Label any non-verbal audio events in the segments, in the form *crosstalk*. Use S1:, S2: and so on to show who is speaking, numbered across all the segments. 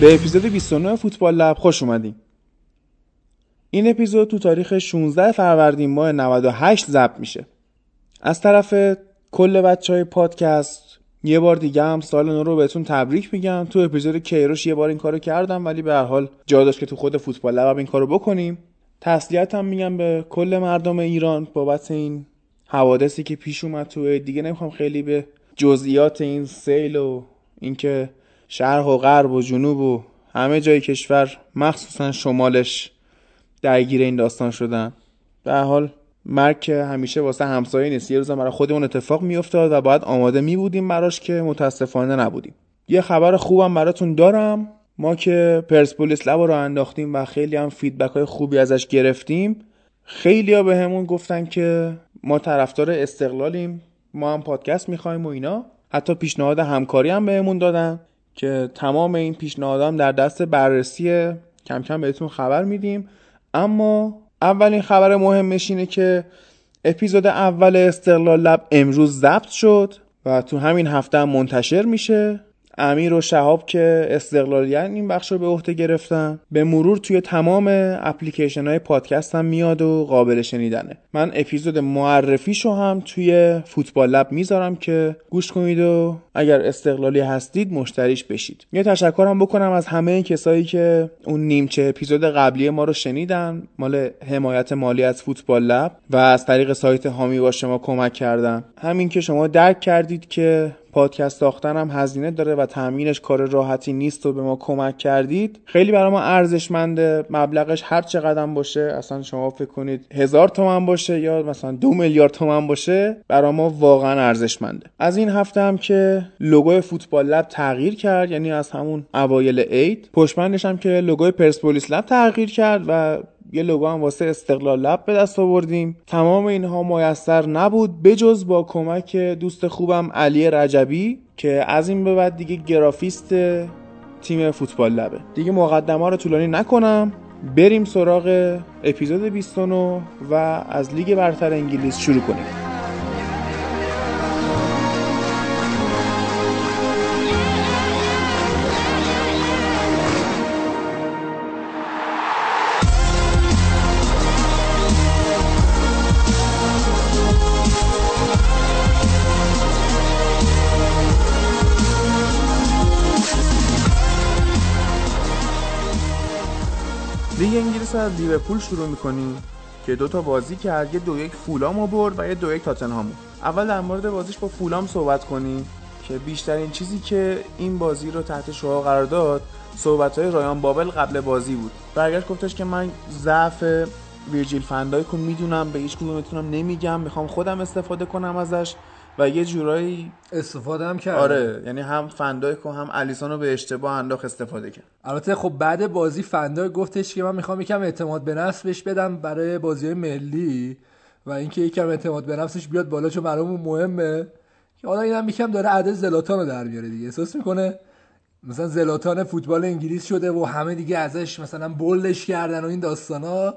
S1: به اپیزود 29 فوتبال لب خوش اومدیم این اپیزود تو تاریخ 16 فروردین ماه 98 ضبط میشه. از طرف کل بچه های پادکست یه بار دیگه هم سال نو رو بهتون تبریک میگم. تو اپیزود کیروش یه بار این کارو کردم ولی به هر حال جا داشت که تو خود فوتبال لب این کارو بکنیم. تسلیت هم میگم به کل مردم ایران بابت این حوادثی که پیش اومد تو. دیگه نمی‌خوام خیلی به جزئیات این سیل و اینکه شرق و غرب و جنوب و همه جای کشور مخصوصا شمالش درگیر این داستان شدن. به حال مرگ همیشه واسه همسایه نیست. یه روز برای خودمون اتفاق میافتاد و باید آماده می بودیم براش که متاسفانه نبودیم. یه خبر خوبم براتون دارم. ما که پرسپولیس لب رو انداختیم و خیلی هم فیدبک های خوبی ازش گرفتیم خیلی ها به همون گفتن که ما طرفدار استقلالیم ما هم پادکست می‌خوایم و اینا. حتی پیشنهاد همکاری هم بهمون دادن. که تمام این پیشنهادام در دست بررسی کم کم بهتون خبر میدیم. اما اولین خبر مهمش اینه که اپیزود اول استقلال لب امروز ضبط شد و تو همین هفته منتشر میشه. امیر و شهاب که استقلالیان این بخش رو به عهده گرفتن. به مرور توی تمام اپلیکیشن های پادکست هم میاد و قابل شنیدنه. من اپیزود معرفیشو هم توی فوتبال لب می‌ذارم که گوش کنید و اگر استقلالی هستید مشتریش بشید. یه تشکرم بکنم از همه کسایی که اون نیمچه اپیزود قبلی ما رو شنیدن. مال حمایت مالی از فوتبال لب و از طریق سایت هامی باشه ما کمک کردن. همین که شما درک کردید که پادکست ساختن هم هزینه داره و تامینش کار راحتی نیست و به ما کمک کردید. خیلی برای ما ارزشمنده. مبلغش هر چقدر باشه اصلا شما فکر کنید هزار تومن باشه یا مثلا دو میلیارد تومن باشه برای ما واقعا ارزشمنده. از این هفته هم که لوگوی فوتبال لب تغییر کرد یعنی از همون اوایل عید پشتبندش هم که لوگوی پرسپولیس لب تغییر کرد و یه لوگو هم واسه استقلال لب به دست آوردیم. تمام اینها میسر نبود بجز با کمک دوست خوبم علی رجبی که از این به بعد دیگه گرافیست تیم فوتبال لبه. دیگه مقدمه رو طولانی نکنم. بریم سراغ اپیزود 29 و از لیگ برتر انگلیس شروع کنیم. انگلیس از لیورپول شروع می‌کنیم که دو تا بازی کرد یه دو یک فولام برد و یه دو یک تاتنهام اول در مورد بازیش با فولام صحبت کنیم که بیشترین چیزی که این بازی رو تحت شعار قرار داد صحبت های رایان بابل قبل بازی بود. برگشت گفتش که من ضعف ویرجیل فندایک رو می‌دونم به هیچ کدومتونم نمیگم می‌خوام خودم استفاده کنم ازش. و یه جورایی
S2: استفاده هم کرد
S1: آره یعنی هم فندایک و هم الیسون رو به اشتباه انداخت استفاده کرد.
S2: البته خب بعد بازی فندایک گفتش که من می‌خوام یکم اعتماد به نفس بهش بدم برای بازی ملی و اینکه یکم اعتماد به نفسش بیاد بالا چون برامون مهمه. که حالا اینم یکم داره عدد زلاتان رو در میاره دیگه. احساس می‌کنه مثلا زلاتان فوتبال انگلیس شده و همه دیگه ازش مثلا بولش کردن و این داستانا.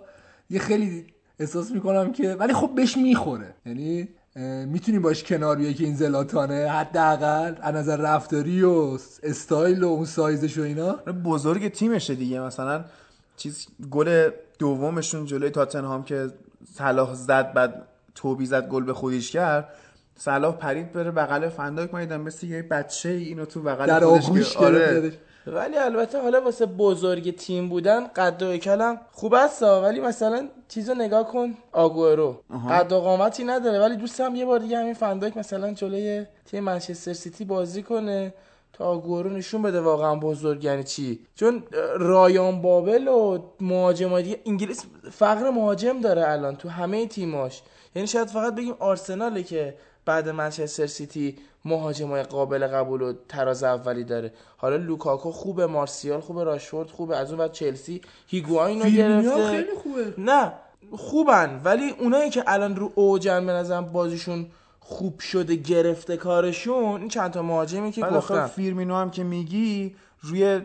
S2: یه خیلی احساس می‌کنم که ولی خب بهش می‌خوره. یعنی می‌تونی باش کنار بیای که این زلاتانه حداقل از نظر رفتاری و استایل و اون سایزش و اینا.
S1: بزرگ تیمشه دیگه. مثلا چیز گل دومشون جلوی تاتنهام که صلاح زد بعد توبی زد گل به خودش کرد. صلاح پرید بره بغل فنداک من دیدم مثل یه بچه اینو تو بغل
S2: در آغوش آره.
S3: ولی البته حالا واسه بزرگ تیم بودن قد و کلم خوب است ولی مثلا چیزو نگاه کن آگورو قد و قامتی نداره. ولی دوستم یه بار دیگه همین فن‌دایک مثلا جلوی تیم منچستر سیتی بازی کنه که آگوئرو نشون بده واقعا بزرگ یعنی چی. چون رایان بابل و مهاجم دیگه انگلیس فقر مهاجم داره الان تو همه تیماش. یعنی شاید فقط بگیم آرسناله که بعد منچستر سیتی مهاجمای قابل قبول و تراز اولی داره. حالا لوکاکو خوبه مارسیال خوبه راشفورد خوبه از اون بعد چلسی هیگواین رو گرفته.
S2: خیلی خوبه.
S3: نه خوبن ولی اونایی که الان رو اوجن به نظرم بازیشون خوب شده گرفته کارشون این چند تا مهاجمی که
S1: آخه
S3: گفتم.
S1: فیرمینو هم که میگی روی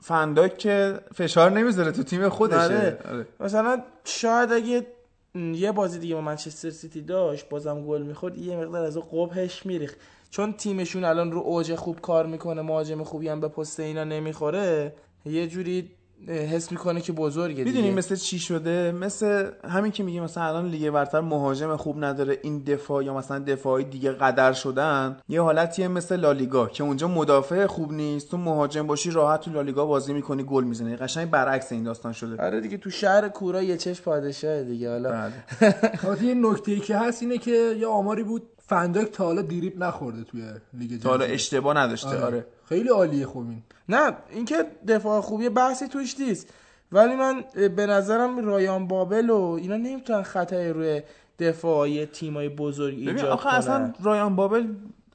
S1: فنداک که فشار نمی‌ذاره تو تیم خودشه.
S3: آره.
S1: آره.
S3: مثلا شاید اگه یه بازی دیگه با منچستر سیتی داشت بازم گل می‌خورد یه مقدار از قبهش میریخت. چون تیمشون الان رو اوج خوب کار می‌کنه مهاجم خوبی هم به پست اینا نمی‌خوره یه جوری حس می‌کنه که بزرگه
S1: می‌دونی مثل چی شده؟ مثل همین که میگه مثلا الان لیگ برتر مهاجم خوب نداره این دفاع یا مثلا دفاعی دیگه قدر شدن یه حالتیه مثل لالیگا که اونجا مدافع خوب نیست تو مهاجم باشی راحت تو لالیگا بازی می‌کنی گل می‌زنی. قشنگ برعکس این داستان شده.
S3: آره دیگه تو شهر کورا یه چش پادشاه دیگه حالا.
S1: بله. *laughs*
S2: البته یه نکته ای که هست اینه که یه آماری بود فنداک تا حالا دیریب نخورده توی لیگ
S1: تا حالا. اشتباه نداشته
S2: آره.
S1: آره.
S2: خیلی عالیه خوب این
S3: نه اینکه دفاع خوبی بحثی توش نیست. ولی من به نظرم رایان بابل و اینا نمی‌تونن خطای روی دفاعی تیمای بزرگ
S1: ببین
S3: ایجاد
S1: آخه
S3: کنن.
S1: اصلا رایان بابل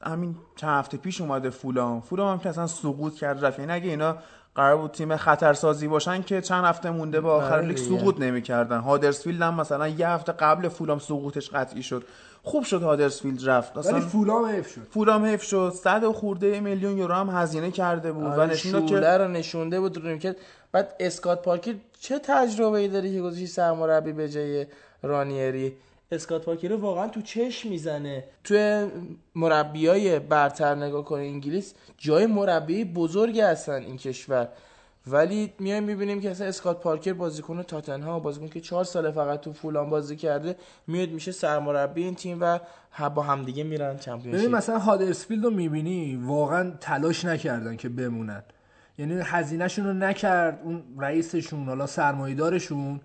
S1: همین چند هفته پیش اومده فولام فولام هم که اصلا سقوط کرد رفت یعنی اگه اینا قرار بود تیم خطرسازی باشن که چند هفته مونده به آخر
S3: آره
S1: لیگ. سقوط نمی‌کردن. هادرسفیلد هم مثلا یه هفته قبل فولام سقوطش قطعی شد. خوب شد هادرسفیلد رفت.
S2: ولی فولام حیف شد.
S1: فولام حیف شد. صد و خورده میلیون یورو هم هزینه کرده بود. و
S3: آره
S1: نشون داد
S3: شوله
S1: که
S3: رو نشونده بود رو که بعد اسکات پارکر چه تجربه ای داری که گذاشتی سرمربی به جای رانیری؟ اسکات پارکر واقعا تو چشم می‌زنه. توی مربیای برتر نگاه کنه انگلیس جای مربی بزرگی هستن این کشور. ولی میایم می‌بینیم که اصلا اسکات پارکر بازیکن تاتنهام بازیکن که چهار سال فقط تو فولان بازی کرده میاد میشه سرمربی این تیم و با همدیگه میرن
S2: ببین
S3: چمپیونشیپ
S2: مثلا هادرسفیلد رو می‌بینی واقعا تلاش نکردن که بمونن. یعنی هزینهشون رو نکرد اون رئیسشون حالا سرمایه‌دارشون.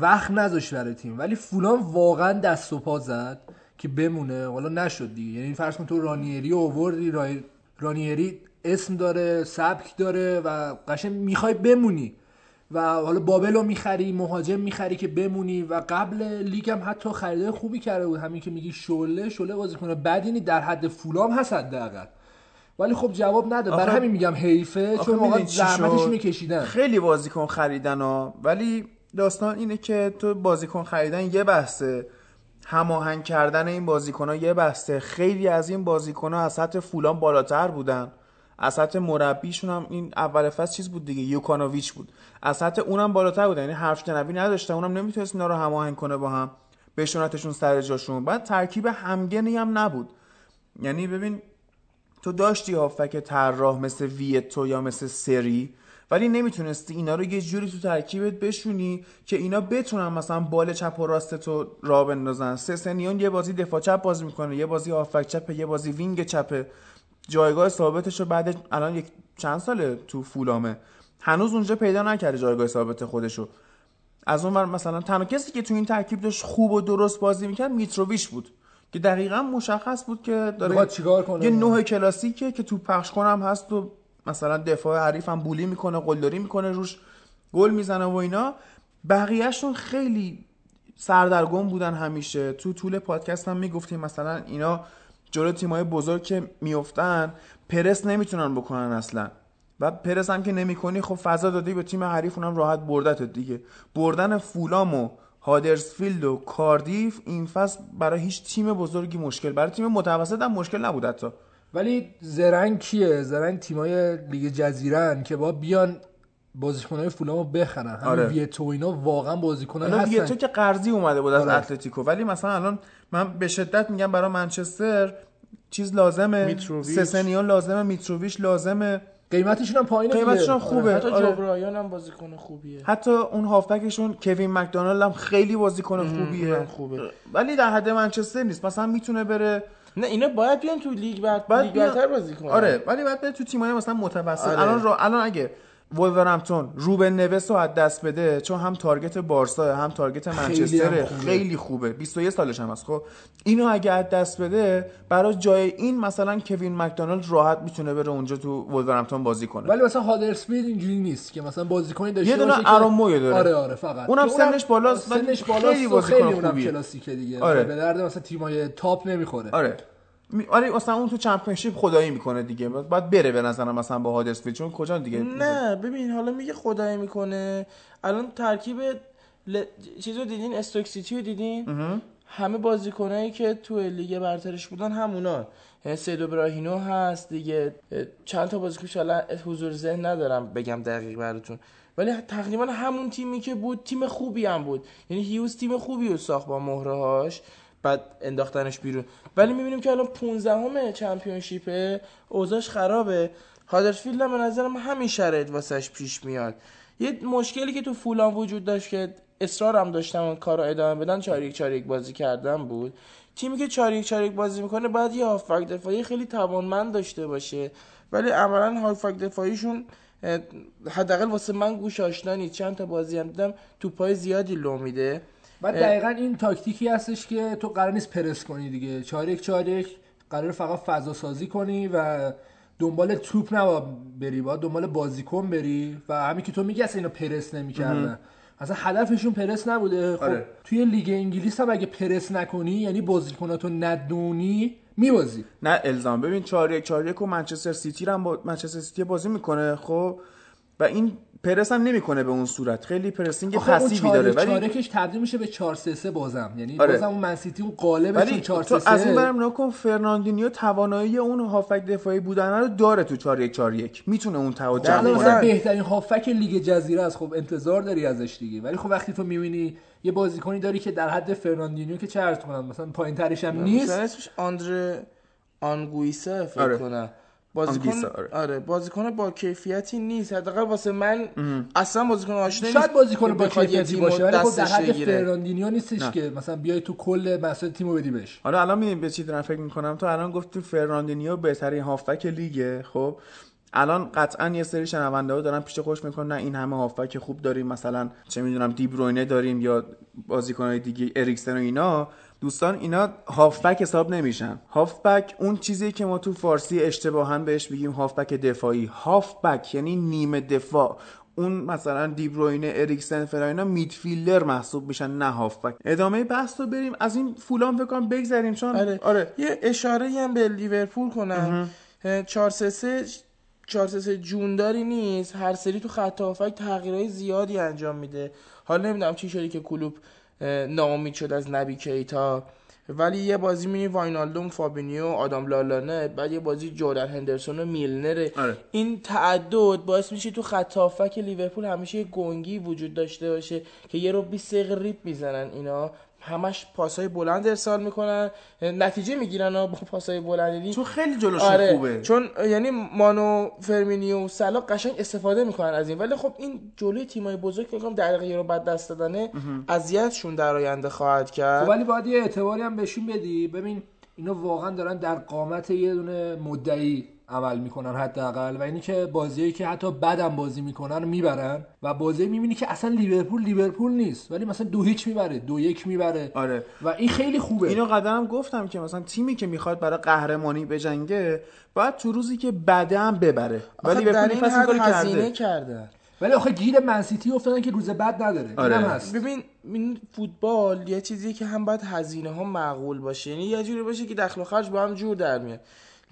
S2: وقت نذاشت برای تیم. ولی فولان واقعا دست و پا زد که بمونه. حالا نشد دیگه. یعنی فرض کن تو رانیری رای- رانیری اسم داره سبک داره و قشنگ می‌خوای بمونی. و حالا بابل رو می‌خری مهاجم می‌خری که بمونی و قبل لیگ هم حتی خریده خوبی کرده بود. همین که میگی شله شله بازی کنه. بعد در حد فولام هست حداقل. ولی خب جواب نده برای همین میگم حیفه چون واقعا
S1: می‌دونی چی
S2: زحمتشون
S1: شد؟
S2: کشیدن
S1: خیلی بازیکن خریدن ها. ولی داستان اینه که تو بازیکن خریدن یه بحثه هماهنگ کردن این بازیکن ها یه بحثه خیلی از این بازیکن ها از سطح فولان بالاتر بودن. از سطح مربیشون هم این اول فصل چیز بود دیگه یوکانوویچ بود. از سطح اونم بالاتر بودن یعنی حرف جنبی نداشتن اونم نمی‌تونست اینا رو هماهنگ کنه با هم بشونتشون سر جاشون. بعد ترکیب همگنی هم نبود. یعنی ببین تو داشتی هافبک طراح مثل ویتو یا مثل سری ولی نمی‌تونستی اینا رو یه جوری تو ترکیبت بشونی که اینا بتونن مثلا بال چپ و راست تو را بندازن. سسنیون یه بازی دفاع چپ بازی می‌کنه یه بازی هافبک چپه یه بازی wing چپه جایگاه ثابتش رو بعد الان یک چند ساله تو فولامه. هنوز اونجا پیدا نکرده جایگاه ثابت خودشو. از اون مثلا تنها کسی که تو این ترکیب داشت خوب و درست بازی می‌کرد میتروویچ بود که دقیقا مشخص بود که داره
S2: چیکار کنه؟
S1: یه نوع کلاسیکه که تو پخش کنم هست و مثلا دفاع حریف هم بولی می‌کنه قلدری می‌کنه روش گل می‌زنه و اینا. بقیهشون خیلی سردرگم بودن همیشه. تو طول پادکست هم می‌گفتیم مثلا اینا جلو تیمای بزرگ که میفتن پرس نمی‌تونن بکنن اصلا. و پرس هم که نمی‌کنی خب فضا دادی به تیم حریف اونم راحت بردت دیگه. بردن فولام و هادرسفیلد و کاردیف این فصل برای هیچ تیم بزرگی مشکل برای تیم متوسط هم مشکل نبود حتی.
S2: ولی زرنگ کیه زرنگ تیمای لیگ جزیرن که با بیان بازیکنهای فولامو بخرن همین
S1: آره.
S2: ویتو اینا واقعا بازیکنای هستن
S1: ویتو که قرضی اومده بود از
S2: آره.
S1: اتلتیکو ولی مثلا الان من به شدت میگم برای منچستر چیز لازمه
S3: میتروویچ.
S1: سسنیون لازمه میتروویچ لازمه
S2: قیمتشون هم پایینه.
S1: قیمتشون
S2: آره.
S1: خوبه.
S3: حتی
S1: آره.
S3: جو برایان هم بازیکن خوبیه
S1: حتی اون هافبکشون کوین مکدونالد هم خیلی بازیکن خوبیه
S3: خوبه.
S1: ولی در حد منچستر نیست مثلا می‌تونه بره
S3: نه اینا باید بیان تو لیگ بعد لیگ
S1: بیان-
S3: برتر بازی کنن
S1: آره ولی بعد بره تو تیمای مثلا متوسط
S3: آره.
S1: الان را... الان اگه ولورهمپتون روبن نوس رو از دست بده چون هم target بارسا هم target منچستر. خیلی خوبه 21 سالش هم هست خب اینو اگه از دست بده برای جای این مثلا کوین مکدونالد راحت می‌تونه بره اونجا تو ولورهمپتون بازی کنه
S2: ولی مثلا هادرسفیلد اینجوری نیست که مثلا بازیکنی داشته
S1: یه دونه آراموی داره.
S2: آره آره فقط
S1: اونم
S2: که
S1: سنش بالاست،
S2: سنش بالاست
S1: خیلی بازیکن
S2: خیلی اونم
S1: خوبیه.
S2: کلاسیکه دیگه
S1: آره.
S2: به درد مثلا تیمای تاپ نمی‌خوره
S1: آره آره مثلا اون تو چمپیونشیپ خدایی می‌کنه دیگه. باید بره به نظرم مثلا با هادرسفیلد چون کجا دیگه؟
S3: نه ببین حالا میگه خدایی می‌کنه. الان ترکیب ل... چیزو دیدین؟ استوک سیتی رو دیدین؟ همه بازیکنایی که تو لیگ برترش بودن همونان یعنی سعیدو براهینو هست دیگه. چند تا بازیکنش حالا حضور ذهن ندارم بگم دقیق براتون. ولی تقریبا همون تیمی که بود تیم خوبی هم بود. یعنی هیوز تیم خوبی رو ساخت با مهرهاش بعد انداختنش بیرون. ولی می‌بینیم که الان 15 همه چمپیونشیپه اوضاعش خرابه. هادرسفیلد هم به نظرم همین شرایط واسش پیش میاد. یه مشکلی که تو فولان وجود داشت که اصرارم داشتم اون کار رو ادامه بدن چاریک چاریک بازی کردن بود. تیمی که چاریک چاریک بازی می‌کنه باید یه هافبک دفاعی خیلی توانمند داشته باشه. ولی عملا هافبک دفاعیشون حداقل واسه من گوش آشنا چند تا بازی هم دیدم توپای زیادی لو میده.
S2: بعد
S3: اه.
S2: دقیقا این تاکتیکی هستش که تو قرار نیست پرس کنی دیگه. چاریک چاریک قرار فقط فضا سازی کنی و دنبال توپ نباید بری باید دنبال بازیکن بری و همین که تو میگی اصلا اینا پرس نمی‌کردن. اصلا هدفشون پرس نبوده. خب
S1: آره.
S2: توی لیگ انگلیس هم اگه پرس نکنی یعنی بازیکناتو ندونی میبازی.
S1: نه الزام. ببین 4 1 4 1 و منچستر سیتی هم با منچستر سیتی بازی می‌کنه. خب و این پرس هم نمی‌کنه به اون صورت. خیلی پرسینگ
S2: آخه اون
S1: پسیوی داره. ولی
S2: چارکش تبدیل میشه به 4 3 3 بازم. یعنی
S1: آره.
S2: بازم اون منسیتی اون قالبش
S1: ولی
S2: 4
S1: تو
S2: 3
S1: از این
S2: 3
S1: برم نکن فرناندینیو توانایی اون هافبک دفاعی بودن رو داره تو 4 1 4 1 می‌تونه اون تعادل
S3: دقیقاً.
S2: مثلا بهترین هافبک لیگ جزیره است. خب انتظار داری ازش دیگه. ولی خب وقتی تو می‌بینی یه بازیکنی داری که در حد فرناندینیو که چه عرض کنم مثلا پایین ترش هم
S3: مثلا
S2: نیست.
S3: اسمش آندره آنگویسه فکر
S1: آره.
S3: کنم. بازیکن
S1: آره.
S3: آره. بازیکن با کیفیتی نیست. حداقل واسه من اصلا بازیکن آشنا نیست
S2: شاید بازیکن با کیفیتی باشه ولی خب در حد. فرناندینیو نیستش که. مثلا بیای تو کل مسائل تیمو بدی بهش.
S1: حالا الان می‌دونی به چی دارم فکر می‌کنم؟ تو الان گفتی فرناندینیو بهترین هافبک لیگه خب؟ الان قطعا یه سری شنونده ها دارن پیش خوش می‌کنن نه این همه هافبک خوب داریم مثلا چه می‌دونم دیبروینه داریم یا بازیکنهای دیگه اریکسن و اینا. دوستان اینا هافبک حساب نمیشن. هافبک اون چیزی که ما تو فارسی اشتباها بهش میگیم هافبک دفاعی. هافبک یعنی نیمه دفاع. اون مثلا دیبروینه اریکسن فلان اینا میدفیلدر محسوب میشن نه هافبک. ادامه بحث رو بریم. از این فولان فکر کنم بگذریم چون
S3: آره.
S1: آره.
S3: یه اشاره هم به لیورپول کنم. 4 3 3 4 3 3 جونداری نیست. هر سری تو خط هافبک تغییرهای زیادی انجام میده. حالا نمی‌دونم چی شدی که کلوب ناامید شد از نبی کیتا. ولی یه بازی می‌بینی واینالدوم فابینیو آدام لالانا بعد یه بازی جردن هندرسون و میلنره
S1: آره.
S3: این تعدد باعث میشه تو خط هافبک لیورپول همیشه یه گنگی وجود داشته باشه که یه رو 20 دقیقه ریپ می‌زنن اینا. همش پاسای بلند ارسال می‌کنن. نتیجه می‌گیرن با پاسای بلند
S1: چون خیلی جلوشون
S3: آره
S1: خوبه.
S3: چون یعنی مانو فرمینیو و سلا قشنگ استفاده می‌کنن از این. ولی خب این جلوی تیمای بزرگ فکر کنم دقیقه رو بعد دست دادنه اذیتشون در آینده خواهد
S2: خب
S3: کرد
S2: ولی باید یه اعتباری هم بهشون بدی. ببین اینا واقعا دارن در قامت یه دونه مدعی. عمل می‌کنن حداقل و اینی که بازیایی که حتی بدم بازی می‌کنن رو می‌برن و بازی می‌بینی که اصلا لیورپول لیورپول نیست ولی مثلا دو هیچ می‌بره دو یک می‌بره.
S1: آره.
S2: و این خیلی خوبه.
S1: اینو قدرم گفتم که مثلا تیمی که می‌خواد برای قهرمانی بجنگه باید تو روزی که بده هم ببره ولی
S3: در
S1: لیورپول
S3: این
S1: این کرده.
S3: کردن
S2: ولی آخه گیر منسیتی افتادن که روز بد نداره.
S1: آره.
S2: اینم هست.
S3: ببین این فوتبال یه چیزی که هم باید هزینه ها معقول باشه. یعنی یه جوری باشه که دخل و خرج با هم جور در میاد.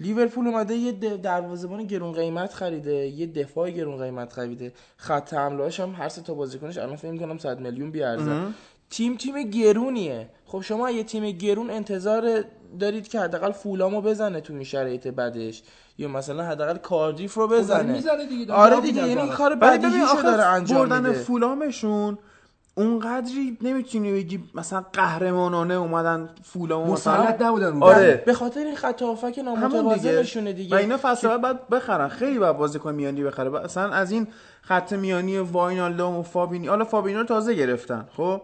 S3: لیورپول اومده یه دروازه‌بان گرون قیمت خریده یه دفاع گرون قیمت خریده. خط حمله‌اش هم هر سه تا بازیکنش الان فکر می‌کنم 100 میلیون بیارزن تیم تیم گرونیه. خب شما یه تیم گرون انتظار دارید که حداقل فولامو بزنه تو این شرایط بعدش. یا مثلا حداقل کاردیف رو بزنه.
S2: می‌زنه دیگه
S3: آره دیگه یعنی کار بدیهیشو داره انجام
S1: بردن فولامشون اونقدری نمی‌تونی بگی مثلا قهرمانانه اومدن فولام
S2: مسلط نبودن
S1: آره.
S3: به خاطر این خط هافک نامتوازنشونه
S1: دیگه.
S3: دیگه.
S1: و اینا فصل بعد بخرن. خیلی باید بازیکن میانی بخره. مثلا از این خط میانی واینالدوم و فابینی حالا فابینی رو تازه گرفتن خب؟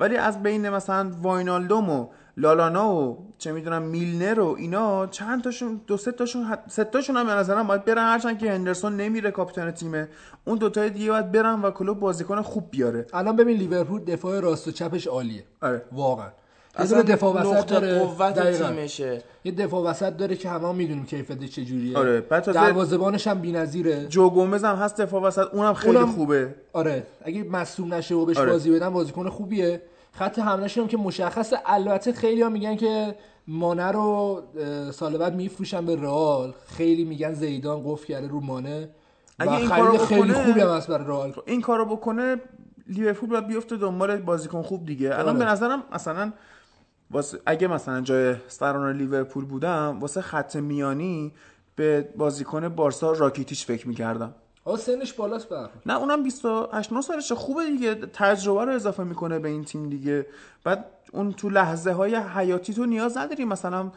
S1: ولی از بین مثلا واینالدوم و لالانا و چه می‌دونم میلنر و اینا چند تاشون دو سه تاشون سه تاشون هم به نظرم باید برن هرچند که هندرسون نمیره کاپیتان تیمه. اون دوتای دیگه باید برن و کلوب بازیکن خوب بیاره.
S2: الان ببین لیورپول دفاع راست و چپش عالیه.
S1: آره.
S2: واقعا.
S3: اصلا
S2: دفاع وسط داره
S3: قوت
S2: دقیقاً.
S3: تیمشه.
S2: یه دفاع وسط داره که همه هم می‌دونیم کیفیتش چجوریه.
S1: آره،
S2: دروازه‌بانش هم بی‌نظیره.
S1: جو گومز هم هست دفاع وسط اونم خیلی
S2: اونم-
S1: خوبه.
S2: آره. اگه مصدوم نشه و بهش
S1: آره.
S2: بازی بدن بازیکن خوبیه. خط حملهشون هم که مشخصه البته خیلی ها میگن که مانه رو سال بعد میفروشن به رئال. خیلی میگن زیدان قفل کرده رو مانه.
S1: اگه
S2: و
S1: این
S2: خرید خیلی خوبی هم هست برای رئال.
S1: این کارو بکنه لیورپول باید بیفته دنبال بازیکن خوب دیگه. الان
S2: آره.
S1: به نظرم مثلا واسه اگه مثلا جای سران لیورپول بودم واسه خط میانی به بازیکن بارسا راکیتیچ فکر می‌کردم.
S2: آه سنش بالاست بر
S1: نه اونم 28 9 سالشه. خوبه دیگه. تجربه رو اضافه می‌کنه به این تیم دیگه. بعد اون تو لحظه های حیاتی تو نیاز نداری مثلا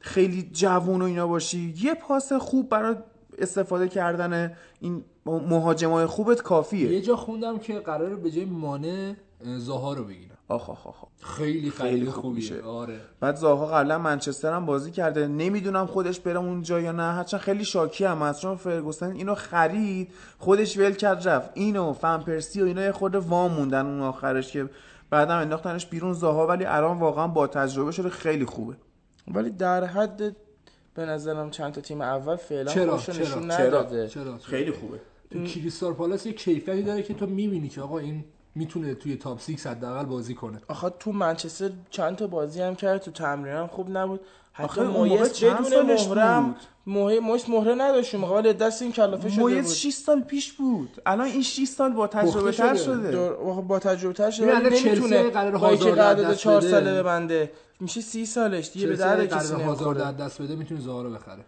S1: خیلی جوون و اینا باشی. یه پاس خوب برای استفاده کردن این مهاجمای خوبت کافیه.
S2: یه جا خوندم که قراره به جای مانه اه، زاها رو بگیرن
S1: آخ آخ آخ
S2: خیلی
S1: خیلی
S2: خیلی
S1: خوب
S2: خوبیه.
S1: میشه.
S2: آره.
S1: بعد زاها قبلا منچستر هم بازی کرده. نمی‌دونم خودش بره اونجا یا نه. هرچند خیلی شاکی هم از چون فرگوسن اینو خرید خودش ول کرد رفت. اینو فن پرسی و اینا یه خورده وام موندن اون آخرش که بعدم انداختنش بیرون زاها ولی الان واقعا با تجربه شده خیلی خوبه.
S3: ولی در حد به نظرم چند تا تیم اول فعلا
S2: چرا؟ چرا؟
S3: نشون
S1: چرا؟
S3: نداده.
S2: چرا؟
S1: خیلی خوبه.
S2: تو کریستال پالاس یه کیفیتی داره که تو می‌بینی که آقا این می‌تونه توی تاپ 6 حداقل بازی کنه
S3: آخه تو منچستر چند تا بازی هم کرد تو تمرین هم خوب نبود حتی مویس
S1: چند
S3: بدون
S1: بود؟
S3: موه- مویس مهره نداشت موقع دست این کلافه شده بود
S1: مویز 6 سال پیش بود الان این 6 سال با تجربه تر
S2: شده.
S1: شده
S3: با تجربه تر شده نمی‌تونه با اینکه قرارداد
S2: دست
S3: 4
S2: بده.
S3: ساله ببنده میشه 30 سالش دیگه به درد کسی نمی‌خوره
S2: دست بده می‌تونه زاها رو بخره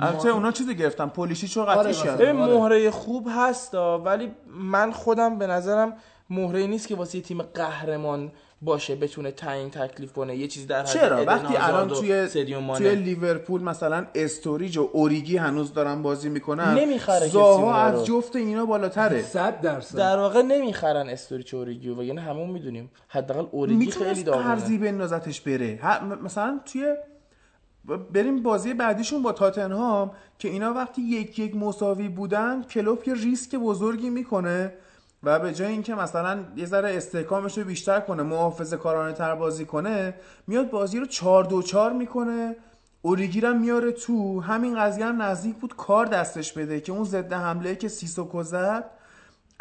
S1: البته اونا چیزی گرفتن پولیشیچ رو
S2: آره،
S1: قطعیش
S2: مثلا.
S1: کردن
S3: ببین
S2: آره.
S3: مهره خوب هستا ولی من خودم به نظرم مهره نیست که واسه یه تیم قهرمان باشه بتونه تعیین تکلیف کنه. یه چیزی در حد
S1: چرا؟ وقتی الان
S3: و
S1: توی. توی لیورپول مثلا استوریج و اوریگی هنوز دارن بازی می‌کنن
S3: نمی‌خره کسی
S1: زاها. از جفت اینا بالاتره.
S2: 100 درصد.
S3: در واقع نمی‌خرن استوریج اوریگی رو و یعنی همون می‌دونیم. حداقل اوریگی خیلی داغونه.
S1: قرضی بندازتش بره. مثلا توی بریم بازی بعدیشون با تاتنهام که اینا وقتی یک یک مساوی بودن کلوپ یه ریسک بزرگی می‌کنه. و به جای اینکه مثلا یه ذره استحکامش رو بیشتر کنه محافظه کارانه تر بازی کنه میاد بازی رو چهار دو چار می‌کنه. اوریگی رو هم میاره تو. همین قضیه هم نزدیک بود کار دستش بده که اون ضد حمله که سیسوکو زد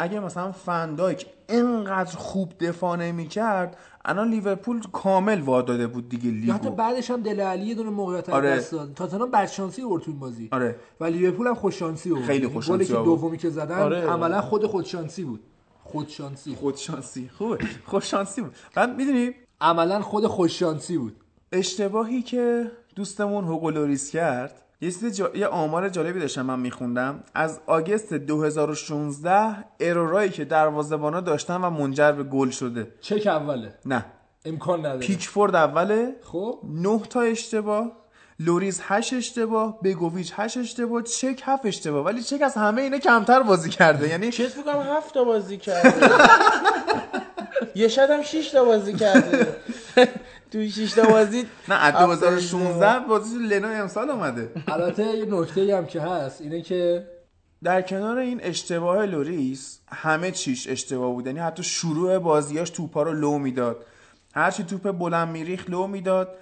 S1: اگه مثلا فندایک اینقدر خوب دفاع نمی‌کرد الان لیورپول کامل واداده بود دیگه
S2: یا حتی
S1: لیگو
S2: بعدش هم دل علی یه دونه موقعیت
S1: آره.
S2: دست داد. تاتنهام بدشانسی آورد تو این بازی.
S1: آره.
S2: و لیورپول هم خوششانسی آورد.
S1: خیلی
S2: یعنی
S1: خوششانسی
S2: گلی که
S1: آورد.
S2: دومی که زدن
S3: آره.
S2: عملا خود خودشانسی بود. خودشانسی
S1: خودشانسی خوبه. خوششانسی بود. بعد می‌دونی؟
S2: عملا خود خوششانسی بود.
S1: اشتباهی که دوستمون هوگولوریس کرد یه چیز جا... یه آمار جالبی داشتم من میخوندم. از آگست 2016 ارورایی که دروازه‌بانا داشتن و منجر به گل شده.
S2: چک اوله.
S1: نه.
S2: امکان نداره.
S1: پیکفورد اوله.
S2: خب.
S1: 9 تا اشتباه. لوریز 8 اشتباه. بگوویچ 8 اشتباه. چک 7 اشتباه. ولی چک از همه اینا کمتر بازی کرده. یعنی
S3: چیز بکنم هفت تا بازی کرده. *laughs* یه هم شیش تا بازی کرده. *laughs* توی شیش تا بازی
S1: نه از
S3: هفت
S1: 2016 بازی لنو امسال اومده.
S2: البته یه نکته هم که هست اینه که
S1: در کنار این اشتباه لوریس همه چیش اشتباه بود. یعنی حتی شروع بازیاش توپا رو لو می‌داد. هرچی توپ بلند میریخ لو می‌داد.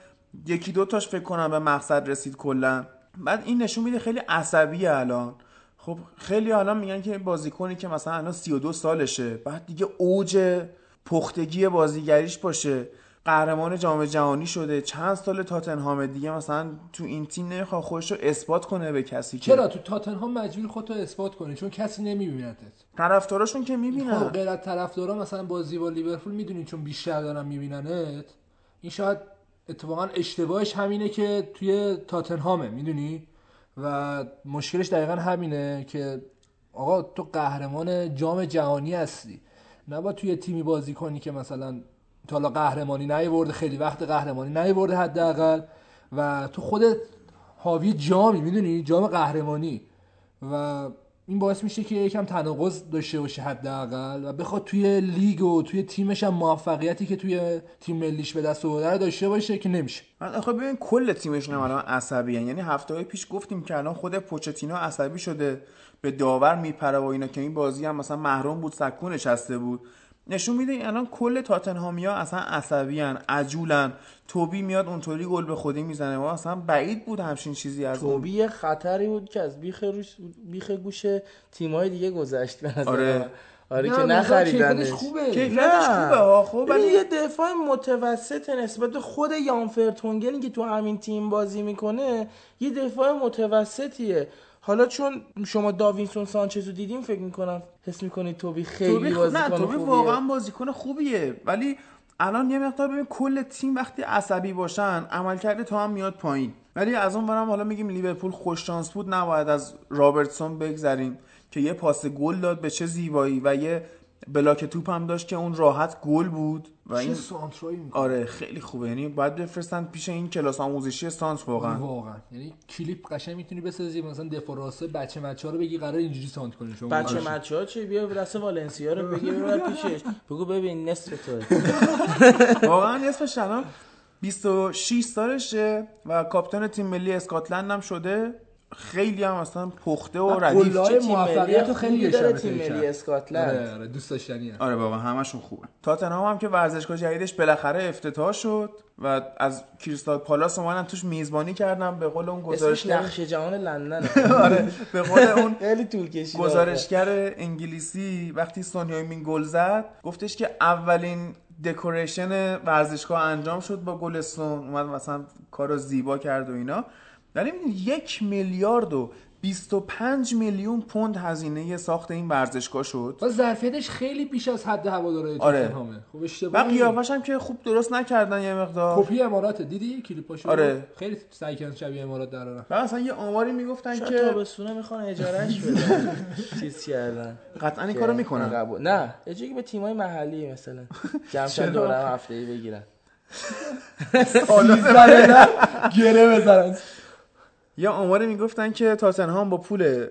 S1: یکی دو تاش فکر کنم به مقصد رسید کلا. بعد این نشون میده خیلی عصبیه الان. خب خیلی الان میگن که بازیکنی که مثلا الان 32 سالشه بعد دیگه اوج پختگی بازیگریش باشه. قهرمان جام جهانی شده. چند سال تاتنهام دیگه مثلا تو این تیم نمی‌خواد خودش رو اثبات کنه به کسی که
S2: چرا؟ تو تاتنهام مجبوری خودتو اثبات کنی چون کسی نمیبینتت.
S1: طرفداراشون که
S2: خب
S1: می‌بینن.
S2: غیر از طرفدارا مثلا بازی با لیورپول می‌دونی چون بیشتر دارن میبیننت. این شاید اتفاقا اشتباهش همینه که توی تاتنهامه می‌دونی؟ و مشکلش دقیقا همینه که آقا تو قهرمان جام جهانی هستی. نباید توی تیمی بازی کنی که مثلا تا حالا قهرمانی نیورده خیلی وقت قهرمانی نیورده حداقل. و تو خودت حاوی جامی می‌دونی؟ جام قهرمانی. و این باعث میشه که یکم تناقض داشته باشه حداقل. و بخواد توی لیگ و توی تیمش هم موفقیتی که توی تیم ملیش به دست آورده رو داشته باشه که نمیشه.
S1: من آخه ببین کل تیمشون هم الان عصبی یعنی هفته های پیش گفتیم که الان خود پوچتینو عصبی شده به داور میپره و اینا. که این بازی هم مثلا محروم بود سکو نشسته بود. نشون میده الان کل تاتنهامیا اصلا عصبی ان عجولن. توبی میاد اونطوری گل به خودی می‌زنه. و اصلا بعید بود همچین چیزی از
S3: توبی یه خطری بود که از بیخ روش بیخ گوش تیمای دیگه گذشت به نظر
S1: آره.
S3: آره
S2: نه،
S3: که نخریدنش.
S2: خوبه.
S1: کیفیتش خوبه ها. خب
S3: ولی یه دفاع متوسط نسبت به خود یان فرتونگنی که تو همین تیم بازی می‌کنه یه دفاع متوسطیه. حالا چون شما داوینسون سانچز رو دیدیم فکر می‌کنم حس می‌کنید توبی خیلی
S1: توبی
S3: بازیکن
S1: نه توبی
S3: خوبیه.
S1: واقعا بازیکن خوبیه ولی الان یه مقدار ببین کل تیم وقتی عصبی باشن عملکرد تو هم میاد پایین ولی از اون برم حالا میگیم لیورپول خوش شانس بود نباید از رابرتسون بگذریم که یه پاس گل داد به چه زیبایی و یه بلاک توپ هم داشت که اون راحت گل بود و این
S2: سانترایی می‌کنه.
S1: آره خیلی خوبه. یعنی باید بفرستن پیش این کلاس آموزشی استانس واقعا.
S2: واقعا. یعنی کلیپ قشنگ می‌تونی بسازی مثلا دفاع راسته بچه مچه رو بگی قرار اینجوری سانت کنی شما.
S3: بچه. مچه ها چه بیا دست والنسیا رو بگیر ببر *laughs* پیشش. بگو ببین نصف توه *laughs*
S1: واقعا اسمش الان 26 سالشه و کاپیتان تیم ملی اسکاتلند هم شده. خیلی هم اصلا پخته و ردیف
S2: گلای
S3: چه تیم
S2: موفقیت خیلی
S3: داره تیم. ملی اسکاتلند.
S2: آره آره دوست داشتنیه.
S1: آره واقعا همشون خوبه. تاتنهام هم که ورزشگاه جدیدش بالاخره افتتاح شد و از کریستال پالاس اومدن توش میزبانی کردم به قول اون
S3: اسمش
S1: گزارشگر.
S3: نقشه جهان لندن *laughs*
S1: آره به قول اون
S3: خیلی طول کشید.
S1: گزارشگر انگلیسی وقتی سونیایمین گل زد گفتش که اولین دکوریشن ورزشگاه انجام شد با گلستون. اومد مثلا کار رو زیبا کرد و اینا. می‌دونی یک میلیارد و 25 میلیون پوند هزینه ساخت این ورزشگاه شد.
S2: و ظرفیتش خیلی بیش از حد هوادارهای
S1: آره.
S2: تاتنهامه خب
S1: و
S2: اشتباه
S1: قیافش هم که خوب درست نکردن یه مقدار.
S2: کپی امارات دیدی کلیپاشو؟
S1: آره.
S2: خیلی سعی کردن شبیه امارات درارن
S1: و مثلا یه آماری می‌گفتن
S3: شاید
S1: که
S3: تابستونه می‌خوان اجارهش بدن. *laughs* چیز کردن.
S1: قطعا این کارو می‌کنن.
S3: قبول- نه. اجاره به تیمای محلی مثلا؟ دوره هفته ای بگیرن. *laughs* *laughs*
S2: گره بزنن.
S1: یه آماری می‌گفتن که تاتنهام با پول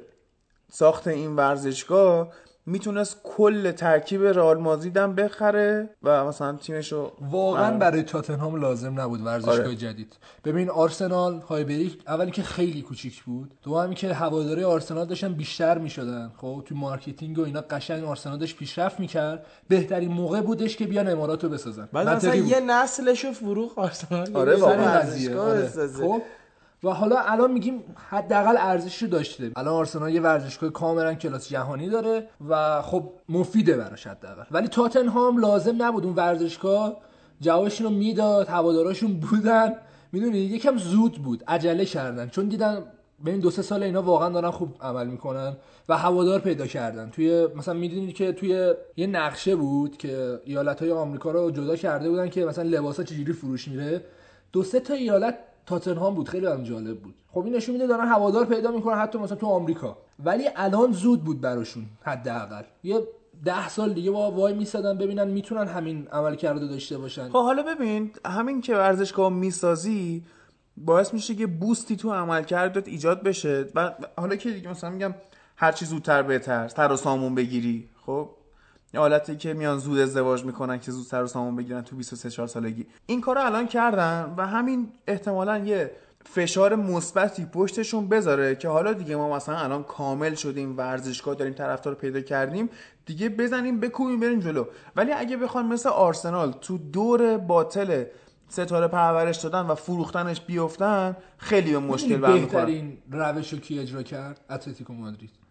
S1: ساخت این ورزشگاه می‌تونست کل ترکیب رئال مادرید هم بخره و مثلا تیمش رو
S2: واقعا
S1: آره.
S2: برای تاتنهام لازم نبود ورزشگاه
S1: آره.
S2: جدید ببین آرسنال هایبری که اولی که خیلی کوچیک بود دومی که هواداری آرسنال داشتن بیشتر می‌شدن خب تو marketing و اینا قشنگ آرسنال داشت پیشرفت می‌کرد بهترین موقع بودش که بیان امارات رو بسازن
S3: بعد
S2: بود.
S3: یه نسلشو فروخ آرسنال
S1: آره، واقعا.
S2: آره.
S3: بسازه.
S2: خب و حالا الان میگیم حداقل ارزشش رو داشته الان آرسنال یه ورزشگاه کاملا کلاس جهانی داره و خب مفیده براش حداقل. ولی تاتنهام لازم نبود اون ورزشگاه جوابشون رو می‌داد هواداراشون بودن. می‌دونی؟ یکم زود بود. عجله کردن. چون دیدن ببین دو سه سال اینا واقعا دارن خوب عمل می‌کنن و هوادار پیدا کردن. توی مثلا می‌دونید که توی یه نقشه بود که ایالت های آمریکا رو جدا کرده بودن که مثلا لباسا چجوری فروش میره. دو سه تا ایالت تاتنهام بود. خیلی هم جالب بود. خب این نشون میده دارن هوادار پیدا می‌کنن حتی مثلا تو آمریکا. ولی الان زود بود براشون حداقل. یه ده سال دیگه با وای میسادن ببینن می‌تونن همین عمل کرده داشته باشن.
S1: خب حالا ببین همین که ورزشگاه می‌سازی باعث میشه که بوستی تو عملکردت ایجاد بشه. و حالا که دیگه مثلا میگم هر چی زودتر بهتر سر و سامون بگیری. خب؟ یه حالتی که میان زود ازدواج می‌کنن که زود سر و سامون بگیرن تو 23 4 سالگی. این کارو الان کردن و همین احتمالا یه فشار مثبتی پشتشون بذاره که حالا دیگه ما مثلا الان کامل شدیم ورزشگاه داریم طرفدار پیدا کردیم دیگه بزنیم بکوبیم بریم جلو. ولی اگه بخوان مثل آرسنال تو دور باطل ستاره پرورش دادن و فروختنش بیفتن خیلی به مشکل برمیخورن
S2: بهترین روش رو کی اجرا کرد؟ اتلتیکو مادرید.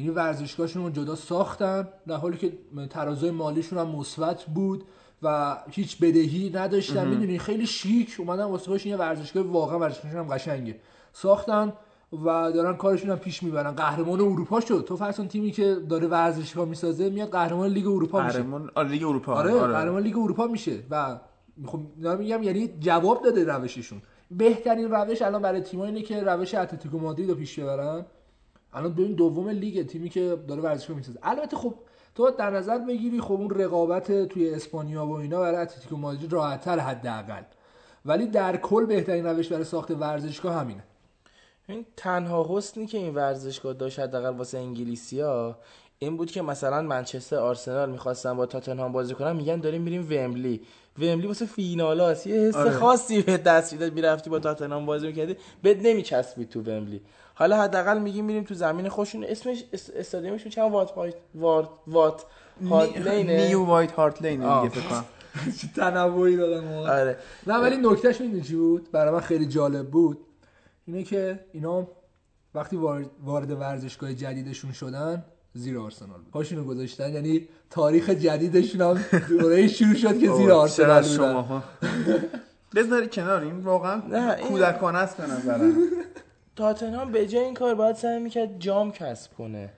S2: یعنی ورزشگاهشون رو جدا ساختن در حالی که ترازای مالیشون هم مثبت بود و هیچ بدهی نداشتن. می‌دونی خیلی شیک اومدن واسه خودشون یه ورزشگاه واقعا ورزشگاهشون هم قشنگه. ساختن و دارن کارشون هم پیش می‌برن. قهرمان اروپا شد. تو فرض کن تیمی که داره ورزشگاه می‌سازه میاد قهرمان لیگ اروپا میشه.
S1: قهرمان آره لیگ اروپا.
S2: آره قهرمان لیگ اروپا میشه و خب میگم یعنی جواب داده روششون. بهترین روش الان برای تیم‌ها اینه که روش اتلتیکو مادرید رو پیش ببرن. الان ببین دوم لیگ تیمی که داره ورزشگاه می‌سازه. البته خب تو در نظر بگیری خب اون رقابت توی اسپانیا و اینا برای اتلتیکو مادرید راحت‌تر حداقل. ولی در کل بهترین روش برای ساخت ورزشگاه همینه.
S3: این تنها حسنی که این ورزشگاه داشت حداقل واسه انگلیسیا این بود که مثلا منچستر آرسنال می‌خواستن با تاتنهام بازی کنن میگن داریم میریم ومبلی ومبلی واسه فینالاست یه حس
S1: آره.
S3: خاصی به دست می‌داد. می‌رفتی با تاتنهام بازی می‌کردی بد نمیچسبید تو ومبلی حالا حداقل میگیم میریم تو زمین خودشون اسمش اس- استادیومشون چند وات وات وات وات لینه؟
S1: نیو وایت هارت لین. دیگه فکر کنم. *laughs*
S2: چه تنوعی دادن واقعا.
S3: آره.
S2: نه ولی نکتهش می‌دونی چی بود؟ برای من خیلی جالب بود. اینه که اینا وقتی وارد, وارد ورزشگاه جدیدشون شدن زیر آرسنال بود. پاشونو گذاشتن. یعنی تاریخ جدیدشون هم دوره شروع شد که *laughs* زیر آرسنال
S1: شماها. *laughs* بذاری کنار. این واقعا کودکانه است به نظرم.
S3: تاتنهام به جای این کار باید سعی می‌کرد جام کسب کنه.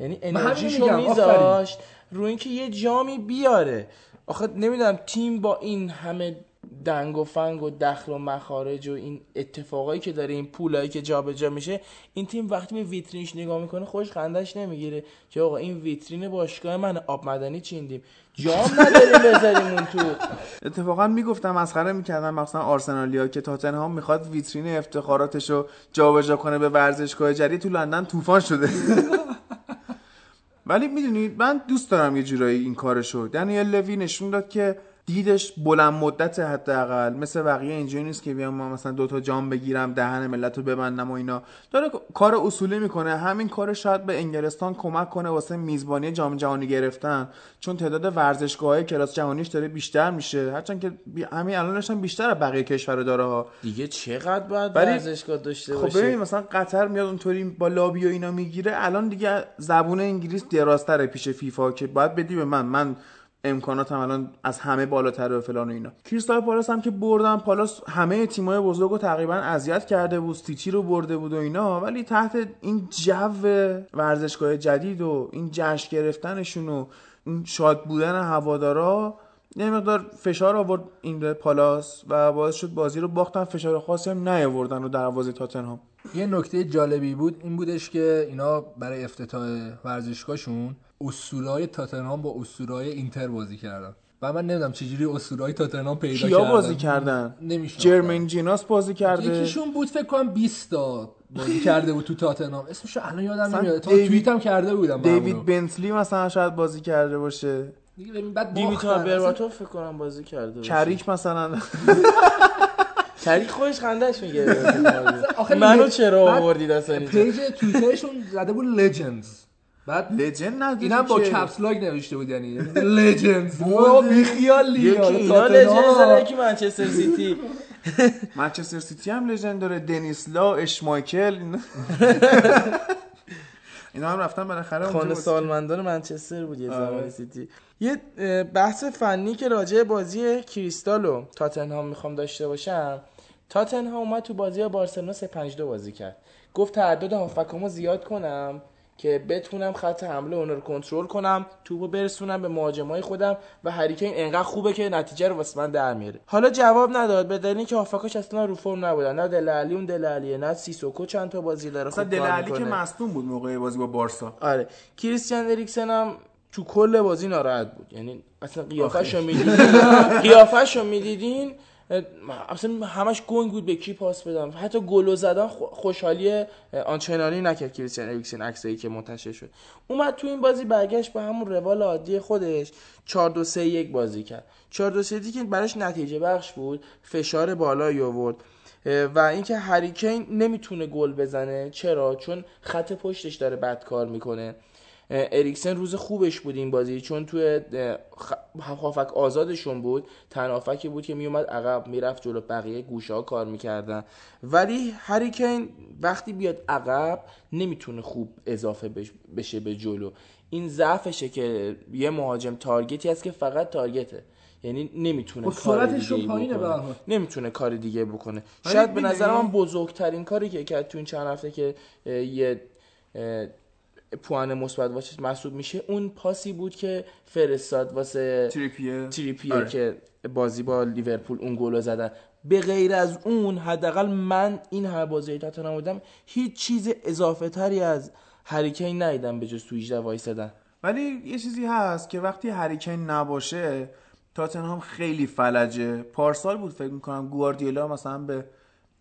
S3: یعنی انرژیشو میذاشت روی اینکه یه جامی بیاره. آخه نمی‌دونم تیم با این همه دنگ و فنگ و دخل و مخارج و این اتفاقایی که داره این پولایی که جابجا میشه این تیم وقتی به ویترینش نگاه می‌کنه خوش خندش نمی‌گیره که آقا این ویترین باشگاه من آب مدنی چیندیم جام نداریم بذاریم اون تو.
S1: اتفاقا می‌گفتم مسخره می‌کردم مثلا آرسنالیا که تاتنهام می‌خواد ویترین افتخاراتش رو جابجا کنه به ورزشگاه جدید. تو لندن طوفان شده. *laughs* ولی می‌دونید من دوست دارم یه جورایی این کارشو. دنیل لوی نشون داد که دیدش بلند مدت حداقل مثل بقیه اینجوری نیست که بیام من مثلا دوتا جام بگیرم دهن ملت رو ببندم و اینا. داره کار اصولی می‌کنه. همین کار شاید به انگلستان کمک کنه واسه میزبانی جام جهانی گرفتن. چون تعداد ورزشگاه کلاس جهانیش داره بیشتر میشه. هرچند که همین الانش هم بیشتر بقیه کشور داره ها.
S3: دیگه چقدر باید
S1: ولی-
S3: ورزشگاه داشته
S1: خب
S3: باشه؟
S1: ببین مثلا قطر میاد اونطوری با لابی و اینا می‌گیره. الان دیگه زبون انگلیس درازتره پیش فیفا که باید بدی به من. من امکاناتم الان از همه بالاتره و فلان و اینا. کریستال پالاس هم که بردم پالاس همه تیمای بزرگ رو تقریبا اذیت کرده بود سیتی رو برده بود و اینا. ولی تحت این جو ورزشگاه جدید و این جشن گرفتنشون و این شاد بودن هوادارا یه مقدار فشار آورد این پالاس و باعث شد بازی رو باختن. فشار خاصی هم نیاوردن رو دروازه تاتنهام.
S2: یه نکته جالبی بود این بودش که اینا برای افتتاح ورزشگاهشون اسطورهای تاتنهام با اسطورهای اینتر بازی کردن. و من نمی‌دونم چجوری اسطورهای تاتنهام پیدا
S1: کیا
S2: کردن.
S1: بازی کردن؟
S2: نمیشناختم.
S1: جرمین جیناس بازی کرده؟
S2: یکیشون بود فکر کنم 20 تا بازی کرده بود تو تاتنهام. اسمش الان یادم نمیاد. تا
S1: دیوید-
S2: توییت هم کرده بودم.
S1: دیوید بنتلی مثلا شاید بازی کرده باشه.
S2: دیگه بعد
S3: دیمیتر
S2: باختن.
S3: برباتوف فکر کنم بازی کرده باشه.
S1: کریک مثلا. *laughs*
S3: کریک خودش خندش میگه *laughs* منو چرا آوردید اصلا
S2: پیج توییترشون زده بود لجندز بعد
S1: لجند ندیدی
S2: اینم با؟ کپس لاک نوشته بود یعنی لجندز بابا *laughs* بیخیال
S3: یکی
S2: لیال
S3: اینا لجنز داره یکی منچستر سیتی
S1: منچستر سیتی هم لژند داره دنیس لا اشمایکل اینا. *laughs* اینا هم رفتن بالاخره
S3: خانه سالمندان منچستر بود یه
S1: آره.
S3: زمانی سیتی. یه بحث فنی که راجع به بازی کریستال و تاتنهام می‌خوام داشته باشم. تاتنهام اومد تو بازی بارسلونا 352 بازی کرد. گفت تعدد هافبکامو زیاد کنم. که بتونم خط حمله اون رو کنترل کنم توپو برسونم به مهاجمای خودم و هریکین انقدر خوبه که نتیجه رو واسه من در میاره. حالا جواب نداد به دلیل اینکه هافبکاش اصلا رو فرم نبودن. نه دل علی اون نه سیسوکو چند تا بازی داره. خوب
S1: دل علی که. مصدوم بود موقع بازی با بارسا.
S3: آره. کریستیان اریکسن هم تو کل بازی ناراحت بود. یعنی اصلا قیافش رو می‌دیدین؟ قیافش رو می‌دیدین؟ اصلا همش گنگ بود به کی پاس بدم. حتی گلو زدن خو- خوشحالی آنچنانی نکرد کریستیان اریکسن عکسایی که منتشر شد. اومد تو این بازی برگشت به همون روال عادی خودش 4 2 3 1 بازی کرد. 4 2 3 که براش نتیجه بخش بود فشار بالایی آورد. و اینکه هریکین نمی‌تونه گل بزنه چرا؟ چون خط پشتش داره بد کار می‌کنه. اریکسن روز خوبش بود این بازی چون توی هافک آزادشون بود تنافکی بود که میومد عقب می‌رفت جلو بقیه گوشه ها کار می‌کردن. ولی هریکین وقتی بیاد عقب نمی‌تونه خوب اضافه بش- بشه به جلو. این ضعفشه که یه مهاجم تارگتی هست که فقط تارگته. یعنی نمی‌تونه
S2: خب
S3: کار دیگه
S2: پایینه
S3: بکنه. نمی‌تونه کار دیگه بکنه. شاید به نظر من بزرگترین کاری که کرد تو این چند هفته که یه پوان مثبت واسه محسوب میشه. اون پاسی بود که فرستاد واسه
S1: تریپیه.
S3: تریپیه
S1: آره.
S3: که بازی با لیورپول اون گل زدن. به غیر از اون حداقل من این همه بازی تاتنهام بودم هیچ چیز اضافه تری از هریکین ندیدم به جز تو 18 وایسادن.
S1: ولی یه چیزی هست که وقتی هریکین نباشه تاتنهام خیلی فلجه. پارسال بود فکر می‌کنم گواردیولا مثلا به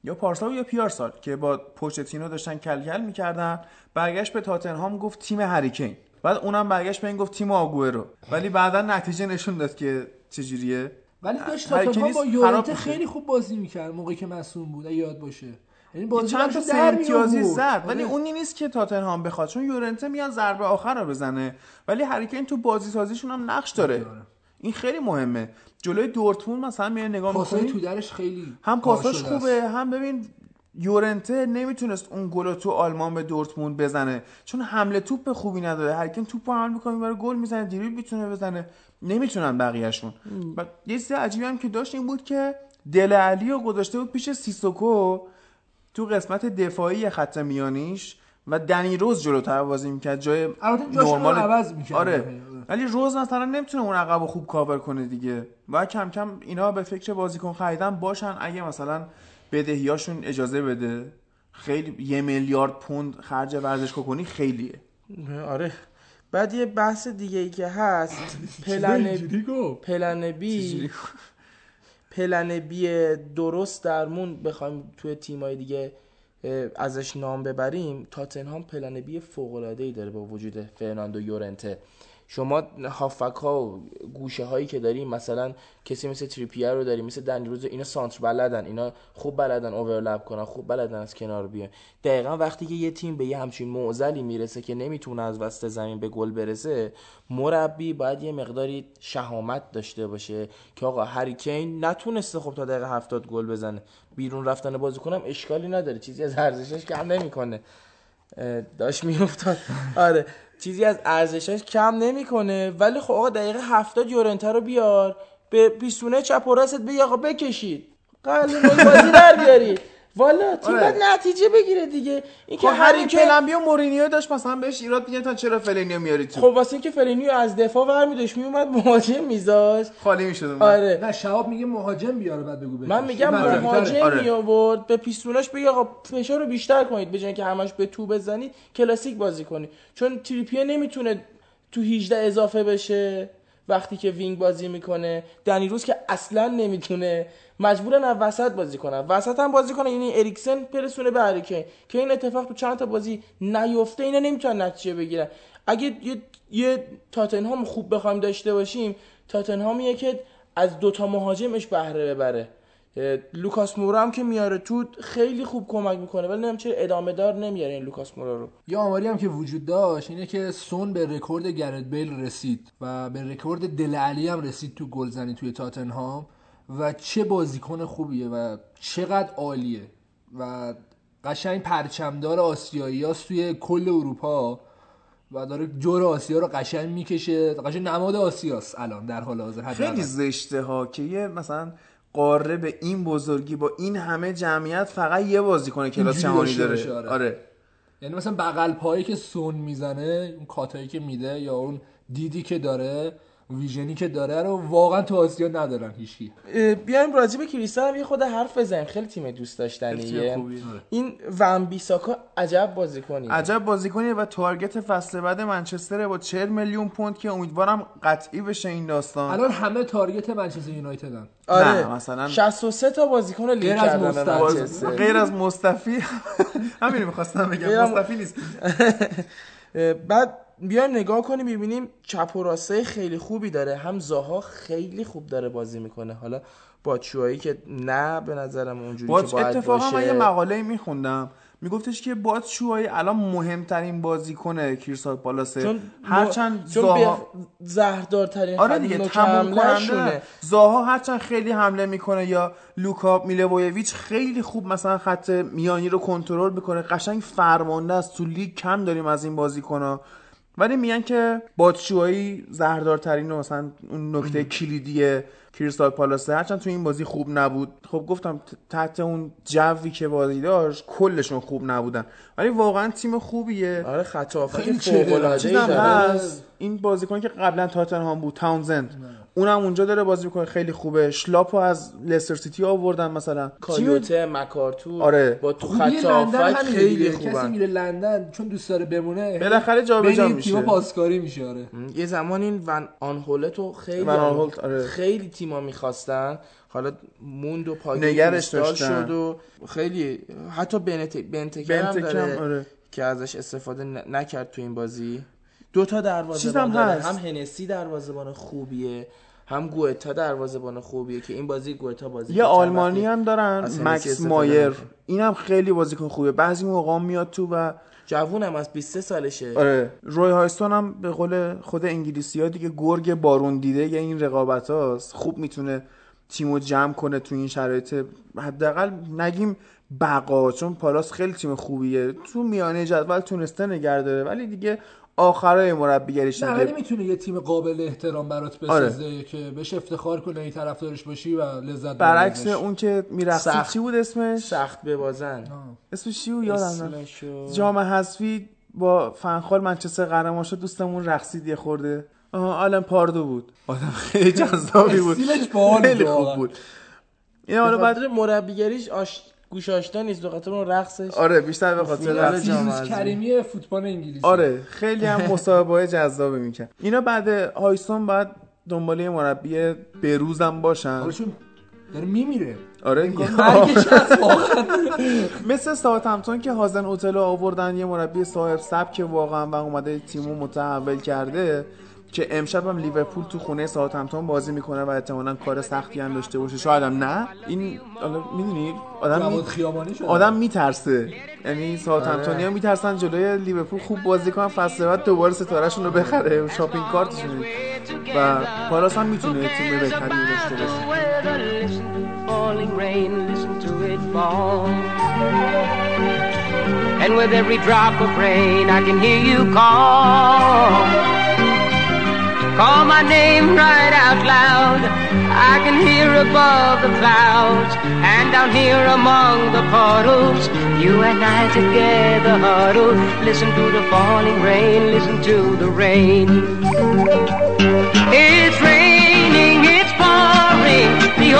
S1: یا پارسال یا پیار سال که با پوچتینو داشتن کلکل می‌کردن برگشت به تاتنهام گفت تیم هریکین. بعد اونم برگشت به این گفت تیم آگوئرو. ولی بعدا نتیجه نشون داد که چجوریه
S2: ولی داشت تاتنهام با
S1: میشه.
S2: خیلی خوب بازی می‌کرد موقعی که مصوم بود یاد باشه. یعنی بازی
S1: چند تا امتیازی. زد. ولی
S2: آره.
S1: اونی نیست که تاتنهام بخواد چون یورنته میاد ضربه آخر رو بزنه. ولی هریکین تو بازی سازیشون هم نقش داره. این خیلی مهمه. جلوی دورتموند مثلا میای نگاه می‌کنی
S2: تو درش خیلی
S1: هم پاساش
S2: شده است.
S1: خوبه هم ببین یورنته نمی‌تونست اون گل تو آلمان به دورتموند بزنه. چون حمله توپ خوبی نداره. هرکن توپ رو حمل می‌کنه برای گل می‌زنه دریبل می‌تونه بزنه. نمی‌تونن بقیهشون. و یه چیز عجیبی هم که داشت این بود که دل علی رو گذاشته بود پیش سیسوکو تو قسمت دفاعی خط میانیش و دنی روز جلوتر بازی می‌کرد. جای
S2: البته رو عوض می‌کرد.
S1: آره. ولی روز مثلا نمی‌تونه اون عقب رو خوب کاور کنه دیگه. و کم کم اینا به فکر بازیکن خریدن باشن اگه مثلا بدهیاشون اجازه بده. خیلی یه میلیارد پوند خرج ورزشگاه کنی خیلیه.
S3: آره. بعد یه بحث دیگه ای که هست *laughs*
S2: plan
S3: plan B. plan B درست درمون بخوایم توی تیمای دیگه ازش نام ببریم. تاتنهام plan B فوق العاده ای داره با وجود فرناندو یورنته. شما هافبک ها و گوشه هایی که داریم مثلا کسی مثل تریپیر رو داریم مثل دنی روز اینا سانتر بلدن اینا خوب بلدن overlap کنن خوب بلدن از کنار بیان. دقیقا وقتی که یه تیم به یه همچین معضلی می‌رسه که نمی‌تونه از وسط زمین به گل برسه مربی باید یه مقداری شهامت داشته باشه که آقا هریکین نتونسته خب تا دقیقه هفتاد گل بزنه. بیرون رفتن بازیکنم اشکالی نداره چیزی از ارزشش کم نمی‌کنه. اه، داشت میافتاد. آره. چیزی از ارزشش کم نمی‌کنه. ولی خب آقا دقیقه هفتاد یورنته رو بیار. به پیستونه چپ و راست بگی آقا بکشید. قلب بازی در بیارید والا تیم
S1: آره.
S3: باید نتیجه بگیره دیگه این
S1: خب
S3: که
S1: هری
S3: همین که
S1: کلمبی و مورینیو داشت مثلا بهش ایراد میگن تا چرا فلینیو میاری تو
S3: خب واسه اینکه فلینیو از دفاع ور میداشت میومد مهاجم میذاشت
S1: خالی می‌شد
S3: آره
S2: نه شهاب میگه مهاجم بیاره بعد بگو بکش.
S3: من میگم. مهاجم
S1: آره.
S3: می آورد به پیستوناش بگی آقا فشار رو بیشتر کنید به جای اینکه همش به تو بزنید کلاسیک بازی کنید چون تریپیه نمی‌تونه تو 18 اضافه بشه وقتی که wing بازی می‌کنه دنی روز که اصلا نمی‌تونه مجبورن از وسط بازی کنن. وسط هم بازی کنن. یعنی اریکسن برسونه به هری کین. که این اتفاق تو چند تا بازی نیفته اینا نمی‌تونن نتیجه بگیرن. اگه یه, یه تاتنهام خوب بخوایم داشته باشیم تاتنهامیه که از دوتا مهاجمش بهره ببره. لوکاس مورا هم که میاره تو خیلی خوب کمک می‌کنه ولی نمیشه ادامه دار نمیاره این لوکاس مورا رو.
S2: یه آماری هم که وجود داشت اینه که سون به رکورد گرت بیل رسید و به رکورد دل علی هم رسید تو گلزنی توی تاتنهام. و چه بازیکن خوبیه و چقدر عالیه و قشنگ پرچمدار آسیایی هست توی کل اروپا و داره جور آسیا رو قشنگ می‌کشه قشنگ نماد آسیاست الان در حال حاضر.
S1: خیلی زشته ها که یه مثلا قاره به این بزرگی با این همه جمعیت فقط یه بازیکن کلاس جهانی داره
S2: آره.
S1: آره
S2: یعنی مثلا بغل پایی که سون می‌زنه اون cut هایی که میده یا اون دیدی که داره vision ی که داره رو واقعا تو آسیا ندارن هیچکی.
S3: بیایم راجع به کریستال هم یه خورده حرف بزنیم. خیلی تیم دوست داشتنیه.
S1: خوبیه.
S3: این ون بیساکا عجب بازیکنیه
S1: عجب بازیکنیه و target فصل بعد منچستر با 40 میلیون پوند که امیدوارم قطعی بشه این داستان.
S2: الان همه target منچستر یونایتدن
S3: آره.
S1: نه، مثلا-
S3: 63 تا بازیکن لیگ
S2: غیر از
S3: کردن
S2: مصطفی.
S3: منچستر.
S1: غیر از مصطفی. *laughs* همین می‌خواستم بگم. مصطفی نیست. *laughs*
S3: بعد بیایم نگاه کنیم ببینیم چپ و راستای خیلی خوبی داره. هم زاها خیلی خوب داره بازی می‌کنه. حالا با چوایی که نه به نظرم اونجوری
S1: با
S3: که باید
S1: اتفاقا من یه
S3: باشه
S1: مقاله میخوندم. میگفتش که بات شوهای الان مهمترین بازیکن کریستال پالاسه
S3: چون
S1: هرچند زاها
S3: زهردارترین
S1: آره دیگه
S3: حمله‌شونه.
S1: کننده. زاها هرچند خیلی حمله می‌کنه یا لوکا میلوویچ خیلی خوب مثلا خط میانی رو کنترل می‌کنه. قشنگ فرمانده است. تو لیگ کم داریم از این بازیکن‌ها. ولی میگن که باتشوهایی زهردارترین و مثلا اون نکته کلیدی کریستال پالاسه هرچند تو این بازی خوب نبود. خب گفتم تحت اون جوی که بازی داشت کلشون خوب نبودن. ولی واقعا تیم خوبیه.
S3: آره خط هافبک
S2: خیلی
S3: فوق العاده
S1: این بازیکن که قبلا تاتنهام بود تاونزند. اونم اونجا داره بازی می‌کنه خیلی خوبه شلوپ رو از لستر سیتی آوردن مثلا تیم
S3: کویاته مکارتور
S1: آره.
S3: با تو
S2: خوبی
S3: خط آفک خیلی
S2: دیگه. کسی میره لندن چون دوست داره بمونه
S1: بالاخره جابجا میشه.
S2: پاسکاری میشه آره
S3: یه زمان این ون آنهولتو خیلی
S1: ون آنهولت، آره.
S3: خیلی تیما می‌خواستن حالا موند و پاگی
S1: نگرش.
S3: شد و خیلی حتی بنت هم
S1: بنتکم،
S3: داره
S1: آره.
S3: که ازش استفاده ن- نکرد تو این بازی دو تا دروازه
S1: هست.
S3: هم هنسی دروازه‌بان خوبیه هم گوئتا دروازه‌بان خوبیه که این بازی گوئتا بازی
S1: یه آلمانی هم دارن مکس مایر. اینم خیلی بازیکن خوبه بعضی موقع میاد تو و
S3: جوونم از 23 سالشه.
S1: آره. روی هایستون هم به قول خود انگلیسی ها دیگه گرگ بارون دیده یه این رقابت هاست. خوب می‌تونه تیمو جمع کنه تو این شرایط. حداقل نگیم بقا چون پالاس خیلی تیم خوبیه. تو میانه جدول تونسته نگه داره. ولی دیگه آخرای مربیگریش
S2: نه ولی می‌تونه یه تیم قابل احترام برات
S1: آره.
S2: بسازه که بهش افتخار کنه این طرفدارش باشی و لذت ببری
S1: برعکس. اون که میرقصید
S3: سخت.
S1: چی بود اسمش؟
S3: سخت ببازن
S1: اسمش چی بود؟ یادم نه.
S3: اسمشو-
S1: جام حذفی با فنخال منچستر قهرمان شد دوستمون رقصید یه خورده. آها آلن پاردو بود. آدم خیلی جذابی بود. خیلی
S2: بود
S1: خوب. بود. این حالا
S3: به
S1: بعد
S3: مربیگریش آش... گوش آشنا نیست به خاطر اون رقصش.
S1: آره بیشتر به خاطر رقص.
S2: کریمی فوتبال انگلیسی.
S1: آره خیلی هم مصاحبه جذابی می‌کرد. اینا بعد هایستون بعد دنباله یه مربی بروزم باشن.
S2: آره چون داره میمیره.
S1: آره *laughs* مثل ساوثهمپتون که هازن اوتلو آوردن یه مربی صاحب سبک واقعا و اومده تیمو متحول کرده. که امشب هم لیورپول تو خونه ساوثهمپتون بازی می‌کنه و احتمالاً کار سختی هم داشته باشه. شاید هم نه. این حالا می‌دونی آدم می...
S2: رواد خیابانی شد
S1: آدم میترسه. یعنی ساوثهمپتونی ها میترسن جلوی لیورپول خوب بازی کنن فصل بعد دوباره ستارهشون رو بخره. و شاپینگ کارتشون و پالاس هم می‌تونه تیم بهتری داشته باشه.
S4: And with every drop of rain, I can hear you call. Call my name right out loud. I can hear above the clouds and down here among the puddles. You and I together huddle. Listen to the falling rain, listen to the rain. It's raining, it's pouring. The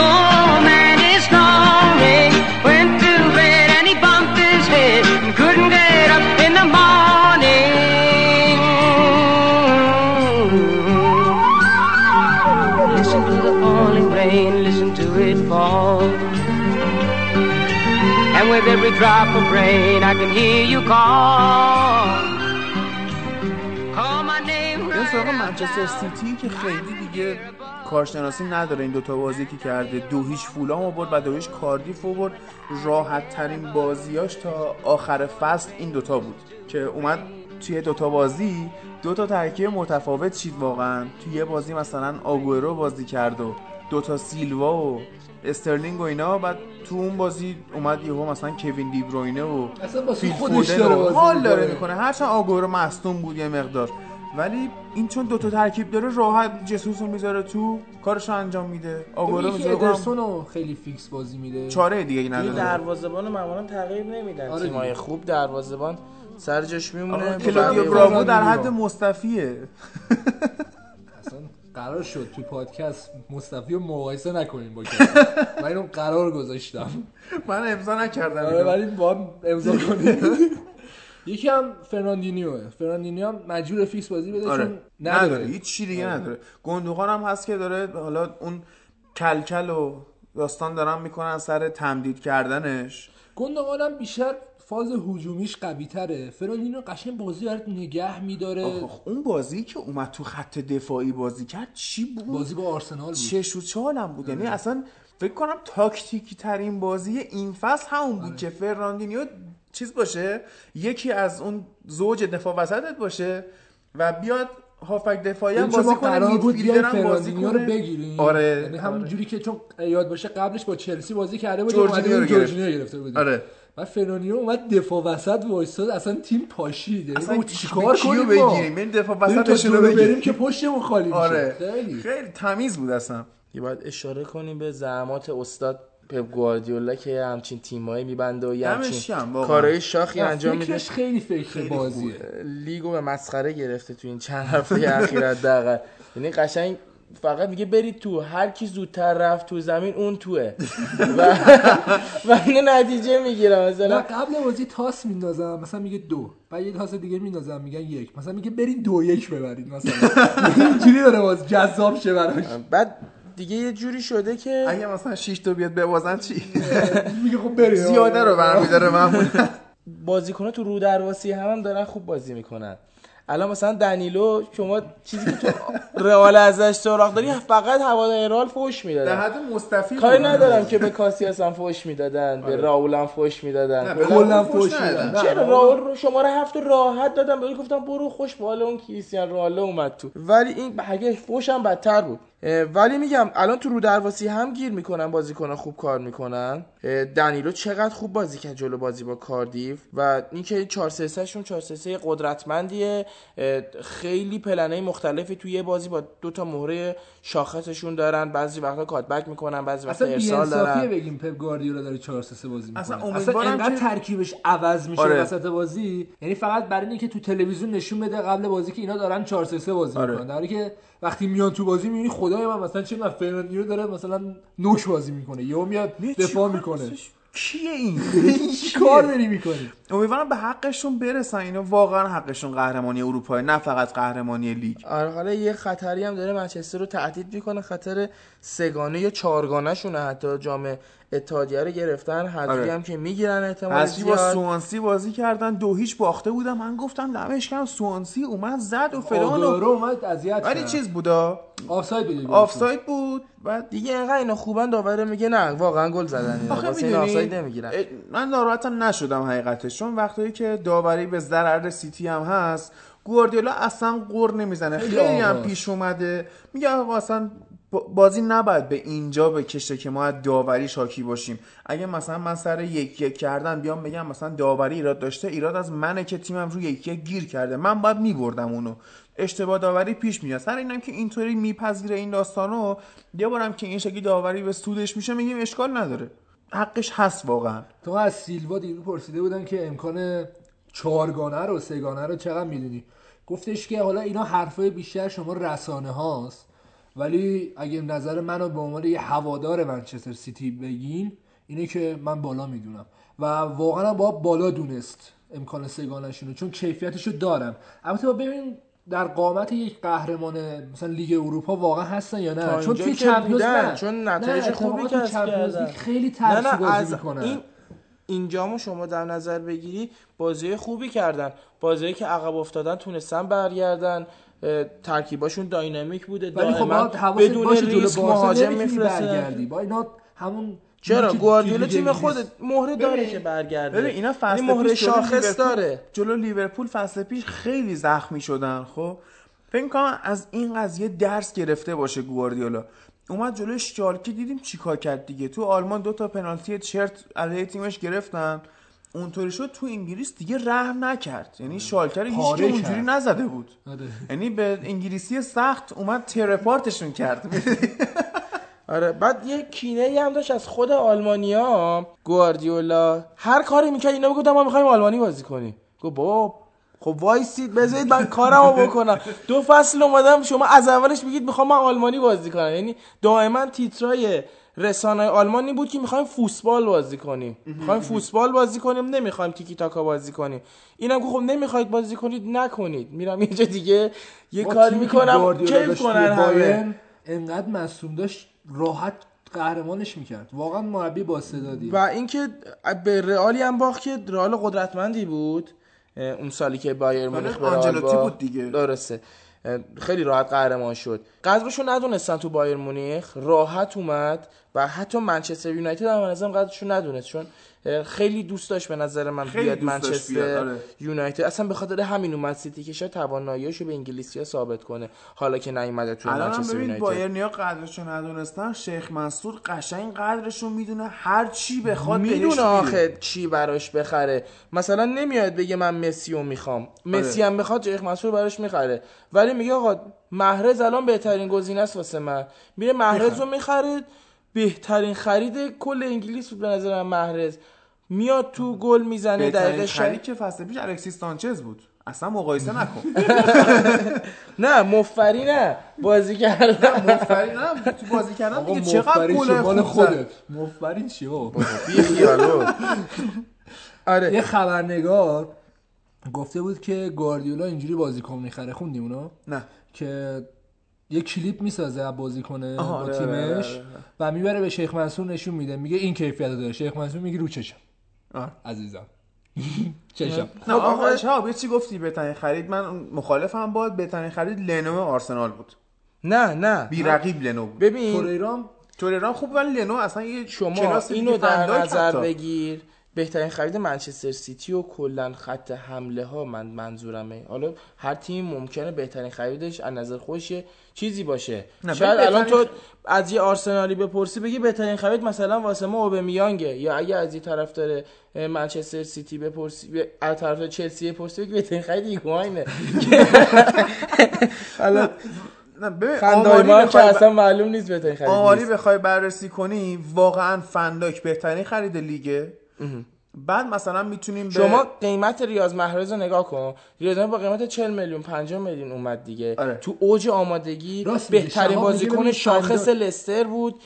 S4: And with every drop of rain, I can hear you call. Call my name
S1: یه
S4: right
S1: سراغ
S4: out
S1: منچستر. سیتی که خیلی دیگه کارشناسی نداره این دوتا بازی که کرده دو هیچ فولام آورد و دو هیچ کاردیف آورد راحت ترین بازیاش تا آخر فصل این دوتا بود که اومد توی دوتا بازی دوتا ترکیب متفاوت چید واقعا توی یه بازی مثلا آگورو بازی کرد و دوتا سیلوا و استرلینگ و اینا بعد تو اون بازی اومد یهو مثلا کوین دیبروینه و
S2: اصلا خودش
S1: فودن
S2: داره
S1: و
S2: بازی
S1: حال داره
S2: می‌کنه.
S1: هرچند آگورو مصدوم بود یه مقدار. ولی این چون دوتا ترکیب داره راحت جسوس رو می‌ذاره تو کارش رو انجام میده. آگورو می‌ذاره
S2: ادرسون رو خیلی فیکس بازی میده.
S1: چاره دیگه ای
S3: این
S1: نداره.
S3: دروازه‌بان رو معمولا تغییر نمیدن.
S2: آره
S3: تیمای. خوب دروازه‌بان سر جاش میمونه.
S1: کلودیو براوو در. حد مصطفیه.
S2: قرار شد تو پادکست مصطفی رو مقایسه نکنیم با کسی. *laughs* من اینو قرار گذاشتم.
S1: من امضا نکردم
S2: آره. ولی با امضا کنیم. *laughs* یکی هم فرناندینیوه. فرناندینیو هم مجبور فیکس بازی بده
S1: آره.
S2: چون
S1: نداره.
S2: نداره.
S1: هیچ چی دیگه نداره. گندوقان هم هست که داره حالا اون کلکل و داستان دارن می‌کنن سر تمدید کردنش.
S2: گندوقان هم بیشتر فاز هجومیش قوی تره فرناندینیو قشنگ بازی برات نگه میداره.
S1: آخ، اون بازی که اومد تو خط دفاعی بازی کرد چی بود؟
S2: بازی با آرسنال بود.
S1: چش و چالم بود. یعنی اصلا فکر کنم تاکتیکی ترین بازی این فصل همون بود که فرناندینیو چیز باشه یکی از اون زوج دفاع وسطت باشه و بیاد هافبک دفاعی هم بازی کنه
S2: بود
S1: هم بازی
S2: فرناندینیو رو
S1: کنه.
S2: بگیریم.
S1: آره.
S2: یعنی همون جوری که چون یاد باشه قبلش با چلسی بازی کرده بود
S1: جورجینیو
S2: اومده
S1: رو
S2: گرفته بود
S1: آره.
S2: و فرناندینیو اومد دفاع وسط وایساد اصلا تیم پاشید یعنی
S1: اصلا
S2: گفت چیکار کنیم ما؟
S1: بگیریم این دفاع
S2: بریم تا
S1: وسطشون رو بگیریم.
S2: که پشتمون خالی میشه
S1: آره.
S2: خیلی.
S1: خیلی تمیز بود اصلا.
S3: یه باید اشاره کنیم به زحمات استاد پپ گواردیولا که همچین تیمایی میبنده و یه همچین. کارهای شاخی انجام میده
S2: فکرش خیلی فکر بازیه.
S3: لیگو به مسخره گرفته تو این چند هفته اخیر حداقل. یعنی قشنگ فقط میگه برید تو هر کی زودتر رفت تو زمین اون توه. *laughs* و و اینو نتیجه می‌گیره
S2: نه
S3: مثلا
S2: قبل بازی تاس میندازم مثلا میگه دو. بعد یه تاس دیگه میندازم میگن یک. مثلا میگه برید دو یک ببرید مثلا. *laughs* اینجوری داره باز جذاب شه براش.
S3: بعد دیگه یه جوری شده که
S1: اگه مثلا 6 تا بیاد ببازن چی؟ *laughs*
S2: میگه خب برید
S1: زیاده رو برمیداره معمولا.
S3: بازیکن‌ها تو رو درواسی هم, هم دارن خوب بازی می‌کنن. الان مثلا دنیلو شما چیزی که تو رئال ازش سراغ داری فقط هوادار رئال فوش
S1: در
S3: می‌دادن
S1: حد مستفید
S3: کاری. ندارم که به کاسیاس هم فوش می‌دادن به راول هم فوش می‌دادن.
S2: کلا
S1: فوش.
S2: میدن
S3: چرا؟ راول رو شماره هفت راحت دادم بهش گفتم برو خوش حال اون کریستیان رونالدو اومد تو. ولی این اگه فوش هم بدتر بود. ولی میگم الان تو رو درواسی هم گیر می‌کنن بازیکنان خوب کار می‌کنن. دنیلو چقدر خوب بازی کرد جلو بازی با کاردیف و اینکه 4 3 3 شون 4 3 3 قدرتمندیه. خیلی پلنای مختلفی توی یه بازی با دو تا مهره شاخصشون دارن. بعضی وقتا کاتبک می‌کنن بعضی وقتا
S2: اصلا
S3: ارسال دارن.
S2: بگیم پپ گواردیولا داره 4 3 3 بازی می‌کنه.
S1: اصلا
S2: اصلا,
S1: امیدوارم
S2: انقدر
S1: که-
S2: ترکیبش عوض میشه
S1: آره.
S2: وسط بازی. یعنی فقط برای اینکه تو تلویزیون نشون بده قبل بازی که اینا دارن 4 3 3 بازی
S1: آره.
S2: می‌کنن. در حالی که وقتی میان تو بازی می‌بینی خدای من مثلا چه فرناندینho داره مثلا نوک بازی می‌کنه. یهو میاد دفاع می‌کنه.
S1: کیه این؟ *laughs* *laughs*
S2: کار داری می‌کنی؟
S1: امیدوارم به حقشون برسن. اینا واقعا حقشون قهرمانی اروپا نه فقط قهرمانی لیگ.
S3: آره حالا یه خطری هم داره منچستر رو تهدید می‌کنه. خطر سگانه یا چهارگانه شونه حتی جام اتحادیه رو گرفتن حذفی
S1: آره.
S3: هم که می‌گیرن احتمال
S1: حذفی با
S3: زیاد.
S1: سوانسی بازی کردن دو هیچ باخته بودم. من گفتم دمش کم سوانسی اومد زد و فلان و
S2: اومد اذیت
S1: ولی. چیز بودا؟
S2: آفساید بود
S1: آفساید بود. بعد
S3: دیگه اینقدر اینا خوبن داوره میگه نه واقعا گل زدن
S1: آخه می‌دونی،
S3: آفساید نمی‌گیرن.
S1: من ناراحتم نشدم حقیقتش چون وقتی که داوری به ضرر سیتی هم هست گواردیولا اصلا غر نمی‌زنه.
S2: خیلی
S1: هم. پیش اومده. میگه آقا اصلا بازی نباید به اینجا بکشه که ما از داوری شاکی باشیم. اگه مثلا من سر یک یک کردن بیام بگم مثلا داوری ایراد داشته ایراد از منه که تیمم رو یک یک گیر کرده. من باید میبردم اونو. اشتباه داوری پیش میاد. سر اینم که اینطوری میپذیره این داستانو یه بارم که این شکلی داوری به سودش میشه میگیم اشکال نداره. حقش هست واقعا.
S2: تو از سیلوا دیگه پرسیده بودن که امکان چهارگانه رو سگانه رو چقدر می‌دونی؟ گفتش که حالا اینا حرفای بیشتر شما رسانه هاست. ولی اگه نظر منو به عنوان یه هوادار منچستر سیتی بگین اینه که من بالا می‌دونم. و واقعا با بالا دونست امکان سگانشونو چون کیفیتشو دارن. البته با ببین در قامت یک قهرمان مثلا لیگ اروپا واقعا هستن یا نه؟ چون توی چمپیونز نه.
S3: چون نتایج خوبی
S2: تو
S3: کسب
S2: خیلی ترسی بازی می‌کنن
S3: این اینجامو شما در نظر بگیری بازی خوبی کردن. بازی که عقب افتادن تونستن برگردن. ترکیباشون داینامیک بوده
S2: ولی خب
S3: دائما.
S2: حواست
S3: بدون ریسک مهاجم میفرستن
S2: برگردی. با اینا همون
S3: چرا؟ گواردیولا تیم خود مهره داره که برگرده.
S1: ببین اینا فصل
S3: یعنی مهره
S1: پیش جلو
S3: شاخص
S1: لیورپول-
S3: داره.
S1: جلو لیورپول فصل پیش خیلی زخمی شدن خب؟ فکر می‌کنم از این قضیه درس گرفته باشه گواردیولا. اومد جلوی شالکه دیدیم چیکار کرد دیگه؟ تو آلمان دو تا پنالتی چرت علیه تیمش گرفتن. اونطوری شد تو انگلیس دیگه رحم نکرد. یعنی شالکه رو هیچ اونجوری. نزده بود.
S2: آره.
S1: یعنی به انگلیسی سخت اومد ترپارتشون کرد. *laughs*
S3: آره بعد یه کینه ای هم داشت از خود آلمانیا. گواردیولا هر کاری می‌کرد اینا بگفتن ما می‌خوایم آلمانی بازی کنیم. گفت بابا خب وایسید بذارید من کارمو بکنم. دو فصل اومدم شما از اولش میگید می‌خوام من آلمانی بازی کنم. یعنی دائما تیترای رسانه آلمانی بود که می‌خوایم فوتبال بازی کنیم. می‌خوایم فوتبال بازی کنیم نمی‌خوایم تیکی تاکا بازی کنیم. اینم گفت خب نمی‌خواید بازی کنید نکنید. میرم یه دیگه یه
S2: که
S3: می‌کنم. کیف کنن همه؟
S2: انقدر مصوم داشت راحت قهرمانش می‌کرد. واقعا مربی با استعدادی.
S3: و اینکه به رئالی هم باخت که رئال قدرتمندی بود اون سالی که بایر مونیخ به رئال
S1: آنجلوتی
S3: باخت.
S1: بود دیگه.
S3: درسته. خیلی راحت قهرمان شد. قدرشو ندونستن تو بایر مونیخ راحت اومد. و حتی منچستر یونایتد هم از قدرشو ندونست چون خیلی دوست داشت به نظر من بیاد منچستر
S1: آره.
S3: یونایتد. اصلا به خاطر همین اومد سیتی که شاید تواناییاشو به انگلیسی ها ثابت کنه حالا که نیومده تو منچستر
S1: ببین
S3: یونایتد.
S1: بایرنیا قدرشو ندونستن شیخ منصور قشنگ قدرشو می‌دونه هر چی بخواد
S3: می‌دونه. آخه چی براش بخره. مثلا نمیاد بگه من مسی رو می‌خوام. مسی هم بخواد شیخ منصور براش می‌خره. ولی میگه آقا محرز الان بهترین گزینه است واسه من. میره محرز رو می‌خره بهترین خرید کل انگلیس بود به نظر من محرز. میاد تو گل می‌زنه دقیقه.
S1: خرید که فصل پیش الکسیس سانچز بود. اصلا مقایسه نکن. *laughs*
S3: نه مفری نه. بازی کردم
S1: مفری نه. تو بازی کردن دیگه چقدر گل خوب.
S2: خودت. مفری چی بابا *laughs*
S3: آره.
S2: یه خبرنگار گفته بود که گواردیولا اینجوری بازیکن می‌خره. خوندیم اونو؟
S1: نه.
S2: که یه کلیپ می‌سازه از بازیکنه
S1: آها،
S2: با
S1: آره،
S2: تیمش
S1: آره، آره،
S2: و می‌بره به شیخ منصور نشون میده. میگه این کیفیت داره. شیخ منصور میگه رو چشم.
S1: آه.
S2: عزیزم. *laughs* چشم.
S1: نه
S3: خب
S1: آقا
S3: آخه-
S1: شهاب یه چی گفتی؟ بهترین خرید؟ من مخالفم باد بهترین خرید لنو آرسنال بود.
S3: نه نه.
S1: بی رقیب لنو بود.
S3: ببین
S2: توریرام
S1: توریران خوب ولی لنو اصلا یه
S3: شما اینو در نظر. بگیر. بهترین خرید منچستر سیتی و کلا خط حمله ها من منظورمه. حالا هر تیم ممکنه بهترین خریدش از نظر خودش چیزی باشه. شاید
S1: بهترین
S3: الان تو از یه آرسنالی بپرسی بگی بهترین خرید مثلا واسه ما اوبمیانگه یا اگه از یه طرفدار اه، منچستر سیتی بپرسی از طرف چلسی بپرسی بگی بهترین خرید ایگواینه *laughs* حالا هم که اصلا معلوم نیست بهترین خرید
S1: آماری. بخوای بررسی کنی واقعا فنداک بهترین خرید لیگه. بعد مثلا می‌تونیم به
S3: شما قیمت ریاض محرز رو نگاه کن ریاض با قیمت 40 میلیون 50 میلیون اومد دیگه
S1: آره.
S3: تو اوج آمادگی. بهترین بازیکن شاخص. لستر بود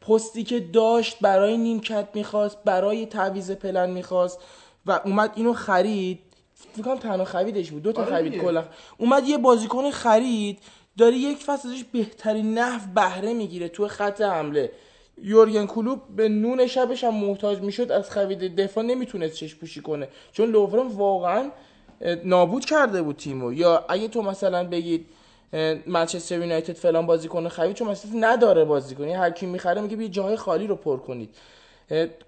S3: پستی که داشت برای نیمکت می‌خواست برای تعویض پلن می‌خواست و اومد اینو خرید فکر کنم تنها خریدش بود دو تا
S1: آره
S3: خرید. کلا اومد یه بازیکن خرید داره یک فصل ازش بهترین نحو بهره می‌گیره تو خط حمله یورگن کلوب به نون شبش هم محتاج می‌شد از خرید دفاع نمی‌تونست چش پوشی کنه. چون لوورن واقعا نابود کرده بود تیمو. یا اگه تو مثلا بگید منچستر یونایتد فلان بازیکن خرید چون مثلا نداره بازیکن هر کی می‌خره میگه بیا جاهای خالی رو پر کنید.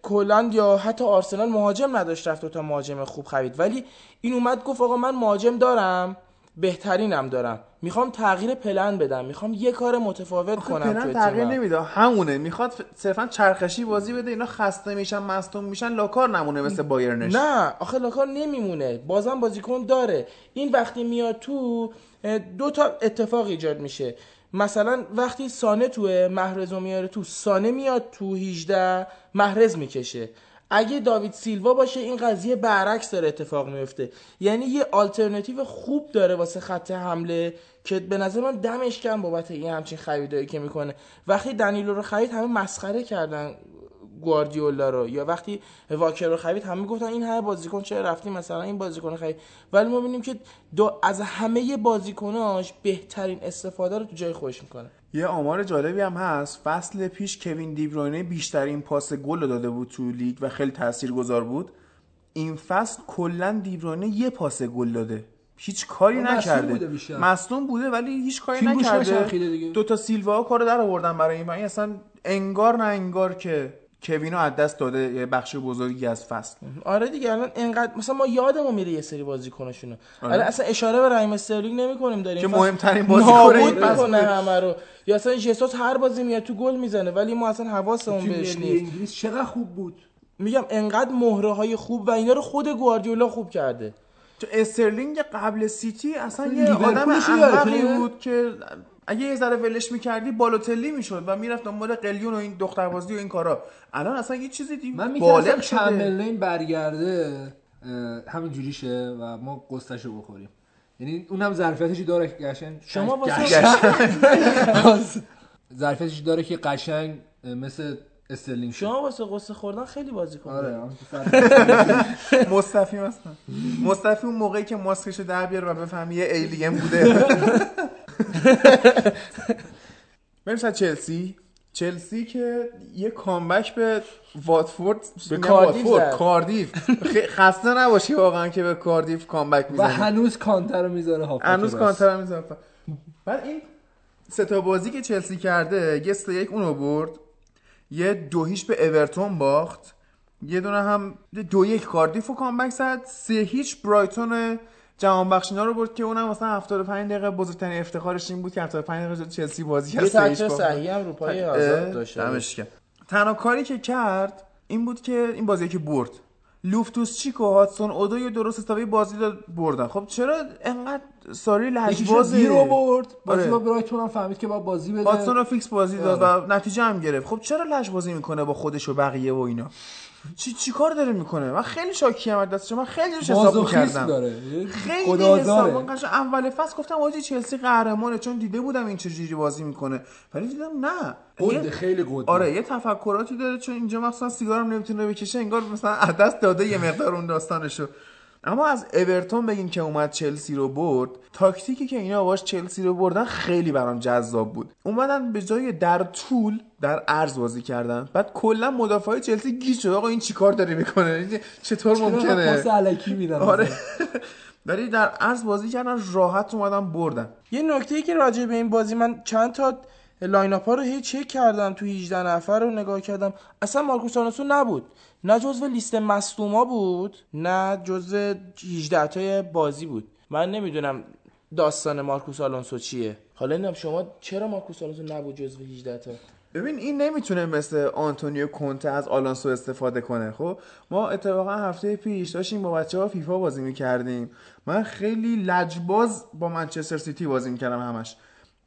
S3: کلا یا حتی آرسنال مهاجم نداشت رفت تا مهاجم خوب خرید ولی این اومد گفت آقا من مهاجم دارم. بهترینم دارم. می‌خوام تغییر پلن بدم. می‌خوام یه کار متفاوت کنم
S1: پلن تغییر نمیده. همونه. می‌خواد صرفا چرخشی بازی بده. اینا خسته میشن مصدوم میشن. لاکار نمونه مثل بایرنش.
S3: نه. آخه لاکار نمیمونه. بازم بازیکن داره. این وقتی میاد تو دو تا اتفاق ایجاد میشه. مثلا وقتی سانه توه محرز رو میاره تو. سانه میاد تو 18 محرز می‌کشه. اگه داوید سیلوا باشه این قضیه برعکس داره اتفاق میفته. یعنی یه آلترناتیو خوب داره واسه خط حمله که به نظر من دمش کم بابت این همچین خریدایی که می‌کنه. وقتی دنیلو رو خرید همه مسخره کردن گواردیولا رو. یا وقتی واکر رو خرید همه گفتن این همه بازیکن چرا رفتی؟ مثلا این بازیکن خرید. ولی ما ببینیم که از همه بازیکناش بهترین استفاده رو تو جای خودش می‌کنه.
S1: یه آمار جالبی هم هست. فصل پیش کوین دیبروینه بیشترین پاس گل رو داده بود تو لیگ و خیلی تاثیرگذار بود. این فصل کلا دیبروینه یه پاس گل داده. هیچ کاری نکرده.
S2: بوده.
S1: مصدوم بوده ولی هیچ کاری نکرده. دو تا سیلوا کارو در آوردن برای این. اصلا انگار نه انگار که کوینو از دست داده یه بخش بزرگی از فصل.
S3: آره دیگه الان انقدر مثلا ما یادمون میره یه سری بازیکناشونو.
S1: آره.
S3: الان اصلا اشاره به رحیم استرلینگ نمی‌کنیم داریم.
S1: که مهمترین بازیکن این
S3: می‌کنه. همه رو. یا اصلا ژسوس هر بازی میاد تو گل می‌زنه ولی ما اصلا حواسمون بهش نیست.
S2: انگلیس چقدر خوب بود؟
S3: میگم انقدر مهره های خوب و اینا رو خود گواردیولا خوب کرده.
S1: تو استرلینگ قبل سیتی اصلا یه آدم احمقی؟ بود که اگه یه ذره ولش می‌کردی بالوتلی می‌شد و می‌رفت دنبال قلیون و این دختربازی و این کارا. الان اصلا یه چیزی دی
S2: من
S1: بالغ شده.
S2: چمبرلین برگرده همین جوری شه و ما قصتشو بخوریم. یعنی اونم ظرفیتشی داره که قشنگ
S3: شما واسه- *laughs*
S2: ظرفیتش داره که قشنگ مثل استرلینگ.
S3: شما واسه قصه خوردن خیلی بازی
S2: آره هم که سر-
S1: مصطفی مثلا. مصطفی اون موقعی که ماسکشو در بیاره و بفهمی یه ایلین بوده. *laughs* *laughs* بریم سر چلسی چلسی که یه کامبک به واتفورد
S3: به کاردیف
S1: واتفورد،. کاردیف خسته نباشی واقعا که به کاردیف کامبک
S2: و
S1: می‌زنی
S2: هنوز کانتر رو می‌ذاره هافبک
S1: هنوز. کانتر هم می‌زنه. بعد این سه تا بازی که چلسی کرده یه سه یک اونو برد یه دو هیچ به اورتون باخت یه دونه هم دو یک کاردیف و کامبک زد سه هیچ برایتون جهان بخشینا رو برد که اونم مثلا 75 دقیقه بزرگترین افتخارش این بود که 75 دقیقه چلسی بازی
S3: یه
S1: کرد
S3: تکل
S1: باخت.
S3: صحیح هم رو پای آزاد داشت.
S1: دمش گرم. تنها کاری که کرد این بود که این بازی که برد. لوفتوس چیک و هاتسون اودوی درست حسابی بازی رو بردن. خب چرا انقدر ساری
S2: یکیشو
S1: لجبازه
S2: گیر آورد بازی
S1: آره.
S2: با برایتون هم فهمید که با بازی بده.
S1: هاتسون رو فیکس بازی داد و نتیجه هم گرفت. خب چرا لج بازی می‌کنه با خودش و بقیه و اینا؟ چی چی کار داره می‌کنه؟ من خیلی شاکی ام از دستش من خیلی روش حساب می‌کردم.
S2: داره.
S1: خیلی حساب اول فصل گفتم آجی چلسی قهرمانه چون دیده بودم این چجوری بازی می‌کنه. ولی دیدم نه. یه-
S2: خیلی قده
S1: آره یه تفکراتی داره چون اینجا مثلا سیگارم نمی‌تونه بکشه انگار مثلا از دست داده یه مقدار اون داستانشو. اما از اورتون بگیم که اومد چلسی رو برد تاکتیکی که اینا باش چلسی رو بردن خیلی برام جذاب بود. اومدن به جای در طول در عرض بازی کردن. بعد کلا مدافعای چلسی گیج شد. آقا این چیکار داره می‌کنه؟ چطور ممکنه؟
S2: پاس الکی میدن
S1: آره. *laughs* ولی در عرض بازی کردن راحت اومدن بردن.
S3: یه نکته ای که راجع به این بازی من چند تا line up ها رو هی چک کردم تو 18 نفر رو نگاه کردم. اصلا مارکوس آلونسو نبود. نه جزو لیست مصدوما بود نه جزو 18 تای بازی بود. من نمی‌دونم داستان مارکوس آلونسو چیه. حالا نمی‌دونم شما چرا مارکوس آلونسو نبود جزو 18 تا؟
S1: ببین این نمی‌تونه مثل آنتونیو کونته از آلونسو استفاده کنه خب؟ ما اتفاقا هفته پیش داشتیم با بچه ها فیفا بازی می‌کردیم. من خیلی لجباز با منچستر سیتی بازی می‌کردم همش.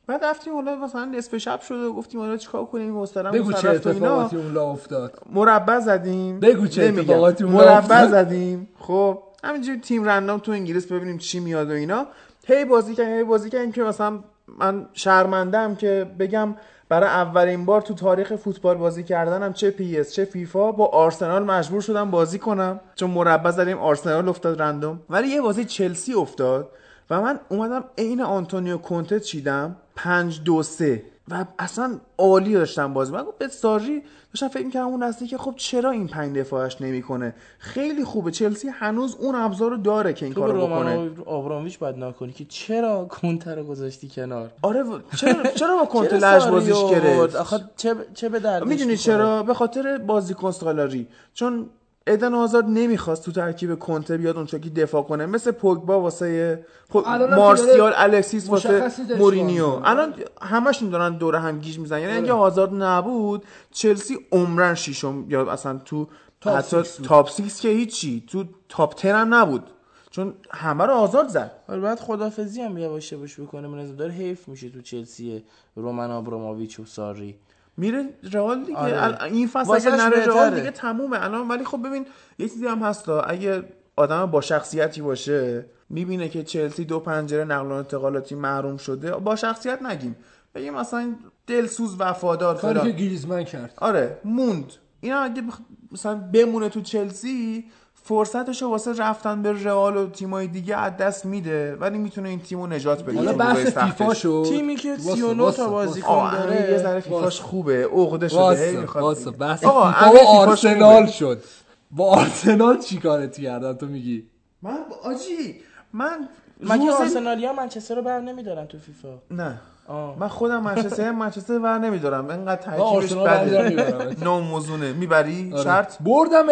S1: بعد رفتیم حالا مثلا نصف شب شده و گفتیم حالا چیکار کنیم مسترم
S2: بگو چه. اتفاقاتی اون افتاد.
S1: مربع زدیم.
S2: بگو چه. اتفاقاتی اون
S1: مربع. زدیم. خب همینجوری تیم random تو انگلیس ببینیم چی میاد و اینا. هی بازی کردیم هی بازی کردیم که مثلا من شرمندم که بگم برای اولین بار تو تاریخ فوتبال بازی کردنم چه PES چه فیفا با آرسنال مجبور شدم بازی کنم. چون مربع زدیم آرسنال افتاد random. ولی یه بازی چلسی افتاد و من اومدم عین آنتونیو کونته چیدم. 5 2 3 و اصلا عالی داشتم بازی. من به ساری داشتم فکر می‌کردم اون نسلی که خب چرا این پنج دفاعش نمی‌کنه؟ خیلی خوبه. چلسی هنوز اون ابزار رو داره که این
S3: تو
S1: کارو بکنه.
S3: رومان آبرامویچ باید نکنی که چرا کنتر رو گذاشتی کنار؟
S1: آره و- چرا *laughs* چرا با کنت
S3: چرا
S1: لج بازیش؟ گرفت؟
S3: آخه چه چه به دردش
S1: می‌دونی؟ چرا؟ به خاطر بازیکن سالاری. چون ادن آزاد نمی‌خواست تو ترکیب کنته بیاد اونجا که دفاع کنه. مثل پوگبا واسه خب
S2: الانم که
S1: مارسیال الکسیس واسه مورینیو. الان همشون دارن دور هم گیج می‌زنن. یعنی اگه هازارد نبود چلسی عمرا شیشم یا اصلا تو
S2: top
S1: حتی
S2: six.
S1: top six که هیچی. تو top ten هم نبود. چون همه رو هازارد زد.
S3: آره بعد خدافزی هم یواش یواش بکنه من داره حیف میشه تو چلسی رومن آبراموویچ و ساری.
S1: میره رئال دیگه.
S3: آره.
S1: این فصل نره رئال. دیگه تمومه. الان ولی خب ببین یه چیزی هم هستا. اگه آدم با شخصیتی باشه می‌بینه که چلسی دو پنجره نقل و انتقالاتی محروم شده. با شخصیت نگیم. بگیم مثلا دلسوز وفادار
S2: کاری که گریزمن کرد.
S1: آره موند. اینا اگه بخ... مثلا بمونه تو چلسی فرصتشو واسه رفتن به رئال و تیمای دیگه از دست میده ولی می‌تونه این تیمو نجات بده
S2: حالا بحث
S1: روزای سختش.
S2: فیفا شد
S3: تیمی که
S2: واسه،
S3: 39
S2: واسه،
S3: تا. بازیکن داره
S1: یه ذره فیفاش. خوبه عقده شده هی
S2: واسه
S1: می‌خواد
S2: واسه
S1: بگه.
S2: بحث
S1: آقا،
S2: فیفا آرسنال. شد با آرسنال چی کارت کردن تو میگی
S1: من آجی من
S3: مگه آرسنالیا منچستر رو بر نمیدارن تو فیفا
S1: نه
S3: آه.
S1: من خودم منچستر منچستر ور نمیدارم انقدر ترکیبش بده. ناموزونه می‌بری
S2: آره.
S1: شرط
S2: بردم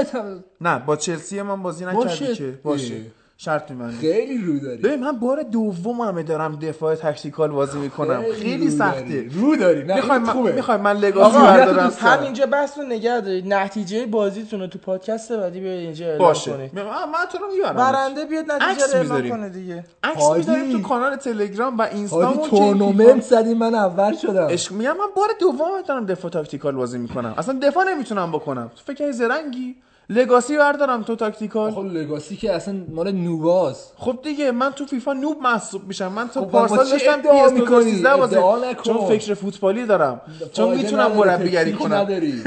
S1: نه با چلسی من بازی نکردی. که باشه. شرط میبندی.
S2: خیلی رو داری.
S1: ببین من بار دوممه دارم دفاع تکتیکال بازی می‌کنم. خیلی سخته.
S2: رو داری.
S1: می‌خوای من می‌خوای من لگاسی بردارم
S3: همینجا بحث رو نگه دارید. نتیجه بازیتون رو تو پادکست بعدی بیاید اینجا اعلام
S1: باشه.
S3: کنید.
S1: من, من تو رو می‌برم
S3: برنده بیاد نتیجه رو اعلام. کنه دیگه.
S1: عکس. می‌ذاریم تو کانال تلگرام و اینستامون.
S2: تورنمنت زدی من اول شدم.
S1: عشق میگم من بار دوم دارم دفاع تاکتیکال بازی می‌کنم. اصلا دفاع نمی‌تونم بکنم. تو فکر کنی زرنگی؟ لگاسی بردارم تو تاکتیکال.
S2: خب لگاسی که اصلا مال نوواز
S1: خب دیگه من تو فیفا نوب محسوب میشم. من تو
S2: خب
S1: پارسال داشتم پی اس
S2: می‌کنی؟
S1: 2013 بازی
S2: ادعا نکن.
S1: چون فکر فوتبالی دارم. چون می‌تونم مربیگری کنم.
S2: نداری.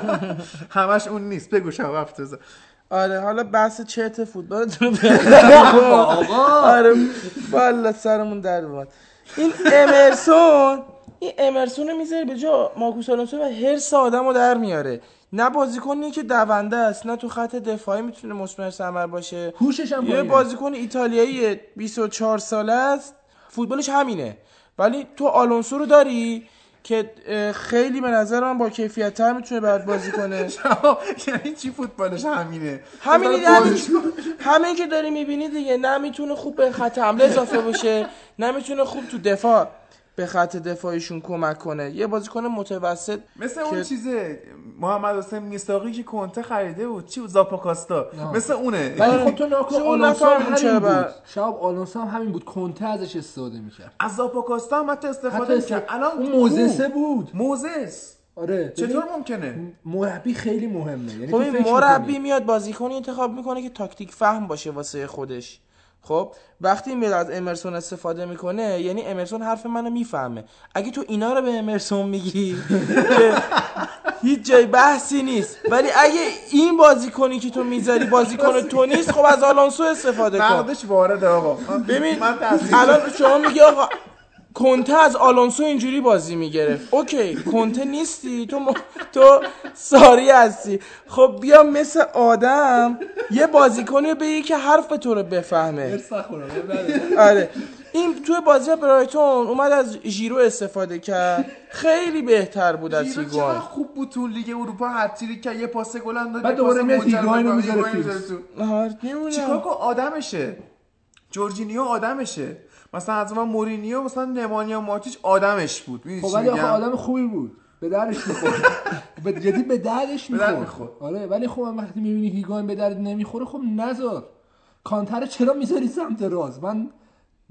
S2: *laughs*
S1: همش اون نیست. بگو شب افتضاح
S3: آره حالا بحث چرت فوتبالتون رو *laughs* بیارید. آره والا سرمون در اومد. این امرسون این امرسون رو می‌ذاره به جا مارکوس آلونسو و هرس آدم رو در میاره. نه بازیکنیه که دونده است نه تو خط دفاعی می‌تونه مثمر ثمر باشه.
S2: هوشش هم
S3: یه. بازیکن ایتالیایی 24 ساله است فوتبالش همینه. ولی تو آلونسو رو داری که خیلی به نظر من با کیفیت تر می‌تونه برات بازی کنه. *laughs*
S1: یعنی چی فوتبالش همینه؟
S3: همینی
S1: کن.
S3: همین که داری می‌بینی دیگه نه می‌تونه خوب به خط حمله اضافه بشه نه می‌تونه خوب تو دفاع. به خط دفاعیشون کمک کنه. یه بازیکن متوسط
S1: مثل اون
S3: که-
S1: چیزه محمد حسین میساقی که کنته خریده بود. چی بود؟ زاپاکاستا. مثل اونه.
S2: ولی خب تو ناکن
S3: چون
S2: آلونسو هم همین
S3: بر-
S2: بود. شب آلونسو هم همین بود. کنته ازش استفاده می‌کرد.
S1: از زاپاکاستا هم حتی استفاده می‌کرد. الان
S2: اون؟ موزسه بود.
S1: موزس.
S2: آره.
S1: چطور ممکنه؟
S2: مربی خیلی مهمه. یعنی
S3: خب مربی. میاد بازیکنی انتخاب می‌کنه که تاکتیک فهم باشه واسه خودش. خب وقتی میاد از امرسون استفاده می‌کنه یعنی امرسون حرف منو می‌فهمه. اگه تو اینا رو به امرسون میگی هیچ جای بحثی نیست. ولی اگه این بازیکنی که تو می‌ذاری بازیکن تو نیست خب از آلونسو استفاده کن.
S1: نقدش وارده آقا.
S3: ببین الان شما میگی آقا کنته از آلونسو اینجوری بازی می‌گرفت. OK کنته نیستی؟ تو م... تو ساری هستی. خب بیا مثل آدم یه بازیکنی رو بگی که حرف تو رو بفهمه.
S2: بله.
S3: آره. این توی بازی برایتون اومد از ژیرو استفاده کرد. خیلی بهتر بود از هیگوان.
S1: خوب بود تو لیگ اروپا هتریک که یه پاس گل هم داد
S2: بعد دوباره میاد
S1: به
S2: می‌ذاره.
S3: آره،
S1: چیکار آدمشه. جورجینیو آدمشه. مثلا از من مورینیو مثلا نمانیا ماتیچ آدمش بود.
S2: خب ولی آخه؟ آدم خوبی بود. به درش می‌خورد. *laughs* به جدی به
S1: درد
S2: می‌خورد. آره ولی خب من وقتی می‌بینی هیگاین به درد نمی‌خوره خب نذار. کانتر چرا می‌ذاری سمت راست؟ من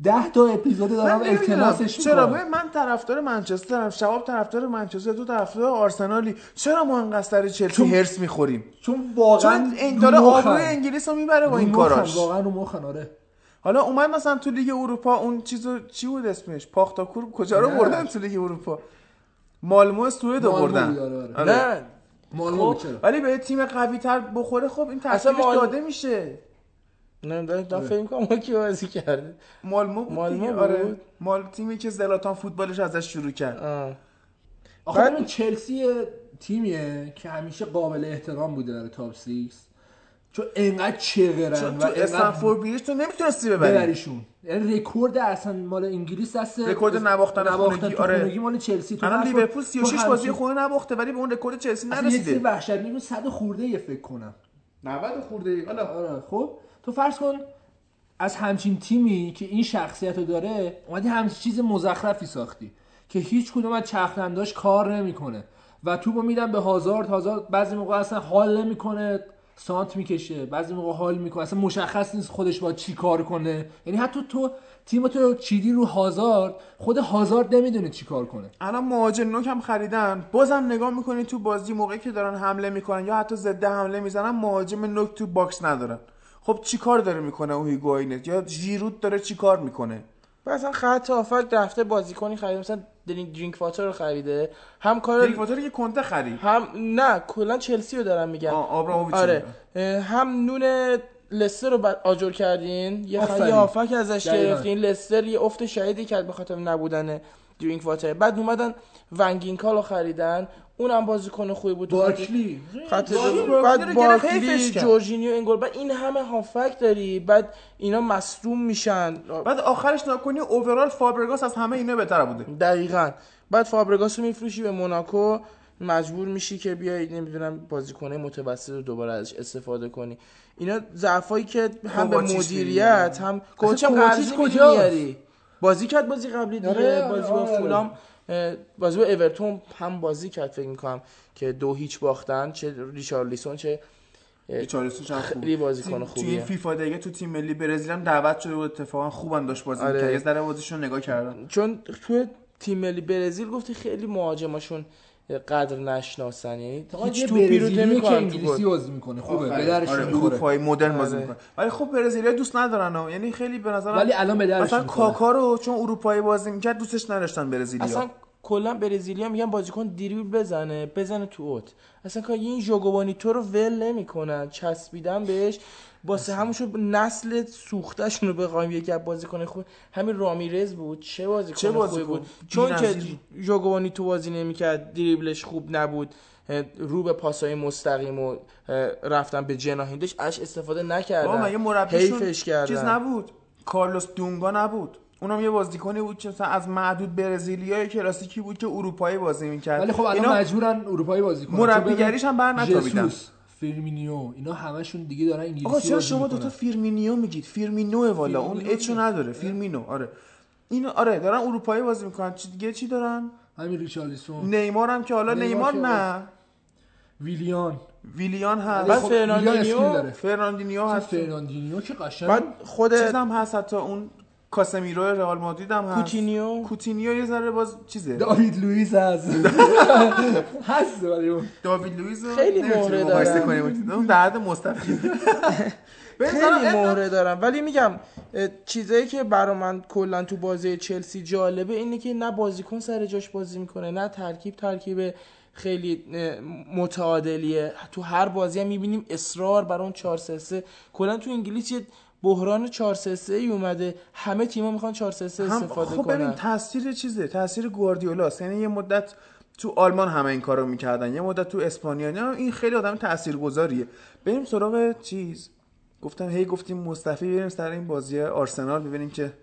S2: ده تا اپیزود دارم. التماسش
S1: چرا؟ من طرفدار منچسترم شباب طرفدار منچستر تو طرفدار آرسنالی. چرا ما انقدر سر چلسی هرس می‌خوریم؟
S2: چون واقعا
S1: چون این داره. آبروی انگلیس رو می‌بره با این کاراش.
S2: واقعا رو مخن آره.
S1: حالا اومد مثلا تو لیگ اروپا اون چیزو چی بود اسمش؟ پاختاکور کجا رو
S2: نه.
S1: بردن تو لیگ اروپا؟ مالمو سوئد بردن.
S2: آره، آره.
S3: نه.
S2: مالمو
S1: خب
S2: چرا؟
S1: ولی به تیم قوی تر بخوره خب این تاثیرش
S3: مال-
S1: داده میشه.
S3: نه دارم فکر کنم ما کی بازی کرده؟
S1: مالمو بود
S3: مالمو
S1: آره.
S3: بود؟
S1: مال تیمی که زلاتان فوتبالش ازش شروع کرد.
S3: آه.
S2: آخه
S3: بعد-
S2: ببین چلسی یه تیمیه که همیشه قابل احترام بوده در تاپ 6 چون انقدر چغرن و
S1: تو استمفورد بریج تو نمی‌تونستی ببری.
S2: ببریشون. یعنی رکورد اصلا مال انگلیس دست
S1: رکورد نباختن خونگی،
S2: تو
S1: آره.
S2: خونگی مال چلسی. تو
S1: الان لیورپول
S2: تو
S1: 36 بازی خونه نباخته ولی به اون رکورد چلسی
S2: اصلا یه
S1: نرسیده.
S2: وحشتناک بود 100 خورده یه فکر کنم.
S1: 90 خورده. حالا
S2: آره خب. تو فرض کن از همچین تیمی که این شخصیت رو داره اومدی همچین چیز مزخرفی ساختی که هیچ کدوم از چرخنداش کار نمی‌کنه. و توپو میدن به هازارد هازارد بعضی موقع اصلا حال نمی‌کنه. سانت می‌کشه بعضی موقع حال می‌کنه. اصلا مشخص نیست خودش با چی کار کنه. یعنی حتی تو تیم تو چیدی رو هازارد خود هازارد نمی‌دونه چی کار کنه.
S1: الان مهاجم نوک هم خریدن. بازم نگاه می‌کنی تو بازی موقعی که دارن حمله می‌کنن یا حتی ضد حمله می‌زنن مهاجم نوک تو box ندارن. خب چی کار داره می‌کنه اون هیگواینه یا ژیرود داره چی کار می‌کنه؟
S3: مثلا خط هافبک رفته بازیکنی خریده مثلا درینک درینک واتر رو خریده. هم کار
S1: دیگه واتر که کنته خرید.
S3: هم نه کلا چلسی رو دارم میگم. آره. هم نون لستر رو بعد آجر کردین. یه. خیلی هافک ازش. گرفتین. لستر یه افت شهیدی کرد به خاطر نبودن درینک واتر بعد اومدن ونگینکال رو خریدن. اونم بازیکن خوبی بود
S2: باکلی
S3: خط بعد
S1: کرد.
S3: جورجینیو انگل بعد این همه هافک داری. بعد اینا مصدوم میشن.
S1: بعد آخرش نکنی اوورال فابرگاس از همه اینا بهتر بوده.
S3: دقیقا. بعد فابرگاس رو میفروشی به موناکو. مجبور میشی که بیای نمی‌دونم بازیکنه متوسط رو دوباره ازش استفاده کنی. اینا ضعفایی که هم به مدیریت هم کوچ هم
S2: کوواچیچ
S3: قرضی
S2: کجاست؟
S3: میاری بازی کرد بازی قبلی دیگه
S2: آره،
S3: بازی
S2: آره،
S3: با
S2: آره.
S3: فولام. اه، بازی با اورتون هم بازی کرد فکر می‌کنم که دو هیچ باختن چه ریچارلیسون چه
S1: خوب
S3: خیلی بازیکن
S1: تو
S3: خوبیه
S1: فیفا دیگه تو تیم ملی برزیل هم دعوت شده بود اتفاقا خوبم داشت بازی
S3: آره.
S1: می‌کرد. یه ذره بازیشون نگاه کردم.
S3: چون توی تیم ملی برزیل گفتی خیلی مهاجماشون قدر نشناسن یعنی هیچ توپی رو
S2: که
S3: نمی‌کنن تو
S2: انگلیسی
S3: گل.
S2: بازی می‌کنه. خوبه به. درش
S1: آره
S2: می‌خوره.
S1: اروپایی مدرن بازی
S3: آره.
S1: می‌کنه. ولی خب برزیلیا دوست ندارن. یعنی خیلی به نظرم
S2: ولی الان به درش
S1: مثلا کاکا رو چون اروپایی بازی می‌کرد دوستش نداشتن برزیلیا
S3: اصلا کلا برزیلیا میگن بازیکن دریبل بزنه بزنه تو اوت. اصلا کار این ژوگوانی تو رو ول نمی‌کنن. چسبیدن بهش. واسه همونشو نسل سوختهشون رو بخوایم یکی از بازیکن خوب همین رامیرز بود. چه بازیکن
S1: چه
S3: خوبی
S1: بازیکن؟
S3: بود. چون که. ژوگوانی تو بازی نمی‌کرد دریبلش خوب نبود رو به پاسای مستقیم و رفتن به جناهین داشت اش استفاده نکردن.
S1: مگه مربیشون
S3: حیفش کردن.
S1: چیز نبود؟ کارلوس دونگا نبود. اونم یه بازیکنی بود که مثلا از معدود برزیلیای کلاسیکی بود که اروپایی بازی می‌کرد.
S2: ولی خب الان مجبورن اروپایی بازی کنن.
S1: مربیگریش هم بر نتابیدن.
S2: فیرمینیو اینا همشون دیگه دارن انگلیسی
S1: آقا چرا شما
S2: می‌کنن.
S1: دوتا فیرمینیو میگید؟ فیرمینو والا اون اچو نداره فیرمینو آره. اینو آره دارن اروپایی بازی می‌کنن. چی دیگه چی دارن؟
S2: همین ریچارلیسون
S1: نیمار هم که حالا
S2: نیمار
S1: نه.
S2: ویلیان.
S1: ویلیان
S3: بعد
S1: هست
S2: خب،
S3: فرناندینیو-
S1: فرناندینیو هست.
S2: فرناندینیو که قشنگ
S3: بعد خود
S1: هست حتی اون کاسمیرو رئال مادرید هم هست.
S3: کوتینیو.
S1: کوتینیو یه ذره باز چیزه.
S2: داوید لوئیس هست. *laughs* هست ولی
S1: داوید لوئیز رو
S3: خیلی مهره
S1: مقایسه
S3: دارن.
S1: کنیم. اون در حد مستفید
S3: خیلی مهره دارم ولی میگم چیزایی که برا من کلا تو بازی چلسی جالبه اینه که نه بازیکن سر جاش بازی می‌کنه نه ترکیب ترکیب خیلی متعادلیه. تو هر بازی هم می‌بینیم اصرار بر اون 4 3 3 کلا تو انگلیس یه بحران 4 3 3 ای اومده. همه تیم‌ها می‌خوان 4 3 3
S1: هم
S3: استفاده
S1: خب ببین
S3: کنن.
S1: تاثیر چیزه؟ تاثیر گواردیولاست. یعنی یه مدت تو آلمان همه این کارو می‌کردن. یه مدت تو اسپانیا. نه این خیلی آدم تاثیرگذاریه. بریم سراغ چیز. گفتم هی گفتیم مصطفی. بریم سر این بازی آرسنال ببینیم که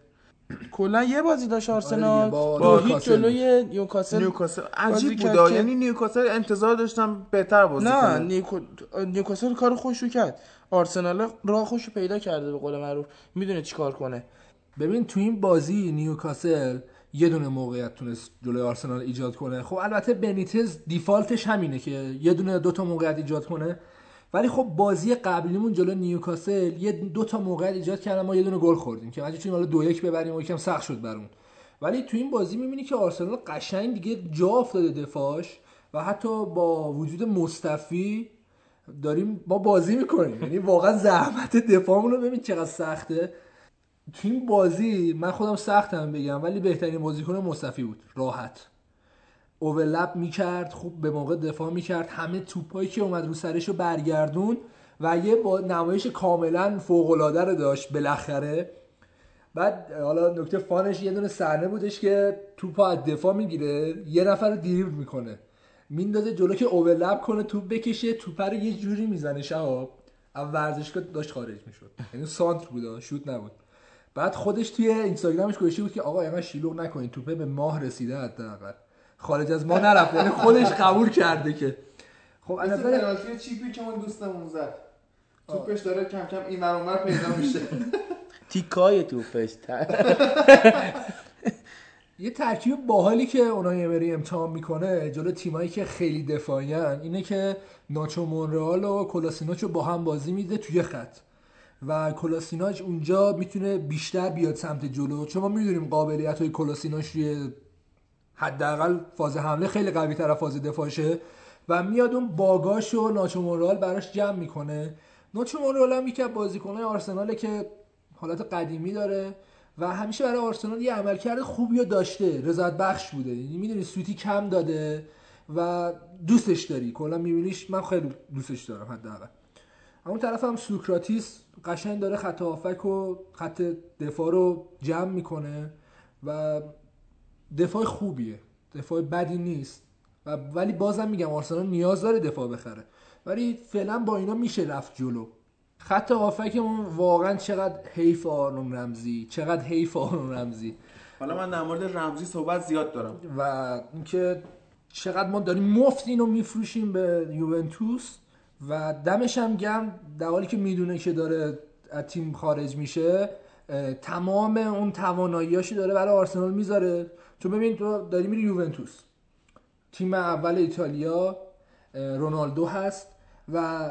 S3: کلا یه بازی داشت آرسنال.
S2: با
S3: هیچ. جلوی نیوکاسل
S1: نیوکاسل. عجیب بود یعنی نیوکاسل انتظار داشتم بهتر بازی
S3: نه
S1: کنه.
S3: نیوکو... نیوکاسل کار خوش رو کرد. آرسنال راه خوش پیدا کرده به قول معروف. می‌دونه چیکار کنه.
S2: ببین تو این بازی نیوکاسل یه دونه موقعیت تونست جلوی آرسنال ایجاد کنه. خب البته بنیتز دیفالتش همینه که یه دونه دو تا موقعیت ایجاد کنه. ولی خب بازی قبلیمون جلو نیوکاسل یه دو تا موقعیت ایجاد کردن ما یه دونه گل خوردیم که مجبور شدیم حالا دو یک ببریم و یکم سخت شد برامون. ولی تو این بازی می‌بینی که آرسنال قشنگ دیگه جا افتاده دفاعش و حتی با وجود مصطفی داریم ما بازی می‌کنیم. یعنی واقعا زحمت دفاعمون رو ببین چقدر سخته. تو این بازی من خودم سختم بگم ولی بهترین بازیکن مصطفی بود. راحت. اوورلپ می‌کرد خوب به موقع دفاع می‌کرد. همه توپایی که اومد رو سرش رو برگردون و یه با نمایش کاملا فوق العاده رو داشت بالاخره. بعد حالا نکته فانش یه دونه صحنه بودش که توپ از دفاع می‌گیره یه نفر رو دریبل می‌کنه. میندازه جلو که اوورلپ کنه توپ بکشه توپ رو یه جوری می‌زنه شهاب. اول ورزشگاه داشت خارج می‌شد. یعنی سانتر بود شوت نبود. بعد خودش توی اینستاگرامش گوشته بود که آقا اینقدر شیلوغ نکنین توپه به ماه رسیده حداقل. خارج از ما نرفت یعنی خودش قبول کرده که. خب از نظر
S1: پنالتی چیپی که اون دوستمون زد؟ توپش داره کم کم این ور اونور پیدا میشه.
S3: تیکای توپش *laughs*
S2: یه ترکیب باحالی که اونای امری امتحان می‌کنه جلو تیمایی که خیلی دفاعی اینه که ناچو مونرال و کلاسیناچ رو با هم بازی میده توی خط. و کلاسیناچ اونجا می‌تونه بیشتر بیاد سمت جلو. چون ما می‌دونیم قابلیت های کلاسیناچ روی حداقل فاز حمله خیلی قوی تر از فاز دفاعشه و میاد اون باگاش و ناچو مونرال براش جمع می‌کنه. ناچو مونرال هم یکی از آرسناله که حالت قدیمی داره. و همیشه برای آرسنال یه عملکرد خوبی رو داشته. رضایت بخش بوده. یعنی می‌دونی سوتی کم داده و دوستش داری. کلا میبینیش من خیلی دوستش دارم حداقل. اون طرف هم سوکراتیس قشنگ داره خط هافک و خط دفاع رو جمع می‌کنه و دفاع خوبیه. دفاع بدی نیست. و ولی بازم میگم آرسنال نیاز داره دفاع بخره. ولی فعلا با اینا میشه رفت جلو. خط هافکمون واقعا چقدر حیف آرون رمزی چقدر حیف آرون رمزی.
S1: حالا من در مورد رمزی صحبت زیاد دارم.
S2: و اینکه چقدر ما داریم مفت اینو میفروشیم به یوونتوس و دمش هم گرم در حالی که می‌دونه که داره از تیم خارج میشه تمام اون تواناییاشو داره برای آرسنال می‌ذاره. چون ببین تو داری میری یوونتوس. تیم اول ایتالیا رونالدو هست و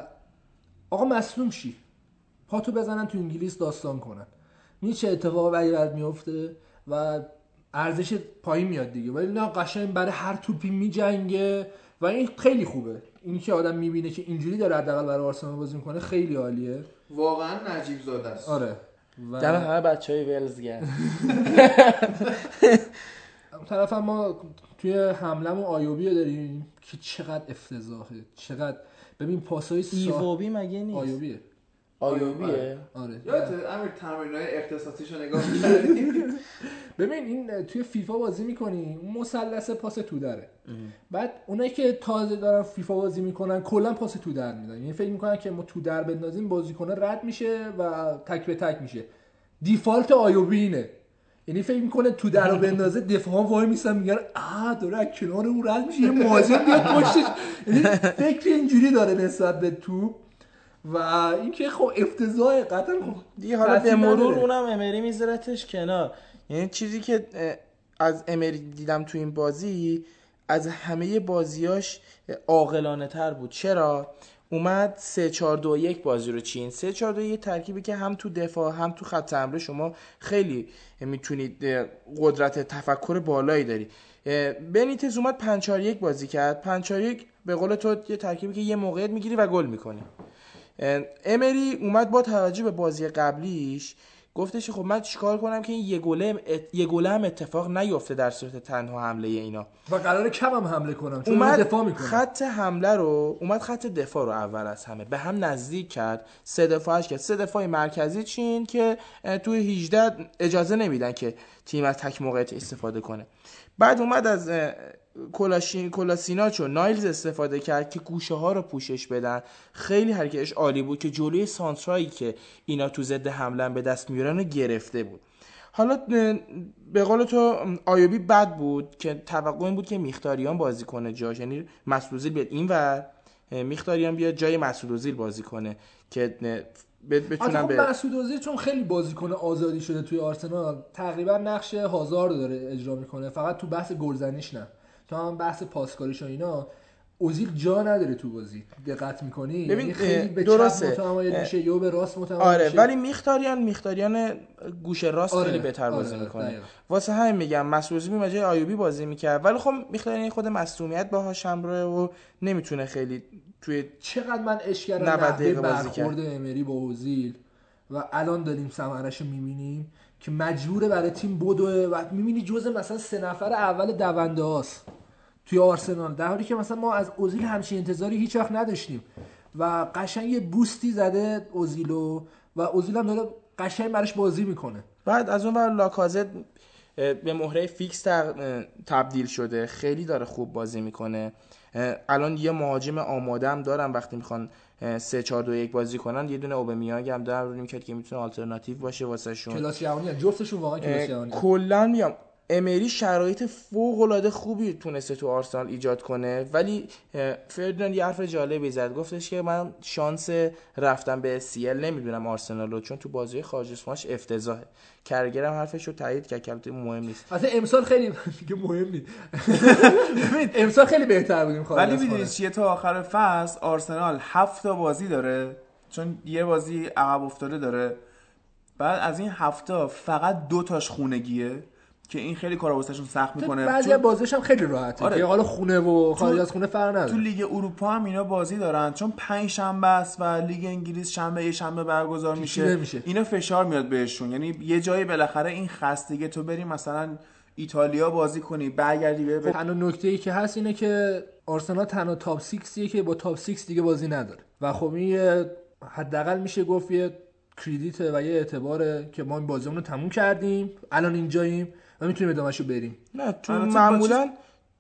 S2: آقا مصدوم شی. پاتو بزنن تو انگلیس داستان کنن. می چه اتفاقی برای برات میفته و ارزش پایین میاد دیگه. ولی نه قشنگ برای هر توپی میجنگه و این خیلی خوبه. این که آدم می‌بینه که اینجوری داره حداقل برای آرسنال بازی می‌کنه خیلی عالیه.
S1: واقعا نجیب زاده است.
S2: آره. و
S3: دم همه بچه های ولز گرد
S2: اون *laughs* طرف هم ما توی حملمون آیوبی رو داریم که چقدر افتضاحه. چقدر ببین پاسای سا...
S3: ایووبی مگه نیست؟
S2: آیوبیه.
S3: آیوبیه؟
S2: آره
S1: یادت امیر تمرینای اختصاصیشو نگاه *laughs* می‌کردی؟
S2: ببین این توی فیفا بازی می‌کنی اون مثلث پاس تو داره. بعد اونایی که تازه دارن فیفا بازی می‌کنن کلا پاس تو در میدن. یعنی فکر می‌کنن که ما تو در بندازیم بازیکن رد میشه و تک به تک میشه. دیفالت آیوبی اینه. یعنی فکر می‌کنه تو در رو *laughs* بندازه دفاع وای میسن میگن آ داره از کنار اون رد میشه یه مهاجم بیاد پشتش. یعنی فکر اینجوری داره نسبت به توپ. و اینکه خب افتضاح قطعا خب
S3: دیگه حالا به مرور. اونم امری میذارتش کنار. یعنی چیزی که از امری دیدم تو این بازی از همه بازیاش عاقلانه تر بود. چرا؟ اومد 3 4 2 1 بازی رو چین. 3 4 2 1 ترکیبی که هم تو دفاع هم تو خط حمله شما خیلی می‌تونید قدرت تفکر بالایی داری. بنیتز اومد 5 4 1 بازی کرد. 5 4 1 به قول تو یه ترکیبی که یه موقعیت می‌گیری و گل می‌کنی. امری اومد با توجه به بازی قبلیش گفتش خب من چیکار کنم که این یه گله یه گله هم اتفاق نیفته در صورت تنها حمله اینا.
S2: و قرار کم هم حمله کنم چون
S3: اومد
S2: دفاع می‌کنم
S3: خط حمله رو اومد خط دفاع رو اول از همه به هم نزدیک کرد. سه دفاعش کرد. سه دفاع مرکزی چین که توی 18 اجازه نمیدن که تیم از تک موقعیت استفاده کنه. بعد اومد از کلاشین کلاسیناچ و نایلز استفاده کرد که گوشه ها رو پوشش بدن. خیلی حرکتش عالی بود که جلوی سانترایی که اینا تو ضد حمله به دست میارن رو گرفته بود. حالا به قول تو آیوبی بد بود که توقع این بود که میختاریان بازی کنه جاش. یعنی مسعود بیاد این ور میختاریان بیاد جای مسعود اوزیل بازی کنه که اه، ب- بتونن
S2: البته
S3: به
S2: خب مسعود چون خیلی بازیکن آزادی شده توی آرسنال تقریبا نقش هازارد رو داره اجرا می‌کنه. فقط تو بحث گلزنیش نه. تو هم بحث پاسکاریش و اینا اوزیل جا نداره تو بازی. دقت می‌کنی؟
S3: ببین،
S2: یعنی خیلی به
S3: درسته.
S2: چپ متمایل میشه یا به راست متمایل
S3: آره
S2: میشه.
S3: ولی میختاریان میختاریان گوشه راست
S2: آره،
S3: خیلی بهتر
S2: آره،
S3: بازی
S2: آره،
S3: می‌کنه. واسه همین میگم مسعودی جای آیوبی بازی می‌کرد. ولی خب میختاریان خود مصونیت باهاش همراهه و نمی‌تونه خیلی توی
S2: چقدر من کردم
S3: 90
S2: نحوه
S3: دقیقه بازی
S2: برخورد امری با اوزیل؟ و الان داریم ثمرش رو می‌بینیم. که مجبوره برای تیم بدوه و می‌بینی جزء مثلا سه نفر اول دونده هاست توی آرسنال. در حالی که مثلا ما از اوزیل همچین انتظاری هیچ وقت نداشتیم و قشنگ یه بوستی زده اوزیلو و اوزیل هم داره قشنگ براش بازی می‌کنه.
S3: بعد از اون ور لاکازت به مهره فیکس تبدیل شده. خیلی داره خوب بازی می‌کنه. الان یه مهاجم آماده هم دارن وقتی می‌خوان 3 4 2 1 بازی کنن یه دونه اوبمیانگ هم دارن رو که می‌تونه آلترناتیو باشه واسه شون
S2: کلاس جهانی. جفتشون واقعا کلاس جهانی.
S3: کلا میام امری شرایط فوق العاده خوبی تونسته تو آرسنال ایجاد کنه. ولی فردیناند یه حرف جالبی زد. گفتش که من شانس رفتن به سی ال نمی‌دونم آرسنال رو چون تو بازی خارج از خونش افتضاحه. کرگرم حرفش رو تایید کرد که البته مهم نیست.
S2: اصلا امسال خیلی *laughs* دیگه مهم نیست. ببین *laughs* امسال خیلی بهتر بودیم خارج
S1: ولی. می‌دونید چیه؟ تا آخر فصل آرسنال هفت تا بازی داره. چون یه بازی عقب افتاده داره. بعد از این هفته فقط دو تاش خونگیه. که این خیلی کارا واسهشون سخت می‌کنه.
S2: بعضی
S1: چون
S2: بازیش هم خیلی راحته.
S1: آره.
S2: حالا خونه و خارج
S1: تو-
S2: از خونه فرق نداره.
S1: تو لیگ اروپا هم اینا بازی دارن. چون پنج شنبه است و لیگ انگلیس شنبه یه شنبه برگزار میشه.
S2: میشه.
S1: اینا فشار میاد بهشون. یعنی یه جایی بالاخره این خستگی تو بری مثلا ایتالیا بازی کنی برگردی به
S2: خب تنها نکته ای که هست اینه که آرسنال تنها تاپ 6 که با تاپ 6 دیگه بازی نداره. و خب این حداقل میشه گفت یه کردیته و یه اعتباره که ما این بازیمون رو تموم کردیم. الان اینجاییم. و می‌تونیم ادامهشو بریم
S3: نه تو
S1: با
S3: معمولا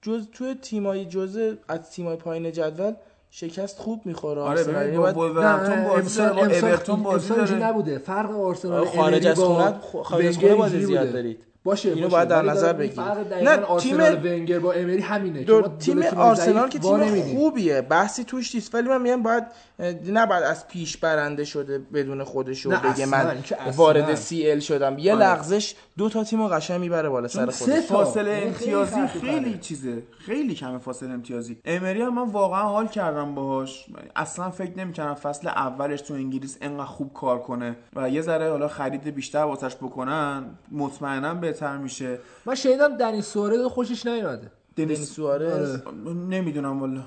S3: جز تو تیمای جزء از تیمای پایین جدول شکست خوب می‌خوره
S1: آره ببین با ولورهمپتون بازی داره با اورتون بازی داره
S2: نبوده فرق آرسنال
S3: آره، خارج از خونه- خارج از خونه بازی زیاد. دارید.
S2: باشه
S3: اینو
S2: باشه.
S3: باید در نظر.
S2: فرق
S3: نه، تیم-
S2: آرسنال ونگر با امری همینه ما
S3: تیم آرسنال که تیم. خوبیه بحثی توش نیست ولی من میگم باید اه، نباید از پیش برنده شده بدون خودش رو
S2: نه،
S3: بگه من. وارد سی ال شدم یه
S1: آره.
S3: لغزش دو تا تیم رو قشنگ می‌بره بالا سر خودش.
S1: فاصله
S2: خیلی
S1: امتیازی خیلی. چیزه خیلی کمه فاصله امتیازی امری هم من واقعا حال کردم باهاش اصلا فکر نمی‌کردم فصل اولش تو انگلیس انقدر خوب کار کنه و یه ذره حالا خرید بیشتر واسش بکنن مطمئنا بهتر میشه.
S2: من شنیدم دنی سوارز خوشش نیومده.
S3: دنیس
S1: دنیس
S3: سوارز؟
S2: آره.
S1: نمی‌دونم والا.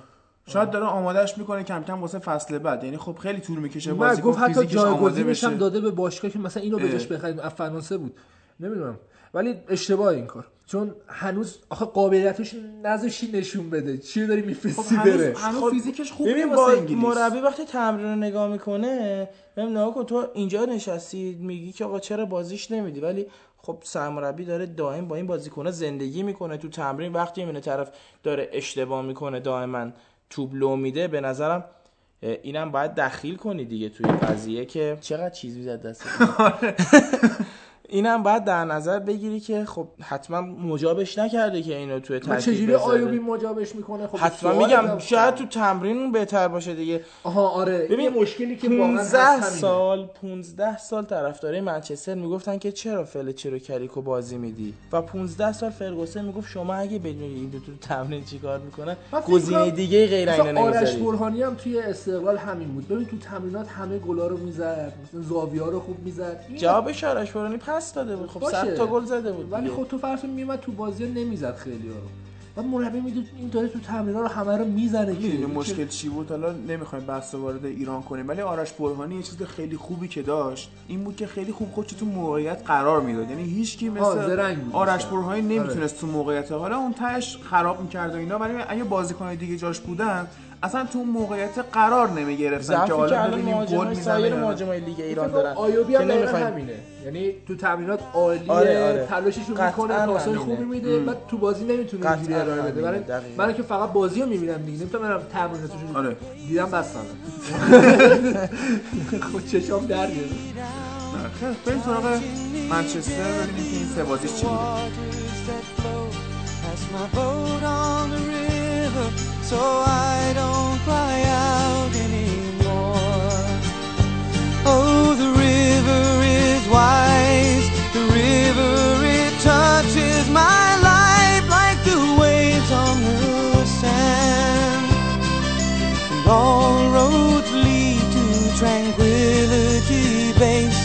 S1: شاید داره آمادهش می‌کنه کم کم واسه فصل بعد. یعنی خب خیلی طول می‌کشه
S2: من
S1: بازی
S2: گفت حتی جایگزینش هم داده به باشگاه که مثلا اینو بجاش
S1: اه.
S2: بخریم. از فرانسه بود. نمی‌دونم. ولی اشتباه این کار. چون هنوز آخه قابلیتش نذاشی نشون بده. چی داری
S1: خب
S2: میفرستی
S1: هنوز,
S2: بره.
S1: هنوز
S3: خب،
S1: فیزیکش خوبه
S3: ببین با
S1: انگلیس.
S3: مربی وقتی تمرین رو نگاه می‌کنه ببین نگاه کن تو اینجا نشستی میگی که آقا چرا بازیش نمیدی؟ ولی خب سرمربی داره دائم با این بازیکن‌ها زندگی می‌کنه تو تمرین. وقتی می‌بینه طرف داره اشتباه می‌کنه دائما توپ لو میده به نظرم اینم باید دخیل کنی دیگه توی قضیه که چقدر چیز می‌زد دست *laughs* اینم باید در نظر بگیری که خب حتما مجابش نکرده که اینو توی ترکیب
S2: چجوری. آیوبی مجابش می‌کنه؟ خب
S3: حتما میگم. شاید تو تمرین بهتر باشه دیگه.
S2: آها آره.
S3: ببین،
S2: مشکلی که واقعا هست
S3: 15
S2: همینه.
S3: سال 15 سال طرفدارای منچستر می‌گفتن که چرا فلچر رو کریکو بازی میدی؟ و 15 سال فرگوسن می‌گفت شما اگه بدونی این دو تو تمرین چیکار می‌کنن گزینه دیگه غیر
S2: مثلا
S3: اینو
S2: آرش
S3: نمی‌ذاری
S2: برهانی هم توی استقلال همین بود. ببین تو تمرینات همه گلا رو می‌زد مثلا زاویه رو خوب می‌زد.
S3: جوابش آرش برانی پس داده بود خب. 100 تا گل زده بود
S2: ولی. خب تو فرض میومد تو بازی نمی‌زد خیلی ها رو و مربی می‌دید این داره تو تمرین رو همه رو می‌زنه که
S1: مشکل چی بود حالا نمی‌خوایم بحث وارد ایران کنیم ولی آرش برهانی یه چیز خیلی خوبی که داشت این بود که خیلی خوب خودش تو موقعیت قرار می‌داد یعنی هیچ کی مثل آرش. برهانی نمی‌تونست تو موقعیت حالا اون تهش خراب می‌کرد و اینا ولی اگه بازیکن‌های دیگه جاش بودن اصلا تو موقعیت قرار نمی‌گرفتن
S3: ضعفی
S1: که حالا
S3: الان
S1: ببینیم گل می‌زنه.
S3: مهاجمای لیگ ایران دارن
S2: آیوبی هم. همینه یعنی تو تمرینات عالیه
S3: آره، آره.
S2: تلاششو
S3: قطعاً
S2: می‌کنه پاسای
S3: همینه.
S2: خوبی میده بعد تو بازی نمی‌تونه اینجوری ارائه بده برای. من که فقط بازی رو می‌بینم دیگه نمی‌تونم برم تمریناتشو
S1: آره.
S2: دیدم بستم *laughs* خود چشام در
S1: خیلی بریم سراغ منچستر ببینیم که این سه بازیش چی بوده
S5: so I don't cry out anymore. Oh, the river is wise, the river it touches my life like the waves on the sand. And all roads lead to tranquility base,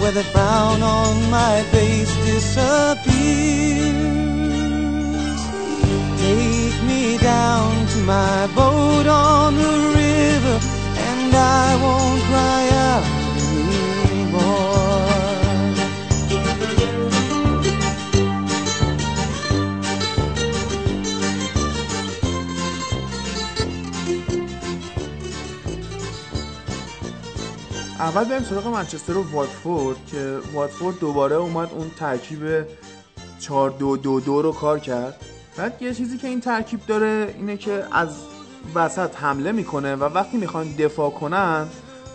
S5: where the frown on my face disappears. Take me down my boat on the river, and I won't cry out anymore.
S1: اول بریم سراغ منچستر و واتفورد که واتفورد دوباره اومد اون ترکیب 4 2 2 2 رو کار کرد بعد یه چیزی که این ترکیب داره اینه که از وسط حمله می‌کنه و وقتی می‌خوان دفاع کنن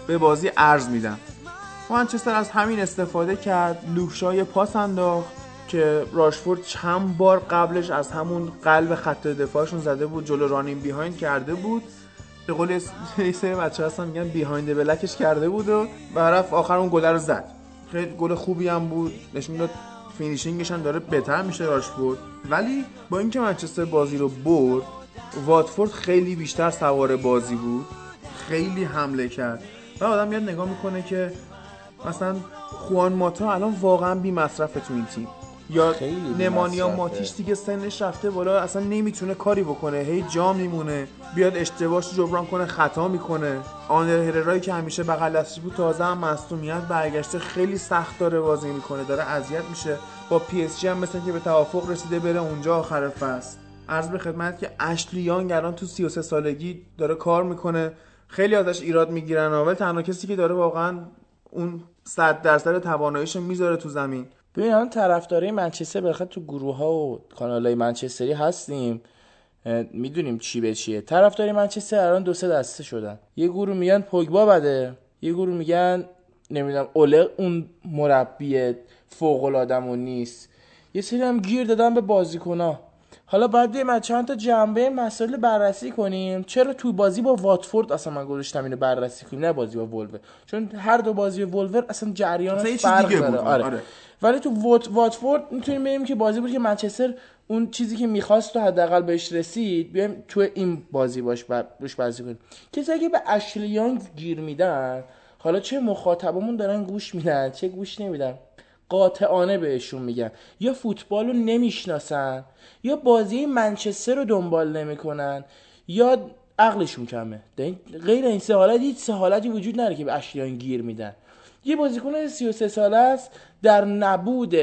S1: به بازی عرض میدن. منچستر از همین استفاده کرد لوک شاو پاس انداخت که راشفورد چند بار قبلش از همون قلب خط دفاعشون زده بود جلو running behind کرده بود. به قول سری بچه هستن میگن behind بلکش کرده بود و رفت آخر اون گل رو زد. خیلی گل خوبی هم بود. نشون داد finishing ش هم داره بهتر میشه راشفورد. ولی با اینکه منچستر بازی رو برد واتفورد خیلی بیشتر سوار بازی بود. خیلی حمله کرد. و آدم میاد نگاه می‌کنه که مثلا خوان ماتا الان واقعا بی مصرفه تو این تیم. یا. نمانیا ماتیش دیگه سنش رفته بالا اصلا نمی‌تونه کاری بکنه. هی جا میمونه. بیاد اشتباهش جبران کنه خطا می‌کنه. آندر هررایی که همیشه بغل دستش بود تازه هم مصونیت برگشته خیلی سخت داره بازی می‌کنه. داره اذیت میشه. با پی اس جی هم مثل که به توافق رسیده بره اونجا آخر فصل. عرض به خدمت که اشلی یانگ الان تو 33 سالگی داره کار می‌کنه. خیلی ازش ایراد می‌گیرن ولی تنها کسی که داره واقعا اون 100 درصد تواناییشو می‌ذاره تو زمین.
S3: ببین الان طرفدارای منچستر بالاخره تو گروه ها و کانال های منچستری هستیم. می‌دونیم چی به چیه. طرفدارای منچستر الان دو سه دسته شدن. یه گروه میگن پوگبا بده. یه گروه میگن نمی‌دونم اوله اون مربی فوق العاده نیست. یه سری هم گیر دادن به بازیکن‌ها. حالا باید بریم از چند تا جنبه مسائل بررسی کنیم. چرا تو بازی با واتفورد اصلا من گذاشتم اینو بررسی کنیم؟ نه بازی با ولور چون هر دو بازی ولور اصلا
S1: چیز
S3: فرق داره. آره.
S1: آره.
S3: ولی تو وات واتفورد می‌تونیم بگیم که بازی بود که منچستر اون چیزی که می‌خواست و حداقل بهش رسید بیایم تو این بازی باش. روش بازی کنیم. کسایی که به اشلی یانگ گیر میدن حالا چه مخاطبمون دارن گوش میدن چه گوش نمیدن قاطعانه بهشون میگن. یا فوتبال رو نمی‌شناسن یا بازی منچستر رو دنبال نمی‌کنن یا عقلشون کمه. غیر این سه حالت هیچ سه حالتی وجود نداره که به اشلیان گیر میدن. یه بازیکن 33 ساله است در نبود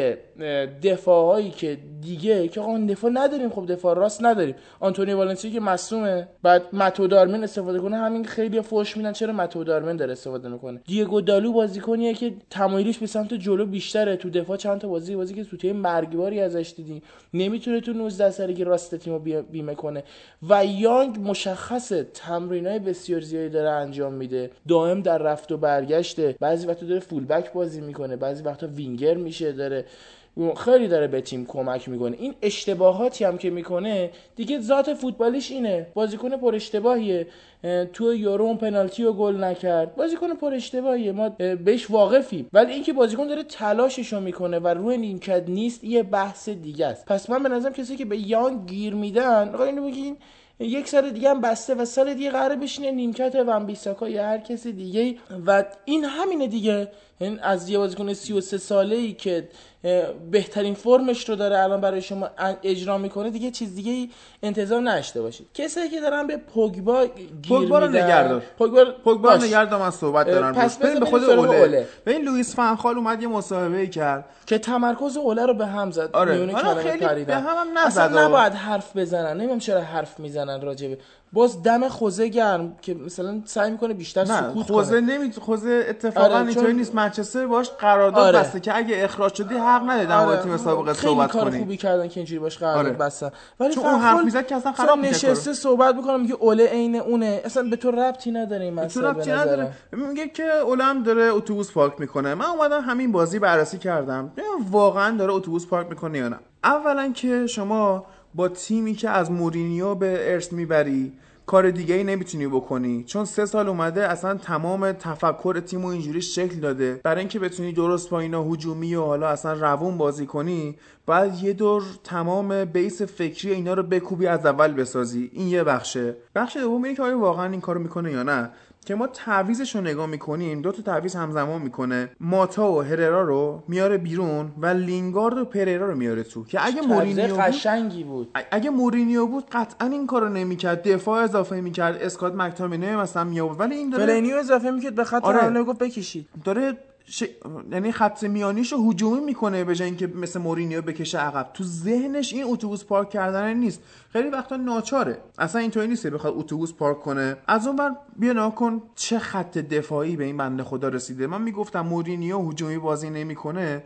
S3: دفاع هایی که دیگه که اون دفاع نداریم خب دفاع راست نداریم. آنتونیو والنسیا که مصدومه بعد متئو دارمیان استفاده کنه. همین خیلی فوش میدن. چرا متئو دارمیان داره استفاده می‌کنه؟ دیگو دالو بازیکنیه که تمایلش به سمت جلو بیشتره. تو دفاع چند تا بازی بازی که سوتی مرگباری ازش دیدیم. نمی‌تونه تو 19 سالگی راست تیمو بی- بیمه کنه. و یانگ مشخصه تمرینای بسیار زیادی داره انجام میده. دائم در رفت و برگشته. بعضی وقتا داره full back بازی می‌کنه. بعضی وقتا wing winger میشه داره خیلی داره به تیم کمک می‌کنه. این اشتباهاتی هم که می‌کنه دیگه ذات فوتبالیش اینه. بازیکن پر اشتباهیه. اه، تو یورو پنالتی رو گل نکرد. بازیکن پر اشتباهیه. ما بهش واقفیم. ولی اینکه بازیکن داره تلاشش رو می‌کنه و روی نیمکت نیست یه بحث دیگه است. پس من به نظرم کسی که به یان گیر میدن آقا اینو بگین یک سال دیگه هم بسته و سال دیگه قراره بشینه نیمکت ون بیساکا یا هر کسی دیگه و این همینه دیگه. این از یه بازیکن 33 ساله ای که بهترین فرمش رو داره الان برای شما اجرا می‌کنه دیگه چیز دیگه ای انتظار نشته باشید کسایی که دارن به پوگبا گیر
S1: پوگبا رو نگردار.
S3: پوگبا
S1: پوگبا
S3: باش.
S1: نگردم من صحبت دارم
S3: پس.
S1: بریم به خود اوله
S3: اوله.
S1: ببین لوئیس فنخال اومد یه مصاحبه کرد
S3: که تمرکز اوله رو به هم زد
S1: آره.
S3: کلمه
S1: خیلی
S3: پریدن.
S1: به هم هم نزد
S3: اصلا نباید حرف بزنن نمی‌دونم چرا حرف می‌زنن راجبه باز دم خوزه گرم که مثلا سعی می‌کنه بیشتر سکوت
S1: خوزه
S3: کنه
S1: نمی خوزه اتفاقا
S3: آره،
S1: اینطوری
S3: چون-
S1: نیست منچستر باش قرارداد
S3: آره.
S1: بسته که اگه اخراج شدی حق نداری در مورد تیم سابقه
S3: خیلی
S1: صحبت
S3: کار
S1: کنی.
S3: خوبی کردن که اینجوری باش قرارداد
S1: آره.
S3: بستن ولی
S1: چون اون حرف می‌زد که اصلا خراب
S3: نشسته صحبت می‌کنم میگه اوله عین اونه. اصلا به تو ربطی نداره این مسئله به
S1: نداره. میگه که اولم داره اتوبوس پارک می‌کنه. من اومدم همین بازی بررسی کردم. واقعا داره اتوبوس پارک می‌کنه یا نه. اولا که شما با تیمی که از مورینیو به ارث می‌بری کار دیگه ای نمی‌تونی بکنی. چون سه سال اومده اصلا تمام تفکر تیم و اینجوری شکل داده. برای اینکه بتونی درست با اینا هجومی و حالا اصلا روون بازی کنی باید یه دور تمام base فکری اینا رو بکوبی از اول بسازی. این یه بخشه. بخش دوم اینه که آیا واقعا این کارو می‌کنه یا نه. که ما تعویضش رو نگاه می‌کنیم دو تا تعویض همزمان می‌کنه. ماتا و هررا رو میاره بیرون و لینگارد و پریرا رو میاره تو. که اگه مورینیو بود
S3: قشنگی بود.
S1: اگه مورینیو بود قطعا این کارو نمی‌کرد. دفاع اضافه می‌کرد. اسکات مک‌تامینی مثلا میآورد. ولی این داره
S3: فلینی رو اضافه می‌کرد به خط
S1: آره.
S3: گفت بکشید.
S1: داره ش... یعنی خط میانیشو هجومی می‌کنه به جای اینکه مثل مورینیو بکشه عقب. تو ذهنش این اتوبوس پارک کردن نیست. خیلی وقتا ناچاره. اصلا اینطوری نیست که بخواد اتوبوس پارک کنه. از اون بر بیا کن چه خط دفاعی به این بنده خدا رسیده. من می‌گفتم مورینیو هجومی بازی نمی‌کنه.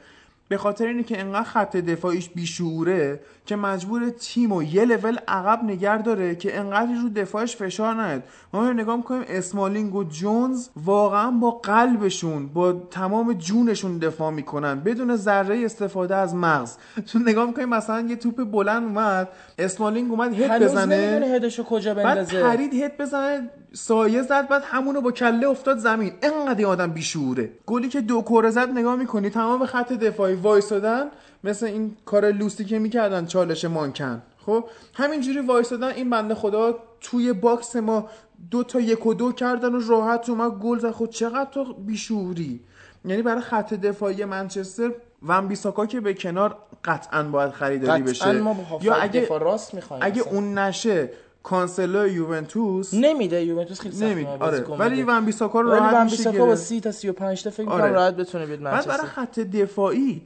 S1: به خاطر اینه که انقدر خط دفاعیش بیشعوره که مجبور تیم و یه لول عقب نگر داره که انقدر رو دفاعش فشار نیاد. ما میایم نگاه می‌کنیم اسمالینگ و جونز واقعا با قلبشون با تمام جونشون دفاع می‌کنن بدون ذره استفاده از مغز. چون نگاه می‌کنیم مثلا یه توپ بلند اومد اسمالینگ اومد هد بزنه.
S3: هدشو کجا
S1: بعد
S3: بندازه.
S1: پرید هد بزنه سایه زد بعد همونو با کله افتاد زمین. انقدر آدم بیشوره. گلی که دو کره زد نگاه می‌کنی تمام خط دفاعی وایسادن مثل این کار لوسی که می‌کردن چالش مانکن. خب همینجوری وایسادن این بنده خدا توی box ما دو تا یک و دو کردن و راحت اومد گل زد. خود چقدر تو بیشعوری؟ یعنی برای خط دفاعی منچستر ون بیساکا که به کنار قطعا باید خریداری
S3: قطعا
S1: بشه.
S3: ما
S1: یا اگه
S3: راست
S1: اگه اون نشه کانسلو یوونتوس.
S3: نمیده. یوونتوس خیلی سخت
S1: نمیده. آره. ولی. ون بیساکا رو
S3: ولی
S1: راحت
S3: ون
S1: میشه
S3: بیساکا با
S1: گرفت.
S3: 30 تا 35 تا فکر
S1: آره.
S3: راحت بتونه بیاد
S1: بعد
S3: منچستر.
S1: برای خط دفاعی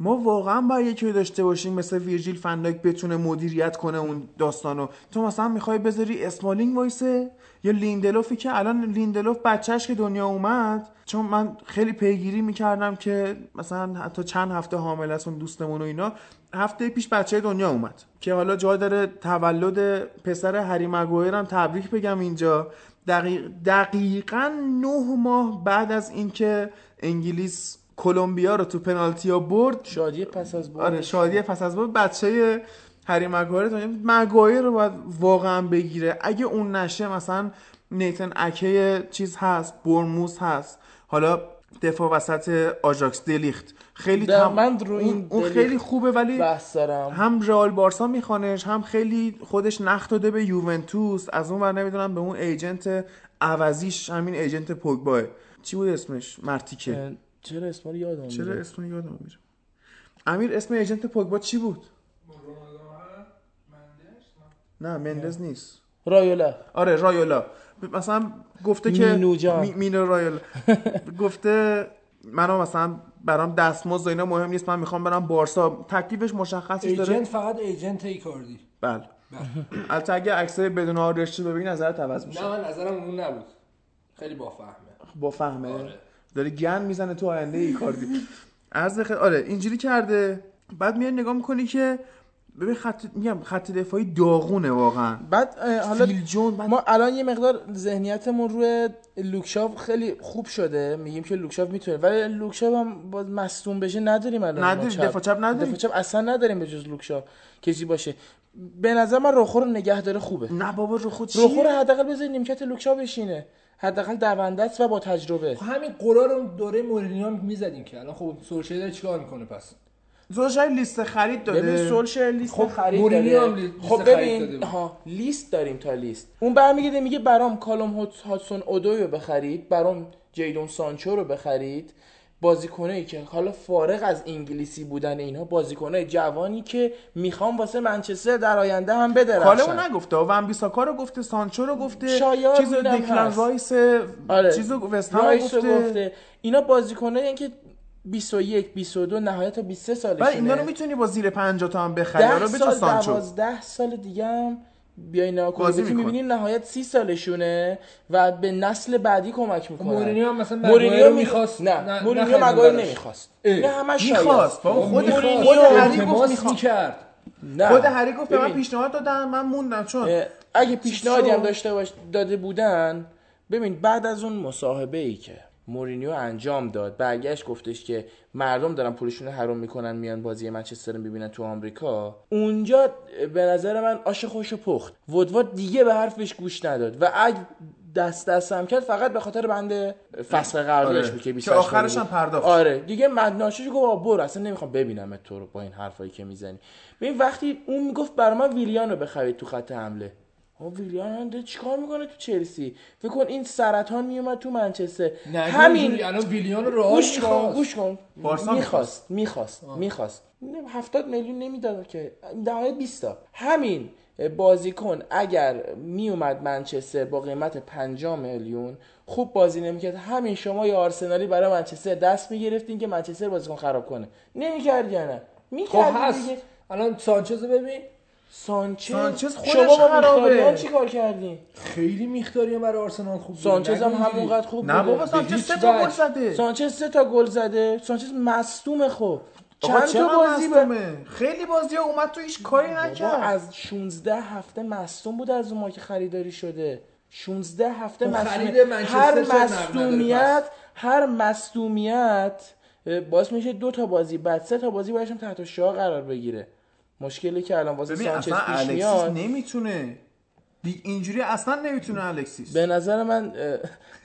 S1: ما واقعا باید یکی داشته باشیم مثل ویرجیل فن‌دایک بتونه مدیریت کنه اون داستانو. تو مثلا می‌خوای بذاری اسمالینگ وایسه؟ یا لیندلوفی که الان لیندلوف بچهش که دنیا اومد. چون من خیلی پیگیری می‌کردم که مثلا حتی چند هفته حامله است اون دوستمون و اینا. هفته پیش بچه دنیا اومد. که حالا جا داره تولد پسر هری مگویر تبریک بگم اینجا. دقیق دقیقا نه ماه بعد از اینکه انگلیس کلمبیا رو تو پنالتیا برد.
S3: شادی پس از بود
S1: آره شادی پس از بود بچه هری مگایر تو مگایر رو باید واقعا بگیره. اگه اون نشه مثلا نیتن اکه چیز هست برموس هست. حالا دفاع وسط آژاکس دلیخت. خیلی تم-
S3: من رو این
S1: اون, خیلی خوبه ولی هم رئال بارسا میخوانش هم خیلی خودش نقد داده به یوونتوس. از اون ور نمی‌دونم به اون ایجنت عوضیش همین agent پوگباست. چی بود اسمش؟ مرتیکه.
S3: چرا اسما رو یادم
S1: چرا اسم یادم میره؟ امیر اسم agent پوگبا چی بود؟ نه مندز نیست.
S3: رایولا.
S1: آره رایولا. مثلا گفته که
S3: مینو جان.
S1: می- مینو رایولا. *laughs* گفته منو مثلا برام دستمزد و اینا مهم نیست من می‌خوام برم بارسا. تکلیفش مشخصش داره.
S2: ایجنت فقط agent ایکاردی.
S1: بله. البته اگه عکسای بدون آرشتی ببینی نظرت عوض میشه.
S2: نه من نظرم اون نبود. خیلی بافهمه.
S1: با فهمه داره گن می‌زنه تو آینده ای کاردی عرض خد... آره اینجوری کرده. بعد میای نگاه می‌کنی که ببین خط میگم خط دفاعی داغونه واقعا.
S3: بعد حالا
S1: جون بعد
S3: ما الان یه مقدار ذهنیتمون روی لوکشاو خیلی خوب شده. میگیم که لوکشاو می‌تونه ولی لوکشاو هم باز مصدوم بشه نداریم الان
S1: نداریم، دفاع چپ نداریم.
S3: دفاع چپ اصلا نداریم به جز لوکشاو کسی باشه. به نظر من روخو رو نگه داره خوبه.
S1: نه بابا روخو چیه؟
S3: روخو رو حداقل بذاری نیمکت لوکشاو بشینه. حداقل دونده است و با تجربه.
S2: خب همین غر رو دوره مورینیو هم می‌زدیم که الان خب سولشر داره چیکار می‌کنه پس؟
S1: زوشای لیست خرید
S3: ببین
S1: داده
S3: سولشر لیست
S2: خب،
S3: خرید
S2: مورینیو. هم لیست
S3: خب
S2: خرید
S3: ببین. ها لیست داریم تا لیست. اون برمیگرده میگه برام کالوم هاد- هادسون اودوی رو بخرید برام جیدون سانچو رو بخرید. بازیکنایی که حالا فارغ از انگلیسی بودن اینها بازیکنای جوانی که می‌خوام واسه منچستر در آینده هم بدرخشن.
S1: کالمو نگفته ون بیساکا رو گفته سانچو رو گفته دیکلن
S3: هست.
S1: رایس
S3: آره.
S1: چیزو وست هم
S3: رایس رو
S1: گفته.
S3: گفته. اینا بازیکنایی که 21 22 نهایت تا 23 سالشونه.
S1: بعد اینا رو می‌تونی با زیر 50 تا هم بخری
S3: ده
S1: حالا به
S3: سال
S1: جز سانچو.
S3: دوازده سال دیگه هم بیای بهتون
S1: می‌کنه.
S3: می‌بینی نهایت سی سالشونه و به نسل بعدی کمک می‌کنه
S2: مورینیو هم مثلا
S3: مورینیو
S2: می‌خواست.
S3: نه مورینیو مگایر. نمی‌خواست. نه همش
S1: می‌خواست
S2: خب
S1: خود. خود هری گفت
S2: می‌کرد
S3: نه
S1: خود هری گفت به من پیشنهاد دادن من موندم چون
S3: اگه پیشنهادی هم. داشته باش داده بودن ببین بعد از اون مصاحبه ای که مورینیو انجام داد برگشت گفتش که مردم دارن پولشون رو حرام می‌کنن میان بازی منچستر رو ببینن تو آمریکا اونجا به نظر من آش خوش پخت ودواد دیگه به حرفش گوش نداد و اگه دست دستم کرد فقط به خاطر بنده فسخ قراردادش
S1: آره.
S3: بود که
S1: که
S3: 28
S1: آخرش. هم پرداخت.
S3: آره دیگه مدناشش گفت برو اصلا نمی‌خوام ببینم تو رو با این حرفایی که می‌زنی ببین وقتی اون می‌گفت برای من ویلیان رو بخرید تو خط حمله ویلیان داره چیکار می‌کنه تو چلسی؟ فکر کن این سرطان میومد تو منچستر. همین.
S2: الان ویلیان رو
S3: گوش کن. گوش کن. می‌خواست می‌خواست. می‌خواست هفتاد میلیون نمی‌داد که. نهایت 20 تا. همین بازیکن اگر میومد منچستر با قیمت 50 میلیون خوب بازی نمی‌کرد. همین شما یا آرسنالی برای منچستر دست می‌گرفتین که منچستر بازیکن خراب کنه. نمی‌کرد یا نه؟
S2: خب
S3: می‌کرد دیگه.
S2: الان سانچز ببین.
S3: سانچز
S1: سانچز خودش
S3: شما با
S1: خرابه.
S3: چی کار کردین
S2: خیلی میختاری برای آرسنال خوب بود.
S3: سانچز هم. همونقدر خوب
S1: نه. بابا سانچز سه تا گل. زده
S3: سانچز سه تا گل زده سانچز مصدوم خب چند تا بازی به
S1: مصدومه؟ خیلی بازی ها اومد تو هیچ کاری نکرد
S3: از 16 هفته مصدوم بود از اون ما که خریداری شده 16 هفته
S2: خب
S3: مصدوم هر مصدومیت هر مصدومیت باعث میشه دو تا بازی بعد سه تا بازی باید تحت شعا قرار بگیره مشکلی که الان واسه سانچز
S1: اصلا
S3: پیش میاد.
S1: نمی‌تونه. اینجوری اصلا نمی‌تونه الکسیس.
S3: به نظر من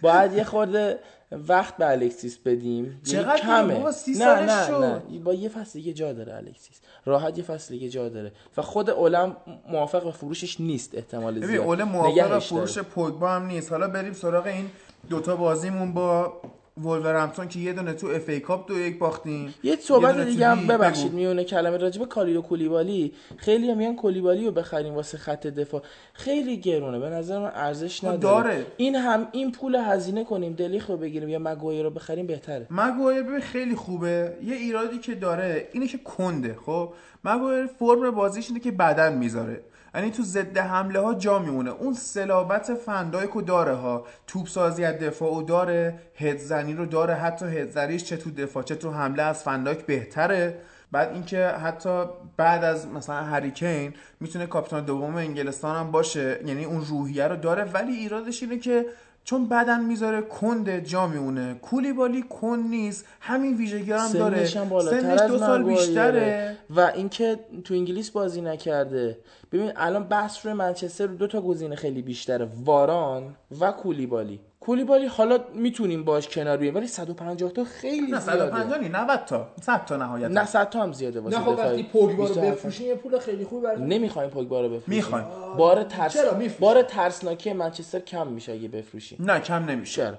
S3: باید یه خورده وقت به الکسیس بدیم. یعنی
S1: چقدر؟
S3: کمه.
S1: سی
S3: نه نه
S1: شد.
S3: نه. با یه فصل دیگه جا داره الکسیس. راحت یه فصل دیگه جا داره. و خود اولم موافق به فروشش نیست احتمال زیاد.
S1: ببین اول موافق
S3: نگهش
S1: فروش. پوگبا هم نیست. حالا بریم سراغ این دوتا بازیمون با ولورهمپتون که یه دونه تو FA Cup دو یک باختیم.
S3: یه صحبت دیگه هم. ببخشید. میونه کلمه راجب کالیدو کولیبالی خیلی هم میگن کولیبالی رو بخریم واسه خط دفاع. خیلی گرونه به نظر من ارزش
S1: خب
S3: نداره.
S1: داره.
S3: این هم این پول هزینه کنیم دلیخت رو بگیریم یا مگوایر رو بخریم بهتره.
S1: مگوایر ببین خیلی خوبه. یه ایرادی که داره اینه که کنده خب؟ مگوایر فرم بازیش اینه که بدن می‌ذاره. یعنی تو ضد حمله ها جا میمونه. اون سلابت فندایکو داره ها. توپ سازی از دفاع و داره. هدزنی رو داره. حتی هدزنیش چه تو دفاع چه تو حمله از فندایک بهتره. بعد اینکه حتی بعد از مثلا هریکین می‌تونه کاپیتان دوم انگلستان هم باشه. یعنی اون روحیه رو داره. ولی ایرادش اینه که چون بدن می‌ذاره کنده جا میمونه. کولیبالی کن نیست. همین ویژگی هم داره.
S3: سنش
S1: دو سال. بیشتره.
S3: و اینکه تو انگلیس بازی نکرده. ببین الان بحث روی منچستر رو دو تا گزینه خیلی بیشتره. واران و کولیبالی کولیبالی حالا می‌تونیم باش کنار بیایم ولی 150 تا خیلی
S1: نه
S3: زیاده.
S1: 150 نی 90 تا. 100 تا نهایتا.
S3: نه 100 تا هم زیاده واسه
S2: نه خب. وقتی پوگبا رو
S3: 27.
S2: بفروشین یه پول خیلی خوبی برای
S3: نمی‌خوایم پوگبا رو بفروشیم.
S1: می‌خوایم.
S3: بار ترس
S2: چرا می‌فروشیم؟
S3: بار ترسناکی منچستر کم میشه اگه بفروشیم.
S1: نه کم نمیشه.
S3: چرا؟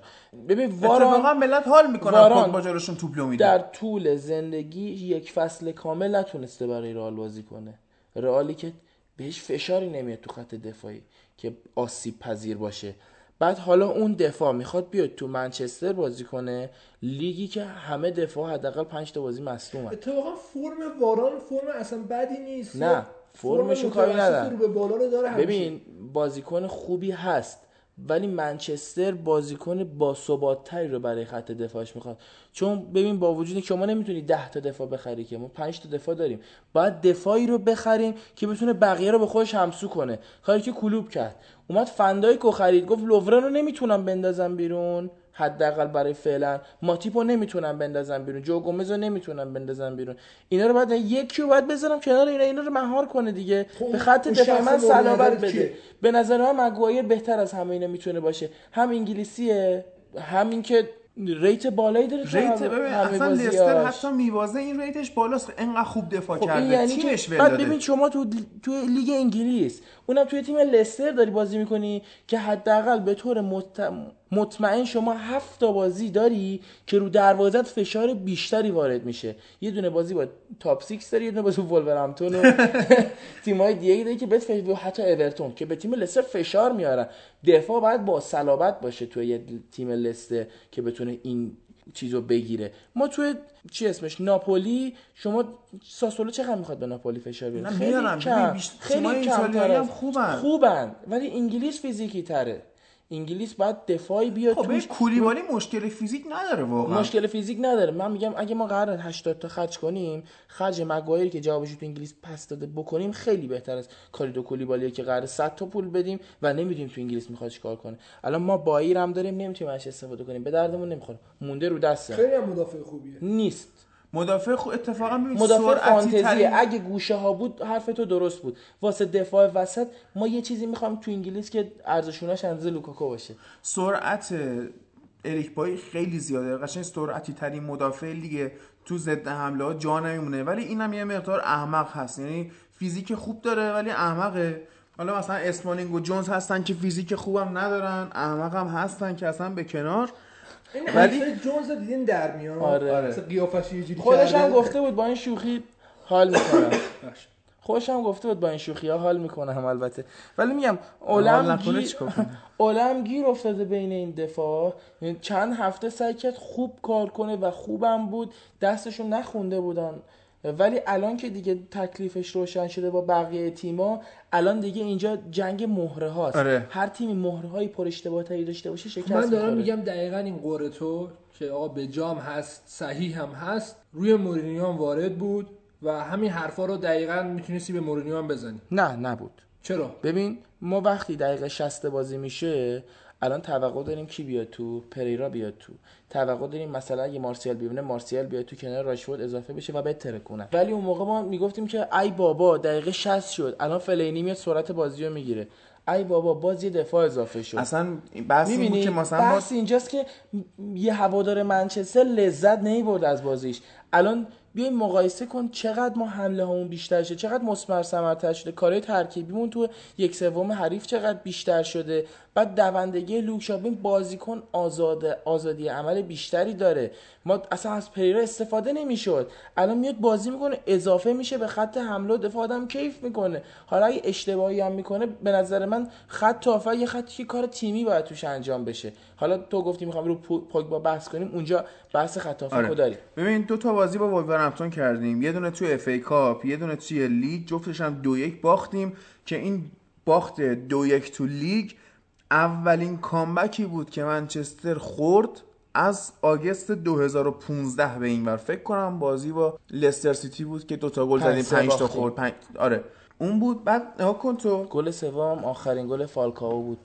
S3: ببین
S1: اتفاقا
S3: واران
S1: ملت حال می‌کنن
S3: واران
S1: با جلوشون توپ میده
S3: در طول زندگی یک فصل کامل نتونسته برای رئال بازی کنه. رئالی که بهش فشاری نمیاد تو خط دفاعی که آسیب پذیر باشه. بعد حالا اون دفاع می‌خواد بیاد تو منچستر بازی کنه لیگی که همه دفاع حداقل 5 تا بازی مصدومن
S2: اتفاقا فرم واران فرم اصلا بدی نیست
S3: نه، فرمشو کاری
S2: متوسط
S3: ندارم.
S2: رو به بالا رو داره همیشه.
S3: ببین بازیکن خوبی هست ولی منچستر بازیکن با تری رو برای خط دفاعش می‌خواد. چون ببین با وجودی که شما نمی‌تونی 10 تا دفاع بخری که ما 5 تا دفاع داریم. باید دفاعی رو بخریم که بتونه بقیه رو به خودش همسو کنه. کاری که کلوب کرد. اومد فن دایکو خرید گفت لوورن رو نمی‌تونم بندازم بیرون. حداقل برای فعلا. ماتیپو نمی‌تونم بندازم بیرون. جو گومز رو نمی‌تونم بندازم بیرون. اینا رو بعد یکی رو باید بذارم کنار اینا. اینا رو مهار کنه دیگه. به خط دفاع من
S2: نظرت
S3: بده؟ به نظر من مگوایر بهتر از همه اینا می‌تونه باشه. هم انگلیسیه همین که rate بالایی داره rate
S1: اصلا. لستر حتی میوازه این rate ش بالاست. انقدر خوب دفاع
S3: خوب
S1: کرده.
S3: یعنی
S1: تیمش
S3: بعد. ببین شما تو تو لیگ انگلیس اونم توی تیم لستر داری بازی می‌کنی که حداقل به طور مط- مطمئن شما هفت تا بازی داری که رو دروازت فشار بیشتری وارد میشه. یه دونه بازی با top 6 داری یه دونه بازی با ولورهمپتون و *laughs* تیمای دیگه داری که بهت فشار حتی اورتون که به تیم لستر فشار میارن. دفاع باید با صلابت باشه توی یه تیم لستر که بتونه این چیزو بگیره. ما توی چی اسمش؟ ناپولی. شما ساسولو چقدر می‌خواد به ناپولی فشار بیاره؟ خیلی. کم. خیلی کم
S1: خوبن.
S3: خوبن. ولی انگلیس فیزیکی تره. انگلیس باید دفاعی بیاد
S1: خب
S3: توش.
S1: کولیبالی مشکل فیزیک نداره واقعا.
S3: مشکل فیزیک نداره. من میگم اگه ما قرار 80 تا خرج کنیم خرج مگوایری که جوابش تو انگلیس پس داده بکنیم خیلی بهتر از کاریدو کولیبالیه که قرار 100 تا پول بدیم و نمی‌دونیم تو انگلیس می‌خواد چیکار کنه. الان ما بای رو هم داریم نمی‌تونیم ازش استفاده کنیم. به دردمون نمی‌خوره. مونده رو دسته
S2: خیلی هم مدافع خوبیه.
S3: نیست.
S1: مدافع خود اتفاقا
S3: مدافع
S1: ترین-
S3: اگه گوشه ها بود حرف تو درست بود. واسه دفاع وسط ما یه چیزی می‌خوایم تو انگلیس که ارزشونش اندازه لوکاکو باشه.
S1: سرعت اریک بای خیلی زیاده. قشنگ سرعتی ترین مدافع لیگ تو ضد حمله ها جا نمیمونه. ولی اینم یه مقدار احمق هست. یعنی فیزیک خوب داره ولی احمقه. حالا مثلا اسمالینگ و جونز هستن که فیزیک خوبم ندارن. احمق هم هستن که اصلا به کنار.
S2: این
S1: ولی-
S2: جونز رو دیدین در میاد
S3: آره.
S2: مثلا قیافش یه جوری
S3: خودش هم. گفته بود با این شوخی حال می‌کنم. *coughs* خودش هم گفته بود با این شوخی ها حال می‌کنه هم البته ولی میگم اولم گیر؟ اولم گیر افتاده بین این دفاع یعنی چند هفته سعی کرد خوب کار کنه و خوبم بود دستشون نخونده بودن ولی الان که دیگه تکلیفش روشن شده با بقیه تیما الان دیگه اینجا جنگ مهره هاست.
S1: آره.
S3: هر تیمی مهره های پر اشتباه تری داشته باشه شکست
S2: من دارم
S3: می‌خوره.
S2: میگم دقیقا این قره تو که آقا به جام هست صحیح هم هست. روی مورینیو هم وارد بود و همین حرفا رو دقیقا می‌تونستی به مورینیو هم بزنی.
S3: نه نبود.
S2: چرا؟
S3: ببین ما وقتی دقیقه 60 بازی میشه الان توقع داریم کی بیاد تو؟ پریرا بیاد تو. توقع داریم مثلا اگه مارسیال بیونه مارسیال بیاد تو کنار راشفورد اضافه بشه و بتره کنه. ولی اون موقع ما می‌گفتیم که ای بابا دقیقه 60 شد. الان فلینی میاد سرعت بازی رو می‌گیره. ای بابا باز یه دفاع اضافه شد.
S1: اصلا بحث این بود که مثلا
S3: بحث اینجاست که یه هوادار منچستر لذت نمی‌برد از بازیش. الان بیایم مقایسه کن چقدر ما حمله هامون بیشتر شده چقدر مثمر ثمرتر شده. کارهای ترکیبیمون تو یک سوم حریف چقدر بیشتر شده. بعد دوندگی لوک ببین بازیکن آزاد آزادی عمل بیشتری داره. ما اصلا از پریرا استفاده نمی‌شد. الان میاد بازی می‌کنه اضافه میشه به خط حمله و دفاع آدم کیف می‌کنه. حالا اگه اشتباهی هم می‌کنه به نظر من خط دفاع یه خطی که کار تیمی باید توش انجام بشه. حالا تو گفتی می‌خوام رو پو- پوگبا بحث کنیم اونجا بحث خط دفاعه
S1: آره.
S3: رو داریم؟
S1: ببین دو تا بازی با وولورهمپتون کردیم. یه دونه توی FA Cup یه دونه توی لیگ جفتش هم دو یک باختیم که این باخت دو یک تو لیگ اولین comeback ی بود که منچستر خورد از August 2015 به این ور. فکر کنم بازی با لستر سیتی بود که دو تا گل زدیم
S3: سه
S1: 5 تا. خورد پنج... آره. اون بود. بعد نگاه کن تو.
S3: گل سوم آخرین گل فالکاو بود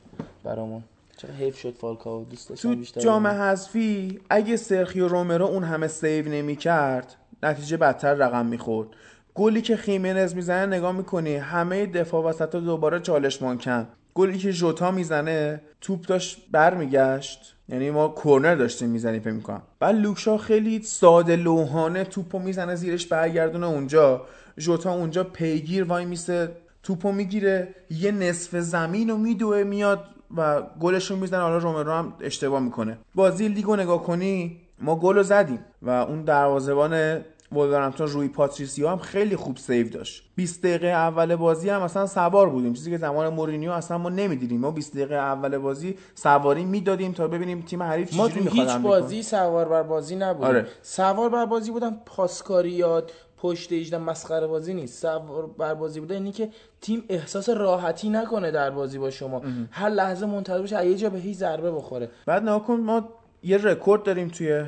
S3: برامون. چرا حیف شد فالکاو؟ دوست داشتم
S1: تو جام. حذفی اگه سرخیو رومرو اون همه save نمی کرد نتیجه بدتر رقم می‌خورد. گلی که خیمنز می‌زنه نگاه می‌کنی همه دفاع وسط دوباره چالش مانکن. گلی که ژوتا می‌زنه توپ داشت برمیگشت. یعنی ما کورنر داشتیم می‌زنیم فکر می‌کنم. بعد لوکشا خیلی ساده لوحانه توپو می‌زنه زیرش برگردونه اونجا. ژوتا اونجا پیگیر وای میسه توپو می‌گیره یه نصف زمین رو میدوه میاد و گلش رو می‌زنه. حالا رومرو هم اشتباه می‌کنه. بازی لیگو نگاه کنی ما گل زدیم و اون دروازه‌بان وولورهمپتون روی پاتریسیو هم خیلی خوب save داشت. 20 دقیقه اول بازی هم اصلا سوار بودیم. چیزی که زمان مورینیو اصلا ما نمی‌دیدیم. ما 20 دقیقه اول بازی سواری می‌دادیم تا ببینیم تیم حریف
S3: ما
S1: چجوری
S3: تو
S1: می‌خواد
S3: هیچ
S1: حمله کنه.
S3: بازی سوار بر بازی نبودیم.
S1: آره.
S3: سوار بر بازی بودن پاسکاریات پشت 18 مسخره بازی نیست. سوار بر بازی بوده اینی که تیم احساس راحتی نکنه در بازی با شما. هر لحظه منتظر باشه یه جا به هیچ ضربه بخوره.
S1: بعد نگاه کن ما یه رکورد داریم توی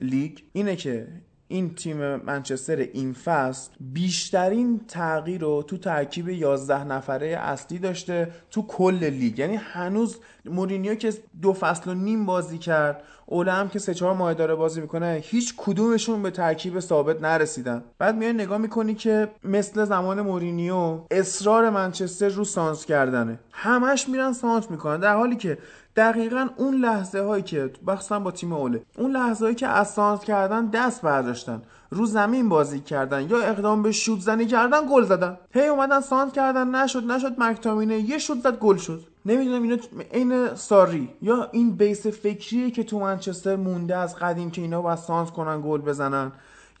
S1: لیگ. اینه که این تیم منچستر این فصل بیشترین تغییر رو تو ترکیب 11 نفره اصلی داشته تو کل لیگ. یعنی هنوز مورینیو که دو فصل و نیم بازی کرد اوله هم که سه چهار ماه داره بازی می‌کنه هیچ کدومشون به ترکیب ثابت نرسیدن. بعد میای نگاه می‌کنی که مثل زمان مورینیو اصرار منچستر رو سانتر کردنه. همش میرن سانتر می‌کنن در حالی که دقیقا اون لحظه هایی که بخصوصا با تیم اوله اون لحظه هایی که از سانس کردن دست برداشتن رو زمین بازی کردن یا اقدام به شوت زنی کردن گل زدن. هی اومدن سانس کردن نشد نشد مکتامینه یه شوت زد گل شد. نمی‌دونم اینا عین ساری یا این بیس فکریه که تو منچستر مونده از قدیم که اینا باید سانس کنن گل بزنن.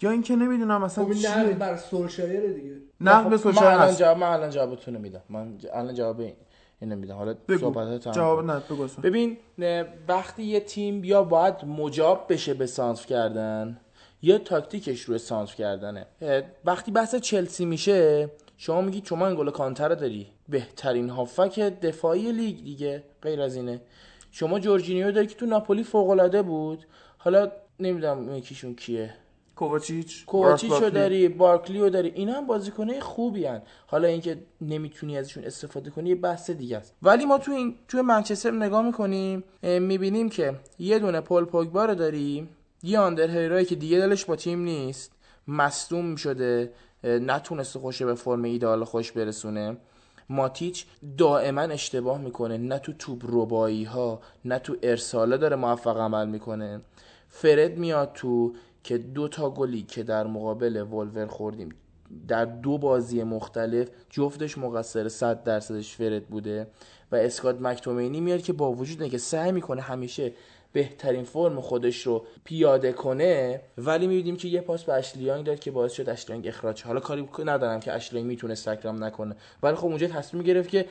S1: یا اینکه نمی‌دونم مثلا
S2: خب
S1: چیه.
S2: بر سولشایر دیگه.
S1: نقد به سوشال
S3: من الان جواب من الان جوابتون رو میدم. من الان جواب این- اینو میدم. حالا تمام
S1: جواب. نه بگو.
S3: ببین نه، وقتی یه تیم یا باید مجاب بشه به سانتر کردن یا تاکتیکش روی سانتر کردنه. وقتی بحث چلسی میشه شما میگی شما انگولو کانته داری. بهترین هافبک دفاعی لیگ دیگه غیر از اینه. شما جورجینیو داری که تو ناپولی فوق العاده بود. حالا نمی‌دونم یکیشون کیه.
S1: کوواچیچ راس بارکلی.
S3: داری بارکلیو داری اینا هم بازیکنای خوبی هن. حالا اینکه نمی‌تونی ازشون استفاده کنی یه بحث دیگه است ولی ما تو این تو منچستر نگاه می‌کنیم می‌بینیم که یه دونه پل پوگبا رو داری یه آندر هریرایی که دیگه دلش با تیم نیست مصدوم شده نتونسته خوشه به فرم ایدال خوش برسونه ماتیچ دائما اشتباه می‌کنه نه تو توپ ربایی ها نه تو ارساله داره موفق عمل می‌کنه فرد میاد تو که دو تا گلی که در مقابل ولور خوردیم در دو بازی مختلف جفتش مقصر 100 درصدش فرد بوده و اسکات مکتومینی میاد که با وجود اینکه سعی می‌کنه همیشه بهترین فرم خودش رو پیاده کنه. ولی می‌بینیم که یه پاس به اشلیانگ داد که باعث شد اشلیانگ اخراج. حالا کاری ندارم که اشلیانگ می‌تونه استکرام نکنه. ولی خب اونجا تصمیم گرفت که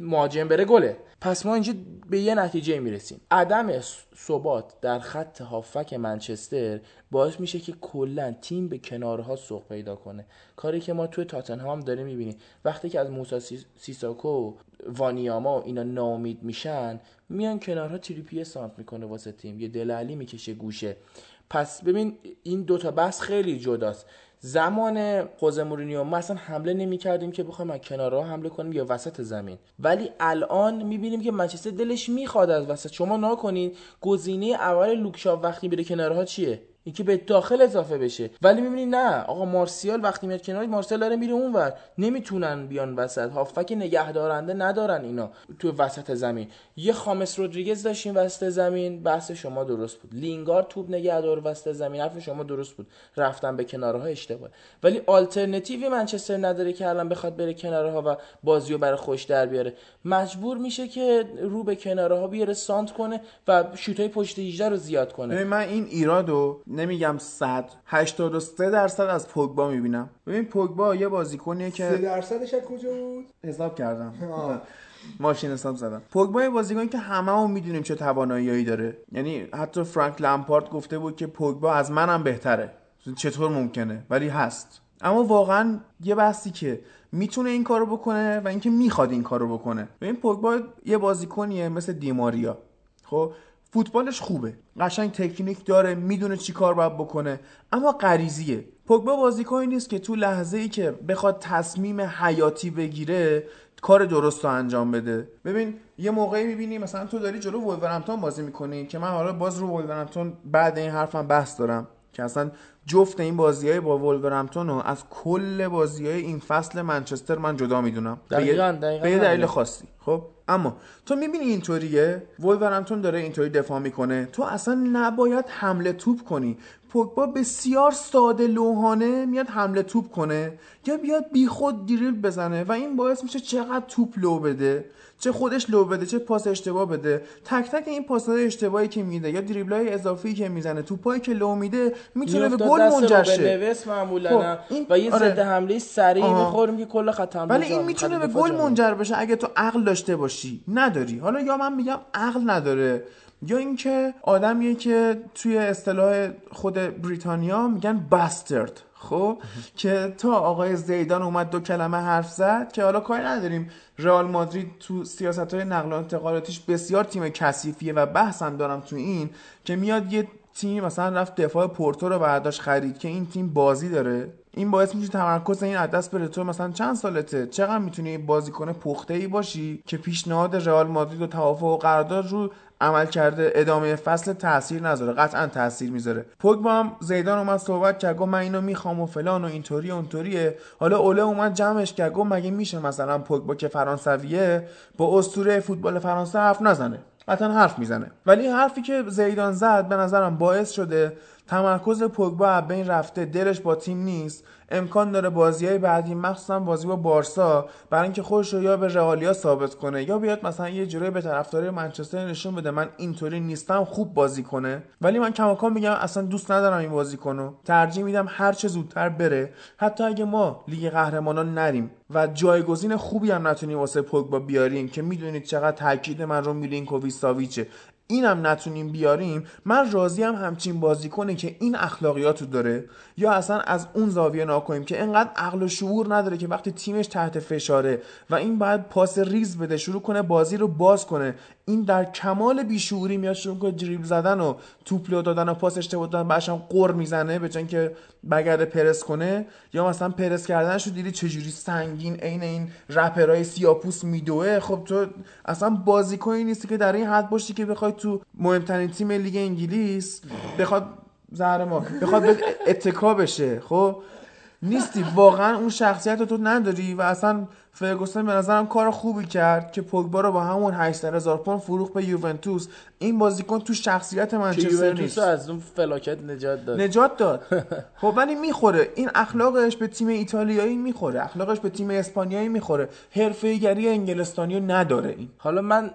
S3: مهاجم بره گله. پس ما اینجا به یه نتیجه می‌رسیم. عدم ثبات در خط هافک منچستر باعث میشه که کلا تیم به کنارها سوق پیدا کنه. کاری که ما توی تاتنهام داریم می‌بینیم. وقتی که از موسی سی- سیساکو وانیاما و اینا ناامید میشن میان کنارها تریپیه سانت می‌کنه واسه تیم یه دلعلی می‌کشه گوشه. پس ببین این دوتا بحث خیلی جداست. زمان خوزه مورینیو ما اصلا حمله نمی کردیم که بخوایم از کنارها حمله کنیم یا وسط زمین. ولی الان می‌بینیم که منچستر دلش می‌خواد از وسط. شما نکنید گزینه اول لوکشاو وقتی میره کنارها چیه؟ اینکه به داخل اضافه بشه. ولی می‌بینی نه آقا مارسیال وقتی میاد کنار مارسیال داره میره اونور. نمی‌تونن بیان وسط. هافک نگهدارنده ندارن اینا تو وسط زمین. یه خامس رودریگز داشتیم وسط زمین. بحث شما درست بود. لینگار توپ نگهدار وسط زمین. حرف شما درست بود. رفتن به کنارها اشتباه ولی آلترناتیوی منچستر نداره که الان بخواد بره کنارها و بازیو برای خوش در بیاره. مجبور میشه که رو به کنارها بیاره سانت کنه و شوتای پشت 18 رو زیاد کنه.
S1: من این ایرادو نمیگم 100 83 درصد از پوگبا می‌بینم. ببین پوگبا یه بازیکنیه که
S2: درصدش از کجا بود؟
S1: حساب کردم.
S2: آه. *laughs*
S1: ماشین حساب زدم. پوگبا یه بازیکنی که هممون می‌دونیم چه تواناییایی داره. یعنی حتی فرانک لمپارد گفته بود که پوگبا از منم بهتره. چطور ممکنه؟ ولی هست. اما واقعا یه بحثی که می‌تونه این کارو بکنه و اینکه می‌خواد این کارو بکنه. ببین پوگبا یه بازیکنیه مثل دیماریا. خب؟ فوتبالش خوبه. قشنگ تکنیک داره می‌دونه چی کار باید بکنه. اما غریزیه. پوگبا بازیکنی نیست که تو لحظه ای که بخواد تصمیم حیاتی بگیره کار درست رو انجام بده. ببین یه موقعی می‌بینی مثلا تو داری جلو ولورهمپتون بازی می‌کنی که من حالا باز رو ولورهمپتون بعد این حرفم بحث دارم. که اصلا جفت این بازی های با ولورهمپتون رو از کل بازی های این فصل منچستر من جدا می‌دونم.
S3: دقیقاً، دقیقاً
S1: به یه دلیل. خاصی. خب؟ اما تو می‌بینی اینطوریه؟ ولورهمپتون داره اینطوری دفاع می‌کنه تو اصلا نباید حمله توپ کنی. پوگبا بسیار ساده لوحانه میاد حمله توپ کنه. یا بیاد بیخود دریل بزنه و این باعث میشه چقدر توپ لو بده. چه خودش لو بده چه پاس اشتباه بده. تک تک این پاسهای اشتباهی که میده یا دریبلای اضافی که می‌زنه توپایی که لو میده می‌تونه به گل منجر شه.
S3: نویس معمولا.
S1: خب،
S3: و یه
S1: آره.
S3: ضد حمله سریع
S1: آها.
S3: می‌خوریم که کل خط حمله
S1: ولی این می‌تونه به گل منجر بشه. اگه تو عقل داشته باشی نداری. حالا یا من میگم عقل نداره یا اینکه آدمیه که توی اصطلاح خود بریتانیا میگن باسترد خب که تا آقای زیدان اومد دو کلمه حرف زد که حالا کاری نداریم. رئال مادرید تو سیاست های نقل و انتقالاتیش بسیار تیم کثیفیه و بحثم دارم تو این که میاد یه تیم مثلا رفت دفاع پورتو رو برداشت خرید که این تیم بازی داره. این باعث میشه تمرکز این دست بره. تو مثلا چند سالته؟ چقدر می‌تونی بازیکن پخته ای باشی که پیشنهاد رئال مادرید و توافق و قرارداد رو عمل کرده ادامه فصل تاثیر نذاره؟ قطعا تاثیر می‌ذاره. پوگبا هم زیدان اومد صحبت کرد گفت من اینو می‌خوام و فلان و اینطوری اونطوریه. حالا اوله اومد جمعش کرد گفت مگه میشه مثلا پوگبا که فرانسویه با اسطوره فوتبال فرانسه حرف نزنه؟ قطعا حرف می‌زنه. ولی حرفی که زیدان زد به نظرم باعث شده تمرکز پوگبا از بین رفته دلش با تیم نیست. امکان داره بازی های بعدی مخصوصا بازی با بارسا برای اینکه خودش رو یا به رئالیا ثابت کنه یا بیاد مثلا یه جوری به طرفدارای منچستر نشون بده من اینطوری نیستم خوب بازی کنه. ولی من کماکان میگم اصلا دوست ندارم این بازی کنو ترجیح میدم هر چه زودتر بره. حتی اگه ما لیگ قهرمانان نریم و جایگزین خوبی هم نتونیم واسه پوگبا بیاریم که می‌دونید چقدر تاکید من رو میلینکوویچ ساویچه اینم نتونیم بیاریم من راضی هم همچین بازیکنه که این اخلاقیاتو داره یا اصلا از اون زاویه ناکنیم که انقدر عقل و شعور نداره که وقتی تیمش تحت فشاره و این باید پاس ریز بده شروع کنه بازی رو باز کنه. این در کمال بیشعوری میاد شروع کنه دریبل زدن و توپ دادن و پاس اشتباه دادن بعدش هم قر می‌زنه به جای اینکه بگرده پرس کنه. یا مثلا پرس کردنش رو دیدی چجوری سنگین عین این رپرای سیاپوس میدوه. خب تو اصلا بازیکنی نیستی که در این حد باشی که بخوای تو مهمترین تیم لیگ انگلیس بخواد زهر ما بخواد اتکا بشه. خب نیستی واقعا اون شخصیت رو تو نداری و اصلا فرگوسن به نظرم کار خوبی کرد که پوگبا رو با همون 800 هزار پوند فروخت به یوونتوس. این بازیکن تو شخصیت منچستر نیست.
S3: از اون فلاکت نجات داد.
S1: نجات داد. *laughs* خب ولی می‌خوره. این اخلاقش به تیم ایتالیایی می‌خوره. اخلاقش به تیم اسپانیایی می‌خوره. حرفه‌ایگری انگلستانی رو نداره این.
S3: حالا من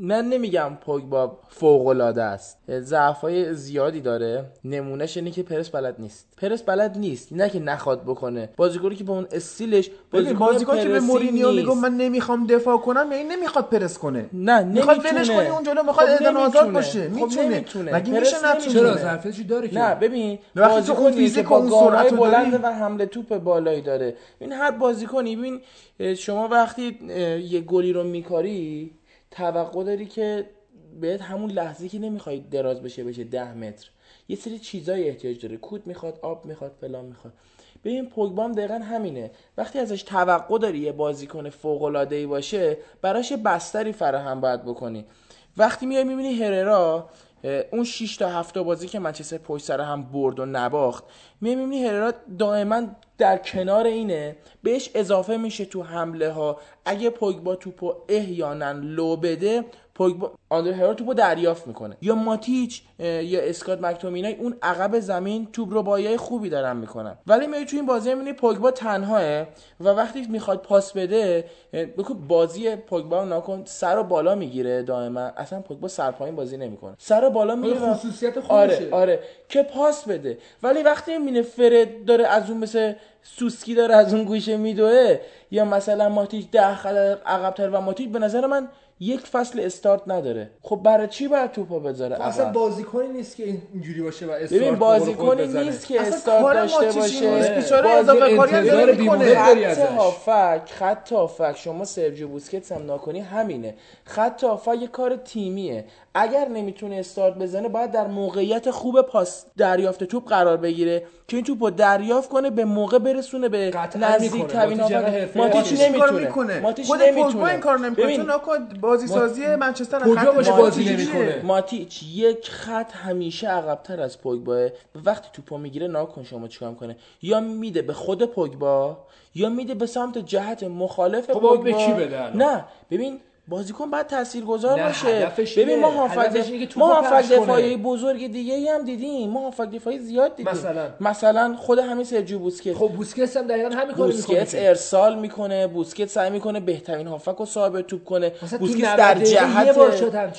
S3: من نمیگم پوگبا فوق العاده است. ضعفای زیادی داره. نمونهش اینه که پرس بلد نیست. پرس بلد نیست. نه که نخواد بکنه. بازیکنی که با اون استیلش بازیکن
S1: بازیکن که به مورینیو. میگم من نمی‌خوام دفاع کنم یعنی نمی‌خواد پرس کنه.
S3: نه
S1: می‌خواد
S3: نمی‌تونه
S1: ولش کنی اون جلو می‌خواد
S3: خب
S1: ادن آزاد
S3: نمی‌تونه.
S1: باشه.
S3: خب
S1: می‌تونه.
S3: نمی‌تونه.
S1: مگه
S3: پرس
S1: میشه
S3: نمی‌تونه.
S2: چرا؟
S1: نتونه
S2: ظرفیتشو داره که.
S3: نه ببین
S1: وقتی تو اون
S3: بازیکنی که
S1: فیزیک اون سرعت
S3: بلند. و حمله توپ بالایی داره. این هر بازیکنی ببین شما وقتی یه گلی رو میکاری توقع داری که بهت همون لحظه که نمی‌خوای دراز بشه بشه ده متر. یه سری چیزای احتیاج داره. کود می‌خواد آب می‌خواد فلان می‌خواد. ببین پوگبا هم دقیقا همینه. وقتی ازش توقع داری یه بازیکن فوق العاده ای باشه براش بستری فراهم باید بکنی. وقتی میای می‌بینی هررا اون 6 تا 7 تا بازی که منچستر پشت سر هم برد و نباخت میای می‌بینی هررا دائما در کنار اینه بهش اضافه میشه تو حمله ها اگه پوگبا توپو احیانا لو بده پوگبا آندر هررا توپو دریافت می‌کنه. یا ماتیچ یا اسکات مکتومینای اون عقب زمین توپ رو بایای خوبی دارن می‌کنن. ولی میای تو این بازی می‌بینی پوگبا تنهاه و وقتی می‌خواد پاس بده بازی پوگبا رو نکن سر و بالا می‌گیره دائما. اصلا پوگبا سر پایین بازی نمی‌کنه. سر و بالا می‌گیره
S2: خصوصیت خودشه.
S3: آره آره که پاس بده. ولی وقتی می‌بینه فرد داره از اون مثل سوسکی داره از اون گوشه میدوه یا مثلا ماتیچ ده خط عقبتر و ماتیچ به نظر من یک فصل استارت نداره. خب برای چی باید توپو بذاره
S2: اصلا
S3: عقب؟
S2: بازیکنی نیست که این- اینجوری باشه و استارت
S3: ببین بازیکنی. نیست که
S1: اصلا
S3: استارت داشته باشه.
S1: نیست. بیچاره اضافه کاری
S3: خط. هافک خط هافک. شما سرجیو بوسکتس هم ناکنی. همینه. خط هافک یه کار تیمیه. اگر نمی‌تونه استارت بزنه باید در موقعیت خوب پاس دریافت توپ قرار بگیره که این توپو دریافت کنه به موقع برسونه به نزدیک. ترین
S2: ماتیچ
S3: نمی‌تونه
S1: می‌کنه
S3: ماتیچ
S1: خود پوگبا
S3: نمی‌تونه
S1: این کار نمی‌کنه ناکن بازی سازی منچستر
S2: کجا
S1: خط
S2: بازی؟ نمی‌کنه؟
S3: ماتیچ یک خط همیشه عقبتر از پوگباه وقتی توپو می‌گیره ناکن شما چیکار کنه یا میده به خود پوگبا یا میده به سمت جهت مخالف
S2: خب
S3: پوگبا
S2: به کی بده؟
S3: نه ببین بازیکن باید تاثیرگذار باشه. ببین ما. هافک ما. دفاعی بزرگ دیگه ای هم دیدیم. ما هافک دفاعی زیاد دیدیم.
S2: مثلا؟
S3: مثلا خود همین سرجیو بوسکت.
S2: خب بوسکتس هم دقیقا همین کارو می‌کنه
S3: بوسکت ارسال می‌کنه بوسکت سعی می‌کنه بهترین هافک رو صاحب توپ کنه. بوسکت
S2: 90
S3: در جهت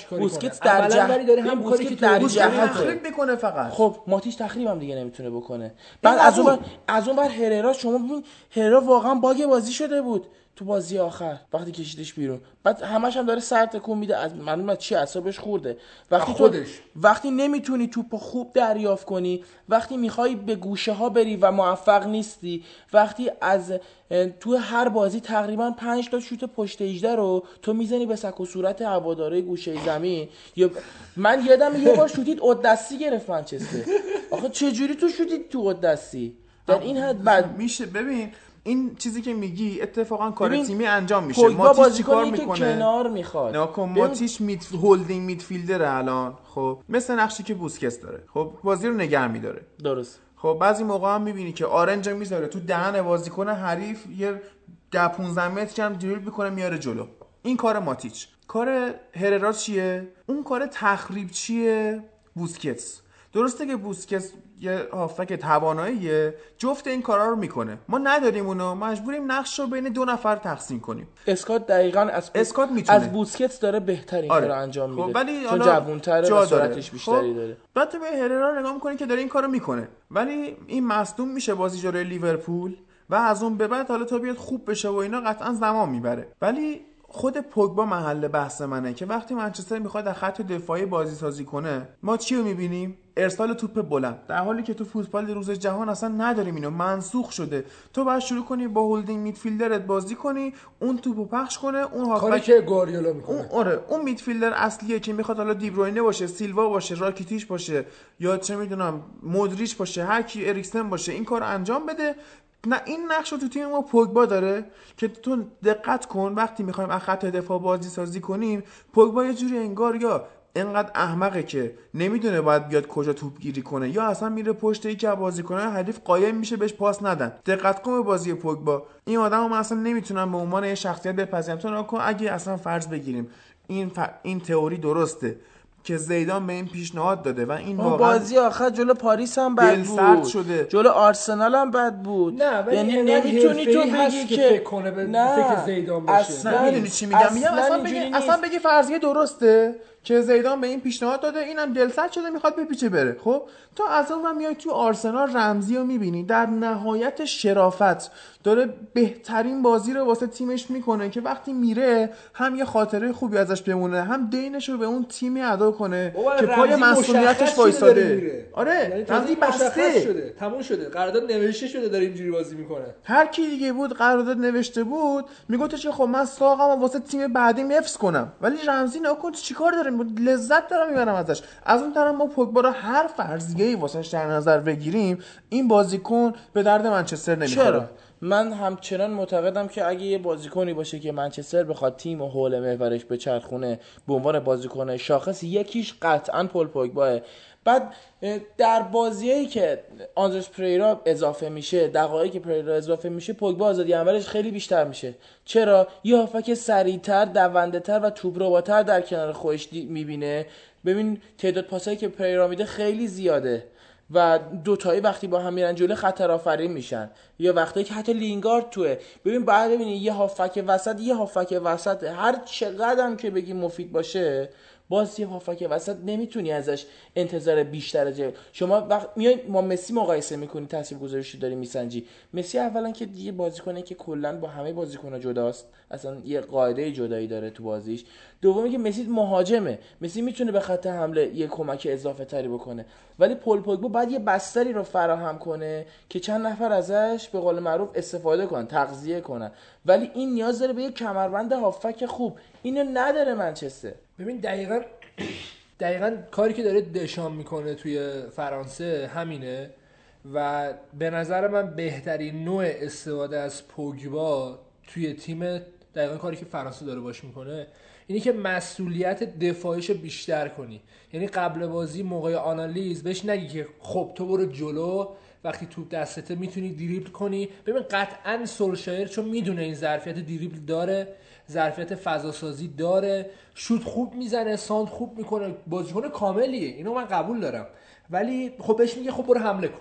S3: بوسکت. در جهت
S2: همون کاری
S3: بوسکت
S2: که
S3: در
S1: بوسکت
S3: جهت.
S1: تخریب می‌کنه فقط.
S3: خب ماتیش تخریب هم دیگه نمی‌تونه بکنه. بعد از اون از اون بر هررا شما ببین هررا واقعا باگ بازی شده بود. تو بازی آخر وقتی کشیدش بیرون. بعد همش هم داره سر تکون میده. از معلومه چی اعصابش خورده. وقتی تو
S2: خودش.
S3: وقتی نمی‌تونی توپ خوب دریافت کنی وقتی می‌خوای به گوشه ها بری و موفق نیستی وقتی از تو هر بازی تقریبا 5 تا شوت پشت 18 رو تو می‌زنی به سک و صورت هواداره گوشه زمین. یا من یادم یه بار شوتید اد دستی گرفت منچستر. آخه چه جوری تو شوتید تو اد دستی در این حد بعد
S1: میشه ببین این چیزی که میگی اتفاقا کار تیمی انجام میشه. چیکار
S3: بازیکنی که
S1: می‌کنه؟
S3: کنار می‌خواد. ببین،
S1: ماتیش میت هولدینگ میدفیلدره الان خب مثل نقشی که بوسکس داره. خب بازی رو نگه میداره
S3: درست.
S1: خب بعضی موقع هم می‌بینی که آرنج می‌ذاره تو دهن بازیکن حریف یه ده 15 متر هم دریبل می‌کنه میاره جلو. این کار ماتیچ. کار هررا چیه؟ اون کار تخریب چیه؟ بوسکتس درسته که بوسکتس یه هافک تواناییه جفت این کارا رو می‌کنه ما نداریم اونو مجبوریم نقش رو بین دو نفر تقسیم کنیم
S3: اسکات دقیقا از
S1: اسکات می‌تونه.
S3: از بوسکتس داره بهترین
S1: آره.
S3: کار انجام
S1: خب،
S3: میده
S1: ولی
S3: چون جوونتره و. سرعتش بیشتری
S1: خب،
S3: داره
S1: بعد به هررا نگاه می‌کنی که داره این کارو می‌کنه ولی این مصدوم میشه بازی جلوی لیورپول و از اون به بعد حالا تا بیاد خوب بشه و اینا قطعا زمان می‌بره ولی خود پوگبا محل بحث منه که وقتی منچستر می‌خواد در خط دفاعی بازی سازی کنه ما چی رو می‌بینیم؟ ارسال توپ بلند. در حالی که تو فوتبال روز جهان اصلا نداریم اینو. منسوخ شده. تو باید شروع کنی با هولدینگ میدفیلدرت بازی کنی اون توپو پخش کنه اون
S2: کاری
S1: هافبک
S2: که گواردیولا
S1: اون
S2: می‌کنه
S1: آره اون میدفیلدر اصلیه که می‌خواد حالا دیبروینه باشه سیلوا باشه راکیتیش باشه یا چه می‌دونم مودریچ باشه هر کی اریکسن باشه این کار انجام بده. نه این نقش رو تو تیم ما پوگبا داره که تو دقت کن وقتی می‌خوایم از خط دفاع بازی سازی کنیم پوگبا یه جوری انگار یا انقدر احمقه که نمی‌دونه باید بیاد کجا توپ گیری کنه یا اصلا میره پشت یکی از بازیکنان حریف قایم میشه بهش پاس ندن. دقت کن به بازی پوگبا. این آدم من اصلا نمی‌تونم به عنوان یه شخصیت بپذیرم. تو کن اگه اصلا فرض بگیریم این ف... این تئوری درسته. که زیدان به این پیشنهاد داده و این واقعا
S3: بازی آخر جلو پاریس هم بد بود
S1: شده.
S3: جلو آرسنال هم بد بود
S2: نه، ولی
S3: یعنی نمی‌تونی تو بگی
S2: که فکر کنه به فکر زیدان باشه.
S3: اصلا
S1: نه می‌دونی چی میگم میگم اصلا بگی اصلا. بگی فرضیه درسته که زیدان به این پیشنهاد داده اینم دلسرد شده می‌خواد بپیچه بره. خب تو از اون میای تو آرسنال رمزی رو می‌بینی. در نهایت شرافت داره بهترین بازی رو واسه تیمش می‌کنه که وقتی میره هم یه خاطره خوبی ازش بمونه هم دینش رو به اون تیمی ادا کنه که پای مسئولیتش وایساده. آره
S2: یعنی
S1: رمزی بسته.
S2: شده تموم شده. قرارداد نوشته شده داره اینجوری بازی می‌کنه.
S1: هر کی دیگه بود قرارداد نوشته بود میگفتش که خب من ساقم واسه تیم بعدی حفظ کنم. ولی رمزی نکن چیکار داره لذت دارم می‌برم ازش. از اون طرف ما پوگبا رو هر فرضیه‌ای واسش در نظر بگیریم این بازیکن به درد منچستر نمی‌خوره.
S3: چرا؟ من همچنان معتقدم که اگه یه بازیکنی باشه که منچستر بخواد تیم و حول محورش به چرخونه به عنوان بازیکن شاخص یکیش قطعا پل پوگباه. بعد در بازیایی که آندرس پریرا اضافه میشه دقایقی که پریرا اضافه میشه پوگبا آزادی عملش خیلی بیشتر میشه. چرا؟ یه هافک سریعتر دونده تر و توپ رباتر در کنار خودش می‌بینه. ببین تعداد پاسایی که پریرا میده خیلی زیاده و دوتایی وقتی با هم میرن جلو خطر آفرین میشن. یا وقتی که حتی لینگارد توه. ببین بعد ببینی یه هافک وسط یه هافک وسط. هر چقدر هم که بگی مفید باشه باز یه هافک وسط نمی‌تونی ازش انتظار بیشتر از شما وقت میای ما مسی مقایسه می‌کنی تاثیرگذاریش رو داری میسنجی. مسی اولا که دیگه بازیکنه که کلا با همه بازیکن‌ها جداست. اصلا یه قاعده جدایی داره تو بازیش. دومی که مسی مهاجمه. مسی می‌تونه به خط حمله یه کمک اضافه تری بکنه. ولی پل پوگبا باید یه بستری رو فراهم کنه که چند نفر ازش به قول معروف استفاده کنن تغذیه کنن. ولی این نیاز داره به یه کمربند هافک خوب. اینو نداره منچستر.
S2: ببین دقیقا دقیقا کاری که داره دشام می‌کنه توی فرانسه همینه و به نظر من بهترین نوع استفاده از پوگبا توی تیم دقیقا کاری که فرانسه داره باش می‌کنه اینی که مسئولیت دفاعیشو بیشتر کنی. یعنی قبل بازی موقع آنالیز بهش نگی که خب تو برو جلو وقتی توپ دستته می‌تونی دریبل کنی. ببین قطعا سولشایر چون می‌دونه این ظرفیت دریبل داره. ظرفیت فضا سازی داره. شوت خوب می‌زنه ساند خوب می‌کنه. بازیکن کاملیه. اینو من قبول دارم. ولی خب بهش میگه خب برو حمله کن.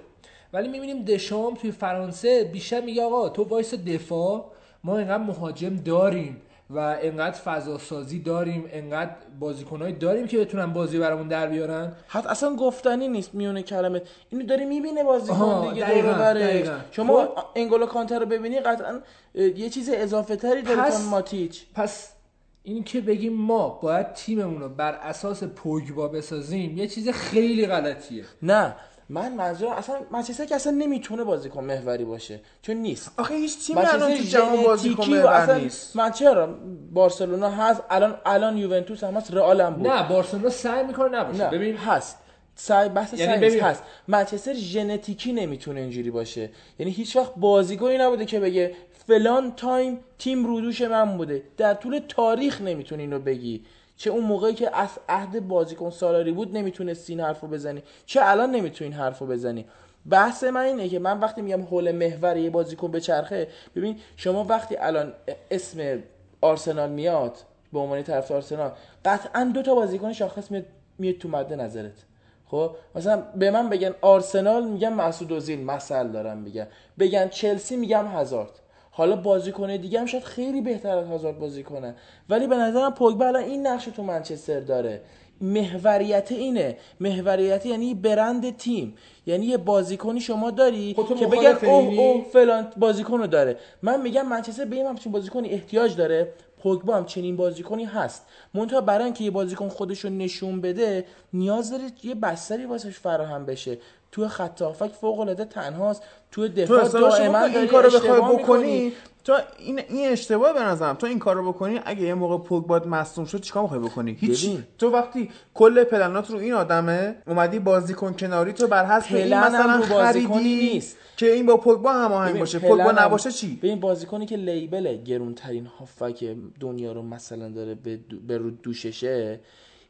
S2: ولی می‌بینیم دشام توی فرانسه بیشتر میگه آقا تو وایس دفاع ما اینقدر مهاجم داریم. و انقدر فضا سازی داریم انقدر بازیکنایی داریم که بتونن بازی برامون در بیارن
S3: حتی اصلا گفتنی نیست میونه کلمه اینو داره می‌بینه بازیکن دیگه
S2: دقیقاً،. دقیقاً.
S3: شما
S2: خب.
S3: انگولو کانتر رو ببینی قطعا یه چیز اضافه تری داره
S2: پس-
S3: ماتیچ
S2: پس این که بگیم ما باید تیممون رو بر اساس پوگبا بسازیم یه چیز خیلی غلطیه
S3: نه من منظورم اصلا منچستر که اصلا نمی‌تونه بازیکن محوری باشه چون نیست.
S1: آخه هیچ تیمی
S3: منچستر
S1: الان تو جهان بازی
S3: ژنتیکی
S1: کنه
S3: و اصلا
S1: نیست.
S3: من چرا؟ بارسلونا هست الان الان یوونتوس هم هست رئال هم بود.
S2: نه بارسلونا سعی می‌کنه نباشه.
S3: نه
S2: ببین
S3: هست. سعی بحث
S2: یعنی ببین-
S3: هست. منچستر ژنتیکی نمی‌تونه اینجوری باشه. یعنی هیچ وقت بازیکنی نبوده که بگه فلان تایم تیم رودوش من بوده. در طول تاریخ نمی‌تونی اینو بگی. چه اون موقعی که از عهد بازیکن سالاری بود نمی‌تونستی این حرفو بزنی. چه الان نمی‌تونی این حرفو بزنی. بحث من اینه که من وقتی میگم حول محور یه بازیکن به چرخه ببین شما وقتی الان اسم آرسنال میاد به عنوان طرف آرسنال قطعا دو تا بازیکن شاخص میاد میاد تو مد نظرت. خب؟ مثلا به من بگن آرسنال میگم مسعود اوزیل مثل دارم میگم. بگن چلسی میگم هازارد حالا بازیکن دیگه هم شاید خیلی بهتر از هازارد بازی کنه ولی به نظرم پوگبا الان این نقش تو منچستر داره. محوریت اینه. محوریت یعنی برند تیم. یعنی یه بازیکنی شما داری که بگن اوه؟ اوه فلان بازیکن رو داره. من میگم منچستر به این همچین بازیکنی احتیاج داره. پوگبا هم چنین بازیکنی هست. منتها برای اینکه یه بازیکن خودش رو نشون بده نیاز داره یه بستری واسش فراهم بشه. تو خط هافک فوق العاده تنهاست تو
S1: تو
S3: دفاع
S1: شما
S3: دائما
S1: این کارو بخوای بکنی. تو این این اشتباه به نظرم تو این کارو بکنی اگه یه موقع پوگبا مصدوم شد چیکار می‌خوای بکنی هیچ
S3: ببین.
S1: تو وقتی کل پلنات رو این آدمه اومدی بازیکن کناری تو بر حسب این مثلا
S3: رو بازیکنی نیست.
S1: که این با پوگبا هماهنگ باشه پوگبا نباشه چی
S3: ببین بازیکنی که لیبل گرونترین هافک دنیا رو مثلا داره به. به رو دوششه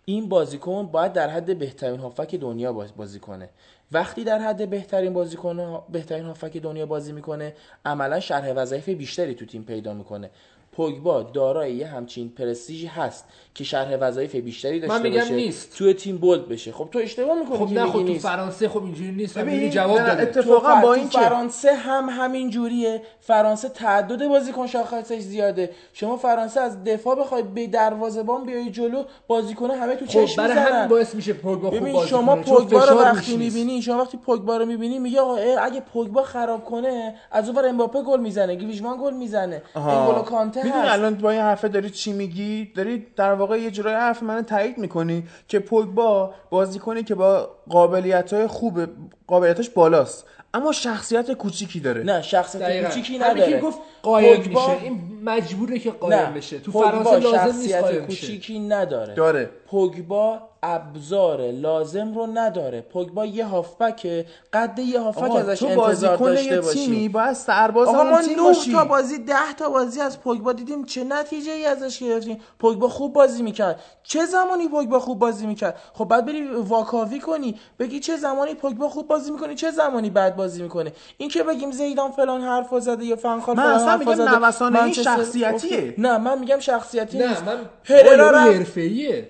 S3: این بازیکن باید در حد بهترین هافک دنیا باز- بازی کنه وقتی در حد بهترین بازیکن بهترین هافک دنیا بازی می‌کنه عملا شرح وظایف بیشتری تو تیم پیدا می‌کنه. پوگبا دارای یه همچین پرستیژی هست که شرح وظایف بیشتری داشته
S2: میگم
S3: باشه
S2: نیست.
S3: توی تیم بولد بشه. خب تو اشتباه می‌کنی
S2: خب نه خب تو. فرانسه خب اینجوری نیست
S1: ببین،
S2: جواب داده
S1: اتفاق-
S3: تو
S1: اتفاقا با
S3: تو
S1: این که-
S3: فرانسه هم همین جوریه فرانسه تعدد بازیکن شاخصش زیاده. شما فرانسه از دفاع بخوای به دروازه‌بان بیای جلو بازیکن همه تو
S2: خب
S3: چشم
S2: برای همین باعث میشه پوگبا خوب بازی
S3: شما پوگبا رو وقتی. می‌بینی شما وقتی پوگبا رو می‌بینی میگه آقا اگه پوگبا خراب کنه از اونور امباپه گل می‌زنه گریزمان گل می‌زنه. انگولو کانته
S1: می‌دونی
S3: هست.
S1: الان با این حرفه داری چی میگی؟ داری در واقع یه جورای حرف من تایید می‌کنی که پوگبا بازیکنی که با قابلیت های خوب قابلیتش بالاست. اما شخصیت کوچیکی داره.
S3: نه شخصیت
S2: دقیقاً.
S3: کوچیکی نداره.
S2: گفت قایم
S3: پوگبا-
S2: میشه این مجبوره که قایم
S3: نه
S2: بشه. تو فرانسه لازم نیست
S3: شخصیت
S2: قایم
S3: کوچیکی نداره.
S1: داره.
S3: پوگبا ابزار لازم رو نداره. پوگبا یه هافبکه قد یه هافبک ازش
S1: تو
S3: انتظار داشته باشی.
S1: تیمی باید سرباز
S3: آقا
S1: اون
S3: ما
S1: تیم
S3: نه
S1: باشی
S3: تا بازی ده تا بازی از پوگبا دیدیم چه نتیجه ای ازش گرفتیم. پوگبا خوب بازی می‌کرد. چه زمانی پوگبا خوب بازی می‌کرد؟ خب بعد بری واکاوی کنی بگی چه زمانی پوگبا خوب بازی می‌کنه چه زمانی بد بازی می‌کنه. این که بگیم زیدان فلان حرفا زده یا فنخال فلان
S1: اصلا
S3: حرفا
S1: میگم
S3: زده
S1: نوسانه این شخصیتیه.
S3: نه من میگم شخصیتی نیست.
S2: من
S3: هررا رفت-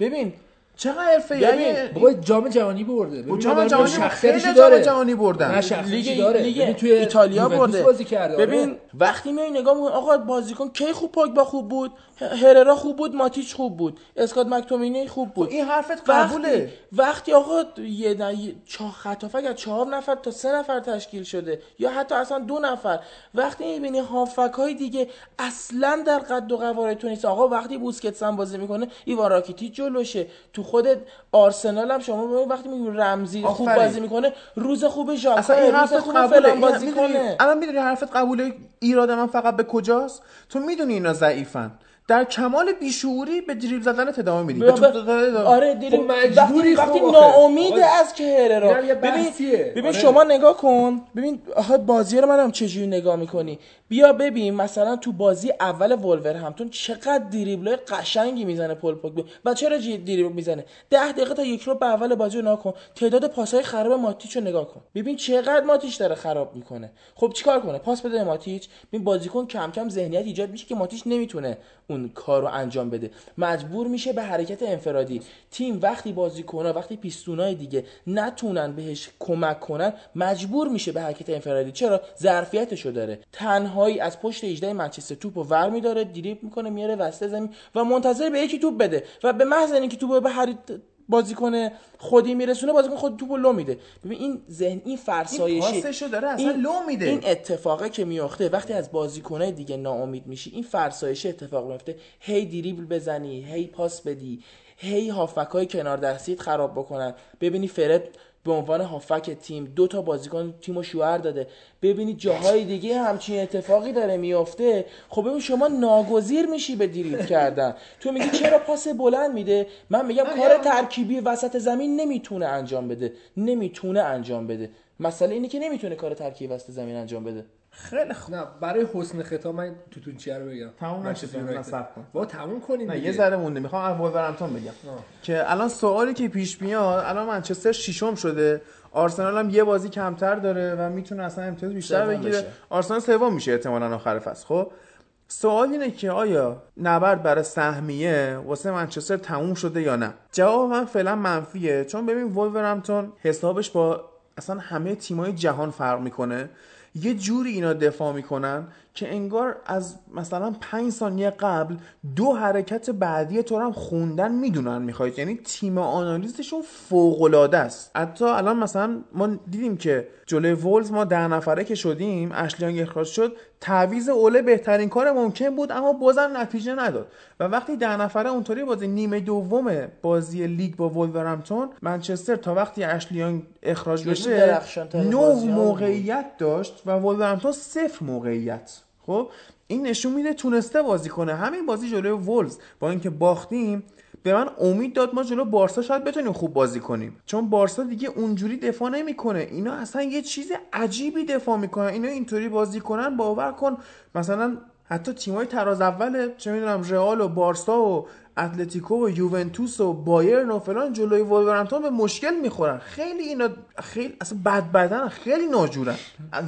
S3: ببین
S1: چقدر حرفه
S3: ببین،
S2: بابا جام جهانی برده.
S1: با
S2: ببین
S1: جام جهانی خیلی
S2: داره.
S1: جام جهانی بردن.
S3: لیگ
S2: داره.
S3: لیگ
S2: ببین توی
S3: ایتالیا برده.
S2: بازی کرده آره.
S3: ببین وقتی میای نگاه می‌کنی آقا بازیکن کی خوب پوگبا خوب بود؟ هررا خوب بود ماتیچ خوب بود. اسکات مکتومینی خوب بود.
S1: خب این حرفت قبوله.
S3: وقتی آقا یه چهار خطافک از چهار نفر تا سه نفر تشکیل شده یا حتی اصلا دو نفر وقتی می‌بینی هافک های دیگه اصلا در قد و قواره تو نیست. آقا وقتی بوسکتس هم بازی می‌کنه ایوان راکیتی جلوشه. تو خودت آرسنال هم شما وقتی می‌بینی رمزی خوب
S1: آفرین.
S3: بازی می‌کنه روز خوب ژاکا
S1: اصلا این حرفت قبوله.
S3: بازی
S1: می‌دونی-
S3: کنه.
S1: الان می‌دونی حرفت قبوله ایراد من فقط به کجاست؟ تو می‌دونی اینا ضعیفن. در کمال بیشعوری به دریبل زدن ادامه میدی.
S3: آره دیدیم
S2: خب مجبوری
S3: وقتی,
S2: خب آخه. آقا،
S3: از که هررا
S2: اینم یه
S3: ببین. ببین
S2: آره.
S3: شما نگاه کن. ببین آها بازی رو منم چجوری نگاه می‌کنی؟ بیا ببین مثلا تو بازی اول ولور همتون چقدر دریبل قشنگی می‌زنه پل پوگبا. و چرا جی- دریبل می‌زنه؟ ده دقیقه تا یک رو به اول بازی رو نگاه کن. تعداد پاسهای خراب ماتیچ رو نگاه کن. ببین چقدر ماتیچ داره خراب می‌کنه. خب چیکار کنه؟ پاس بده به ماتیچ. ببین بازیکن کم کم ذهنیت ایجاد میشه که ماتیچ نمی‌تونه اون اون کار رو انجام بده. مجبور میشه به حرکت انفرادی. تیم وقتی بازیکن‌ها وقتی پیستونای دیگه نتونن بهش کمک کنن مجبور میشه به حرکت انفرادی. چرا؟ ظرفیتشو داره. تنهایی از پشت 18 منچستر توپو ور میداره دریبل می‌کنه میاره وسط زمین و منتظر به یکی توپ بده. و به محض اینکه توپو به هر بازیکن خودی میرسونه بازیکن خود توپو لو میده. ببین این ذهن این
S1: این
S3: فرسایشی
S1: پاسشو داره اصلا
S3: این-
S1: لو میده.
S3: این اتفاقه که میفته وقتی از بازیکنای دیگه ناامید میشی این فرسایش اتفاق میفته هی دریبل بزنی هی پاس بدی هی هافکای کنار دستیت خراب بکنن. ببینی فرد به عنوان هافک تیم. دو تا بازیکن تیمو شوهر داده. ببینی جاهای دیگه همچین اتفاقی داره میفته خب ببین شما ناگزیر میشی به دریبل کردن. تو میگی چرا پاس بلند میده؟ من میگم کار ترکیبی وسط زمین نمی‌تونه انجام بده. نمی‌تونه انجام بده. مسئله اینه که نمی‌تونه کار ترکیبی وسط زمین انجام بده.
S1: خیلی خوب.
S2: نه برای حسن ختام من توتونچیه رو بگم.
S1: تموم کن.
S2: با تموم کنیم
S1: نه. یه ذره مونده. می‌خوام از وولورهمپتون بگم. که الان سوالی که پیش میاد الان منچستر ششم شده. آرسنال هم یه بازی کمتر داره و می‌تونه اصلا امتیاز بیشتر بگیره. آرسنال سوم میشه احتمالاً آخر فصل. خب سوال اینه که آیا نبرد برای سهمیه واسه منچستر تموم شده یا نه؟ جواب من فعلا منفیه. چون ببین وولورهمپتون حسابش با اصلا همه تیمای جهان فرق می‌کنه. یه جوری اینا دفاع می‌کنن که انگار از مثلا پنج ثانیه قبل دو حرکت بعدی تو هم خوندن می‌دونن می‌خواید یعنی تیم آنالیزشون فوق العاده است. حتی الان مثلا ما دیدیم که جلوی وولز ما ده نفره که شدیم اشلیانگ اخراج شد تعویض اوله بهترین کار ممکن بود اما بازم نتیجه نداد. و وقتی ده نفره اونطوری بازی نیمه دوم بازی لیگ با وولورهمپتون منچستر تا وقتی اشلی یانگ
S3: اخراج
S1: بشه نه. موقعیت داشت و وولورهمپتون صفر موقعیت. خب این نشون میده تونسته بازی کنه. همین بازی جلوی وولز. با اینکه باختیم به من امید داد ما جلو بارسا شاید بتونیم خوب بازی کنیم. چون بارسا دیگه اونجوری دفاع نمی‌کنه. اینا اصلا یه چیز عجیبی دفاع می‌کنن. اینا اینطوری بازی کنن باور کن. مثلا حتی تیمای تراز اول چه می‌دونم رئال و بارسا و اتلتیکو و یوونتوس و بایرن و فلان جلوی وولورهمپتون به مشکل می‌خورن. خیلی اینا خیلی اصلا بد بدن خیلی ناجورن.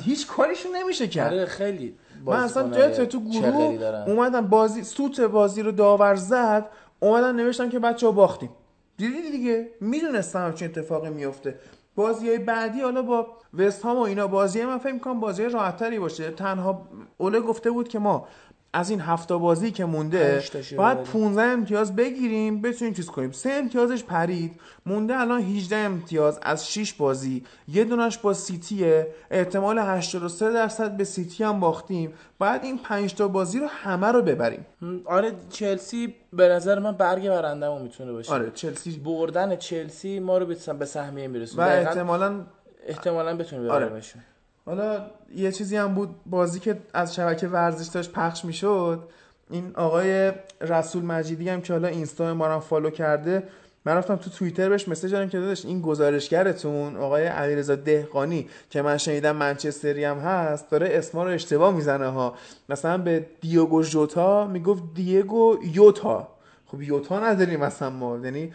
S1: هیچ کاریشون نمیشه کرد.
S3: آره خیلی.
S1: من اصلا جت تو گروه. اومدم بازی سوت بازی رو داور زد اومدم نوشتم که بچه ها باختیم. دیدی دیگه؟ می‌دونستم همچین اتفاقی میفته بازی های بعدی حالا با وست هام و اینا بازی من فکر می‌کنم بازی راحتتری باشه. تنها اوله گفته بود که ما از این هفته بازی که مونده باید
S3: ببریم.
S1: 15 امتیاز بگیریم بتونیم چیز کنیم. سه امتیازش پرید. مونده الان 18 امتیاز از 6 بازی. یه دونش با سیتیه. احتمال 83 درصد به سیتی هم باختیم. باید این 5 تا بازی رو همه رو ببریم.
S3: آره چلسی به نظر من برگ برندمون می‌تونه باشه.
S1: آره چلسی
S3: بردن چلسی ما رو به سهم- به سهمیه
S1: و
S3: میرسونه دقیقاً
S1: احتمالا
S3: احتمالاً بتونه
S1: آره. حالا یه چیزی هم بود بازی که از شبکه ورزش داشت پخش می‌شد این آقای رسول مجیدی هم که حالا اینستا ما رو فالو کرده من رفتم تو توییتر بهش مسیج دادم که داداش این گزارشگرتون آقای علیرضا دهقانی که من شنیدم منچستری هم هست داره اسما رو اشتباه می‌زنه ها. مثلا به دیوگو ژوتا می‌گفت دیگو یوتا. خب یوتا نداریم مثلا ما یعنی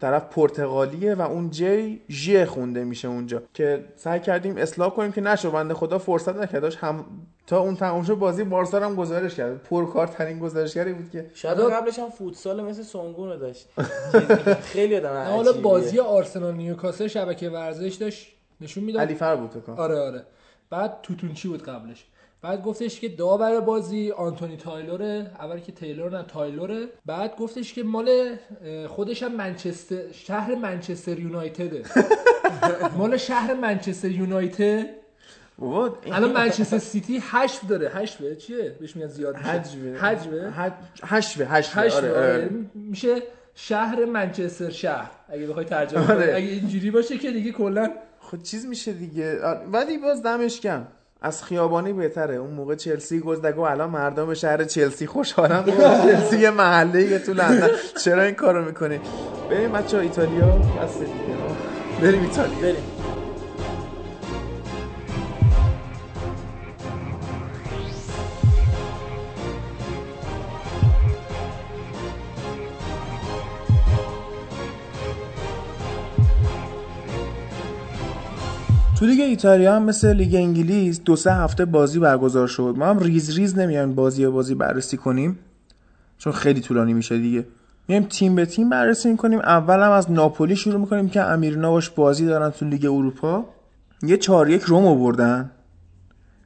S1: طرف پرتغالیه و اون جی ژ خونده میشه اونجا. که سعی کردیم اصلاح کنیم که نشو بنده خدا فرصت نکرد. داشت هم تا اون تمام شد بازی بارسا رو هم گزارش کرد. پرکارترین گزارشگری بود که.
S3: شاید قبلش هم فوتسال مثل سونگون رو داشت. *laughs* خیلی آدم
S2: نه، حالا. بازی آرسنال نیوکاسل شبکه ورزش داشت. نشون می‌داد؟
S1: علی فر بود
S2: آره آره. بعد توتونچی بود قبلش. بعد گفتش که داور بازی آنتونی تایلوره. اول که تیلور نه تایلوره. بعد گفتش که مال خودش هم منچستر شهر منچستر یونایتده. *laughs* مال شهر منچستر یونایتد الان منچستر سیتی هشت داره. هشت به چیه؟ بهش میگن زیاد. میشه
S1: حجبه
S2: حجبه
S1: حج- حشوه حشوه
S2: هشت
S1: آره.
S2: آره. میشه شهر منچستر شهر. اگه بخوای ترجمه
S1: آره.
S2: کنی. اگه اینجوری باشه که دیگه کلا
S1: خود چیز میشه دیگه. آره، ولی باز دمش کم از خیابانی بهتره. اون موقع چلسی گزدگو الان مردم شهر چلسی خوشحالن. چلسی یه محله که تو لندن. چرا این کارو می‌کنی؟ بریم بچه ایتالیا. بریم ایتالیا.
S3: بریم.
S1: لیگ ایتالیا هم مثل لیگ انگلیس دو سه هفته بازی برگزار شد. ما هم ریز ریز نمیایم بازی بازی بررسی کنیم. چون خیلی طولانی میشه دیگه. میایم تیم به تیم بررسی می‌کنیم. اول هم از ناپولی شروع می‌کنیم که امیرنا باش بازی دارن تو لیگ اروپا. یه 4 یک روم آوردن.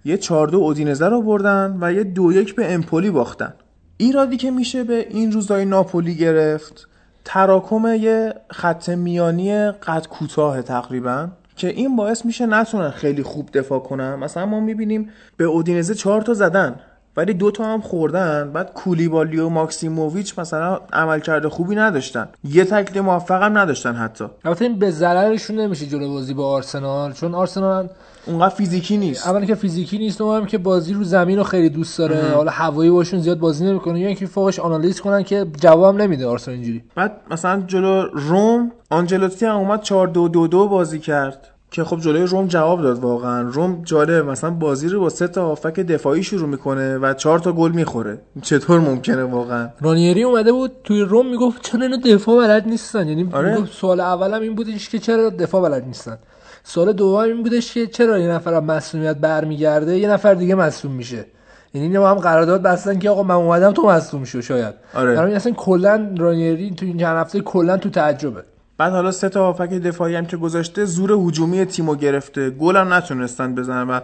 S1: یه 4 دو اودینزه رو بردن و یه دو یک به امپولی باختن. ایرادی که میشه به این روزای ناپولی گرفت تراکم یه خط میانی قد کوتاه تقریبا. که این باعث میشه نتونن خیلی خوب دفاع کنن. مثلا ما می‌بینیم به اودینزه چهار تا زدن. ولی دو تا هم خوردن بعد کولیبالی و ماکسیموویچ مثلا عملکرد خوبی نداشتن. یه تکل موفق هم نداشتن حتی.
S2: البته این به ضررشون نمیشه جلو بازی با آرسنال چون آرسنال
S1: اونقدر فیزیکی نیست.
S2: اولا که فیزیکی نیست هم که بازی رو زمین رو خیلی دوست داره. حالا هوایی باشون زیاد بازی نمی‌کنه. یا اینکه فوقش آنالیز کنن که جواب نمیده آرسنال اینجوری.
S1: بعد مثلا جلو روم آنجلوتی هم اومد 4 2 2 2 بازی کرد. که خب جلوی روم جواب داد واقعا. روم جالب مثلا بازی رو با سه تا هافک دفاعی شروع می‌کنه و چهار تا گل می‌خوره. چطور ممکنه واقعا؟
S2: رانیری اومده بود توی روم می‌گفت چرا اینا دفاع بلد نیستن؟ یعنی
S1: آره.
S2: سوال اولم این بودش که چرا دفاع بلد نیستن. سوال دوم این بودش که چرا یه نفر مسئولیت برمیگرده یه نفر دیگه مصدوم میشه. یعنی اینا هم قرارداد بستن که آقا من اومدم تو مصدوم شو شاید.
S1: آره.
S2: برای اصلا کلا رانیری تو این چند هفته کلا تو تعجبه.
S1: بعد حالا سه تا هافک دفاعی هم که گذاشته زور هجومی تیمو گرفته. گل هم نتونستن بزنن و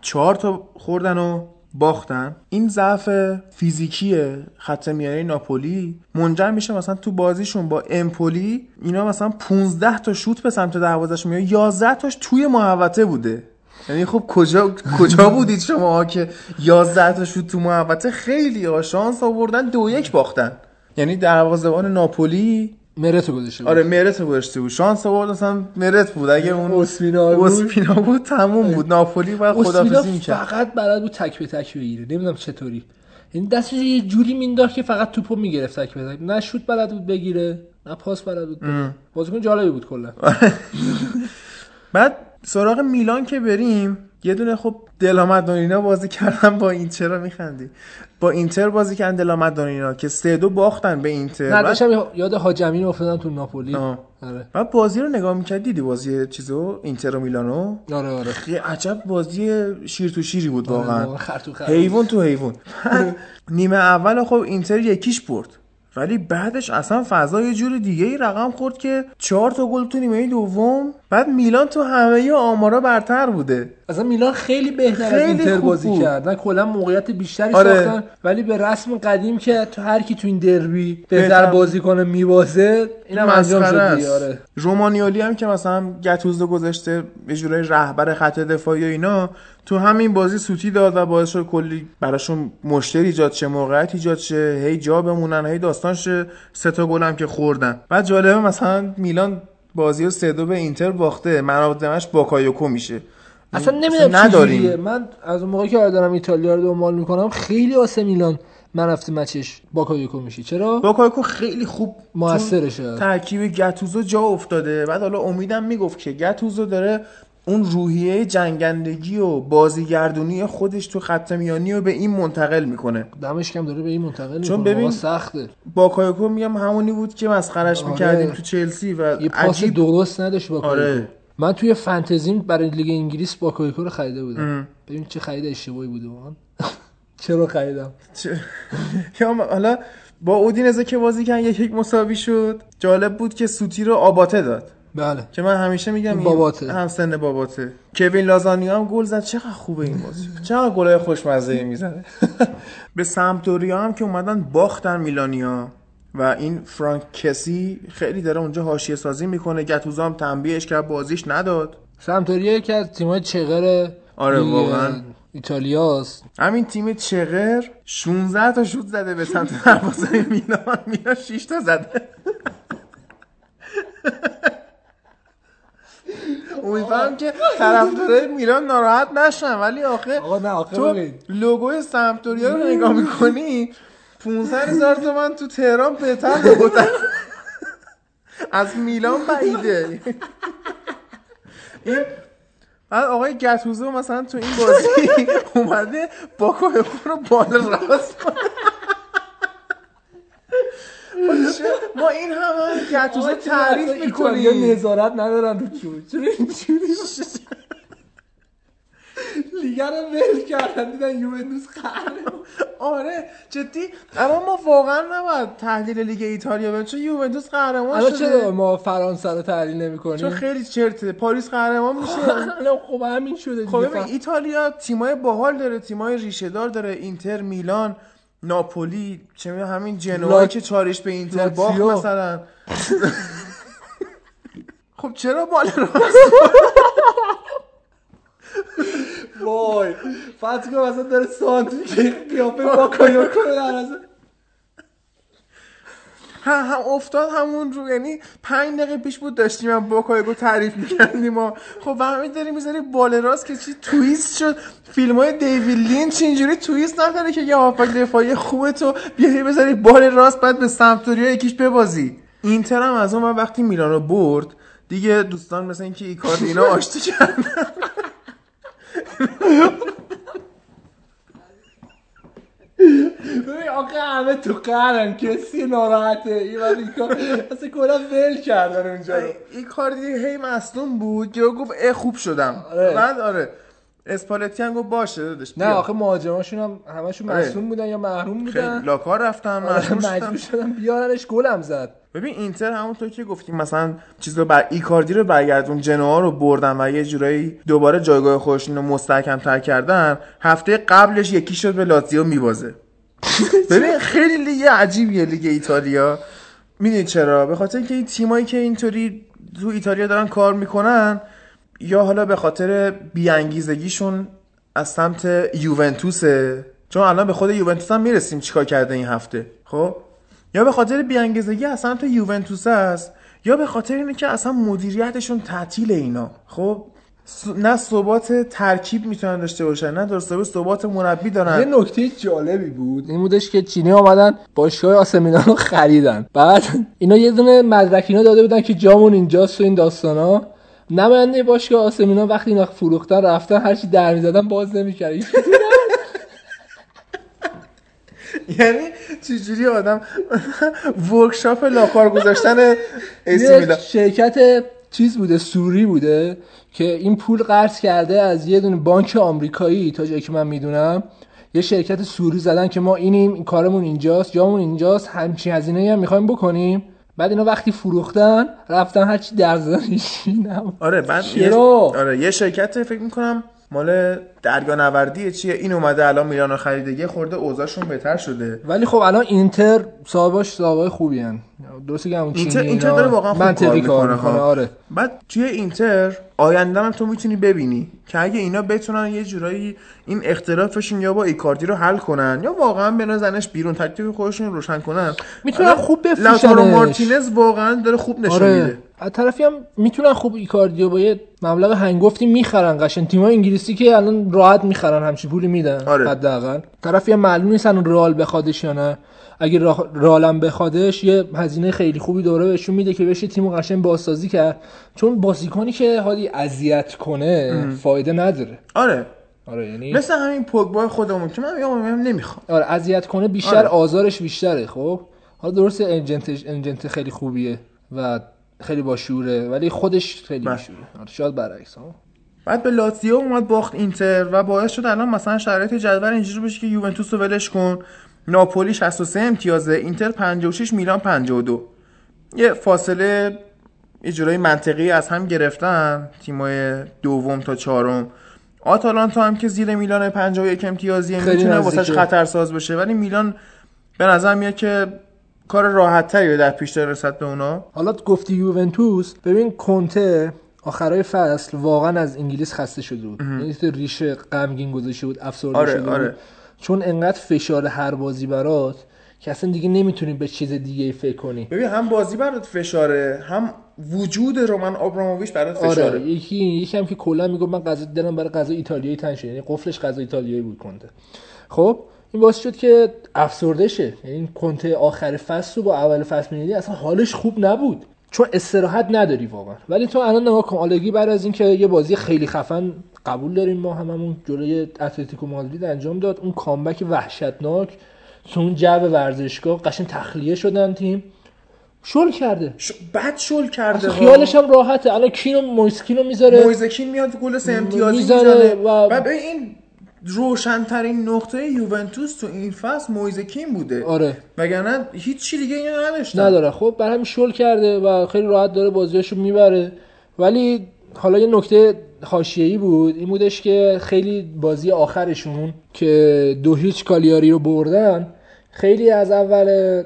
S1: چهار تا خوردن و باختن. این ضعف فیزیکی خط میانی ناپولی منجر میشه مثلا تو بازیشون با امپولی اینا مثلا 15 تا شوت به سمت دروازه‌شون میاد. 11 تاش توی محوطه بوده. یعنی خب کجا کجا بودید شما که 11 تا شوت تو محوطه؟ خیلی ها شانس آوردن دو یک باختن. یعنی دروازه‌بان ناپولی
S2: مرتو گذاشته بود.
S1: آره مرت گذاشته بود. شانس آورد مثلا مرت بود. اگه اون
S2: اوسپینا بود.
S1: اوسپینا بود تموم بود. ناپولی
S2: اوسپینا
S1: خدافظی می‌کرد.
S2: فقط بلد بود تک به تک بگیره. نمی‌دونم چطوری. یعنی دستش یه جوری مینداخت که فقط توپو می‌گرفت تک به تک. نه شوت بلد بود بگیره نه پاس بلد بود. بازیکن جالبی بود کلا. *laughs*
S1: بعد سراغ میلان که بریم یه دونه خب دلامدونینا بازی کردن با این چرا میخندی؟ با اینتر بازی کردن دلامدونینا که سه دو باختن به اینتر.
S2: نه داشتم یاد حاجمین افتادم تو ناپولی. آره.
S1: بعد بازی رو نگاه می‌کرد دیدی بازی چیزو؟ اینتر و میلانو؟
S2: آره آره.
S1: یه عجب بازی شیر تو شیری بود واقعا.
S2: واقعا خر.
S1: حیوان تو حیوان. *laughs* نیمه اول خب اینتر یکیش برد. ولی بعدش اصلا فضا یه جور دیگه ای رقم خورد که چهار تا گل تو نیمه دوم بعد میلان تو همه آمارا برتر بوده
S2: اصلا میلان خیلی بهتر از
S1: خیلی
S2: اینتر
S1: خوب
S2: بازی. کرد نه کلا موقعیت بیشتری
S1: آره.
S2: ساختن ولی به رسم قدیم که تو هر کی تو این دربی
S1: بهتر.
S2: بهتر بازی کنه میبازه اینم انجام شد. آره
S1: رومانیولی هم که مثلا گتوزو گذاشته به جورای رهبر خط دفاعی و اینا تو همین بازی سوتی داد و باعث شد کلی براشون مشتری ایجاد شه موقعیت ایجاد شه هی جا بمونن هی داستان شه سه تا گل هم که خوردن. بعد جالبه مثلا میلان بازی رو سه دو به اینتر باخته منابدمش باکایوکو میشه.
S2: اصلا نمی‌دونم
S1: نداریم.
S2: من از اون موقعی که دارم ایتالیا رو دنبال می‌کنم خیلی واسه میلان man of the matchش باکایوکو میشه. چرا؟
S1: باکایوکو خیلی خوب
S2: موثرشه.
S1: ترکیب گتوزو جا افتاده. بعد حالا امیدم می‌گفت که گتوزو داره اون روحیه جنگندگی و بازیگردونی خودش تو خط میانی رو به این منتقل می‌کنه.
S2: دمش کم داره به این منتقل
S1: چون
S2: می‌کنه.
S1: ببین-
S2: سخته.
S1: باکایوکو میگم همونی بود که مسخرش
S2: آره.
S1: می‌کردیم تو چلسی و
S2: یه پاس
S1: عجیب
S2: درست نداشت باکایوکو.
S1: آره.
S2: من توی فانتزیم برای لیگ انگلیس باکایوکو رو خریده بودم. ببین چه خرید اشتباهی بوده واقعا. *laughs* چرا خریدم؟ *laughs*
S1: یا حالا با اودینزه که بازی کردن یک یک مساوی شد. جالب بود که سوتی رو آباته داد.
S2: بله.
S1: که من همیشه میگم
S2: باباته.
S1: هم سن باباته. کوین لازانیا هم گل زد. چقدر خوبه این بازی. چقدر گلای خوشمزه می‌زنه. *laughs* به سمپدوریا هم که اومدن باختن میلانیا. و این فرانک کسی خیلی داره اونجا حاشیه سازی می‌کنه. گتوزو هم تنبیهش کرد بازیش نداد.
S2: سمتوریا یکی از تیمای چغر
S1: آره، واقعا.
S2: ایتالیاست.
S1: همین تیم چغر 16 تا شوت زده به سمت دروازه میلان. میلان 6 تا زده. *laughs* امیدوارم که طرفدارای میلان ناراحت نشن ولی آخه
S2: آقا نه آخه
S1: تو. لوگوی سمپدوریا رو نگاه می‌کنی 500 هزار تومن تو تهران بهتر بودن از میلان بعیده این بعد آقای گتوزو مثلا تو این بازی اومده با کوهکو رو بالا راست کنه. ما این همه گتوزو تعریف
S2: ایتالیا
S1: می‌کنیم
S2: نظارت ندارن رو چون چرا اینجوری لیگ رو ول کردن دیدن یوونتوس قهرمان
S1: آره جدی. اما ما واقعا نباید تحلیل لیگ ایتالیا بریم چون یوونتوس قهرمان شده.
S2: چرا ما فرانسه رو تحلیل
S1: چون
S2: نمی‌کنیم
S1: خیلی چرته پاریس قهرمان میشه. *laughs*
S2: خب همین شده
S1: خب ایتالیا تیمای باحال داره تیمای ریشه دار داره اینتر میلان. ناپولی چه می‌دونم همین جنوا
S2: لا-
S1: که چارش به اینتر باخت. مثلا خب چرا بال راست
S2: وای فتگو مثلا داره سانتری که قیافه با کایوکو در از
S1: هم, هم افتاد همون رو یعنی پنج دقیقه پیش بود داشتیم هم باکایگو تعریف می‌کردیم ما خب همین داری می‌ذاری بال راست که چی تویست شد. فیلم های دیوید لینچ اینجوری تویست نداره که یه هافک دفاعی خوبه تو بیاری بذاری بال راست بعد به سمتوریا یکیش ببازی. اینتر هم از اون وقتی میلانو برد دیگه دوستان مثل اینکه ایکارد اینا آشتی کردن.
S2: ببین آقا همه تو قهرن کسی ناراحته. این وقت این کار اصلا کلا ول کردن اونجا رو.
S1: ایکاردی هی مصدوم بود. یهو گفت اه خوب شدم.
S2: آره.
S1: بعد آره. اسپالتی هم گفت باشه داداش
S2: نه. آخه مهاجماشون هم همشون. مصوم بودن یا محروم
S1: خیلی
S2: بودن
S1: لاکار رفتن
S2: آره،.
S1: مجبور شدن
S2: بیارنش گلم زد
S1: ببین اینتر همونطور که گفتیم مثلا چیز رو بر ایکاردی رو برگردون جنوا رو بردن و یه جورایی دوباره جایگاه خودشون رو مستحکم تر کردن هفته قبلش یکی شد به لاتزیو میبازه *laughs* ببین خیلی لیگ عجیبیه لیگ ایتالیا می‌دونی چرا به خاطر اینکه این تیمایی که اینطوری تو ایتالیا دارن کار می‌کنن یا حالا به خاطر بیانگیزگیشون از سمت یوونتوسه؟ چون الان به خود یوونتوس هم می‌رسیم چیکار کرده این هفته خب؟ یا به خاطر بیانگیزگی از سمت یوونتوس است یا به خاطر اینه که اصلا مدیریتشون تعطیل اینا خب؟ نه ثبات ترکیب می‌تونن داشته باشن نه درست حسابی ثبات مربی
S2: یه
S1: دارن
S2: نکته جالبی بود این بودش که چینی آمدن باشگاه آسمینان رو *laughs* خریدن. بعد اینا یه دونه مدرک اینا داده بودن که جامون اینجاست و این داستانا. نماینده باشگاه آسمینان وقتی اینا فروختن رفتن هرچی در می‌زدن باز نمی‌کرد *laughs*
S1: یعنی چجوری آدم ورکشاپ لاکار گذاشتن *laughs* میلان؟
S2: شرکت چیز بوده سوری بوده که این پول قرض کرده از یه دونه بانک آمریکایی تا جایی که من می‌دونم یه شرکت سوری زدن که ما اینیم این کارمون اینجاست جامون اینجاست همچین هزینه هم می‌خوایم بکنیم. بعد اینا وقتی فروختن رفتن هرچی در زدن.
S1: آره بعد یه؟ آره یه شرکت فکر می‌کنم مال دریا نوردی چیه؟ این اومده الان میلان رو خریده. یه خورده اوضاعشون بهتر شده.
S2: ولی خب الان اینتر صاحباش صاحبای خوبی هن. درسته که همون
S1: اینتر- اینتر داره واقعا خوب کار می‌کنه،
S2: می‌کنه
S1: ها.
S2: آره.
S1: بعد توی اینتر آینده هم تو می‌تونی ببینی که اگه اینا بتونن یه جورایی این اختلافشون یا با ایکاردی رو حل کنن یا واقعا بنازنش بیرون تکلیف خودشون رو روشن کنن.
S2: می‌تونن خوب بفروشنش.
S1: لاتارو مارتینز واقعا داره خوب نشون
S2: آره.
S1: میده.
S2: از طرفی هم می‌تونن خوب ایکاردیو با یه مبلغ هنگفتی می‌خرن قشن تیمای انگلیسی که الان راحت می‌خرن همچی پولی میدن
S1: آره.
S2: حداقل. طرفی هم معلوم نیستن رئال بخوادش یا نه. اگه را- رئال هم بخوادش یه هزینه خیلی خوبی دوره بهشون میده که بشه تیمو قشنگ بازسازی کرد. چون بازیکنی که حالی اذیت کنه فایده نداره.
S1: آره.
S2: آره یعنی
S1: مثل همین پوگبا خودمون که من میگم نمی‌خوام
S2: آره اذیت کنه بیشتر
S1: آره.
S2: آزارش بیشتره خب؟ حالا درسته انجنتش انجنت خیلی خوبیه و خیلی با شعوره ولی خودش خیلی
S1: بله.
S2: بیشوره آره شاید برعکس ها
S1: بعد به لاتزیو اومد باخت اینتر و باعث شد الان مثلا شرایط جدول اینجوری بشه که یوونتوس رو ولش کن. ناپولی 63 امتیازه اینتر 56 میلان 52 یه فاصله یه جورایی منطقی از هم گرفتن تیمای دوم تا چهارم. آتالانتا هم که زیر میلان 51 امتیازیه می‌تونه. واسش خطرساز بشه ولی میلان به نظر میاد که کار راحت تری در پیش داره رسد به اونا؟
S2: حالا گفتی یوونتوس ببین کنته آخرای فصل واقعا از انگلیس خسته شده بود. یعنی تو ریشه غمگین گذاشته بود افسرده
S1: آره،
S2: شده
S1: آره.
S2: بود چون انقدر فشار هر بازی برات که اصلا دیگه نمی‌تونی به چیز دیگه فکر کنی.
S1: ببین هم بازی برات فشاره هم وجود رومن آبراموویچ برات فشاره
S2: آره یکی یکی هم که کلا میگه من غذا دلم برای غذا ایتالیایی تنگ شد یعنی قفلش غذا ایتالیایی بود کنته. خب این باعث شد که افسرده شه. یعنی کنته آخر فصل رو با اول فصل می‌دیدی اصلا حالش خوب نبود. چون استراحت نداری واقعا. ولی تو الان نگاه کن آلگی بعد از اینکه یه بازی خیلی خفن قبول داریم ما هممون جلوی اتلتیکو مادرید انجام داد. اون کامبک وحشتناک تو اون جو ورزشگاه قشنگ تخلیه شدن تیم. شل کرده.
S1: ش... بد شل کرده.
S2: خیالش هم راحته. الان کینو مویسکینو می‌ذاره.
S1: مویزکین میاد گل سه امتیازی
S2: می‌زنه
S1: می‌زنه.
S2: و-
S1: و به این روشنترین نقطه یوونتوس تو این فصل مویزکین بوده.
S2: آره.
S1: وگرنه هیچ چی دیگه اینو نداشتن.
S2: نداره. خب برای همین شل کرده و خیلی راحت داره بازیاشو می‌بره. ولی حالا یه نکته حاشیه‌ای بود این بودش که خیلی بازی آخرشون که دو هیچ کالیاری رو بردن خیلی از اول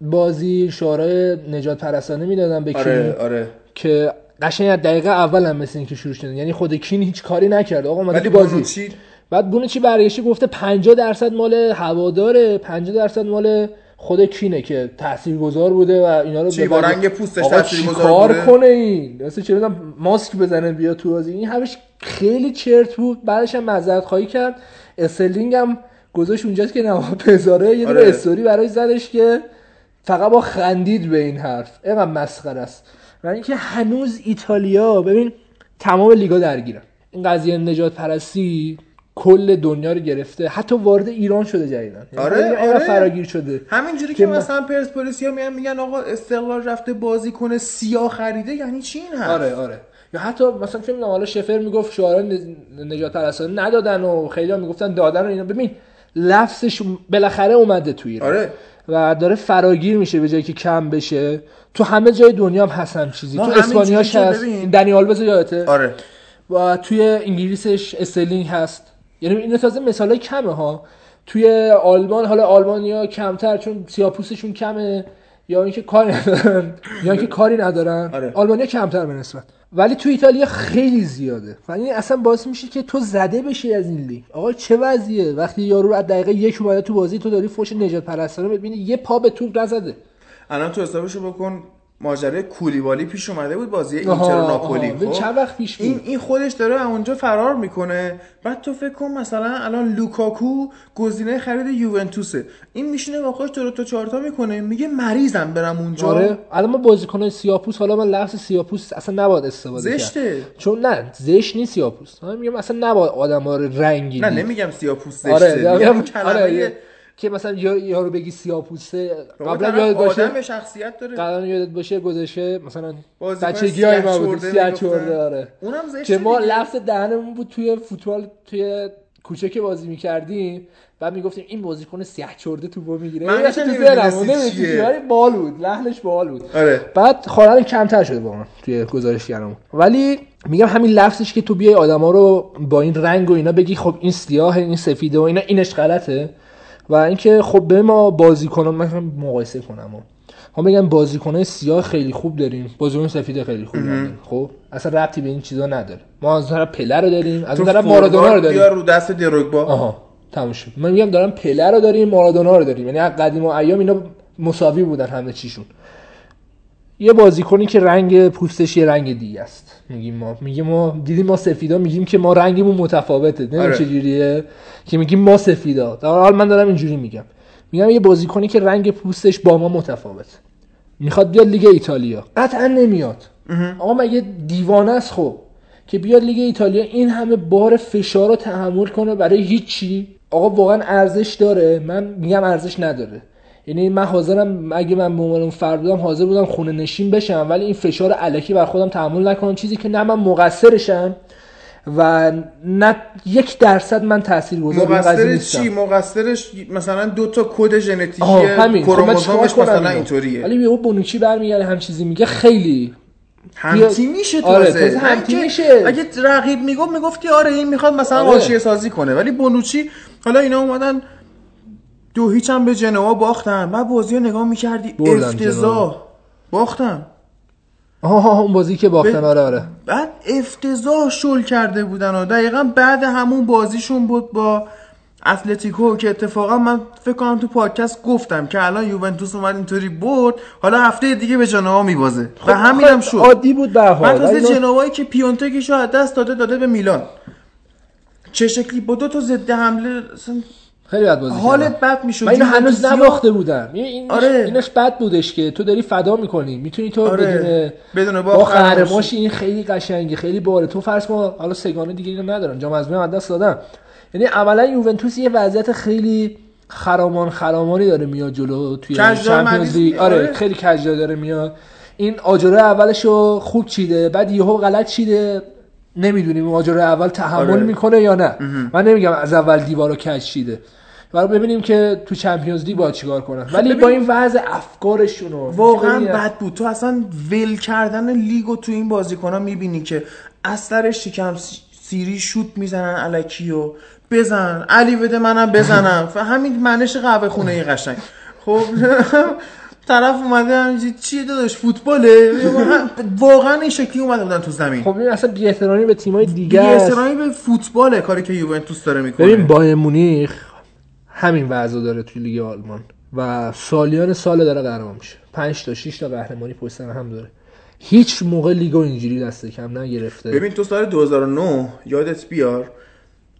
S2: بازی شعارهای نجات پرستانه می‌دادن به کین
S1: آره. آره
S2: که قشنگ از دقیقه اول هم مثل اینکه شروع شده یعنی خود کین هیچ کاری نکرد. آقا تو بازی.
S1: بونوچی
S2: بعد بونوچی برگشته گفته 50 درصد مال هواداره 50 درصد مال خود کینه که تاثیرگذار بوده و اینا رو
S1: چی، با رنگ پوستش تاثیرگذار بوده؟
S2: کنه این؟ مثلا چه می‌دونم ماسک بزنه بیا تو بازی. این همش خیلی چرت بود. بعدش هم معذرت خواهی کرد. استرلینگ هم گذاشت اونجاست که نواب هزاره یه
S1: آره.
S2: استوری برای زدش که فقط با خندید به این حرف. اینقدر مسخره است. و اینکه هنوز ایتالیا ببین تمام لیگا درگیرن. این قضیه نجات پرستی کل دنیا رو گرفته. حتی وارد ایران شده جدیدن یعنی
S1: آره، آره.
S2: فراگیر شده.
S1: همینجوری
S2: که
S1: مثلا پرسپولیسیا میان میگن آقا استقلال رفته بازی کنه سیاه خریده یعنی چی این حرف؟
S2: آره آره. یا حتی مثلا چه می‌دونم حالا شفر می‌گفت شعارا نج- نجات پرستانه ندادن و خیلی می‌گفتن دادن و اینا. ببین لفظش بالاخره اومده تو ایران.
S1: آره.
S2: و داره فراگیر میشه به جایی که کم بشه. تو همه جای دنیا هم هست هم چیزی. تو اسپانیاش هست.
S1: ببین-
S2: دنی آلوز یادته.
S1: آره.
S2: و توی انگلیسش استرلینگ هست. یعنی این تازه مثال کمه ها. توی آلمان حالا آلمانیا کمتر چون سیاپوسشون کمه یا اینکه کاری ندارن یا اینکه کاری ندارن.
S1: آره.
S2: آلمانیا کمتر به نسبت. ولی تو ایتالیا خیلی زیاده. و این اصلا باعث میشه که تو زده بشی از این لیگ. آقا چه وضعیه؟ وقتی یارو از دقیقه یک اومده تو بازی تو داری فوش نجات پرستانه ببینی یه پا به توپ نزده.
S1: الان تو حسابشو بکن ماجرای کولیبالی پیش اومده بود بازی اینتر و ناپولی. خب؟
S2: چند وقت پیش بود؟
S1: این این خودش داره اونجا فرار می‌کنه. بعد تو فکر کن مثلا الان لوکاکو گزینه خرید یوونتوسه. این میشینه با خودش دو تا چهارتا می‌کنه. میگه مریضم برم اونجا.
S2: آره. الان ما بازیکنای سیاپوس حالا من لفظ سیاپوس اصلا نباید استفاده کرد.
S1: زشته.
S2: چون نه زشت نیست سیاپوس. من میگم اصلا نباید آدم ها رو رنگی
S1: نه. نمیگم سیاپوس زشته.
S2: آره
S1: میگم این کلمه
S2: آره که مثلا یا- یارو بگی سیاپوسه قبلا یاد باشه
S1: آدم شخصیت داره.
S2: قبلا یادت باشه گذاشته مثلا بچگی های ما بود سیاه. چورده آره.
S1: اونم زشته
S2: که ما. لفظ دهنمون بود توی فوتبال توی کوچه که بازی می‌کردیم. بعد می‌گفتیم این بازیکن سیاه چرده توپو می‌گیره.
S1: من
S2: تو ولی بال بود لحنش بال بود.
S1: آره.
S2: بعد خورال کمتر شده با من توی گزارشگرمون ولی میگم همین لفظش که تو بیای آدما رو با این رنگ و اینا بگی خب این سیاه این سفیده و اینا اینش غلطه. و اینکه خب به ما بازیکنان من مقایسه کنم. ما بگم بازیکنای سیاه خیلی خوب داریم بازیکن سفید خیلی خوب داریم. خب؟ اصلا ربطی به این چیزا نداره. ما از طرف پله رو داریم از اون طرف مارادونا رو داریم.
S1: بیا رو دست دروگبا
S2: آها تموم شد. من میگم دارم پله رو داریم مارادونا رو داریم. یعنی از قدیم و ایام اینا مساوی بودن همه چیشون. یه بازیکنی که رنگ پوستش یه رنگ دیگه است. میگیم ما میگیم ما دیدیم ما سفیدا میگیم که ما رنگمون متفاوته. نمی‌دونم
S1: آره.
S2: چجوریه؟ که میگیم ما سفیدا. در حال من دارم اینجوری میگم. میگم یه بازیکنی که رنگ پوستش با ما متفاوت می‌خواد بیاد لیگ ایتالیا. قطعا نمیاد. آقا مگه دیوانه است خب؟ که بیاد لیگ ایتالیا این همه بار فشار رو تحمل کنه برای هیچی؟ آقا واقعا ارزش داره. من میگم ارزش نداره. یعنی من حاضرم اگه من به عنوان اون فرد بودم حاضر بودم خونه نشین بشم ولی این فشار علکی بر خودم تحمل نکنم. چیزی که نه من مقصرشم و نه یک درصد من تاثیرگذار روی قضیه
S1: مقصر چی؟ مقصرش مثلا دو تا کد ژنتیکی
S2: خب
S1: کروموزومش مثلا؟ اینطوریه.
S2: ولی یهو بونوچی برمیگره هم چیزی میگه خیلی.
S1: همتی میشه
S2: آره،
S1: تازه. نه
S2: همتی میشه.
S1: اگه رقیب می‌گفت می‌گفتی آره این می‌خواد مثلا
S2: آره.
S1: سازی کنه. ولی بونوچی حالا اینا اومدن دو هیچ هم به جنوا باختن. بعد بازی رو نگاه می‌کردی افتضاح. باختن.
S2: آها اون بازی که باختن
S1: به-
S2: آره آره.
S1: بعد افتضاح شل کرده بودن و دقیقا بعد همون بازیشون بود با اتلتیکو که اتفاقا من فکر کنم تو پادکست گفتم که الان یوونتوس اومد اینطوری برد. حالا هفته دیگه به جنوا میبازه. و همین هم شد.
S2: عادی بود به
S1: من
S2: حال اینا-
S1: جنوایی که پیونتکش رو از دست داده داده به میلان. چه شکلی؟ با دو تا ضد حمله
S2: خیلی بد بازی
S1: حالت. بد می‌شد.
S2: و اینو هنوز نباخته بودن این اینش,
S1: آره.
S2: اینش بد بودش که تو داری فدا می‌کنی. می‌تونی تو
S1: آره.
S2: بدون
S1: بدون
S2: با قهرماشی این خیلی قشنگه خیلی باره تو فرض ما حالا سگانه دیگه اینو ندارن. جام از دست دادن. یعنی عملا یوونتوس یه وضعیت خیلی خرامان خرامانی داره میاد جلو توی چمپیونز لیگ. آره
S1: آره.
S2: خیلی کجدار داره میاد. این آجره اولشو خوب چیده بعد یهو غلط چیده. نمی‌دونیم آجره اول تحمل
S1: آره.
S2: می‌کنه یا نه. من نمیگم از اول دیوارو کج چیده. برای ببینیم که تو چمپیونز لیگ با چیکار کنن. ولی
S1: ببین-
S2: با این وضع افکارشون و
S1: واقعا بد بود. تو اصلا ول کردن لیگو تو این بازیکن ها می‌بینی که از سر شکم سیری شوت می‌زنن علکی و بزن علی بده منم بزنم. *laughs* و همین منش قهوه خونه ای قشنگ. خب *laughs* طرف اومده همینجوری چیه داداش؟ فوتباله؟ واقعا این شکلی اومده بودن تو زمین.
S2: خب این اصلا بی احترامی به تیمای دیگه
S1: بی
S2: است.
S1: احترامی به فوتباله کاری که یوونتوس داره می‌کنه.
S2: ببین بایر مونیخ همین وضع داره توی لیگ آلمان و سالیان سال داره قهرمان میشه. 5 تا 6 تا قهرمانی پشت سر هم داره. هیچ موقع لیگو اینجوری دست کم نگرفته.
S1: ببین تو سال 2009 یادت بیار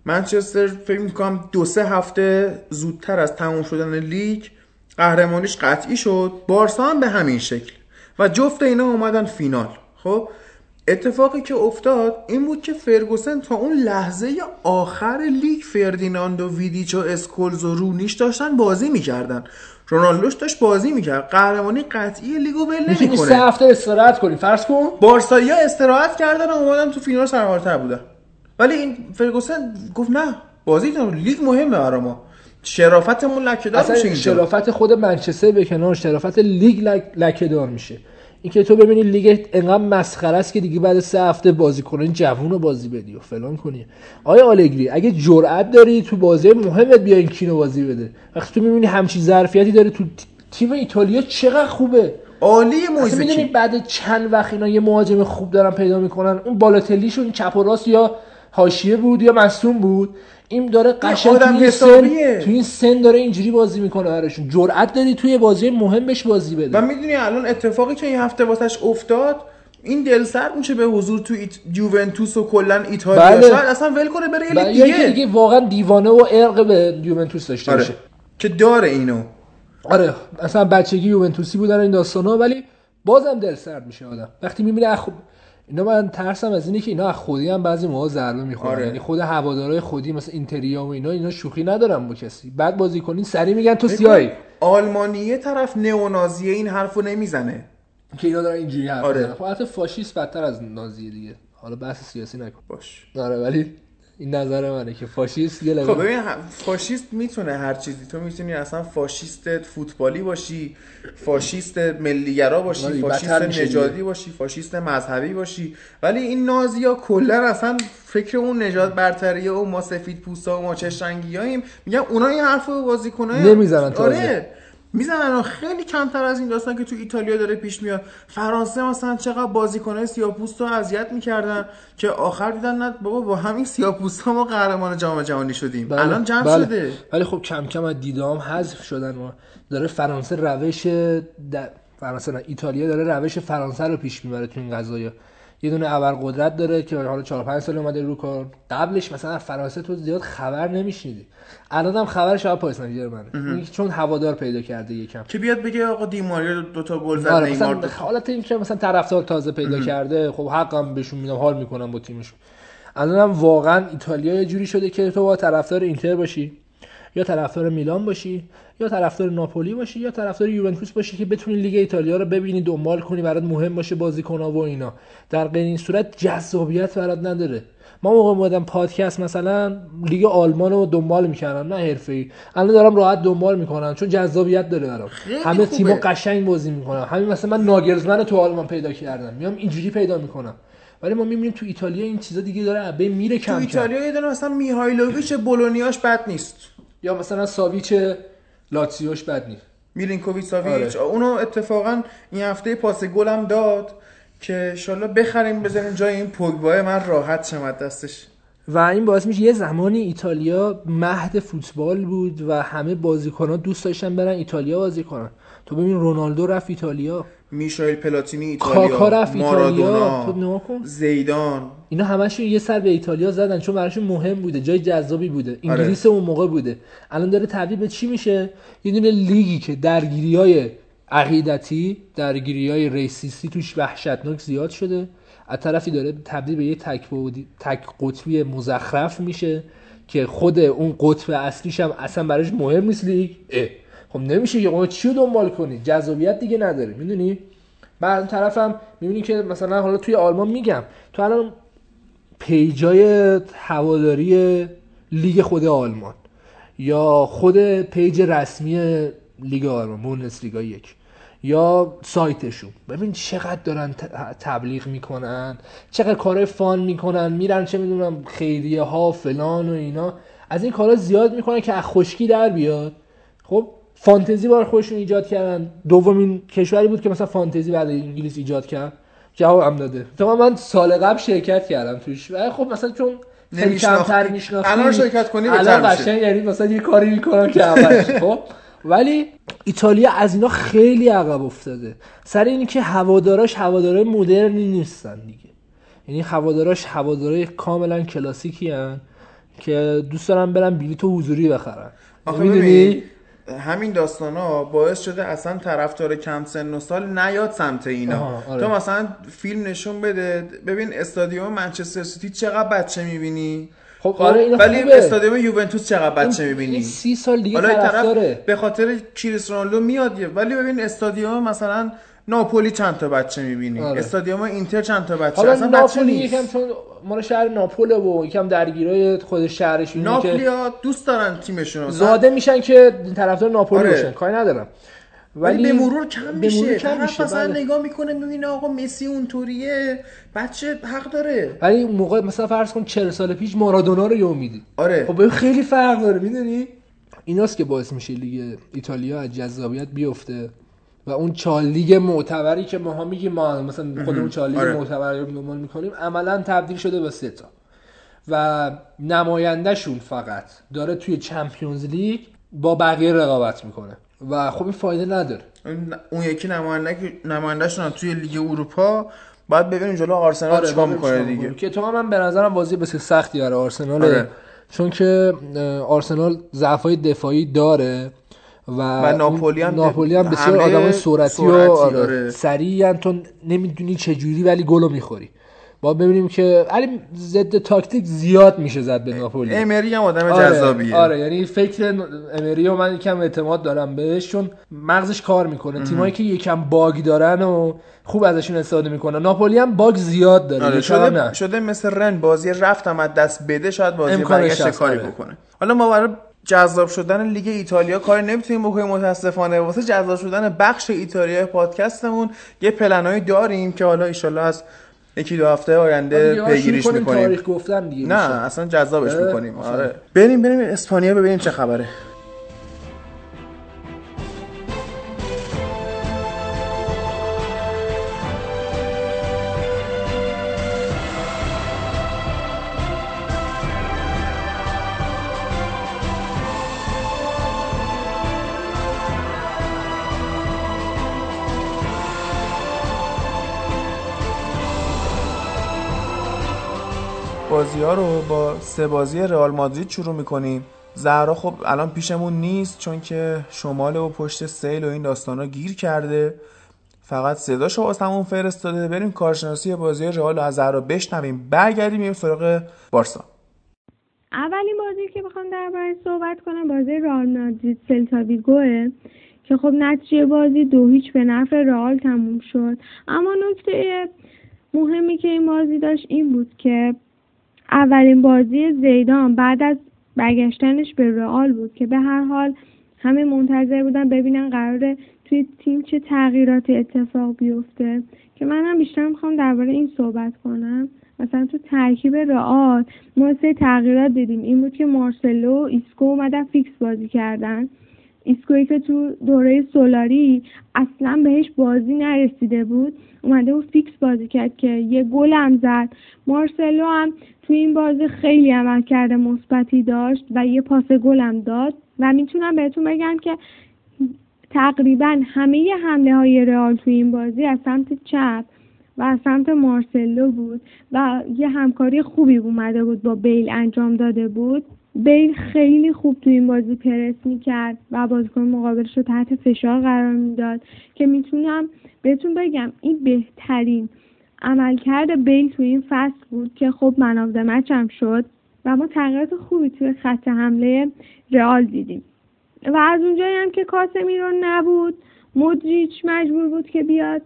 S1: منچستر فکر می‌کنم دو سه هفته زودتر از تموم شدن لیگ قهرمانیش قطعی شد. بارسا هم به همین شکل. و جفت اینا اومدن فینال. خب؟ اتفاقی که افتاد این بود که فرگوسن تا اون لحظه آخر لیگ فردیناند و ویدیچ و اسکولز و رونیش داشتن بازی می‌کردن. رونالدوش داشت بازی می‌کرد. قهرمانی قطعی لیگو ول
S2: می‌تونی سه
S1: نمی‌کنه
S2: هفته استراحت کنی. فرض کن.
S1: بارسایی استراحت کردن و اومدن تو فینال سرحال‌تر بودن. ولی این فرگوسن گفت نه بازی لیگ مهمه برا ما. شرافتمون لکه دار میشه
S2: شرافت خود منچستر به کنار شرافت لیگ لک... میشه. اینکه تو ببینی لیگ انقدر مسخره است که دیگه بعد سه هفته بازی کنی جوون رو بازی بدی و فلان کنی. آیا آلگری اگه جرأت داری تو بازی مهمت بیا این کینو بازی بده. وقتی تو می‌بینی همچین ظرفیتی داره تو تیم ایتالیا چقدر خوبه.
S1: عالی
S2: اصلا می‌دونی
S1: موزیکی
S2: بعد چند وقت اینا یه مهاجم خوب دارن پیدا می‌کنن؟ اون بالاتلیشون چپ و راست یا حاشیه بود یا مصوم بود؟ این داره قشنگ توی این سن. توی این سن داره اینجوری بازی می‌کنه براشون. جرأت داری توی بازی مهم بهش بازی بده.
S1: و می‌دونی الان اتفاقی که این هفته واسش افتاد این دل سرد میشه به حضور تو ایت... یوونتوس و کلا ایتالیا.
S2: بله.
S1: شاید اصلا ول کنه بره
S2: اینکه
S1: دیگه.
S2: دیگه واقعا دیوانه و ارق به یوونتوس داشته
S1: آره.
S2: باشه.
S1: که داره اینو.
S2: آره اصلا بچگی یوونتوسی بودن این داستانا ولی بازم دل سرد میشه آدم. وقتی می‌بینه اخ... اینا من ترسم از اینه که اینا از خودی هم بعضی موقع ضربه می‌خورن.
S1: آره.
S2: یعنی خود هوادارهای خودی مثل اینتریا و اینا اینا شوخی ندارن با کسی. بعد بازی کنین سری میگن تو سیاهی
S1: آلمانیه طرف نئونازیه این حرفو نمی‌زنه.
S2: که اینا دارن اینجوری حرف
S1: آره.
S2: خب حتی فاشیست بدتر از نازیه دیگه. حالا بحث سیاسی نکن.
S1: باش.
S2: آره ولی این نظر منه که فاشیست یه
S1: خب ببین فاشیست می‌تونه هر چیزی تو می‌تونی اصلا فاشیست فوتبالی باشی فاشیست ملیگرا باشی فاشیست نژادی. باشی فاشیست مذهبی باشی ولی این نازیا کلا اصلا فکر اون نجات برتریه و ما سفید پوستا و ما چش رنگیاییم میگن اونا این حرفو بازیکنای
S2: نمی‌زنن تازه.
S1: آره می‌زنن خیلی کمتر از این داستان که تو ایتالیا داره پیش میاد. فرانسه مثلا چقدر بازیکنای سیاپوست رو اذیت می‌کردن که آخر دیدن نه بابا با همین سیاپوست ما قهرمان جام جهانی شدیم.
S2: بله،
S1: الان جمع
S2: بله.
S1: شده.
S2: ولی خب کم کم از دیدام حذف شدن ما. داره فرانسه روش د- فرانسه نه ایتالیا داره روش فرانسه رو پیش می‌بره تو این قضايا یه دونه ابرقدرت داره که حالا 4 5 سال اومده رو کار. قبلش مثلا فرانسه تو زیاد خبر نمیشنیدی. الان هم خبرش از پاریس سن ژرمنه چون هوادار پیدا کرده یکم.
S1: که بیاد بگه آقا دیماریا دو تا گل زد
S2: آره
S1: نیمار
S2: مثلا حالت این که مثلا طرفدار تازه پیدا کرده خب حقم بهشون میدم حال می‌کنم با تیمشون. الان هم واقعا ایتالیا یه جوری شده که تو با طرفدار اینتر باشی یا طرفدار میلان باشی یا طرفدار ناپولی باشی یا طرفدار یوونتوس باشی که بتونی لیگ ایتالیا رو ببینی دنبال کنی برات مهم باشه بازیکن‌ها و اینا. در غیر این صورت جذابیت برات نداره. ما موقع اومدم پادکست مثلا لیگ آلمان رو دنبال می‌کردم نه حرفه‌ای. الان دارم راحت دنبال می‌کنم چون جذابیت داره برام. همه. تیم‌ها قشنگ بازی می‌کنن همین مثلا من ناگلزمن رو تو آلمان پیدا کردم. میام اینجوری پیدا می‌کنم. ولی ما می‌بینیم تو ایتالیا این چیزا دیگه داره بین میره
S1: تو
S2: کم کم.
S1: ایتالیا یه دونه مثلا میهایلوویچ بولونیاش بد نیست.
S2: یا مثلا ساویچ لاتسیوش بد نیست.
S1: میلینکوویچ ساویچ
S2: آره.
S1: اونو اتفاقا این هفته پاس گلم داد که انشالله بخریم بزنیم جای این پوگبای من راحت شم دستش.
S2: و این باعث میشه یه زمانی ایتالیا مهد فوتبال بود و همه بازیکنان دوست داشتن برن ایتالیا بازی کنن. تو ببین رونالدو رفت ایتالیا.
S1: میشایل پلاتینی ایتالیا
S2: کاکا رفت
S1: مارادونا
S2: کن.
S1: زیدان.
S2: اینا همشون یه سر به ایتالیا زدن چون براشون مهم بوده جای جذابی بوده. انگلیس اون موقع بوده. الان داره تبدیل به چی میشه؟ یه دونه لیگی که درگیری های عقیدتی درگیری های ریسیستی توش وحشتناک زیاد شده. از طرفی داره تبدیل به یه تک, تک قطبی مزخرف میشه که خود اون قطب اصلیش هم اصلا براش مهم نیست لیگ. اه. خب نمیشه که چی رو دنبال کنی؟ جذابیت دیگه نداره. می‌دونی؟ بعد طرفم می‌بینی که مثلا حالا توی آلمان میگم تو الان page ای هواداری لیگ خود آلمان یا خود page رسمی لیگ آلمان بوندسلیگا یک یا سایتشون. ببین چقدر دارن تبلیغ می‌کنن چقدر کارهای فان می‌کنن میرن چه می‌دونم خیریه ها فلان و اینا. از این کارا زیاد می‌کنن که از خشکی در بیاد. خب فانتزی بار خودشون ایجاد کردن. دومین کشوری بود که مثلا فانتزی بعد انگلیس ایجاد کرد. جواب هم داده. تو من سال قبل شرکت کردم توش. ولی خب مثلا چون خیلی. کمتر میشناختی
S1: الان شرکت کنی بهتر
S2: الان. قشنگ یعنی مثلا یه کاری می‌کنم که اولش *laughs* خب؟ ولی ایتالیا از اینا خیلی عقب افتاده. سر اینی که هواداراش هوادارای مدرنی نیستن دیگه. یعنی هواداراش هوادارای کاملا کلاسیکی هن که دوست دارن برن بلیط حضوری بخرن.
S1: آخه
S2: می‌دونی؟
S1: همین داستان ها باعث شده اصلا طرفدار کم سن و سال نیاد سمت اینا
S2: آره.
S1: تو مثلا فیلم نشون بده ببین استادیوم منچستر سیتی چقدر بچه می‌بینی
S2: خب آره اینا
S1: ولی
S2: خوبه.
S1: استادیوم یوونتوس چقدر بچه می‌بینی
S2: سی سال دیگه
S1: حالا این
S2: طرف داره
S1: به خاطر کریس رونالدو میاد ولی ببین استادیوم مثلا ناپولی چند تا بچه می‌بینی؟
S2: آره.
S1: استادیوم اینتر چند تا بچه؟
S2: حالا
S1: اصلا بچه
S2: ناپولی
S1: نیست.
S2: یکم چون مال شهر ناپوله و یکم درگیرای خود شهرش اینه که
S1: دوست دارن تیمشون.
S2: زاده میشن که طرفدار ناپولی
S1: آره.
S2: باشن. کاری ندارم.
S1: ولی به مرور کم
S2: به
S1: میشه.
S2: مرور کم میشه.
S1: مثلا
S2: بله.
S1: نگاه می‌کنه می‌بینه آقا مسی اونطوریه. بچه حق داره.
S2: ولی اون موقع مثلا فرض کن 40 سال پیش مارادونا رو یه میدی
S1: آره.
S2: خب خیلی فرق داره می‌دونی؟ ایناست که باعث میشه لیگ ایتالیا از جذابیت بیفته. و اون چهار لیگ معتبری که ماها میگیم ما مثلا خودمون چهار لیگ
S1: آره.
S2: معتبری رو دنبال می‌کنیم عملا تبدیل شده به سه تا. و نمایندهشون فقط داره توی Champions League با بقیه رقابت می‌کنه. و خب این فایده نداره.
S1: اون- یکی نماینده نمایندهشون توی لیگ اروپا باید ببینیم جلو آرسنال چیکار
S2: ببین
S1: می‌کنه
S2: چیکار
S1: دیگه.
S2: که تو من به نظرم بازی بسیار سختی برای آرسنال
S1: آره.
S2: چون که آرسنال ضعفای دفاعی داره. و,
S1: و ناپولی هم
S2: ناپولی هم بسیار
S1: حمله
S2: آدم سرعتی,
S1: سرعتی،
S2: و آره. سریعن تو نمی‌دونی چه جوری ولی گلو می‌خوری. با ببینیم که علی ضد تاکتیک زیاد میشه زد به ناپولی
S1: امری هم آدم
S2: آره
S1: جذابیه.
S2: آره یعنی فکر امری و من یکم اعتماد دارم بهش چون مغزش کار می‌کنه. تیمایی که یکم باگ دارن و خوب ازشون استفاده می‌کنن. ناپولی هم باگ زیاد داره
S1: آره شده,
S2: نه
S1: شده مثل رن بازی رفتم از دست بده شاید بازی برگشت کاری
S2: آره.
S1: بکنه. حالا ما برای جذاب شدن لیگ ایتالیا کاری نمی‌تونیم بکنیم متاسفانه. واسه جذاب شدن بخش ایتالیا پادکستمون یه پلنایی داریم که حالا ایشالله از یکی دو هفته آینده
S2: دیگه
S1: پیگیریش می‌کنیم
S2: تاریخ گفتن دیگه
S1: نه
S2: میشه.
S1: اصلا جذابش می‌کنیم. آره. بریم بریم اسپانیا ببینیم چه خبره. ها رو با سه بازی رئال مادرید شروع می‌کنیم. زهرا خب الان پیشمون نیست چون که شمال و پشت سیل و این داستانا گیر کرده. فقط صداشو واسه همون فرستاده. بریم کارشناسی بازی رئال از زهرا بشنویم. برگردیم میریم سراغ بارسا.
S6: اولین بازی که بخوام دربارش صحبت کنم بازی رئال مادرید سلتا ویگوه که خب نتیجه بازی دو هیچ به نفع رئال تموم شد. اما نکته مهمی که این بازی داشت این بود که اولین بازی زیدان بعد از برگشتنش به رئال بود که به هر حال همه منتظر بودن ببینن قراره توی تیم چه تغییراتی اتفاق بیفته. که منم بیشتر می‌خوام درباره این صحبت کنم. مثلا تو ترکیب رئال ما سه تغییرات دیدیم. این بود که مارسلو و ایسکو اومدن فیکس بازی کردن. ایسکوی که تو دوره سولاری اصلا بهش بازی نرسیده بود. اومده و فیکس بازی کرد که یه گل هم زد. مارسلو هم تو این بازی خیلی عملکرد مثبتی داشت و یه پاس گل هم داد. و می‌تونم بهتون بگم که تقریبا همه حمله های رئال تو این بازی از سمت چپ و از سمت مارسلو بود و یه همکاری خوبی اومده بود با بیل انجام داده بود. بیل خیلی خوب تو این بازی پرس می‌کرد و بازیکن مقابلش رو تحت فشار قرار می‌داد که می‌تونم بهتون بگم این بهترین عملکرد بیل تو این فصل بود که خب منافع مچ هم شد و ما تغییرات خوبی توی خط حمله رئال دیدیم. و از اونجایی هم که کاسمیرو نبود مودریچ مجبور بود که بیاد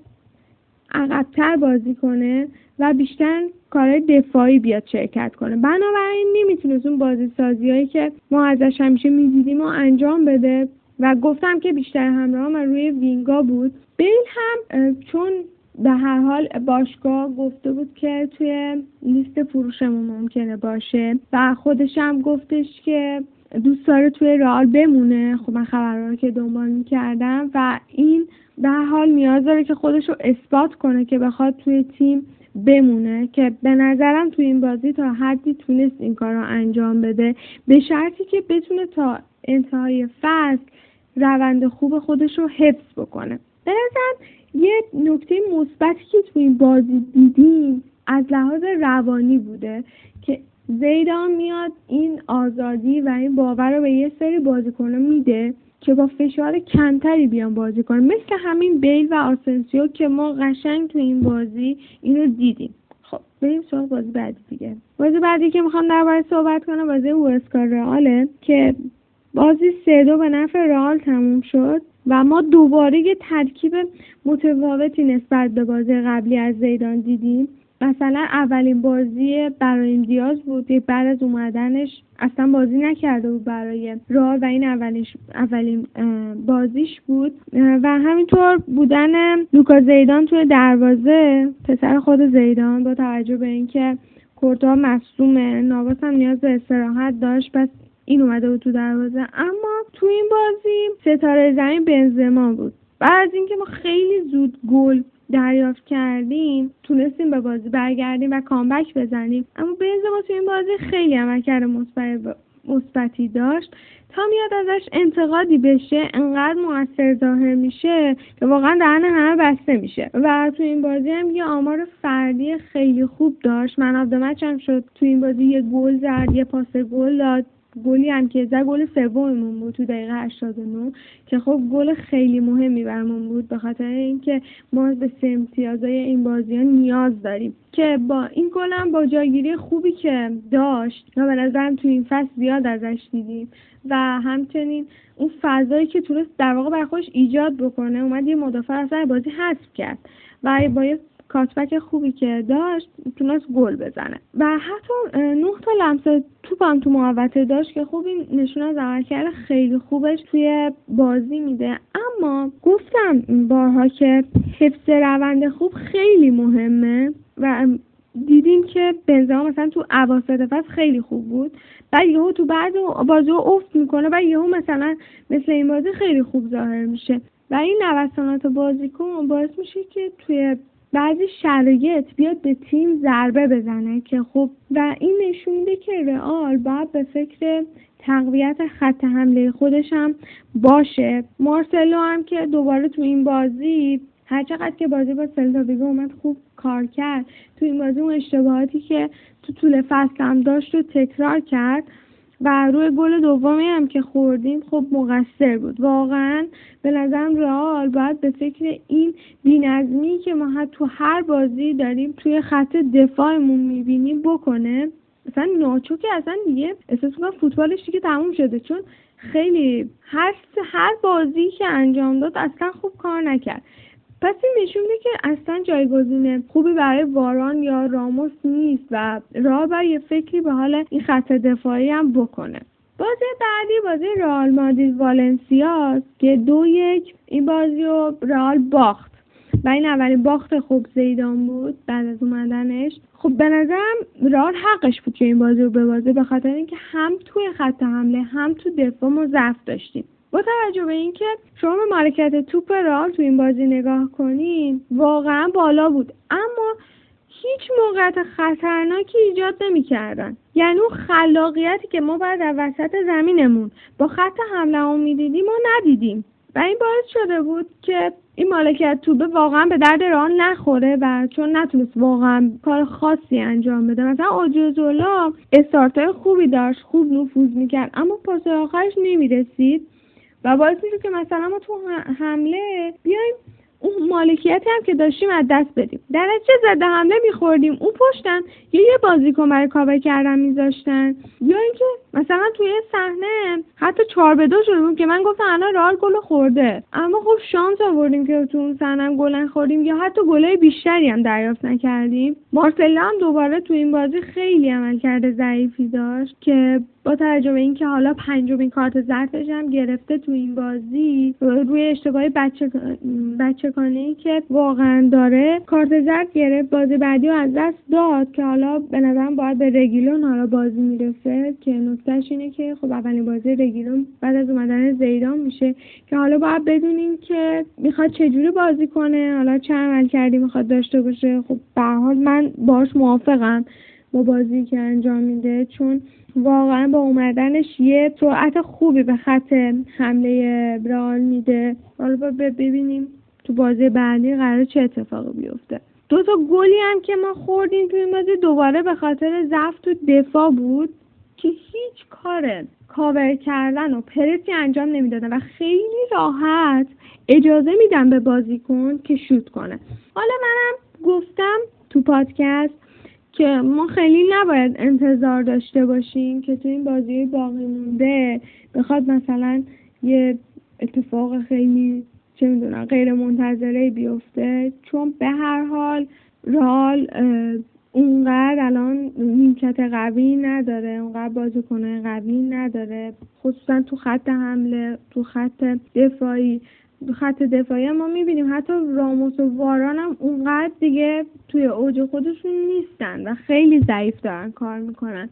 S6: عقبتر بازی کنه. و بیشتر کار دفاعی بیاد شرکت کنه. بنابراین نمی‌تونست اون بازی سازی هایی که ما ازش همیشه می‌دیدیم و انجام بده. و گفتم که بیشتر همراه من روی وینگا بود. بیل هم چون به هر حال باشگاه گفته بود که توی لیست فروشمون ممکنه باشه و خودش هم گفتش که دوست داره توی رئال بمونه. خب من خبرها رو که دنبال می‌کردم و این به حال نیاز داره که خودش رو اثبات کنه که بخواد توی تیم بمونه که به نظرم توی این بازی تا حدی تونست این کار رو انجام بده. به شرطی که بتونه تا انتهای فصل روند خوب خودش رو حفظ بکنه. به نظرم یه نکته مثبتی که توی این بازی دیدیم از لحاظ روانی بوده که زیدان میاد این آزادی و این باور رو به یه سری بازیکنان میده. که با فشار کمتری بیان بازی کنن. مثل همین بیل و آسنسیو که ما قشنگ تو این بازی اینو دیدیم. خب بریم سراغ بازی بعدی دیگه. بازی بعدی که می‌خوام درباره صحبت کنم بازی وسکار رئاله که بازی سه دو به نفع رئال تموم شد و ما دوباره یه ترکیب متفاوتی نسبت به بازی قبلی از زیدان دیدیم. مثلا اولین بازی برای دیاز بود بعد از اومدنش اصلا بازی نکرده بود برای راه و این اولش اولین بازیش بود. و همینطور بودن لوکا زیدان توی دروازه. پسر خود زیدان با توجه به اینکه کورتوا مصومه نواس هم نیاز به استراحت داشت پس این اومده بود تو دروازه. اما تو این بازی ستاره زمین بنزما بود. بعد از اینکه ما خیلی زود گل دریافت کردیم تونستیم به بازی برگردیم و کامبک بزنیم. اما بنزما تو این بازی خیلی عملکرد مثبتی داشت. تا میاد ازش انتقادی بشه انقدر موثر ظاهر میشه که واقعا دهن همه بسته میشه. و تو این بازی هم یه آمار فردی خیلی خوب داشت. man of the match شد. تو این بازی یه گل زد یه پاس گل داد. گلی هم که زد گل سوممون بود تو دقیقه 89 که خب گل خیلی مهمی برمون بود به خاطر اینکه ما به سه امتیازای این بازی ها نیاز داریم. که با این گل هم با جایگیری خوبی که داشت و به نظرم تو این فصل زیاد ازش دیدیم. و همچنین اون فضایی که تونست در واقع بر خودش ایجاد بکنه اومد یه مدافع اصلا بازی حذف کرد. و با یه کاتبک خوبی که داشت تونست گل بزنه. و حتی نه تا لمس توپ هم تو محوطه داشت که خوب این نشون از عملکرد خیلی خوبش توی بازی میده. اما گفتم بارها که حفظ روند خوب خیلی مهمه و دیدیم که بنزما مثلا تو اواسط فصل خیلی خوب بود. بعد یهو تو بعد بازی افت می‌کنه و یهو مثلا مثل این بازی خیلی خوب ظاهر میشه. و این نوسانات بازیکن باعث میشه که توی بعضی شرایط بیاد به تیم ضربه بزنه که خب و این نشون میده که رئال باید به فکر تقویت خط حمله خودش هم باشه. مارسلو هم که دوباره تو این بازی هر چقدر که بازی با سلتا اومد خوب کار کرد. تو این بازی اون اشتباهاتی که تو طول فصل هم داشت رو تکرار کرد. و روی گل دومی هم که خوردیم خب مقصر بود. واقعا به نظرم رئال باید به فکر این بینظمی که ما تو هر بازی داریم توی خط دفاعمون می‌بینیم بکنه مثلا ناچو که اصلا دیگه احساس می‌کنم فوتبالش دیگه تموم شده. چون خیلی هر هر بازی که انجام داد اصلا خوب کار نکرد. پس این نشون میده که اصلا جایگزین خوبی برای واران یا راموس نیست و راه بر یه فکری به حال این خط دفاعی هم بکنه. بازی بعدی بازی رئال مادرید والنسیا که دو یک این بازی رو رئال باخت. و این اولین باخت خوب زیدان بود بعد از اومدنش. خب به نظرم رئال حقش بود که این بازی رو ببازه به خاطر اینکه هم توی خط حمله هم تو دفاع ما ضعف داشتیم. با توجه به اینکه شما به مالکیت توپ رئال تو این بازی نگاه کنین واقعا بالا بود. اما هیچ موقعیت خطرناکی ایجاد نمی‌کردن. یعنی اون خلاقیتی که ما بعد در وسط زمینمون با خط حمله می‌دیدیم ما ندیدیم. و این باعث شده بود که این مالکیت توبه واقعا به درد ران نخوره و چون نتونست واقعا کار خاصی انجام بده. مثلا آجوزولا استارتای خوبی داشت خوب نفوذ می‌کرد اما پاس آخرش نمی‌رسید. و باعث میشه که مثلا ما تو حمله بیایم اون مالکیتی هم که داشتیم از دست بدیم. در نتیجه زده حمله میخوردیم. اون پشتن یا یه بازیکن برای کاور کردن میذاشتن. یا اینکه مثلا توی صحنه حتی چهار به دو شده بود که من گفتم الان رئال گل خورده. اما خب شانس آوردیم که تو اون صحنه گل خوردیم یا حتی گلای بیشتری هم دریافت نکردیم. مارسلا هم دوباره تو این بازی خیلی عمل کرده ضعیفی داشت که با توجه به اینکه حالا پنجمین کارت زردش هم گرفته تو این بازی روی اشتباه بچه بچه ای که واقعا داره کارت زرد گرفت بازی بعدی رو از دست داد که حالا به نظرم باید به رگیلون حالا بازی می‌رسه که نکتهش اینه که خب اولین بازی رگیلون بعد از اومدن زیدان میشه که حالا باید بدونیم که می‌خواد چجوری بازی کنه حالا چه عمل کردی می‌خواد داشته باشه. خب به حال من باش موافقم با بازی که انجام میده چون واقعا با اومدنش یه سرعت خوبی به خط حمله برال میده. حالا ببینیم تو بازی بعدی قرار چه اتفاقی بیفته؟ دو تا گلی هم که ما خوردیم تو این بازی دوباره به خاطر ضعف تو دفاع بود که هیچ کار کاور کردن و پرسی انجام نمی‌دادن و خیلی راحت اجازه میدن به بازیکن که شوت کنه. حالا منم گفتم تو پادکست که ما خیلی نباید انتظار داشته باشیم که تو این بازی باقی مونده بخواد مثلا یه اتفاق خیلی چه می‌دونم غیر منتظره بیفته. چون به هر حال رال اونقدر الان نیمکت قوی نداره اونقدر بازیکنهای قوی نداره. خصوصا تو خط حمله تو خط دفاعی. خط دفاعی ما می‌بینیم. حتی راموس و واران هم اونقدر دیگه توی اوج خودشون نیستن و خیلی ضعیف دارن کار می‌کنن.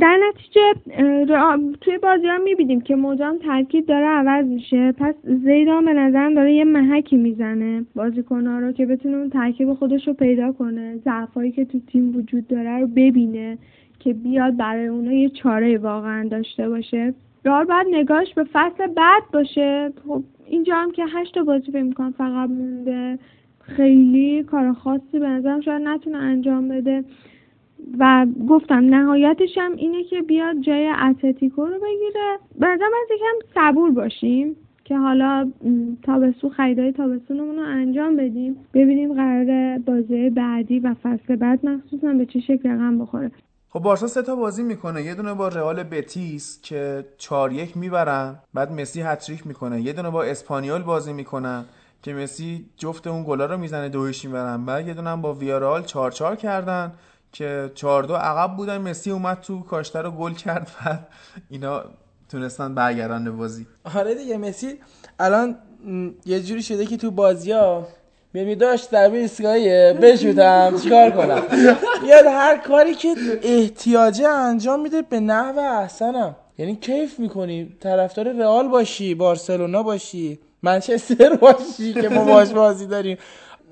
S6: در نتیجه توی بازی ها می‌بینیم که مجام ترکیب داره عوض میشه. پس زیدان به نظرم داره یه محکی می‌زنه بازیکنها رو که بتونه اون ترکیب خودش رو پیدا کنه. ضعفایی که تو تیم وجود داره رو ببینه که بیاد برای اونا یه چاره واقعا داشته باشه. رال باید نگاش به فصل بعد باشه. خب اینجا هم که هشت بازی فکر می‌کنم فقط مونده. خیلی کار خاصی به نظرم شاید نتونه انجام بده. و گفتم نهایتش هم اینه که بیاد جای اتلتیکو رو بگیره. به نظرم از یکم صبور باشیم که حالا تابستون خریدای تابستونمون رو انجام بدیم. ببینیم قرار بازی بعدی و فصل بعد مخصوصا به چه شکل رقم بخوره.
S1: خب بارسا سه تا بازی می‌کنه. یه دونه با رئال بتیس که 4 یک می‌برن. بعد مسی هتریک می‌کنه. یه دونه با اسپانیول بازی می‌کنن که مسی جفت اون گلا رو می‌زنه دویش می‌برن. بعد یه دونه با ویارال 4 4 کردن که 4 دو عقب بودن. مسی اومد تو کاشته رو گل کرد بعد اینا تونستن برگردن بازی.
S3: آره دیگه مسی الان یه جوری شده که تو بازی ها می داشت در ایستگاهیه بشوتم چیکار کنم؟ یاد هر کاری که احتیاجه انجام میده به نحو احسنم. یعنی کیف می‌کنی؟ طرفدار رئال باشی بارسلونا باشی منچستر باشی که ما باش بازی داریم.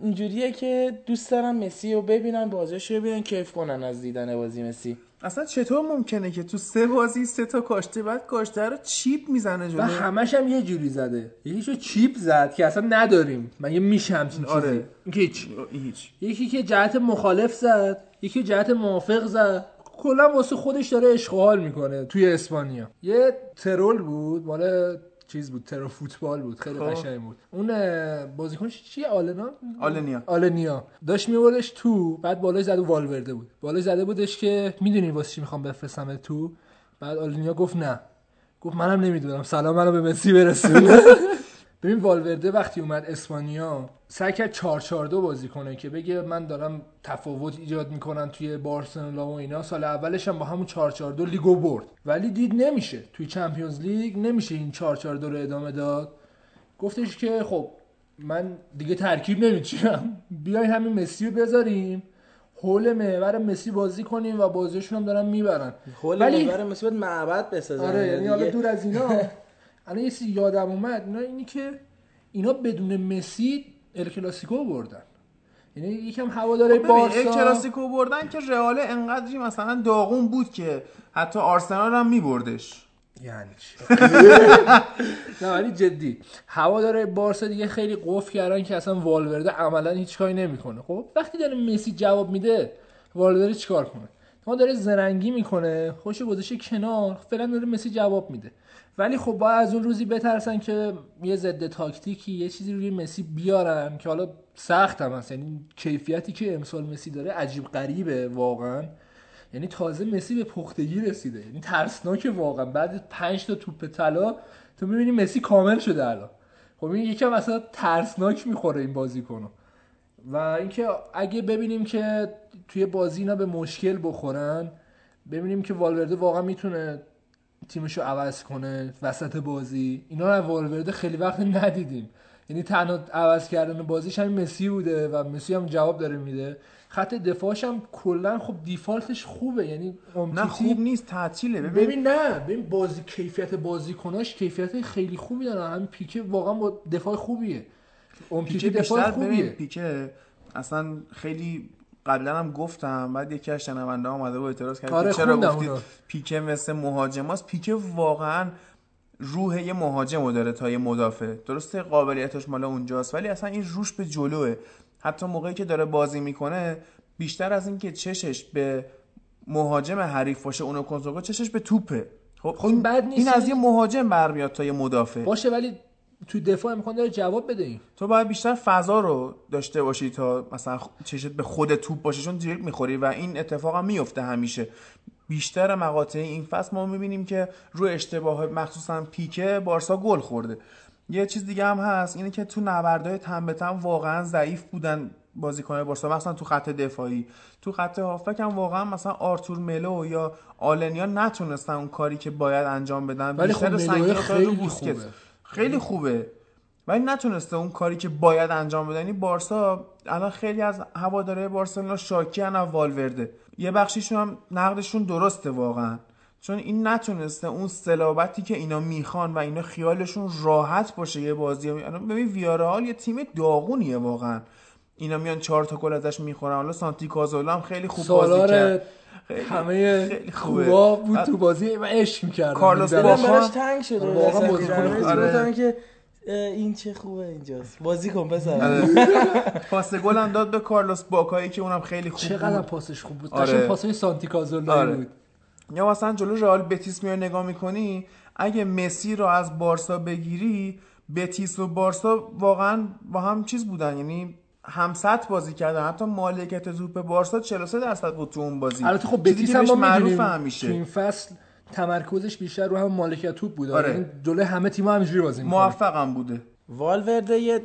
S3: اینجوریه که دوست دارم مسی رو ببینن بازیش رو ببینن کیف کنن از دیدن بازی مسی.
S1: اصلا چطور ممکنه که تو سه بازی سه تا کاشته بعد کاشته رو چیپ می‌زنه جلو؟
S2: و همش هم یه جوری زده. یکیشو چیپ زد که اصلا نداریم. مگه میشه همچین چیزی.
S1: آره.
S2: هیچ.
S1: هیچ.
S2: یکی که جهت مخالف زد یکی جهت موافق زد. کلا واسه خودش داره اشغال می‌کنه توی اسپانیا. یه ترول بود مال چیز بود ترو فوتبال بود خیلی
S1: خب.
S2: قشنگ بود. اون بازیکنش چیه آلنا؟
S1: آلنیا.
S2: آلنیا. داشت میوردش تو بعد بالای زده والورده بود. بالای زده بودش که می‌دونی واسه چی می‌خوام بفرستم تو. بعد آلنیا گفت نه. گفت منم نمی‌دونم. سلام منو به مسی برسون. *laughs* ببین والورده وقتی اومد اسپانیا سعی کرد 4 4 2 بازی کنه که بگه من دارم تفاوت ایجاد می‌کنم توی بارسلونا و اینا. سال اولش هم با همون 4 4 2 لیگو برد. ولی دید نمیشه. توی چمپیونز لیگ نمیشه این 4 4 2 رو ادامه داد. گفتش که خب من دیگه ترکیب نمیچینم. بیاین همین مسی رو بذاریم. حول محور مسی بازی کنیم و بازیشون هم دارن می‌برن.
S3: حول
S2: ولی-
S3: محور مسی باید معبد بسازن.
S2: آره یعنی حالا. دور از اینا. *laughs* الان یه چیزی یادم اومد اینا اینی که اینا بدون مسی ال کلاسیکو بردن. یعنی یکم هواداره
S1: خب
S2: بارسا.
S1: یک کلاسیکو بردن که رئال انقدری مثلا داغون بود که حتی آرسنال هم میبردش.
S2: یعنی چی؟ *laughs* نه ولی جدی. هواداره بارسا دیگه خیلی قفل کردن که اصلا والورده عملا هیچ کاری نمی‌کنه. خب وقتی داره مسی جواب میده والورده چیکار کنه؟ ما داره زرنگی می‌کنه خوش گذاشته کنار فعلا داره مسی جواب میده. ولی خب باید از اون روزی بترسن که یه ضد تاکتیکی یه چیزی روی مسی بیارن که حالا سخت هم هست. یعنی کیفیتی که امسال مسی داره عجیب غریبه واقعا. یعنی تازه مسی به پختگی رسیده. یعنی ترسناکه واقعا. بعد پنج تا توپ طلا تو می‌بینی مسی کامل شده الان. خب این یکم اصلا ترسناک می‌خوره این بازیکنو. و اینکه اگه ببینیم که توی بازی اینا به مشکل بخورن ببینیم که والورده واقعا می‌تونه تیمشو عوض کنه وسط بازی. اینا رو از والورده خیلی وقت ندیدیم. یعنی تنها عوض کردن بازیش همین مسی بوده و مسی هم جواب داره میده. خط دفاعش هم کلا خب دیفالتش خوبه. یعنی
S1: نه
S2: امتیتی
S1: خوب نیست تعطیله. ببین
S2: ببین نه ببین بازی کیفیت بازیکناش کیفیت خیلی خوبی دارن همین پیکه واقعا با دفاع خوبیه.
S1: پیکه
S2: دفاع خوبیه.
S1: پیکه اصلا خیلی قبلا هم گفتم بعد یکی از شنونده اومده و اعتراض کرد
S2: آره،
S1: چرا گفتید. پیکه مثل مهاجماست پیکه واقعا روح یه مهاجمو داره تا یه مدافع. درسته قابلیتش مال اونجاست ولی اصلا این روش به جلوه. حتی موقعی که داره بازی می‌کنه بیشتر از اینکه چشش به مهاجم حریف باشه اونو کنترل کنه چشش به توپه. خب
S2: خب این بد نیست.
S1: این از یه مهاجم برمیاد تا یه مدافع.
S2: باشه ولی تو دفاع امکان داره جواب بده این.
S1: تو باید بیشتر فضا رو داشته باشی تا مثلا چشت به خود توپ باشه چون دریبل می‌خوری و این اتفاق هم میفته همیشه. بیشتر مقاطع این فصل ما می‌بینیم که روی اشتباه مخصوصا پیکه بارسا گل خورده. یه چیز دیگه هم هست اینه که تو نبردهای تن به تن واقعا ضعیف بودن بازیکن بارسا مثلا تو خط دفاعی. تو خط هافبک هم واقعا مثلا آرتور ملو یا آلنیا نتونستن اون کاری که باید انجام بدن.
S2: ولی
S1: بیشتر
S2: خب ملو خیلی. خوبه.
S1: خیلی خوبه. ولی نتونسته اون کاری که باید انجام بده یعنی بارسا الان خیلی از هواداره بارسلونا شاکی از والورده. یه بخشیشون هم نقدشون درسته واقعا. چون این نتونسته اون سلابتی که اینا می‌خوان و اینا خیالشون راحت باشه یه بازی الان ببین ویارال یه تیم داغونیه واقعا. اینا میان چهار تا گل ازش می‌خورن. حالا سانتی کازولا هم خیلی خوب بازی
S2: سالار
S1: کرد
S2: همه
S1: خیلی خوبه.
S2: خوبا بود تو بازی و عشق می‌کردم
S1: کارلوس باخا-
S3: تنگ شده
S2: واقعا
S3: جمعه
S2: خوبه.
S1: آره.
S3: گفتم که این چه خوبه اینجاست بازی کن پسر
S1: آره. *laughs* پاس گل هم داد به کارلوس باکایی که اونم خیلی خوب
S2: چقدر
S1: بود
S2: پاسش خوب بود
S1: آره.
S2: قشنگ پاسای سانتی کازولا
S1: آره.
S2: بود
S1: یا مثلا جلو رئال بتیس میای نگاه می‌کنی اگه مسی رو از بارسا بگیری بتیس و بارسا واقعا با هم چیز بودن یعنی همسط بازی کردن. حتی مالکیت توپ بارسا 43 درصد بود تو اون بازی.
S2: البته خب بتیس هم
S1: همیشه.
S2: تو این فصل تمرکزش بیشتر رو هم مالکیت توپ بود.
S1: آره.
S2: یعنی جلوی همه تیم‌ها همینجوری بازی می‌کنه.
S1: موفقم بوده.
S3: والورده یه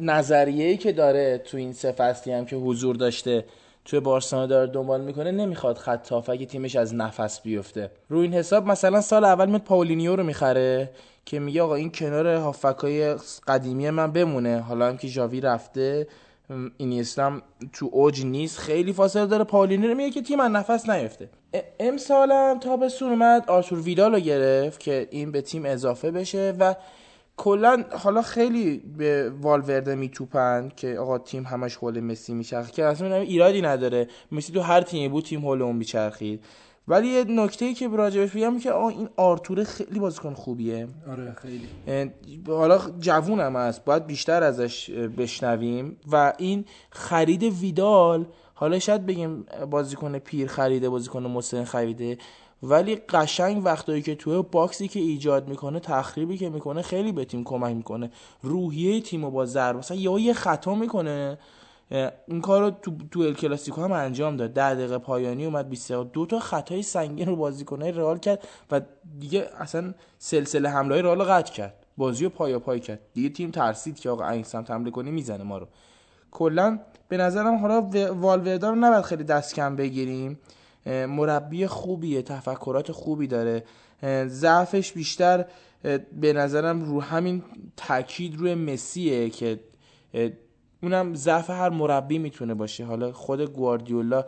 S3: نظریه‌ای که داره تو این سه فصلی هم که حضور داشته توی بارسلونا داره دنبال می‌کنه نمی‌خواد خط هافبک تیمش از نفس بیفته. رو این حساب مثلا سال اول میاد پاولینیو رو می‌خره که میگه آقا این کنار هافبکای قدیمی من بمونه. حالا هم که ژاوی رفته این اصلا هم تو اوج نیست خیلی فاصله داره. پاولینیو رو میگه که تیم نفس نیفته. امسالم تابستون اومد آرتور ویدال رو گرفت که این به تیم اضافه بشه و کلا حالا خیلی به والورده میتوپن که آقا تیم همش حول مسی میچرخه. که اصلا ایرادی نداره. مسی تو هر تیمی بود تیم حول اون میچرخید. ولی یه نکته که راجبش بگم که آقا این آرتور خیلی بازیکن خوبیه.
S2: آره خیلی.
S3: حالا جوون هم هست باید بیشتر ازش بشنویم. و این خرید ویدال حالا شاید بگیم بازیکن پیر خریده بازیکن مسن خریده ولی قشنگ وقتایی که توی باکسی که ایجاد می‌کنه تخریبی که می‌کنه خیلی به تیم کمک می‌کنه. روحیه تیم رو با ضرب مثلا یهو یه خطا می‌کنه این کار رو تو, تو ال کلاسیکو هم انجام داد. ده دقیقه پایانی اومد 20 دقیقه. دو تا خطای سنگین رو بازیکنای رئال کرد و دیگه اصلا سلسله حمله رئال رو قطع کرد. بازی رو پایا پای کرد. دیگه تیم ترسید که آقا این سمت حمله کنی می‌زنه ما رو. کلا به نظرم حالا و- والورده رو نباید خیلی دست کم بگیریم. مربی خوبیه تفکرات خوبی داره. ضعفش بیشتر به نظرم رو همین تاکید روی مسیه که اونم ضعف هر مربی می‌تونه باشه. حالا خود گواردیولا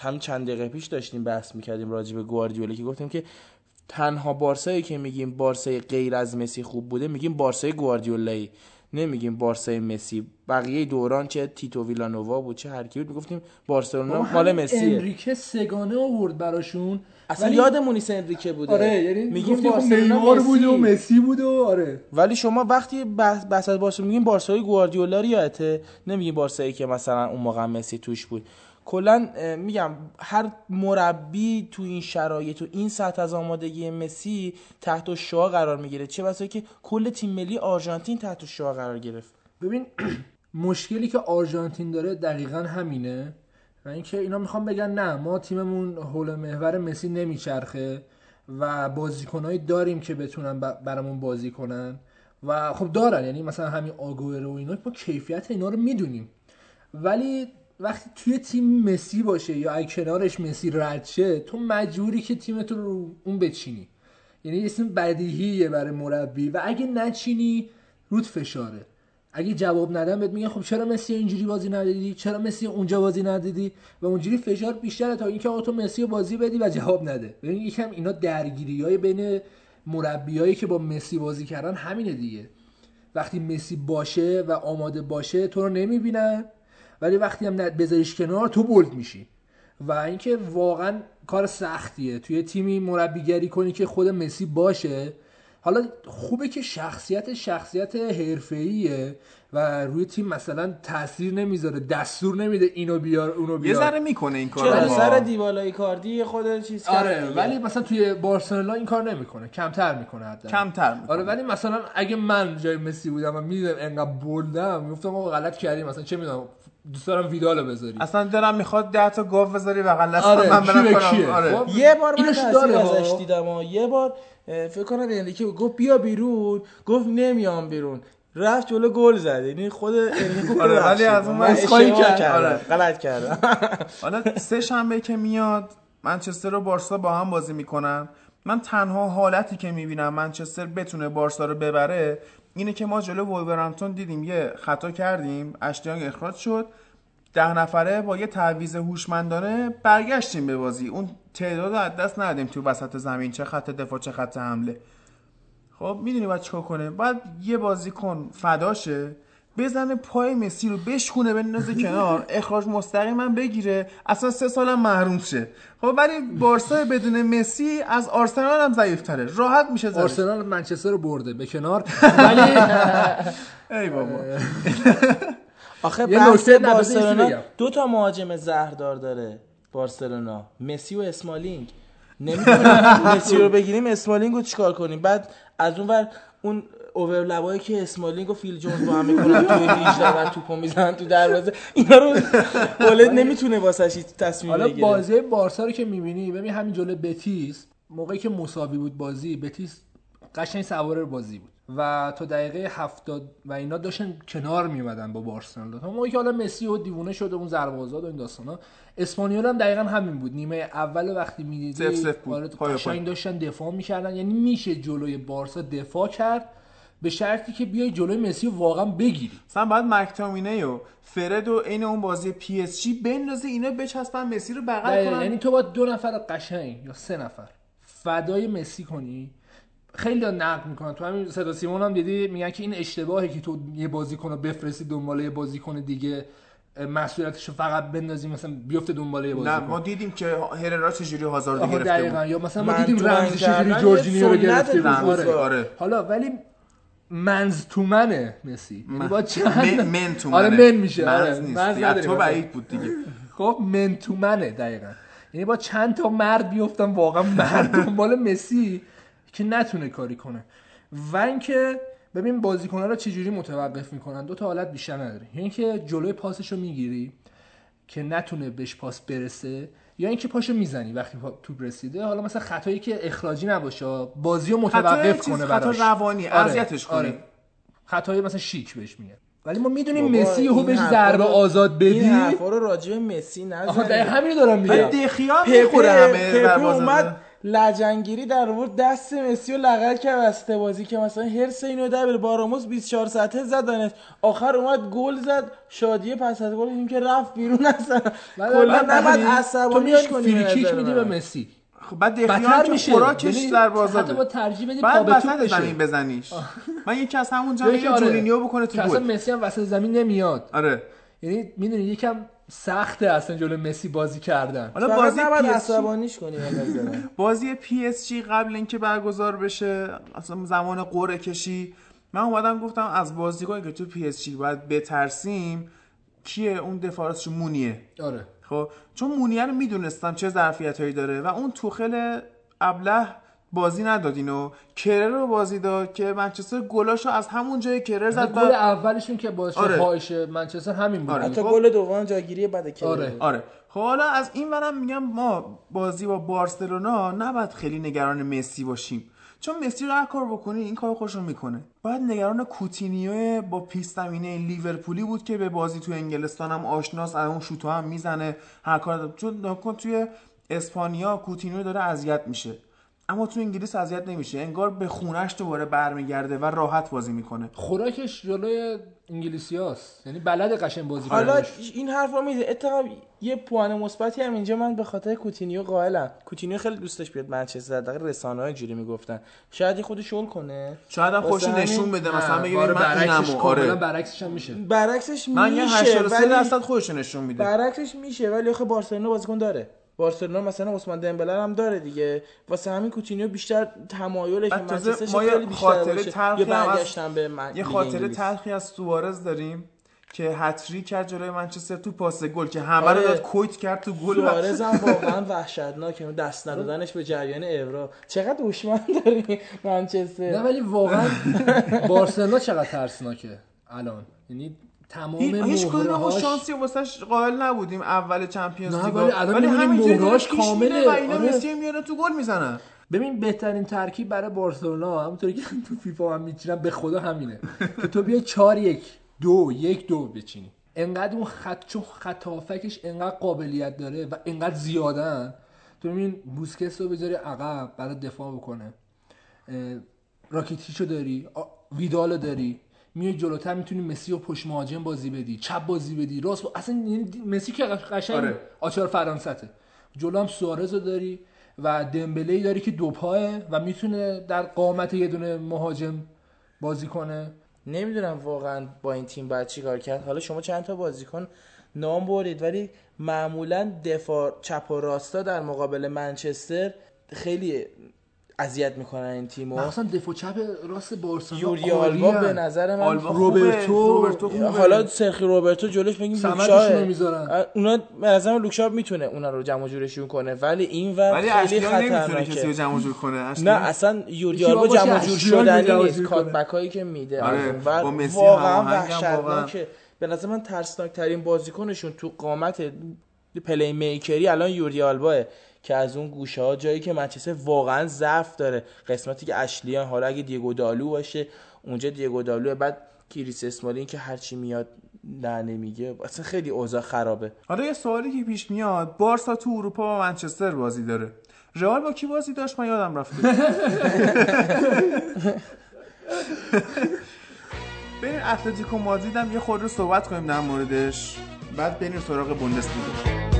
S3: هم چند دقیقه پیش داشتیم بحث می‌کردیم راجع به گواردیولا که گفتیم که تنها بارسایی که میگیم بارسای غیر از مسی خوب بوده میگیم بارسای گواردیولایی. نمیگیم بارسای مسی. بقیه دوران چه تیتو ویلانووا بود چه هر کی بود می‌گفتیم بارسلونا مال مسیه.
S2: انریکه سگانه آورد براشون.
S3: اصلا
S2: ولی-
S3: یادمون نیست انریکه بوده.
S2: آره یعنی
S3: میگیم بارسلونا
S2: نیمار. بوده و مسی بوده و آره.
S3: ولی شما وقتی بحث بحث از بارسا میگیم بارسای گواردیولا رو یادته نمیگیم بارسایی که مثلا اون موقع مسی توش بود. کلا میگم هر مربی تو این شرایط و این سطح از آمادگی مسی تحت شعا قرار می‌گیره. چه بسا که کل تیم ملی آرژانتین تحت شعا قرار گرفت.
S2: ببین *clears throat* مشکلی که آرژانتین داره دقیقا همینه. و اینکه اینا می‌خوام بگن نه ما تیممون حول محور مسی نمیچرخه و بازیکنهایی داریم که بتونن برامون بازی کنن. و خب دارن یعنی مثلا همین آگوئرو و اینا ما کیفیت اینا رو می‌دونیم. ولی وقتی توی تیم مسی باشه یا اگه کنارش مسی رد شه تو مجبوری که تیمت رو اون بچینی. یعنی یه اسم بدیهیه برای مربی و اگه نچینی رود فشاره. اگه جواب ندن بهت میگن خب چرا مسی اینجوری بازی ندادی چرا مسی اونجا بازی ندادی و اونجوری فشار بیشتره تا اینکه آقا تو مسی رو بازی بدی و جواب نده. ببین یکم اینا درگیری های بین مربیایی که با مسی بازی کردن همینه دیگه. وقتی مسی باشه و آماده باشه تو رو نمی‌بینن. ولی وقتی هم بذاریش کنار تو بولد میشی. و اینکه واقعا کار سختیه. توی تیمی مربیگری کنی که خود مسی باشه. حالا خوبه که شخصیت شخصیت حرفه‌ایه و روی تیم مثلا تاثیر نمی‌ذاره دستور نمیده اینو بیار اونو
S1: یه
S2: بیار
S1: ذره می‌کنه این
S3: چرا؟
S1: کارو
S3: سر دیبالای کاردی خود چیز کرد
S2: آره
S3: دیگه.
S2: ولی مثلا توی بارسلونا این کار نمی‌کنه. کمتر می‌کنه حتی
S1: کمتر می‌کنه.
S2: آره ولی مثلا اگه من جای مسی بودم و می‌دیدم انقدر بلدم می‌گفتم آقا غلط کردیم مثلا چه می‌دونم دوست دارم ویدالو بذاری
S1: اصلا دلم می‌خواد ده تا گاو بذاری بغل دست
S2: آره،
S1: من برم؟ آره.
S2: خب.
S3: یه بار من
S2: داره.
S3: ازش دیدم و یه بار فکر کنم انریکه گفت بیا بیرون گفت نمیام بیرون رفت جلو گل زد یعنی خود انریکه گفت
S1: آره، ولی از اون
S3: اشتباه
S2: کرد.
S3: کردم.
S1: آره.
S3: غلط کردم *laughs*
S1: حالا سه شنبه که میاد منچستر و بارسا با هم بازی می‌کنن من تنها حالتی که می‌بینم منچستر بتونه بارسا رو ببره اینه که ما جلو وولورهمپتون دیدیم یه خطا کردیم اشتیانگ اخراج شد. ده نفره با یه تعویض هوشمندانه برگشتیم به بازی. اون تعداد رو از دست ندادیم تو وسط زمین چه خط دفاع چه خط حمله. خب می‌دونی باید چیکار کنه باید یه بازیکن فداشه. بزنه پای مسی رو بشکونه بندازه کنار. اخراج مستقیم هم بگیره. اصلا سه سالم محروم شه. خب ولی بارسا بدون مسی از آرسنال هم ضعیفتره. راحت میشه زدش
S2: آرسنال منچستر رو برده به کنار. *laughs* ولی
S1: ای بابا. *laughs*
S3: آخه بحث بارسلونا. دو تا مهاجم زهردار داره بارسلونا. مسی و اسمالینگ. نمی‌دونم *laughs* مسی رو بگیریم اسمالینگ رو چیکار کنیم؟ بعد از اون ور اون اوورلبایی که اسمالینگ و فیل جونز با هم می‌کنن توی 18 و توپو می‌زنن تو دروازه. اینا رو اولد نمی‌تونه واسه تصمیم
S2: حالا
S3: بگیره.
S2: بازی بارسا رو که می‌بینی ببین همین جلو بتیس موقعی که مساوی بود بازی بتیس قشنگ سوار بازی بود. و تا دقیقه هفتاد و اینا داشتن کنار میومدن با بارسلونا. تا موقعی که حالا مسی و دیوونه شده اون ضربه آزاد و این داستانا اسپانیول هم دقیقا همین بود. نیمه اول وقتی می‌دیدی
S1: سفت سفت بود.
S2: آره،
S1: پای پای.
S2: قشنگ داشتن دفاع می‌کردن. یعنی میشه جلوی بارسا دفاع کرد. به شرطی که بیای جلوی مسی واقعا بگیری.
S1: مثلا باید مک‌تامینی و فرد و عین اون بازی PSG بندازه اینا بچسبن مسی رو بغل
S2: دقیقاً.
S1: کنن.
S2: یعنی تو باید دو نفر قشنگ یا سه نفر فدای مسی کنی. خیلی ها نقد می‌کنن. تو همین صدا سیمون هم دیدی میگن که این اشتباهه که تو یه بازیکن رو بفرستی دنبال یه بازیکن دیگه مسئولیتش رو فقط بندازی مثلا بیفته دنبال یه
S1: نه
S2: بازیکن.
S1: ما دیدیم که هررا چجوری هازارد
S2: آها
S1: گرفته
S2: دقیقا.
S1: بود
S2: یا مثلا ما دیدیم رمز چجوری جورجینیو رو گرفته بود. آره.
S1: آره.
S2: حالا ولی منز تو منه مسی یعنی با
S1: من,
S2: چند
S1: من تو
S2: آره
S1: منه.
S2: من میشه آره.
S1: منز نیست تو. بعید بود دیگه
S2: خب من تو منه دقیقا یعنی با چند تا مرد بیفتم واقعا مرد دنبال مسی که نتونه کاری کنه و اینکه ببین بازیکن‌ها رو چجوری متوقف می‌کنن دو تا حالت بیشتر نداره یا اینکه جلوی پاسش رو می‌گیری که نتونه بهش پاس برسه یا اینکه پاشو می‌زنی وقتی توپ رسیده حالا مثلا خطایی که اخراجی نباشه بازی رو متوقف کنه
S1: خطا
S2: براش.
S1: روانی، اذیتش کنی.
S2: خطای مثلا شیک بهش میگن. ولی ما می‌دونیم مسی یهو
S3: این
S2: بهش ضربه
S3: رو-
S2: آزاد بدی؟
S3: این حرفا رو راجع به مسی
S2: آها دقیقا
S3: نزنید.
S2: همین دارم میگم.
S1: دخیا دروازه
S3: اومد لجنگیری در آورد دست مسی رو لغت کرد وسط بازی که مثلا هرس اینو بره باراموس 24 ساعته زدنش آخر اومد گل زد. شادیه پس از گل این که رفت بیرون اصلا *laughs* کلا نباید عصبانیش کنی
S2: فری کیک میدی. به مسی.
S1: خب بعد دخیا هم
S2: بدتر
S1: که
S2: میشه.
S1: خوراکش
S2: یعنی
S1: در
S2: حتی با ترجیح بدی
S1: بعد
S2: پا به توپ
S1: وسط. زمین بزنیش. من یکی از همون جایی که
S2: آره،
S1: جورینیو بکنه تو
S2: که اصلا
S1: گل
S2: مسی هم وسط زمین نمیاد.
S1: آره.
S2: یعنی می‌دونی یکم سخته اصلا جلو مسی بازی کردن.
S1: حالا بازی
S3: نباید عصبانیش کنی. *laughs*
S1: بازی PSG قبل اینکه برگزار بشه اصلا زمان قرعه کشی. من اومدم گفتم از بازیکنی که تو PSG باید بترسیم کیه؟ اون دفاع راستش مونیه.
S2: آره.
S1: خب؟ چون مونیه رو می‌دونستم چه ظرفیت هایی داره و اون توخل ابله بازی نداد اینو کرر رو بازی داد که منچستر گلاشو از همون جای کرر زد
S2: گل
S1: و
S2: اولشون که باعث
S1: آره.
S2: خواهش منچستر همین بود
S1: آره.
S3: حتی
S1: خب.
S3: گل دوم جاگیری بعد که
S2: آره.
S1: آره خب حالا از این ورم میگم ما بازی با بارسلونا نباید خیلی نگران مسی باشیم چون مسی رو هر کار بکنی این کار خوشو می‌کنه باید نگران کوتینیو با پیست زمینه لیورپولی بود که به بازی تو انگلستان هم آشناس از اون شوتو هم می‌زنه هر کار. چون توی اسپانیا کوتینیو داره اذیت میشه اما تو انگلیس اذیت نمیشه انگار به خونش دوباره برمیگرده و راحت بازی می‌کنه.
S2: خوراکش جلوی انگلیسیاست یعنی بلد قشنگ بازی
S3: حالا
S2: کنه.
S3: این حرفا میده اتفاقا یه پوان مثبتی هم اینجا من به خاطر کوتینیو قائلم. کوتینیو خیلی دوستش بیاد منچستر دقیقا رسانه ها اینجوری می‌گفتن. شاید خودش شل کنه.
S1: شاید هم
S3: خودش
S1: نشون بده مثلا بگه
S2: آره
S1: من
S2: برعکسش
S1: آره.
S2: برعکسش هم میشه.
S3: برعکسش
S1: من یه
S3: میشه
S1: 83
S3: ولی
S1: درصد خودش نشون میده.
S3: برعکسش میشه ولی آخه بارسلونا بازیکن داره. بارسلونا مثلا عثمان دمبله هم داره دیگه. واسه همین کوتینیو بیشتر تمایلش به منچستر خیلی بیشتر
S1: خاطره
S3: باشه.
S1: تلخی
S3: یه برگشتن به من
S1: یه خاطره. تلخی از سوارز داریم که هتری کرد جلوی منچستر تو پاس گل که همه
S3: آره.
S1: رو داد کویت کرد تو گل.
S3: سوارز هم *laughs* واقعا وحشتناکه اون دست ندادنش به جریان اورو چقدر دشمن داری
S2: نه
S3: منچستر
S2: ولی واقعا *laughs* بارسلونا چقدر ترسناکه الان. یعنی تمام
S1: هیچ کدوم
S2: مهرهاش
S1: شانسی واسش قائل نبودیم اول چمپیونز لیگ
S2: ولی الان مهرهاش کامله.
S1: و اینا
S2: آره.
S1: مسی میاره تو گل می‌زنن.
S2: ببین بهترین ترکیب برای بارسلونا همونطوری که تو فیفا هم میچینم به خدا همینه. که تو بیای 4 1 2 1 2 بچینی. انقدر اون خط چون خط هافکش انقدر قابلیت داره و انقدر زیادن. تو ببین بوسکس رو بذاری عقب برای دفاع بکنه. راکیتیشو داری ویدالو داری. میای جلوتر می‌تونی مسی و پشت مهاجم بازی بدی چپ بازی بدی راست با... اصلا یعنی مسی که قشنگ
S1: آره.
S2: آچار فرانسته. جلو هم سوارز رو داری و دمبله داری که دو پاه و می‌تونه در قامت یه دونه مهاجم بازی کنه.
S3: نمی‌دونم واقعا با این تیم باید چی کار کرد. حالا شما چند تا بازیکن نام برید ولی معمولا دفاع چپ و راستا در مقابل منچستر خیلی اذیت می‌کنن این تیمو.
S2: مثلا دفاع چپ راست بارسلونا
S3: یوری آلبا. به نظر من
S2: روبرتو-
S1: روبرتو خوبه.
S3: حالا سرخی روبرتو جلوش
S2: رو می‌ذارن.
S3: اونا به نظر من لوکشا می‌تونه اونا رو جمع و جورشون کنه ولی این ور
S1: ولی
S3: خیلی
S1: نمی‌تونه کسی رو
S3: خطرناکه
S1: جمع جور کنه
S3: نه
S1: اشلیان
S3: اصلا یوری آلبا جمع و جور شدنی
S2: و
S3: نیست. کاتبک هایی که میده.
S1: آره، با مسی
S3: واقعا
S1: هماهنگم واقعا.
S3: وحشتناکه. به نظر من ترسناک ترین بازیکنشون تو قامت play maker ی الان جوردی آلباس. که از اون گوشه ها جایی که منچستر واقعا ضعف داره. قسمتی که اشلیان حالا اگه دیگو دالو باشه اونجا دیگو دالو بعد کریس اسمالین که هرچی میاد نه نمیگه. اصلا خیلی اوضاع خرابه.
S1: حالا یه سوالی که پیش میاد. بارسا تو اروپا با منچستر بازی داره. رئال با کی بازی داشت؟ من یادم رفته. بریم اتلتیکو مادرید یه خورده صحبت کنیم در موردش. بعد بریم سراغ بوندسلیگا.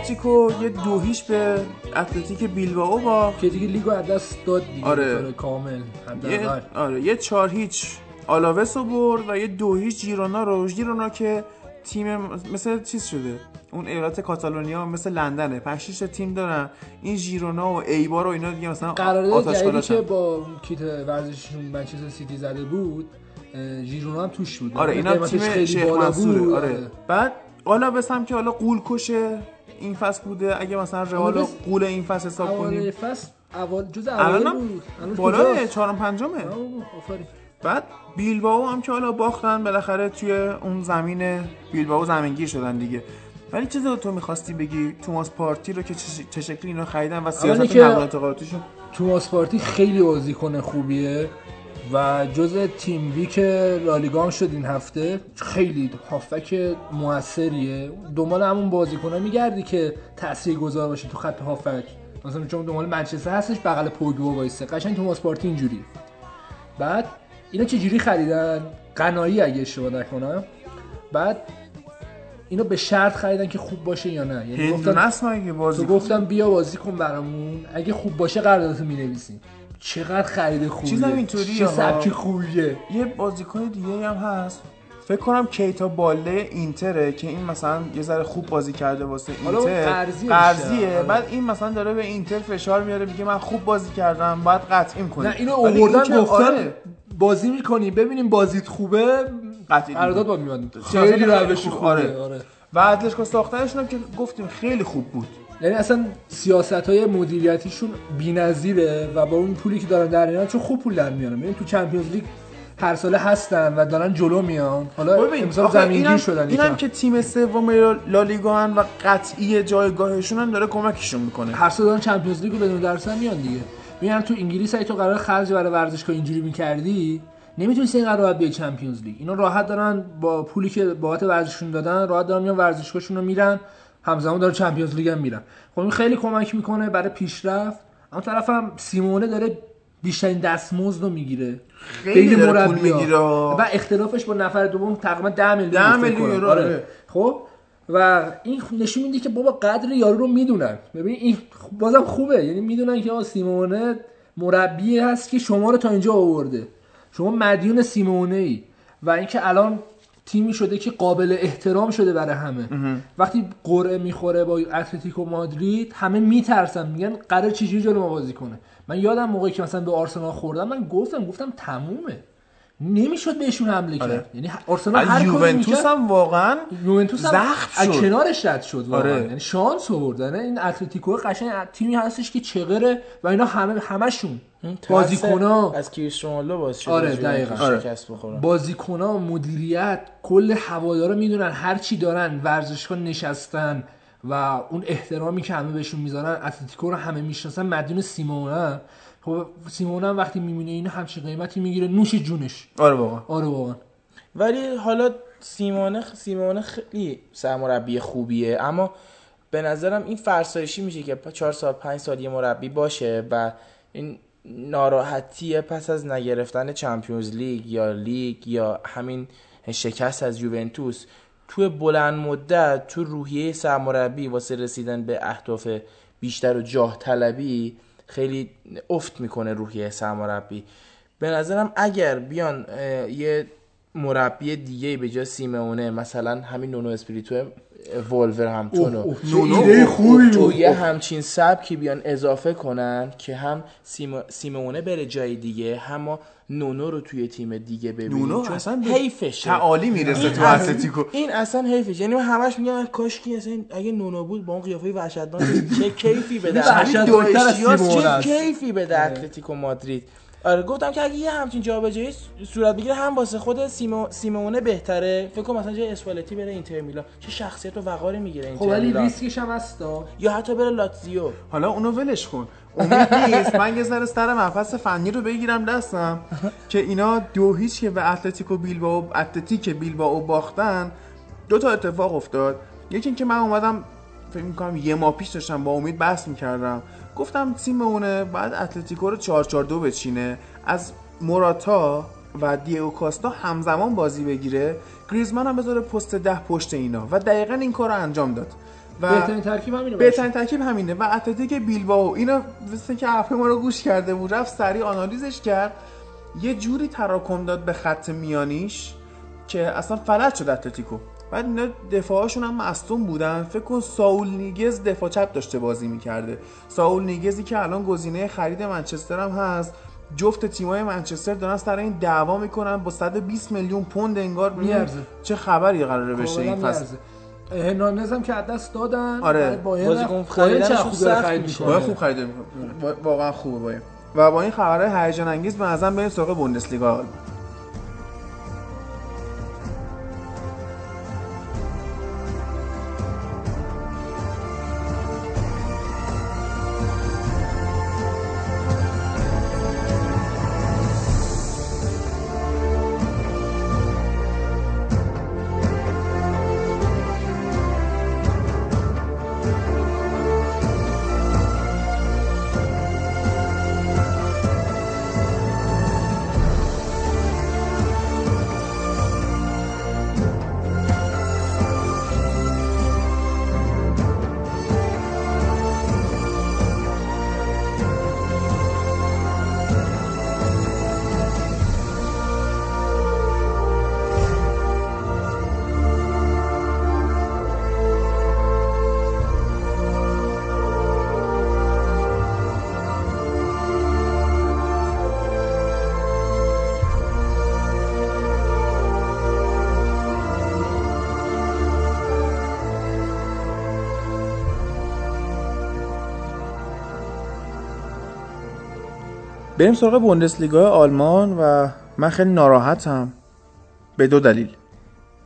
S1: اتلتیکو یه دو هیچ به اتلتیک بیلبائو باخت
S2: که دیگه لیگو از دست داد دیگه
S1: آره.
S2: کامل
S1: یه آره یه چهار هیچ آلاوس رو برد و یه دو هیچ جیرونا رو جیرونا که تیم مثل چیز شده؟ اون ایالت کاتالونیا مثل لندنه. 5 6 تا تیم دارن. این ژیرونا و ایبار و اینا دیگه مثلا
S2: قرارداد. که با کیت ورزشیشون منچستر سیتی زده بود اه، ژیرونا هم توش بود
S1: آره اینا تیم
S2: خیلی
S1: شیک
S2: بود.
S1: آره. بعد آلاوس هم که حالا قول کشه. این فصل بوده اگه مثلا رئال رو قول این فصل حساب کنیم.
S2: فصل اول جز
S1: هم
S2: بود. کجاست؟
S1: چهارم پنجمه.
S2: آفرین.
S1: بعد بیلباو هم که حالا باختن بالاخره توی اون زمین بیلباو زمینگیر شدن دیگه. ولی چیزی تو می‌خواستی بگی؟ توماس پارتی رو که چه شکلی اینا خریدن و سیاست نقل انتقالاتیشون؟
S2: توماس پارتی خیلی بازیکن خوبیه. و جز تیم ویک لالیگا هم شد این هفته خیلی هافک موثریه. دنبال همون بازیکنه میگردی که تأثیر گذار باشه تو خط هافک. مثلا چون دنبال منچستر هستش بغل پوگبا وایسه. قشنگ توماس پارتی اینجوری. بعد اینا چه جوری خریدن؟ قنایی اگه اشتباه نکنم. بعد اینو به شرط خریدن که خوب باشه یا نه. یعنی گفتن
S1: مگه بازی
S2: تو گفتم بیا بازی کن برامون. اگه خوب باشه قراردادتو می‌نویسیم. چقدر خرید خوبیه.
S1: چیزم اینطوریه
S2: چه. سبکی خوبیه.
S1: یه بازیکن دیگه هم هست. فکر کنم کیتا باله اینتره که این مثلا یه ذره خوب بازی کرده واسه اینتر.
S2: قرضیه آره.
S1: بعد این مثلا داره به اینتر فشار میاره میگه من خوب بازی کردم باید قطعیم کنی.
S2: نه اینو
S1: که
S2: گفتن
S1: آره،
S2: بازی می‌کنی. ببینیم بازیت خوبه.
S1: قطعی
S2: قرارداد. با میاد
S1: خیلی
S2: روش
S1: خوب،
S2: خوبه.
S1: آره.
S2: آره.
S1: و اتلتیکو ساختنشون هم که گفتیم خیلی خوب بود.
S2: یعنی اصلا سیاست های مدیریتیشون بی‌نظیره و با اون پولی که دارن در میارن چون خوب پول در میارن. ببین تو Champions League هر ساله هستن و دارن جلو میان. حالا امسال زمینگیر شدن
S1: اینم
S2: یکم.
S1: که تیم سوم لالیگا هن و قطعی جایگاهشون هم داره کمکشون می‌کنه.
S2: هر سال دارن Champions League رو بدون دردسر هم میان دیگه. میان تو انگلیس اگه تو قرار خرج برای ورزشگاه اینجوری می‌کردی نمی‌تونستی این قرار بیای Champions League. اینا راحت دارن با پولی که بابت ورزششون دادن راحت دارن میان ورزشگاهشون رو میرن. همزمان داره چمپیونز لیگ هم میرن خب این خیلی کمک می‌کنه برای پیشرفت. اما طرفم سیمونه داره بیشترین دستمزد رو می‌گیره.
S1: خیلی
S2: مربی‌ها.
S1: می‌گیره.
S2: و اختلافش با نفر دوم تقریبا 10 میلیون
S1: 10
S2: فکر
S1: میلیون
S2: آره.
S1: آره.
S2: خب؟ و این نشون میده که بابا قدر یارو رو می‌دونن. ببین این بازم خوبه. یعنی می‌دونن که آقا سیمونه مربی هست که شما رو تا اینجا آورده. شما مدیون سیمونه ای و اینکه الان تیمی شده که قابل احترام شده برای همه. وقتی قرعه می‌خوره با اتلتیکو مادرید همه میترسن میگن قرار چجوری جلو ما بازی کنه. من یادم موقعی که مثلا به آرسنال خوردم من گفتم گفتم تمومه. نمی‌شد بهشون حمله کرد. یعنی آرسنال هر
S1: یوونتوس هم واقعا
S2: یوونتوس هم
S1: زخم
S2: از
S1: شد.
S2: کنارش رد شد واقعا.
S1: آره.
S2: یعنی شانس آورد یعنی این اتلتیکو قشنگ تیمی هستش که چغره و اینا همه همشون. بازیکن‌ها
S3: از رونالدو باعث شده
S2: آره، دقیقاً.
S1: آره.
S3: شکست بخورن
S2: بازیکن‌ها مدیریت کل هوادارا می‌دونن هر چی دارن ورزشگاه نشستن و اون احترامی که همه بهشون می‌ذارن اتلتیکو رو همه می‌شناسن. مدیون سیمونه خب سیمونه هم وقتی می‌بینه اینو همچین قیمتی می‌گیره. نوش جونش.
S1: آره واقعا
S2: آره واقعا
S3: ولی حالا سیمونه سیمونه خیلی سرمربی خوبیه. اما به نظرم این فرسایشی میشه که 4 سال 5 سال یه مربی باشه و این ناراحتی پس از نگرفتن Champions League یا لیگ یا همین شکست از یوونتوس توی بلند مدت تو روحیه سرمربی واسه رسیدن به اهداف بیشتر و جاه طلبی خیلی افت می‌کنه روحیه سرمربی. به نظرم اگر بیان یه مربی دیگه به جای سیمونه مثلا همین نونو اسپریتو وولوز
S2: نونو ایده خوبی
S3: تو. یه همچین سبکی بیان اضافه کنن که هم سیم... سیمونه بره جای دیگه هم نونو رو توی تیم دیگه ببینیم.
S1: نونو
S3: چون
S1: اصلا به
S3: حیفشه.
S1: تعالی می‌رسه تو اتلتیکو.
S3: این اصلا حیفش یعنی من همش میگم کاش که اصلا اگه نونو بود با اون قیافه وحشتناک چه کیفی بده *laughs* چه. کیفی بده اتلتیکو مادرید. آره گفتم که اگه یه همچین جابجایی صورت بگیره هم واسه خود سیمو... سیمونه بهتره. فکر کنم مثلا جای اسپالتی بره اینتر میلان. چه شخصیت و وقاری می‌گیره اینتر
S2: خب ولی ریسکش هم هستا
S3: یا حتی بره لاتزیو.
S1: حالا اونو ولش کن. امید نیست. من یه ذره سر مبحث فنی رو بگیرم دستم که اینا دو هیچ که به اتلتیکو بیلبائو اتلتیک بیلبائو باختن. دو تا اتفاق افتاد. یکی اینکه من اومدم فکر می‌کنم یه ماه پیش داشتم با امید بحث می‌کردم. گفتم سیمونه بعد اتلتیکو رو 4 4 2 بچینه. از موراتا و دیو کاستا همزمان بازی بگیره. گریزمان هم بذاره پست ده پشت اینا و دقیقا این کار رو انجام داد. و
S2: بهترین ترکیب همینه.
S1: بهترین ترکیب همینه. و اتلتیک بیلبائو اینو مثل که حرف ما رو گوش کرده بود رفت سریع آنالیزش کرد. یه جوری تراکم داد به خط میانیش که اصلا فلج شد اتلتیکو. بعد اینا دفاعشون هم مصدوم بودن فکر کن ساول نیگز دفاع چپ داشته بازی می‌کرده ساول نیگزی که الان گزینه خرید منچستر هم هست جفت تیمای منچستر دارن سر این دعوا می‌کنن با 120 میلیون پوند انگار
S2: میارزه.
S1: چه خبری قراره بشه این فصل.
S2: هرناندز هم که از دست دادن
S1: آره.
S3: بازیکن
S2: چه خوب خرید
S3: میشه.
S2: می‌کنه.
S1: خوب می‌کنه. واقعا خوبه باید و با این خبرهای هیجان انگیز به نظرم بریم سراغ بوندسلیگا بریم سراغ بوندسلیگا آلمان و من خیلی ناراحتم. به دو دلیل.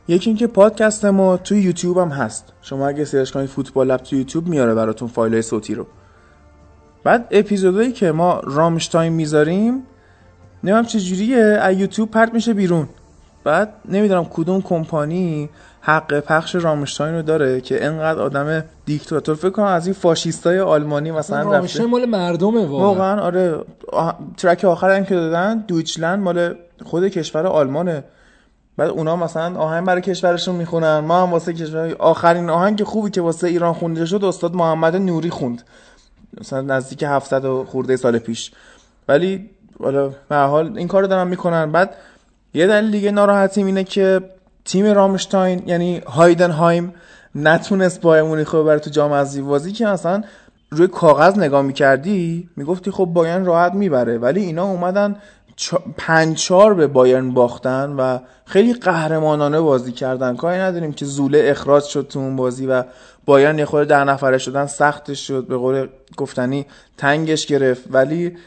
S1: یکی اینکه پادکست ما توی یوتیوب هم هست. شما اگه سرچ کنید فوتبال لب توی یوتیوب میاره براتون فایل صوتی رو. بعد اپیزودایی که ما رامشتاین می‌ذاریم نمی‌دونم چجوریه از یوتیوب پرت میشه بیرون. بعد نمی‌دونم کدوم کمپانی حق پخش رامشتاین رو داره که انقدر آدم دیکتاتور. فکر کنم از این فاشیستای آلمانی مثلا رفته.
S2: رامشتاین مال مردمه واقعا.
S1: واقعا آره. آه... ترک آخر هم که دادن دویچلند مال خود کشور آلمانه. بعد اونا مثلا آهنگ برای کشورشون می‌خونن. ما هم واسه کشور آخرین آهنگ خوبی که واسه ایران خونده شد استاد محمد نوری خوند. مثلا نزدیک 700 و خورده سال پیش. ولی حالا به حال این کارو دارن می‌کنن. بعد یه دلیل دیگه ناراحتیم اینه که تیم رامشتاین یعنی هایدنهایم نتونست بایر مونیخ رو تو جام حذفی بازی که مثلا روی کاغذ نگاه می‌کردی می‌گفتی خب بایرن راحت می‌بره ولی اینا اومدن چا... پنج چار به بایرن باختن و خیلی قهرمانانه بازی کردن. کاری نداریم که زوله اخراج شد تو اون بازی و بایرن یه خورده در نفره شدن سختش شد به قول گفتنی تنگش گرفت. ولی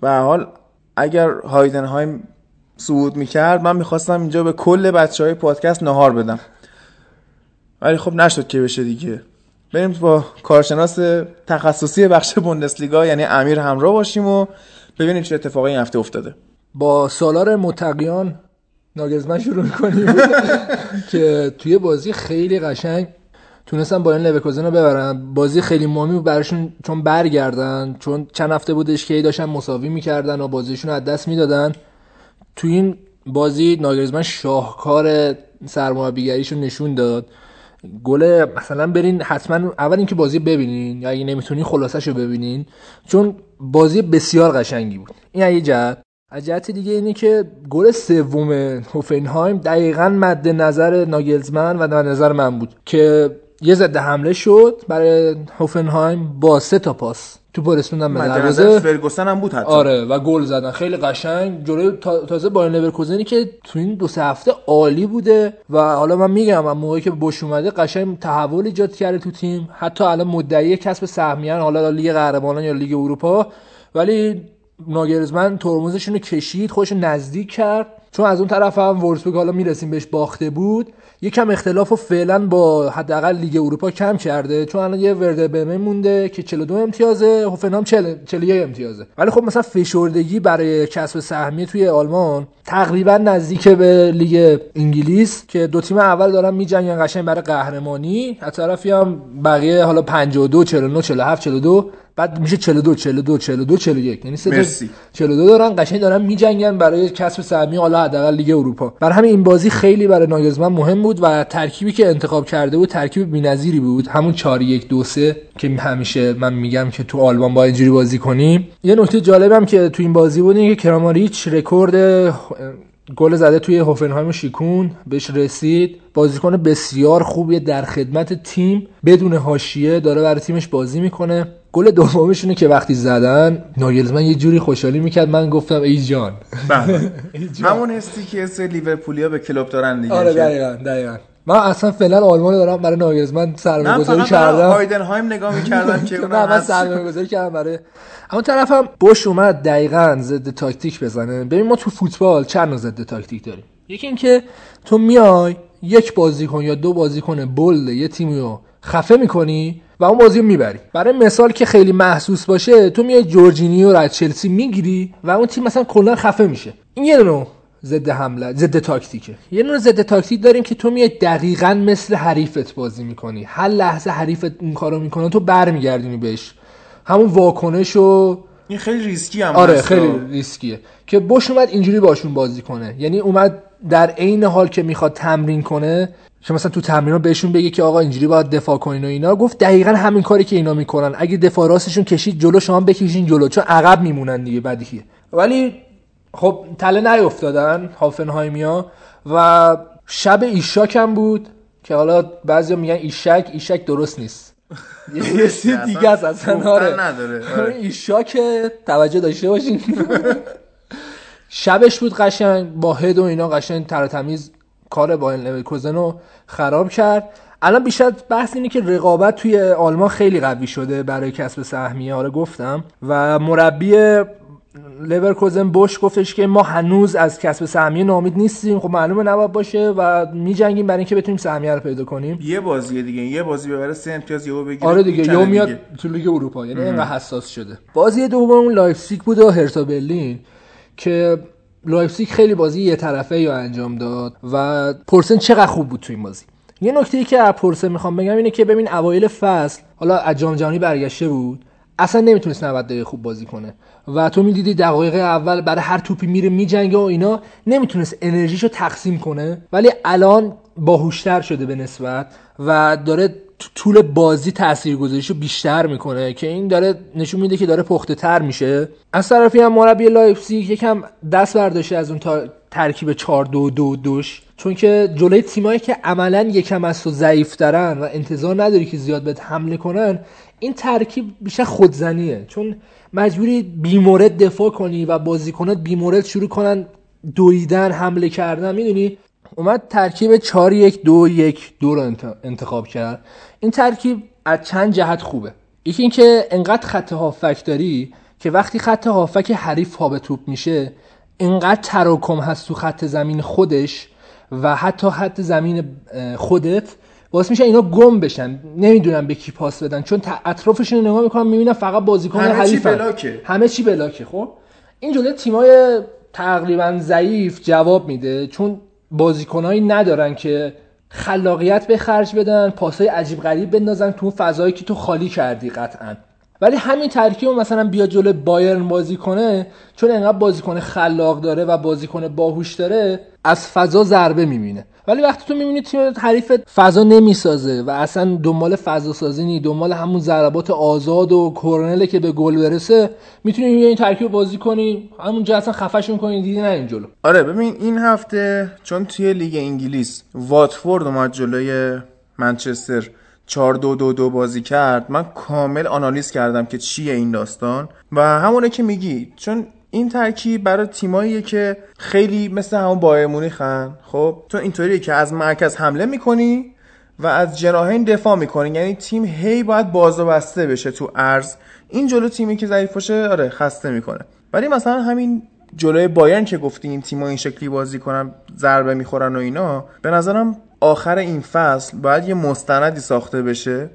S1: به حال اگر هایدنهایم صعود می‌کرد من می‌خواستم اینجا به کل بچه های پادکست نهار بدم. ولی خب نشد که بشه دیگه. بریم با کارشناس تخصصی بخش بوندسلیگا یعنی امیر همراه باشیم و ببینیم چه اتفاقی این هفته افتاده.
S2: با سالار متقیان ناگزمن شروع کنیم *laughs* که توی بازی خیلی قشنگ تونستن با این لورکوزن رو ببرن بازی خیلی مهمی بود براشون چون برگردن چون چند هفته بودش که داشتن مساوی می‌کردن و بازیشون از دست می‌دادن. تو این بازی ناگرزمن شاهکار سرمربیگریشو نشون داد. گل مثلا برین حتما اول اینکه بازی ببینین یا اگه نمی‌تونین خلاصش رو ببینین چون بازی بسیار قشنگی بود. این یه جهت. از جهت دیگه اینه که گل سوم هوفنهایم دقیقا مد نظر ناگلزمن و مد نظر من بود که یه ضد حمله شد برای هوفنهایم با سه تا پاس. تو پرسوندن به
S1: مد
S2: دروازه.
S1: فرگوسن هم بود حتی.
S2: آره و گل زدن. خیلی قشنگ. جلوی تا- تازه با لورکوزنی که تو این دو سه هفته عالی بوده. و حالا من میگم من موقعی که بوش اومده قشنگ تحول ایجاد کرده تو تیم. حتی الان مدعی کسب سهمیه‌ان حالا لیگ قهرمانان یا لیگ اروپا. ولی ناگلزمن ترمزشون رو کشید خودش رو نزدیک کرد. چون از اون طرف هم وولسبورگ حالا می‌رسیم بهش باخته بود. یکم اختلاف رو فعلا با حداقل لیگ اروپا کم کرده. چون الان یه وردربرمن مونده که 42 امتیازه هوفنهایم 40 41 امتیازه. ولی خب مثلا فشردگی برای کسب سهمیه توی آلمان تقریبا نزدیک به لیگ انگلیس که دو تیم اول دارن میجنگن قشنگ برای قهرمانی. از طرفی هم بقیه حالا 52 49 47 42 بعد میشه 42 42 42 41 یعنی سه تا
S1: مرسی.
S2: 42 دارن قشنگ دارن میجنگن برای کسب سهمیه حالا حداقل لیگ اروپا. برای همین این بازی خیلی برای ناگلزمن مهم بود و ترکیبی که انتخاب کرده بود ترکیب بی‌نظیری بود. همون 4 1 2 3 که همیشه من میگم که تو آلمان با اینجوری بازی کنیم یه نکته جالبم که تو این بازی بود اینه که کراماریچ رکورد گل زده توی هوفنهایم شیکون بهش رسید. بازیکن بسیار خوبیه در خدمت تیم. بدون حاشیه داره برای تیمش بازی می‌کنه. گل دومشونه که وقتی زدن ناگلزمن یه جوری خوشحالی می‌کرد. من گفتم ای جان.
S1: بله. *laughs* همون حسی که سه لیورپولیا به کلوب دارن دیگه.
S2: آره دقیقا دقیقا. من اصلا فعلا آلمان دارم برای ناگلزمن سرمایه گذاری کردم.
S1: هایدنهایم نگاه می‌کردم که *laughs*
S2: نه من. سرمایه گذاری کردم برای اما طرفم بوش اومد دقیقا ضد تاکتیک بزنه. ببین ما تو فوتبال چند ضد تاکتیک داریم؟ یکی اینکه تو میای یک بازیکن یا دو بازیکن bold یه تیمی رو خفه می‌کنی و اون بازی رو می‌بری. برای مثال که خیلی محسوس باشه تو میای جورجینیو رو از چلسی می‌گیری و اون تیم مثلا کلا خفه میشه. این یه نوع ضد حمله ضد تاکتیکه. یه نوع ضد تاکتیک داریم که تو میای دقیقا مثل حریفت بازی می‌کنی. هر لحظه حریفت این کارو می‌کنه تو برمیگردونی بهش. همون واکنش و
S1: این خیلی ریسکی هم
S2: آره. خیلی ریسکیه. که بوش اومد اینجوری باشون بازی کنه. یعنی اومد در عین حال که می‌خواد تمرین کنه که مثلا تو تمرین بهشون بگه که آقا اینجوری باید دفاع کنین و اینا گفت دقیقا همین کاری که اینا می‌کنن. اگه دفاع راستشون کشید جلو شما بکشین جلو چون عقب میمونن دیگه بدیهیه. ولی خب تله نیافتادن هافنهایمیا و شب ایشاک هم بود که حالا بعضیا میگن ایشک ایشک درست نیست. یه *laughs* چیز دیگه است اصلا آره.
S1: نداره. آره.
S2: ایشاک توجه داشته باشین. *laughs* شبش بود قشنگ با هد و اینا قشنگ تر و تمیز کار با لورکوزن رو خراب کرد. الان بیشتر بحث اینه که رقابت توی آلمان خیلی قوی شده برای کسب سهمیه آره گفتم. و مربی لورکوزن بوش گفتش که ما هنوز از کسب سهمیه ناامید نیستیم. خب معلومه نباید باشه و میجنگیم برای اینکه بتونیم سهمیه رو پیدا کنیم.
S1: یه بازیه دیگه. یه بازی ببره سه امتیاز یهو بگیره.
S2: آره دیگه. یو میاد. تو لیگ اروپا. یعنی اینقدر حساس شده. بازی دوم لایپزیگ بود و هرتا برلین که لایپزیگ خیلی بازی یه طرفه یا انجام داد و پولسن چقدر خوب بود تو این بازی. یه نکته ای که از پولسن می‌خوام بگم اینه که ببین اوایل فصل حالا از جام جهانی برگشته بود. اصلا نمی‌تونست 90 دقیقه خوب بازی کنه و تو می‌دیدی دقایق اول برای هر توپی میره میجنگه و اینا نمی‌تونست انرژیشو تقسیم کنه ولی الان باهوشتر شده به نسبت و داره طول بازی تاثیرگذاریشو بیشتر می‌کنه که این داره نشون میده که داره پخته تر میشه از طرفی هم مربی لایپزیگ یکم دست برداشته از اون تا ترکیب 4 2 2 دوش چون که جلوی تیمایی که عملا یکم از تو ضعیف و انتظار نداری که زیاد بهت حمله کنن این ترکیب بیشتر خودزنیه. چون مجبوری بیمورد دفاع کنی و بازیکنات بیمورد شروع کنن دویدن حمله کردن. می‌دونی؟ اومد ترکیب 4 1 2 1 2 رو انت- انتخاب کرد. این ترکیب از چند جهت خوبه. یکی اینکه انقدر خط هافک داری که وقتی خط هافک حریف پا به توپ میشه انقدر تراکم هست تو خط زمین خودش و حتی خط زمین خودت باعث میشه اینا گم بشن نمی‌دونن به کی پاس بدن چون اطرافشون رو نگاه می‌کنن می‌بینن فقط بازیکن
S1: همه چی بلاکه.
S2: همه چی بلاکه خب؟ این جلوی تیمای تقریبا ضعیف جواب میده چون بازیکنهایی ندارن که خلاقیت به خرج بدن پاسای عجیب غریب بندازن تو فضایی که تو خالی کردی قطعا. ولی همین ترکیب مثلا بیا جلو بایرن بازی کنه چون انقدر بازیکن خلاق داره و بازیکن باهوش داره از فضا ضربه می‌بینه. ولی وقتی تو می‌بینی تیم حریف فضا نمی‌سازه و اصلا دنبال فضا سازی نی دنبال همون ضربات آزاد و کورنله که به گل برسه می‌تونی این ترکیب بازی کنی. همونجا اصلا خفشون کنی دیدی نه این جلو.
S1: آره ببین این هفته چون توی لیگ انگلیس واتفورد اومد جلوی منچستر 4 2 2 2 بازی کرد من کامل آنالیز کردم که چیه این داستان. و همونه که میگی چون این ترکیب برای تیماییه که خیلی مثل همون بایر مونیخن. خب؟ تو اینطوریه که از مرکز حمله می‌کنی و از جناحین دفاع می‌کنی. یعنی تیم هی باید باز و بسته بشه تو ارز این جلو تیمی که ضعیف باشه آره خسته می‌کنه. ولی مثلا همین جلوی بایرن که گفتی این تیم‌ها این شکلی بازی کنن ضربه می‌خورن و اینا به نظرم آخر این فصل باید یه مستندی ساخته بشه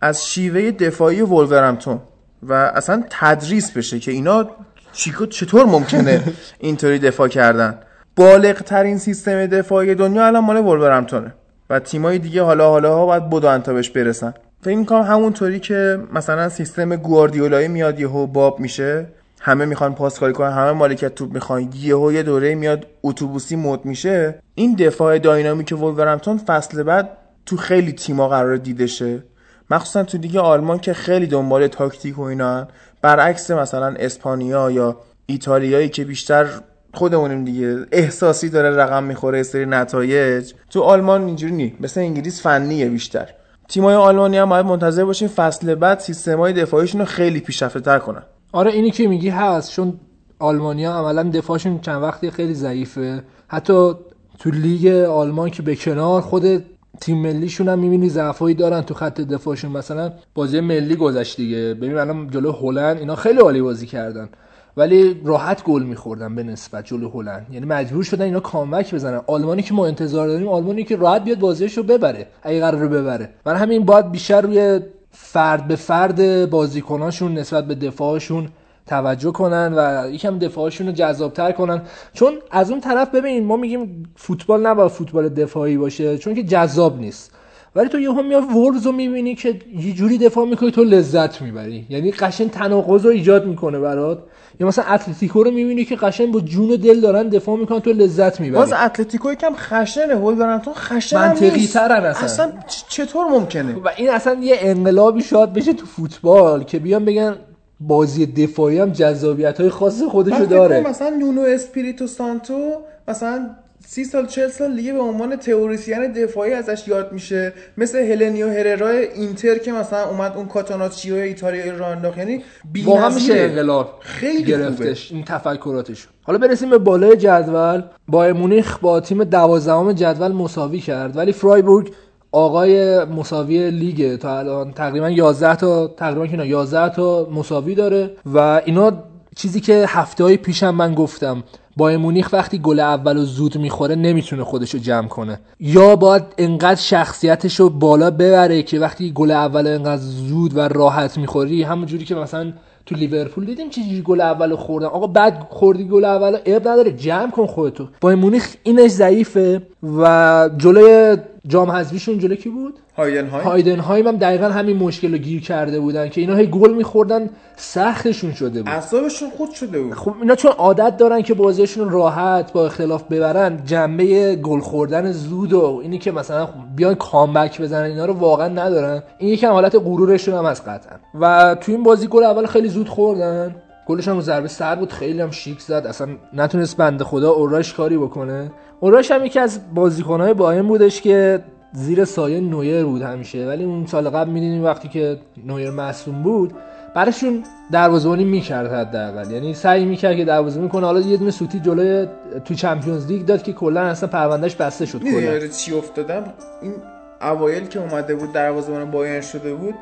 S1: از شیوه دفاعی ولورهمپتون و اصلا تدریس بشه که اینا چیکو چطور ممکنه اینطوری دفاع کردن؟ بالغ ترین سیستم دفاعی دنیا الان مال ولورهمپتونه. و تیمای دیگه حالا حالا ها باید بدو انتا بهش برسن. فکر می‌کنم همونطوری که مثلا سیستم گواردیولایی میاد یهو باب میشه همه می‌خوان پاسکاری کنن همه مالکیت توپ می‌خوان یهو یه دوره میاد اتوبوسی مد میشه. این دفاع داینامیک ولورهمپتون فصل بعد تو خیلی تیما قرار دیده شه. مخصوصا تو دیگه آلمان که خیلی دنبال تاکتیک و اینا. برعکس مثلا اسپانیا یا ایتالیایی که بیشتر خودمونیم دیگه احساسی داره رقم می‌خوره سری نتایج. تو آلمان اینجوری نی مثل انگلیس فنیه بیشتر. تیمای آلمانی هم باید منتظر باشیم فصل بعد سیستمای دفاعیشون رو خیلی پیشرفته تر کنن.
S2: آره اینی که میگی هست چون آلمانیا عملا دفاعشون چند وقتی خیلی ضعیفه. حتی تو لیگ آلمان که به کنار خود تیم ملیشون هم می‌بینی ضعفایی دارن تو خط دفاعشون. مثلا بازی ملی گذشت دیگه. ببین الان جلو هلند اینا خیلی عالی بازی کردن. ولی راحت گل میخوردن به نسبت جلو هلند. یعنی مجبور شدن اینا کامبک بزنن. آلمانی که ما انتظار داریم آلمانی که راحت بیاد بازیش رو ببره. اگه قرار ببره. برای همین باید بیشتر روی فرد به فرد بازیکناشون نسبت به دفاعشون توجه کنن و یکم دفاعشون رو جذابتر کنن. چون از اون طرف ببین ما میگیم فوتبال نباید فوتبال دفاعی باشه چون که جذاب نیست. ولی تو یهو میای ورز رو می‌بینی که یه جوری دفاع می‌کنی تو لذت می‌بری. یعنی قشنگ تناقض رو ایجاد می‌کنه برات. یا مثلا اتلتیکو رو می‌بینی که قشنگ با جون و دل دارن دفاع می‌کنن تو لذت می‌بری.
S1: باز اتلتیکو یکم خشنه ولورهمپتون خشن هم
S2: منطقی. ترن اصلا.
S1: اصلا چطور ممکنه؟
S2: و این اصلا یه انقلابی شاید بشه تو فوتبال که بیان بگن بازی دفاعی هم جذابیت های خاص خودشو داره.
S1: مثلا نونو اسپیریتو سانتو مثلا سی سال چل سال دیگه به عنوان تئوریسین دفاعی ازش یاد میشه. مثل هلنیو هررا اینتر که مثلا اومد اون کاتاناچیو ایتالیایی رو انداخت یعنی
S2: واقعا میشه. انقلاب
S1: خیلی
S2: گرفتش این تفکراتش حالا برسیم به بالای جدول. بایر مونیخ با تیم دوازدهم جدول مساوی کرد ولی فرایبورگ آقای مساوی لیگ تا الان تقریبا 11 تا تقریبا که نه 11 تا مساوی داره و اینا چیزی که هفته های پیشم من گفتم با مونیخ وقتی گل اول و زود می‌خوره نمی‌تونه خودشو جمع کنه. یا باید انقدر شخصیتش رو بالا ببره که وقتی گل اول انقدر زود و راحت می‌خوری همون جوری که مثلا تو لیورپول دیدیم چجوری گل اول خوردن. آقا بعد خوردی گل اول اب نداره جمع کن خودتو. با مونیخ اینش ضعیفه و جلوی جام حذفیشون جلوی کی بود؟
S1: هایدنهایم؟
S2: هایدنهایم هم دقیقا همین مشکل رو گیر کرده بودن که اینا هی گل میخوردن سختشون شده بود.
S1: اعصابشون خود شده بود.
S2: خب اینا چون عادت دارن که بازیشون راحت با اختلاف ببرن جنبه گل خوردن زود و اینی که مثلا بیان کامبک بزنن اینا رو واقعا ندارن. این یکم حالت غرورشون هم از قطعا. و تو این بازی گل اول خیلی زود خوردن. گلش هم ضربه سر بود خیلی هم شیک زد. اصلا نتونست بنده خدا اوراش کاری بکنه. اوراش هم یکی از بازیکنهای بایم بودش که زیر سایه نویر بود همیشه. ولی اون سال قبل می‌دونیم وقتی که نویر معصوم بود براشون دروازه‌بانی می‌کرد حداقل. یعنی سعی می‌کرد که دروازه‌بانی کنه. حالا یه دونه سوتی جلوی تو چمپیونز لیگ داد که کلا اصلا پروندهش بسته شد کلا.
S1: چی افتادم؟ این اوایل که اومده بود دروازه‌بان بایرن شده بود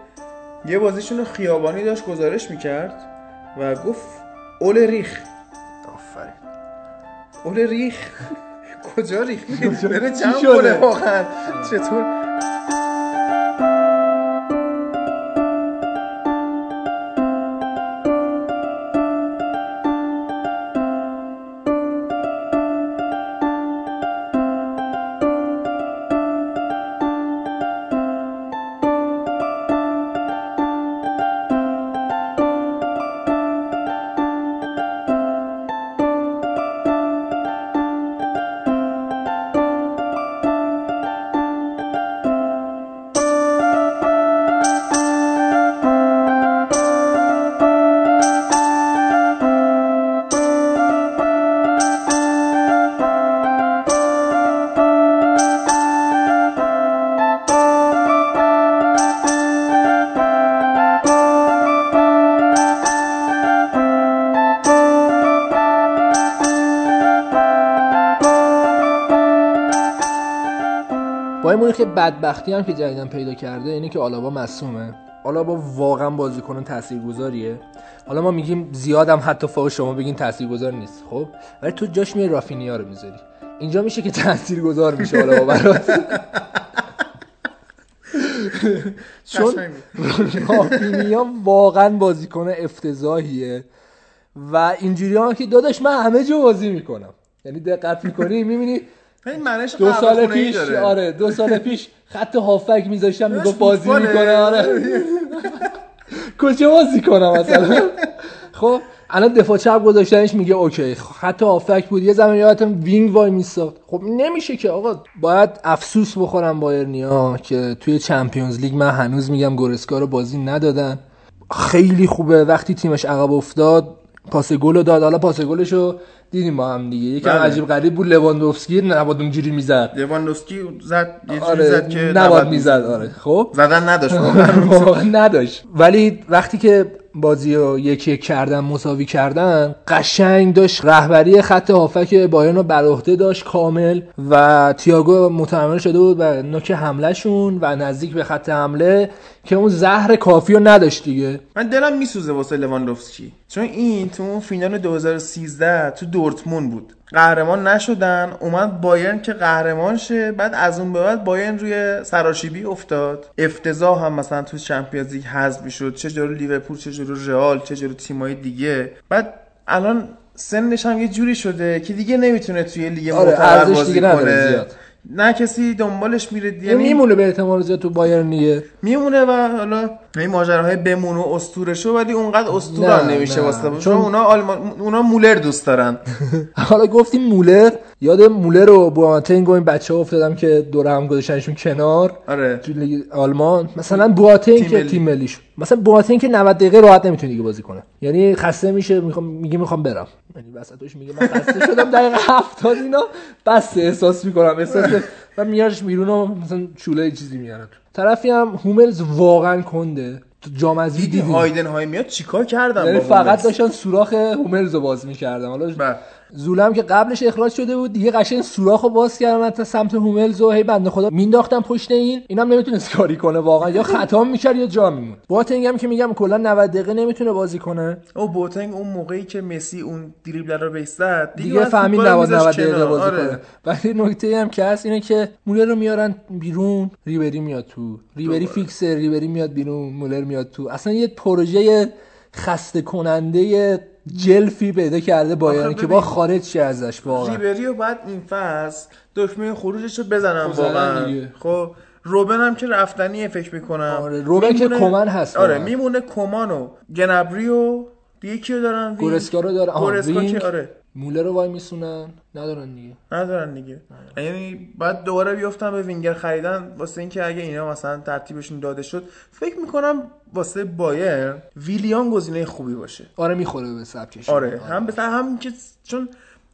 S1: یه بازیشون رو خیابانی داشت گزارش می‌کرد و گفت اول ریخ.
S2: آفرین.
S1: اول ریخ. کجا ریخ بره
S2: شده؟
S1: کنه واقعا. چطور؟
S2: مونیخ بدبختی هم که جدیدن پیدا کرده اینه که آلابا مصومه آلابا واقعا بازیکن تاثیرگذاریه. حالا ما میگیم زیادم حتی فوق شما بگین تاثیرگذار نیست خب؟ ولی تو جاش میای رافینیا رو می‌ذاری. اینجا میشه که تاثیرگذار میشه آلابا برات. *laughs* چون رافینیا واقعا بازیکن افتضاحیه و اینجوری هم که داداش من همه جا بازی می‌کنم. یعنی دقت می‌کنی می‌بینی دو سال پیش
S1: داره.
S2: آره دو سال پیش خط هافبک میذاشتم می‌گفت بازی. می‌کنه آره. کجا بازی کنم مثلا. خب الان دفاع چپ گذاشتنش میگه okay خط هافبک بود. یه زمان یادتم wing وایمیساد. خب نمیشه که آقا باید افسوس بخورم بایرنیا که توی Champions League من هنوز میگم گورتسکا رو بازی ندادن. خیلی خوبه. وقتی تیمش عقب افتاد پاس گل رو داد. حالا پاس گلش رو دیدیم با هم دیگه. یکم
S1: بله.
S2: عجیب غریب بود. لواندوفسکی نباید اونجوری می‌زد.
S1: لواندوفسکی زد یه جوری
S2: آره
S1: زد که
S2: نباید می‌زد آره. خب؟
S1: زدن نداشت. *laughs* واقعا
S2: نداشت. ولی وقتی که بازی رو یک یک کردن مساوی کردن قشنگ داشت. رهبری خط هافک بایرن رو بر عهده داشت کامل و تییاگو متحمل شده بود و نوک حملهشون و نزدیک به خط حمله که اون زهر کافی رو نداشت دیگه.
S1: من دلم میسوزه واسه لواندوفسکی. چون این تو اون فینال 2013 تو دورتموند بود. قهرمان نشدن اومد بایرن که قهرمان شه بعد از اون به بعد بایرن روی سراشیبی افتاد. افتضاح هم مثلا تو Champions League حذف می‌شد چه جلو لیورپول چه جلو رئال چه جلو تیمای دیگه. بعد الان سنش هم یه جوری شده که دیگه نمی‌تونه توی لیگ
S2: آره،
S1: معتبر بازی کنه. نه کسی دنبالش میره
S2: یعنی
S1: یعنی
S2: میمونه به احتمال زیاد تو بایرن دیگه.
S1: میمونه و حالا این ماجراهای بمون و اسطوره شو ولی اونقدر هم نمیشه. واسه چون
S2: چون-
S1: اونا آلمان اونا مولر دوست دارن. *laughs*
S2: حالا گفتیم مولر یاد مولر و بواتنگ و این بچه ها افتادم که دور هم گذاشتنشون کنار.
S1: آره.
S2: آلمان. مثلا بواتنگ که. تیم ملیش. مثلا بواتنگ که 90 دقیقه راحت نمی‌تونه دیگه بازی کنه. یعنی خسته میشه می‌خوام میگه می‌خوام برم. یعنی وسطش میگه من خسته شدم دقیقه *laughs* 70 اینا. بس احساس می‌کنم احساس و میارش بیرون و مثلا چوله چیزی میارن طرفی هم هوملز واقعا کنده تو جام حذفی
S1: دیدی هایدن های میاد چیکار کردن
S2: یعنی فقط؟ داشتن سوراخ هوملز رو باز می‌کردن حالا
S1: بله.
S2: زولم که قبلش اخراج شده بود دیگه قشنگ سوراخ رو باز کردن تا سمت هوملز و هی بنده خدا مینداختن پشت این. اینم نمی‌تونست کاری کنه واقعا یا خطا می‌کرد یا جا میموند. باتنگ هم که میگم کلا 90 دقیقه نمی‌تونه بازی کنه.
S1: او بوتنگ اون موقعی که مسی اون دریبل رو بهش زد
S2: دیگه
S1: باید
S2: فهمید
S1: فوتبال رو
S2: 90 90
S1: می‌ذاشت
S2: دقیقه. بازی
S1: آره.
S2: کنه. ولی نکته هم که هست اینه که مولر رو میارن بیرون ریبری میاد تو. ریبری فیکسه ریبری میاد بیرون مولر میاد تو. اصلا یه پروژه خسته کننده جلفی پیدا کرده بایرن که با خارج شه ازش واقعا
S1: ریبری رو باید این فصل دکمه خروجش رو بزنم واقعا. خب روبن هم که رفتنیه فکر می‌کنم
S2: آره، روبن که کمن هست
S1: آره. میمونه کمان و گنبری و دیگه کیو دارن؟
S2: گورسکا رو
S1: گورسکا. که آره
S2: مولر رو وای میسونن؟ ندارن دیگه.
S1: ندارن دیگه. یعنی بعد دوباره بیفتم به وینگر خریدن واسه اینکه اگه اینا مثلا ترتیبشون داده شد فکر می‌کنم واسه بایر ویلیان گزینه خوبی باشه.
S2: آره می‌خوره به سبکش
S1: آره هم به هم که چون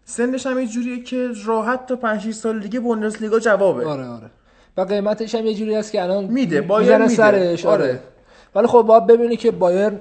S1: سنش هم یه جوریه که راحت تا 5 6 سال دیگه بوندسلیگا جوابه.
S2: آره آره. و قیمتش هم یه جوری هست که الان
S1: میده، بایر میده.
S2: سرش. آره.
S1: آره.
S2: ولی خب باید ببینی که بایر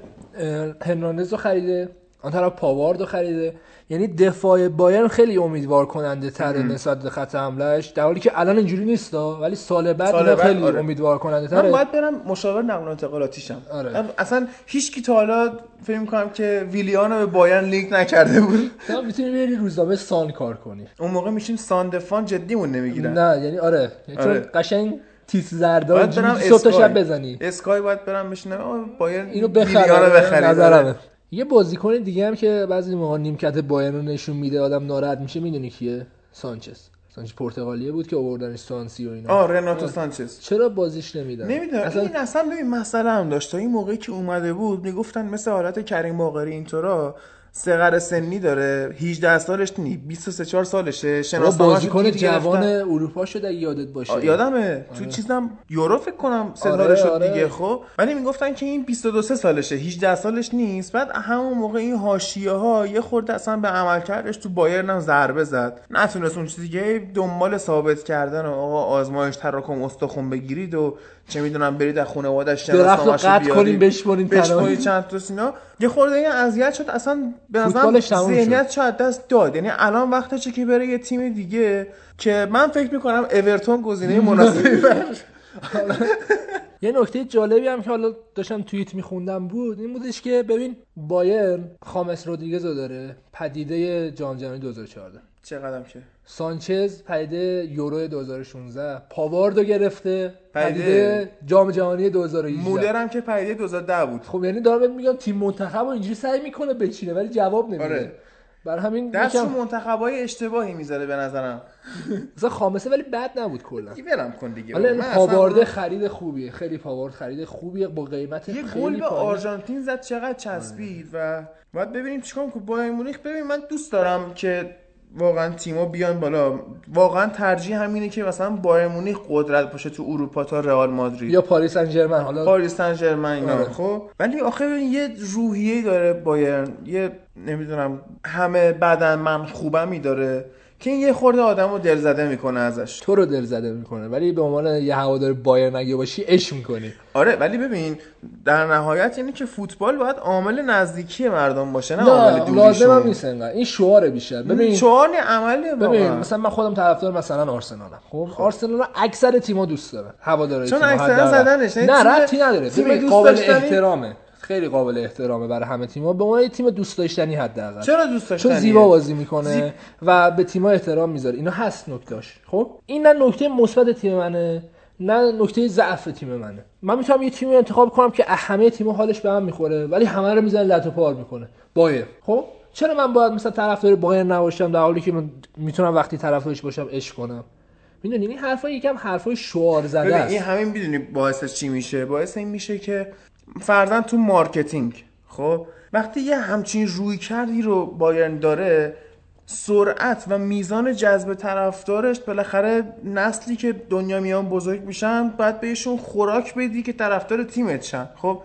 S2: هرناندز رو خریده آن طرف پاوارد رو خریده. یعنی دفاع بایر خیلی امیدوار کننده تره نسبت به خط حملهش در حالی که الان اینجوری نیست ولی سال بعد
S1: سال بعد،
S2: خیلی
S1: آره.
S2: امیدوار کننده
S1: من
S2: تره.
S1: باید برم مشاور نقل و انتقالاتیشم.
S2: آره.
S1: اصلا هیچ کی تا حالا فکر می‌کنم که ویلیان رو به بایرن لینک نکرده بود. *laughs*
S2: تو می‌تونی بری روزنامه سان کار کنی.
S1: اون موقع میشیم ساندفان جدیمون نمی‌گیرن.
S2: نه یعنی آره. چون
S1: آره.
S2: قشنگ تیس اینجوری صبح. شب بزنی.
S1: اسکای باید برم بشینم. بایرن
S2: اینو
S1: ویلیان رو
S2: بخره نظرمه. یه بازیکن دیگه هم که بعضی موقع نیمکت بایرن رو نشون میده آدم ناراحت میشه می‌دونی کیه؟ سانچز. سانچز پرتغالیه بود که آوردنش سانسی و اینا.
S1: آه رناتو سانچز.
S2: چرا بازیش نمیدن؟
S1: نمی‌دونم.
S2: اصلا
S1: این اصلا ببین مسئله هم داشت. تا این موقعی که اومده بود می‌گفتن مثل حالت کریم باقری اینطورا سقر سنی داره. 18 سالش نی 23 4 سالشه.
S2: بابا
S1: شناسنامه‌شو
S2: بازیکن جوان. اروپا شده یادت باشه.
S1: یادمه. تو چیزم یورو فکر کنم سه
S2: آره،
S1: شد
S2: آره.
S1: دیگه خب. ولی می‌گفتن که این 22 سه سالشه. 18 سالش نیست. بعد همون موقع این حاشیه ها یه خورده اصلا به عملکردش تو بایرن هم ضربه زد. نتونست اون چیزی که دنبال ثابت کردن و آقا آزمایش تراکم استخون بگیرید و چه می‌دونم برید از خانواده‌اش
S2: درخت رو قطع
S1: بیارید.
S2: کنیم بشمونیم
S1: بشمونید
S2: تنها.
S1: چند تا سینا یه خورده این اذیت شد اصلا به نظرم
S2: شد.
S1: ذهنیت شاید دست داد یعنی الان وقتشه که بره یه تیم دیگه که من فکر می‌کنم اورتون گزینه مناسبی *laughs*
S2: یه نکته جالبی هم که حالا داشتم توییت میخوندم بود این بودش که ببین بایرن خامس رودریگز رو داره پدیده جام جهانی 2014
S1: چقدرم که
S2: سانچز پدیده یورو 2016 پاواردو گرفته
S1: پدیده-
S2: جام جهانی 2018
S1: مولر هم که پدیده 2010 بود.
S2: خب یعنی دارم میگم تیم منتخب اینجوری سعی می‌کنه بچینه ولی جواب نمیده.
S1: آره.
S2: بر همین
S1: دست
S2: یکم
S1: رو منتخبای اشتباهی می‌ذاره به نظرم. *laughs*
S2: مثلا خامسه ولی بد نبود کلا.
S1: برم کن دیگه.
S2: حالا
S1: اصلا-
S2: پاوارده خرید خوبیه. خیلی پاوارد خرید خوبیه با قیمت
S1: یه گل به. آرژانتین زد چقدر چسبید. و باید ببینیم چیکار کنه بایر مونیخ ببین من دوست دارم که واقعا تیما بیان بالا. واقعا ترجیح همینه که مثلا بایر مونیخ قدرت باشه تو اروپا تا رئال مادرید.
S2: یا پاریس سن ژرمن حالا
S1: پاریس سن ژرمن اینا
S2: آره.
S1: خب. ولی آخه یه روحیه داره بایرن یه نمی‌دونم همه بدن من خوبمی داره. که این یه خورده آدم رو دلزده می‌کنه ازش.
S2: تو رو دل زده می‌کنه ولی به عنوان یه هوادار بایر اگه باشی عشق می‌کنی؟
S1: آره ولی ببین در نهایت اینه که فوتبال باید عامل نزدیکی مردم باشه نه عامل دوریشون
S2: لازم هم نیست انقدر. این شعاره بیشتر. ببین
S1: چهار عمله
S2: ببین
S1: واقعا.
S2: مثلا من خودم طرفدار مثلا آرسنالم. خب آرسنال رو اکثر تیم‌ها دوست دارن هوادارهای
S1: چون
S2: حداقل.
S1: زدنش، یعنی
S2: نه ربطی نداره. ببین قابل احترامه. خیلی قابل احترامه برای همه تیم‌ها. به عنوان تیم دوست داشتنی حداقل.
S1: چرا دوست داشتنیه؟
S2: چون زیبا بازی می‌کنه
S1: زیب-
S2: و به تیم‌ها احترام می‌ذاره. اینا هست نکتاش خب؟ این نه نکته مثبت تیم منه نه نکته ضعف تیم منه. من می‌تونم یه تیمی انتخاب کنم که همه تیم‌ها حالش به هم می‌خوره ولی همه رو می‌زنه لت و پار می‌کنه. بایرن خب؟ چرا من باید مثلا طرفدار بایرن نباشم در حالی که من می‌تونم وقتی طرفدارش باشم عشق کنم؟ می‌دونی؟ این حرفا یکم حرفای شعار زده است.
S1: این همین می‌دونی باعث چی میشه؟ باعث این میشه که فرضاً تو marketing. خب؟ وقتی یه همچین رویکردی رو بایرن داره سرعت و میزان جذب طرفدارش بالاخره نسلی که دنیا میان بزرگ میشن باید بهشون خوراک بدی که طرفدار تیمت شن. خب؟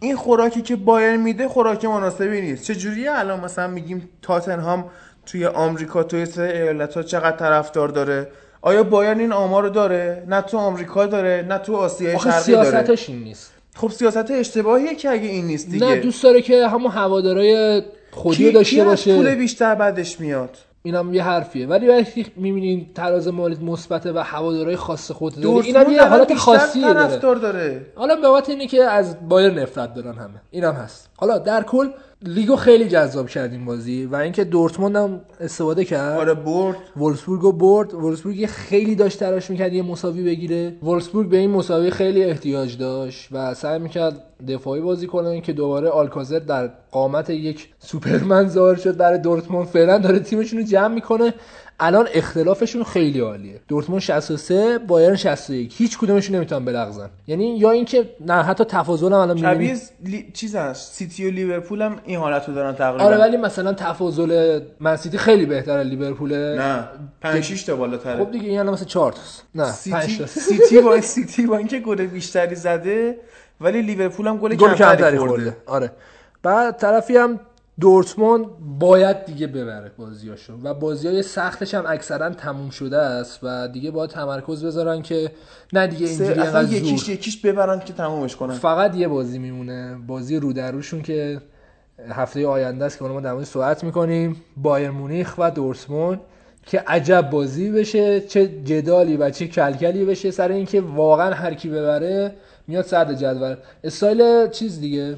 S1: این خوراکی که بایر میده خوراک مناسبی نیست. چه جوریه الان مثلا میگیم تاتنهام توی آمریکا توی سه ایالت ها چقدر طرفدار داره؟ آیا بایرن این آمار رو داره؟ نه تو آمریکا داره نه تو آسیای شرقی داره.
S2: سیاستش این نیست.
S1: خب سیاست اشتباهیه که اگه این نیست دیگه.
S2: نه دوست داره که همون هوادارای خودی داشته باشه.
S1: پول بیشتر بعدش میاد؟
S2: اینم یه حرفیه. ولی وقتی می‌بینین تراز مالیت مثبت و هوادارهای خاص خود داره اینم یه حالت خاصیه داره. حالا بابت اینه که از بایر نفرت دارن همه. اینم هست. حالا در کل لیگو خیلی جذاب کرد این بازی و اینکه دورتموند هم استفاده کرد.
S1: آره برد.
S2: وولسبورگ رو برد. وولسبورگ خیلی داشت تلاش می‌کرد یه مساوی بگیره. وولسبورگ به این مساوی خیلی احتیاج داشت و سعی می‌کرد دفاعی بازی کنه که دوباره آلکازر در قامت یک سوپرمن ظاهر شد برای دورتموند. فعلا داره تیمشون رو جمع می‌کنه. الان اختلافشون خیلی عالیه. دورتموند 63 بایرن 61 هیچ کدومشون نمی‌تونن بلغزن. یعنی یا اینکه نه حتی تفاضل هم الان
S1: شبیه لی... چیز هست. سیتی و لیورپول هم این حالت رو دارن تقریبا.
S2: آره ولی مثلا تفاضل منسیتی خیلی بهتره لیورپوله
S1: نه 5 6 تا بالاتره.
S2: خب دیگه این الان مثلا 4 تاست. نه 5
S1: سیتی
S2: تا.
S1: سیتی با سیتی با اینکه گل بیشتری زده ولی لیورپول هم گل کمتری خورده.
S2: آره. بعد طرفی هم دورتموند باید دیگه ببره بازیاشو و بازی های سختش هم اکثرا تموم شده است و دیگه باید تمرکز بذارن که نه دیگه اینجوری
S1: اصلا یکیش
S2: زور.
S1: یکیش ببرن که تمومش کنن.
S2: فقط یه بازی میمونه بازی رو در روشون که هفته آینده است که ما در موردش صحبت می‌کنیم. بایر مونیخ و دورتموند که عجب بازی بشه چه جدالی و چه کلکلی بشه سر اینکه واقعا هر کی ببره میاد صدر جدول. استایل چیز دیگه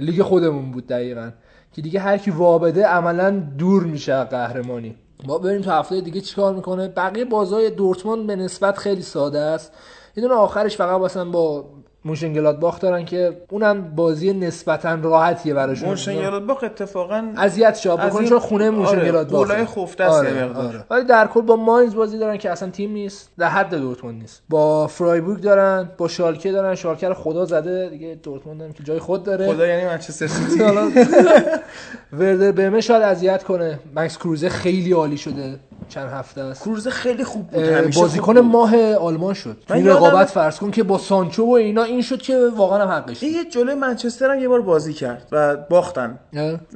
S2: لیگ خودمون بود دقیقا. که دیگه هر کی وابده عملا دور میشه قهرمانی. ما ببینیم تو هفته دیگه چیکار می‌کنه؟ بقیه بازی‌های دورتموند به نسبت خیلی ساده است. یه دونه آخرش فقط مثلا با مونشنگلادباخ دارن که اونم بازی نسبتا راحتیه براشون.
S1: مونشنگلادباخ اتفاقا
S2: اذیت شاب
S1: این-
S2: چون خونه مونشنگلادباخ
S1: آره، گلای خفته است یه مقدار.
S2: ولی در کل با ماینز بازی دارن که اصلا تیم نیست. در حد دورتموند نیست. با فرایبورگ دارن با شالکه دارن. شالکه رو خدا زده. دیگه دورتموند هم که جای خود داره.
S1: خدا یعنی منچستر سیتی. *laughs* *laughs*
S2: وردر بهمه شاید اذیت کنه. مکس کروزه خیلی عالی شده. چند هفته است
S1: کروزه خیلی خوب بود همیشه
S2: بازیکن. ماه آلمان شد
S1: من
S2: تو
S1: یادم-
S2: رقابت فرض کن که با سانچو و اینا این شد که واقعا هم حقش.
S1: دیگه جلوی منچستر هم یه بار بازی کرد و باختن؟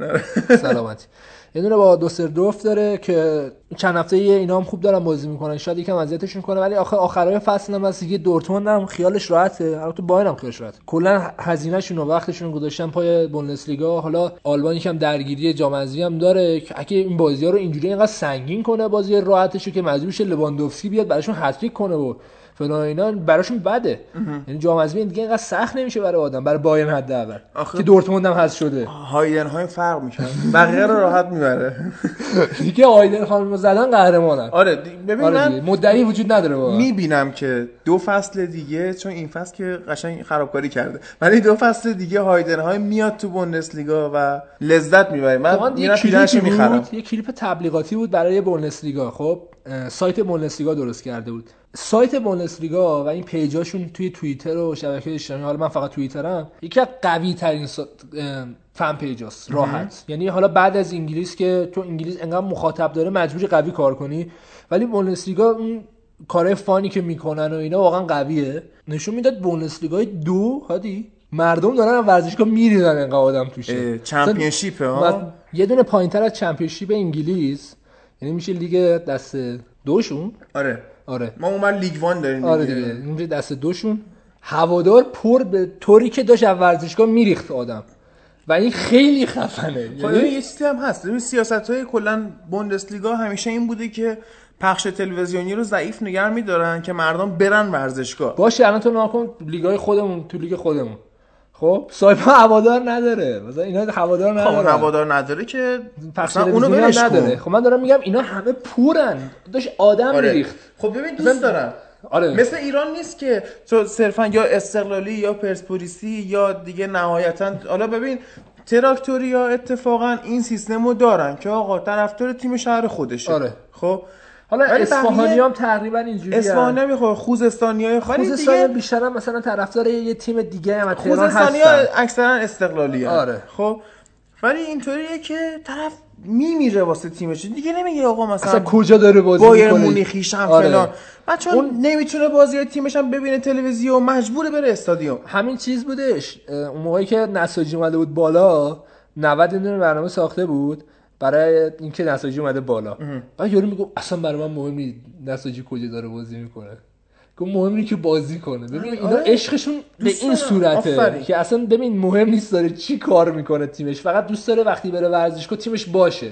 S1: *laughs*
S2: سلامتی یه دونه با دوسردورف داره که چند هفته اینا هم خوب دارن بازی می‌کنن. شاید یکم اذیتشون کنه ولی آخر آخرای فصل هم هست. دیگه دورتموند هم خیالش راحته. البته بایر هم خیالش راحته. کلا هزینهشون و وقتشون گذاشتن پای بوندسلیگا. حالا آلمان یکم درگیری جام حذفی هم داره. که اگه این بازی ها رو اینجوری اینقدر سنگین کنه بازی راحتشو که مجبور شه لواندوفسکی بیاد براشون هتریک کنه و فلان اینا براشون بده. یعنی جام حذفی دیگه اینقدر سخت نمیشه برای آدم برای بایرن حداقل.
S1: آخه-
S2: که دورتموند هم حذف شده.
S1: هایدن های فرق می‌کنه. بقیه رو راحت می‌بره. *laughs*
S2: دیگه آیدن خانم زدن قهرمانن.
S1: آره ببین
S2: آره
S1: من
S2: مدعی وجود نداره واقعا.
S1: می‌بینم که دو فصل دیگه چون این فصل که قشنگ خرابکاری کرده. ولی دو فصل دیگه هایدن های میاد تو بوندسلیگا و لذت می‌بره. من
S2: یه کلیپ تبلیغاتی بود برای بوندسلیگا. خب اه، سایت بوندسلیگا درست کرده بود. سایت بوندسلیگا و این پیجاشون توی توییتر و شبکه اجتماعی حالا من فقط توییترم یکی از قوی ترین سا... فن پیجاست راحت. یعنی حالا بعد از انگلیس که تو انگلیس انقدر مخاطب داره مجبوری قوی کار کنی. ولی بوندسلیگا اون کارهای فانی که می‌کنن و اینا واقعا قویه. نشون می‌داد بوندسلیگای دو هادی مردم دارن ورزشگاه میریزن انقدر آدم توشه.
S1: اه، چمپیونشیپه ها؟
S2: یه دونه پایینتر از چمپیونشیپ انگلیس. یعنی میشه لیگ دست دوشون؟
S1: آره.
S2: آره.
S1: ما اون لیگ وان داریم
S2: آره دیگه. میشه دست دوشون. هوادار پر به طوری که داشت از ورزشگاه میریخت آدم. و این خیلی خفنه.
S1: خب
S2: یعنی
S1: یه چیزی هم هست. ببین سیاست های کلا بوندسلیگا همیشه این بوده که پخش تلویزیونی رو ضعیف نگه میدارن که مردم برن ورزشگاه.
S2: باشه الان تو ناکن لیگای خودمون تو لیگ خودمون. خب سایپا هوادار نداره. مثلا اینا هوادار
S1: خب
S2: نداره
S1: هوادار نداره که اصلا اونو
S2: هم نداره. خب من دارم میگم اینا همه پورن. داشت آدم
S1: آره.
S2: میریخت.
S1: خب ببین دوست دارم.
S2: آره.
S1: مثل ایران نیست که تو صرفا یا استقلالی یا پرسپولیسی یا دیگه نهایتا. حالا ببین تراکتوری ها اتفاقا این سیستم رو دارن که آقا طرفدار تیم شهر خودشه.
S2: آره.
S1: خب؟
S2: حالا اصفهانی هم تقریبا اینجوری
S1: اصفهانی نمی‌خواد خوزستانی های ولی
S2: خوزستان
S1: دیگه.
S2: بیشتر هم مثلا طرفدار یه تیم دیگه هم از تهران
S1: خوزستانی ها اکثرا استقلالی هن.
S2: آره.
S1: خب. ولی اینطوریه که طرف میمیره واسه تیمش. دیگه نمیگه آقا مثلا
S2: اصلا کجا داره بازی
S1: بایر
S2: می‌کنه؟
S1: مونیخیشم
S2: آره.
S1: فلان. بعد چون
S2: اون-
S1: نمی‌تونه بازی تیمش هم ببینه تلویزیون مجبوره بره استادیوم.
S2: همین چیز بودش. اون موقعی که نساجی اومده بود بالا 90 یه دونه برنامه ساخته بود. برای اینکه نساجی اومده بالا. بعد یارو میگه اصلا برای من مهم نیست نساجی کجا داره بازی می‌کنه. گفت مهم اینه که بازی کنه. ببین اینا
S3: آره.
S2: عشقشون به این. صورته
S3: آفرین.
S2: که اصلا ببین مهم نیست داره چی کار می‌کنه تیمش. فقط دوست داره وقتی بره ورزشگاه تیمش باشه.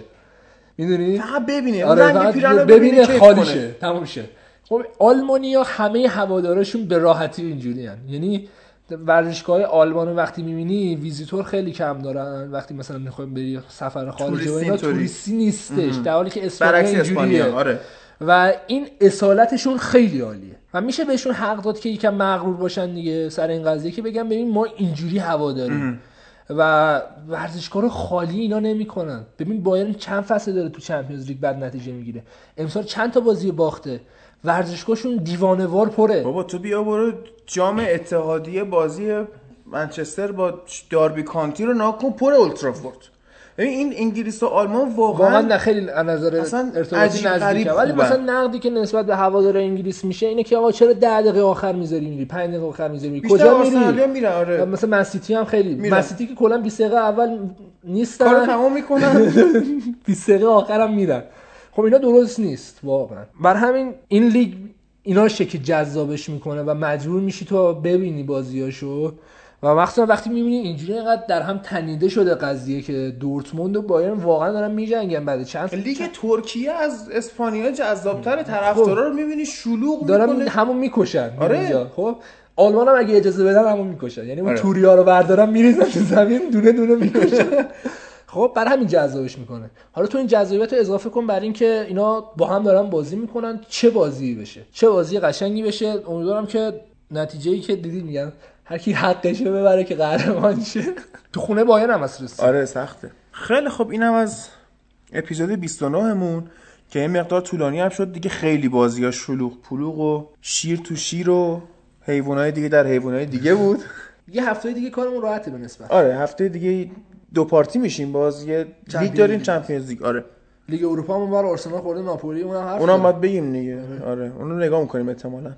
S2: می‌دونی؟
S3: فقط ببینه.
S2: آره
S3: رنگ
S2: ببینه
S3: کیف
S2: خالی
S3: کنه.
S2: شه تموم شه. خب آلمانیا همه هوادارشون به راحتی اینجوری یعنی ورزشگاه آلمان وقتی می‌بینی ویزیتور خیلی کم دارن. وقتی مثلا می‌خوایم بری سفر خارجه و اینا. توریستی نیستش. در حالی که اسپانیا اینجوریه.
S3: آره.
S2: و این اصالتشون خیلی عالیه. و میشه بهشون حق داد که یکم مغرور باشن دیگه سر این قضیه که بگم ببین ما اینجوری هوا داریم. و ورزشگاه رو خالی اینا نمی‌کنن. ببین بایرن چند فصل داره تو چمپیونز لیگ بد نتیجه می‌گیره. امسال چند تا بازی باخته؟ ورزشگاهشون دیوانوار پره.
S1: بابا تو بیا برو جام اتحادیه بازی منچستر با داربی کانتی رو ناکن پر اولترافورد این انگلیس و آلمان
S2: واقعا
S1: واقعا
S2: نه خیلی از نظر ارتباطی نزدیکه. ولی. مثلا نقدی که نسبت به هوادار انگلیس میشه اینه که آقا چرا 10 دقیقه آخر می‌ذاری میری 5 دقیقه آخر می‌ذاری؟ میری کجا میری؟
S1: میرن آره.
S2: مثلا منسیتی هم خیلی. منسیتی که کلا 20 دقیقه اول نیستن.
S1: کارو تمام می‌کنن.
S2: 20 *laughs* دقیقه آخرم میرن. خب اینا درست نیست واقعا. بر همین این لیگ اینا شکل جذابش می‌کنه و مجبور میشی تو ببینی بازیاشو. و مخصوصا وقتی می‌بینی اینجوری اینقدر در هم تنیده شده قضیه که دورتموند و بایرن واقعا دارن میجنگن بعد چند
S1: لیگ ترکیه از اسپانیا جذابتر طرفدارا رو می‌بینی شلوغ
S2: دارن
S1: می‌کنه.
S2: همون می‌کشن
S1: آره.
S2: آره. خب؟ آلمان هم اگه اجازه بدن همون می‌کشن. یعنی اون
S1: آره.
S2: توریا رو بردارن میریزن تو زمین دونه دونه می‌کشن. *laughs* خب برای همین جذابش می‌کنه. حالا تو این جذابیت رو اضافه کن بر اینکه اینا با هم دارن بازی می‌کنن. چه بازی بشه؟ چه بازی قشنگی بشه؟ امیدوارم که نتیجه ای که دیدی میگن هر کی حقشه ببره که قهرمان شه. تو خونه بایرن هم هست.
S1: آره سخته. خیلی خب اینم از اپیزود 29 مون که این مقدار طولانی هم شد. دیگه خیلی بازی ها شلوغ پلوغ و شیر تو شیر و حیوانای دیگه در حیوانای دیگه بود.
S2: یه هفته دیگه کارمون راحته به نسبت.
S1: آره هفته دیگه دو پارتی میشیم باز یه لیگ داریم. Champions League آره
S2: لیگ اروپا هم بر آرسنال خورده ناپولی اونم حرف
S1: اونم. باید بگیم دیگه آره اونو نگاه می‌کنیم احتمالاً؟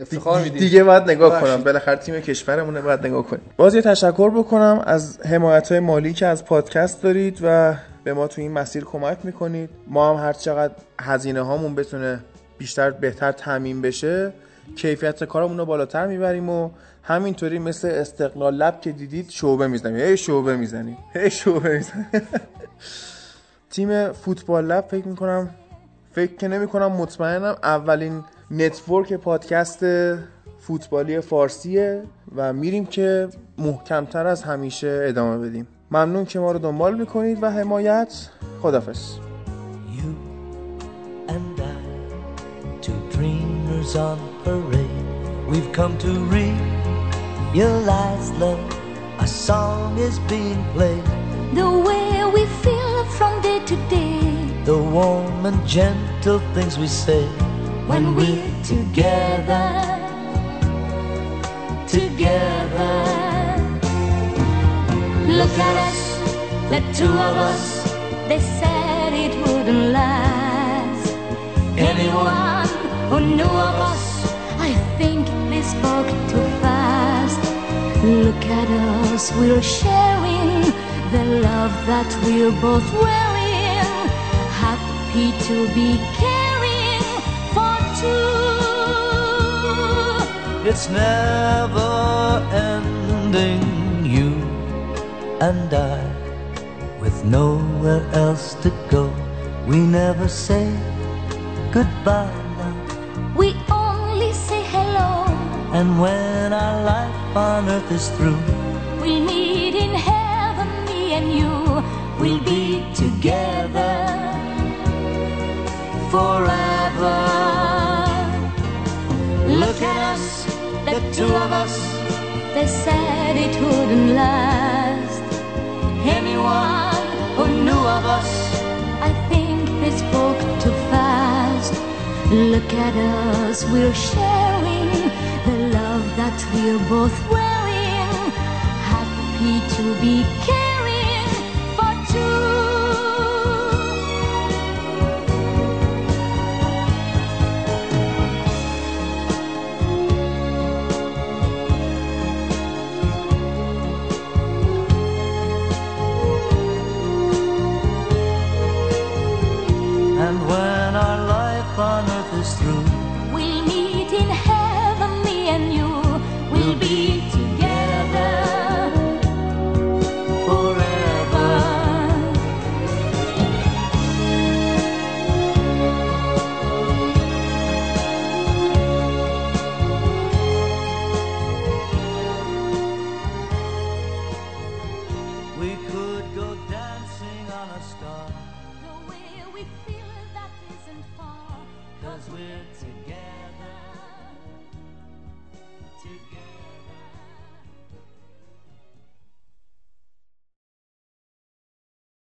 S2: افتخار میدیم
S1: دیگه باید نگاه. کنم بالاخره تیم کشورمونه باید نگاه کنیم باز یه تشکر بکنم از حمایت های مالی که از پادکست دارید و به ما تو این مسیر کمک می‌کنید ما هم هر چقدر هزینه هامون بتونه بیشتر بهتر تعمین بشه کیفیت کارمون رو بالاتر می‌بریم و همینطوری مثل استقلال لب که دیدید شعبه می‌زنیم. هی شعبه می‌زنیم. هی شعبه می‌زنیم. *laughs* تیم فوتبال لب فکر می‌کنم فکر که نمی کنم مطمئنم اولین نتورک پادکست فوتبالی فارسیه و میریم که محکمتر از همیشه ادامه بدیم. ممنون که ما رو دنبال می‌کنید و حمایت. خدافز.
S5: We've come to realize love. A song is being played.
S7: The way we feel from day to day
S5: The warm and gentle things we say
S7: when we're together, together. Look at us, the two of us. They said it wouldn't last. Anyone who knew of us, I think they spoke too fast. Look at us, we're sharing the love that we're both wearing. Happy to be caring for two.
S5: It's never ending, you and I, with nowhere else to go. We never say goodbye now.
S7: We only say hello.
S5: And when our life on earth is through,
S7: We'll meet in heaven, me and you. We'll be together forever. Look at us, the two of us. They said it wouldn't last. Anyone who knew of us, I think they spoke too fast. Look at us, we're sharing that we're both wearing. Happy to be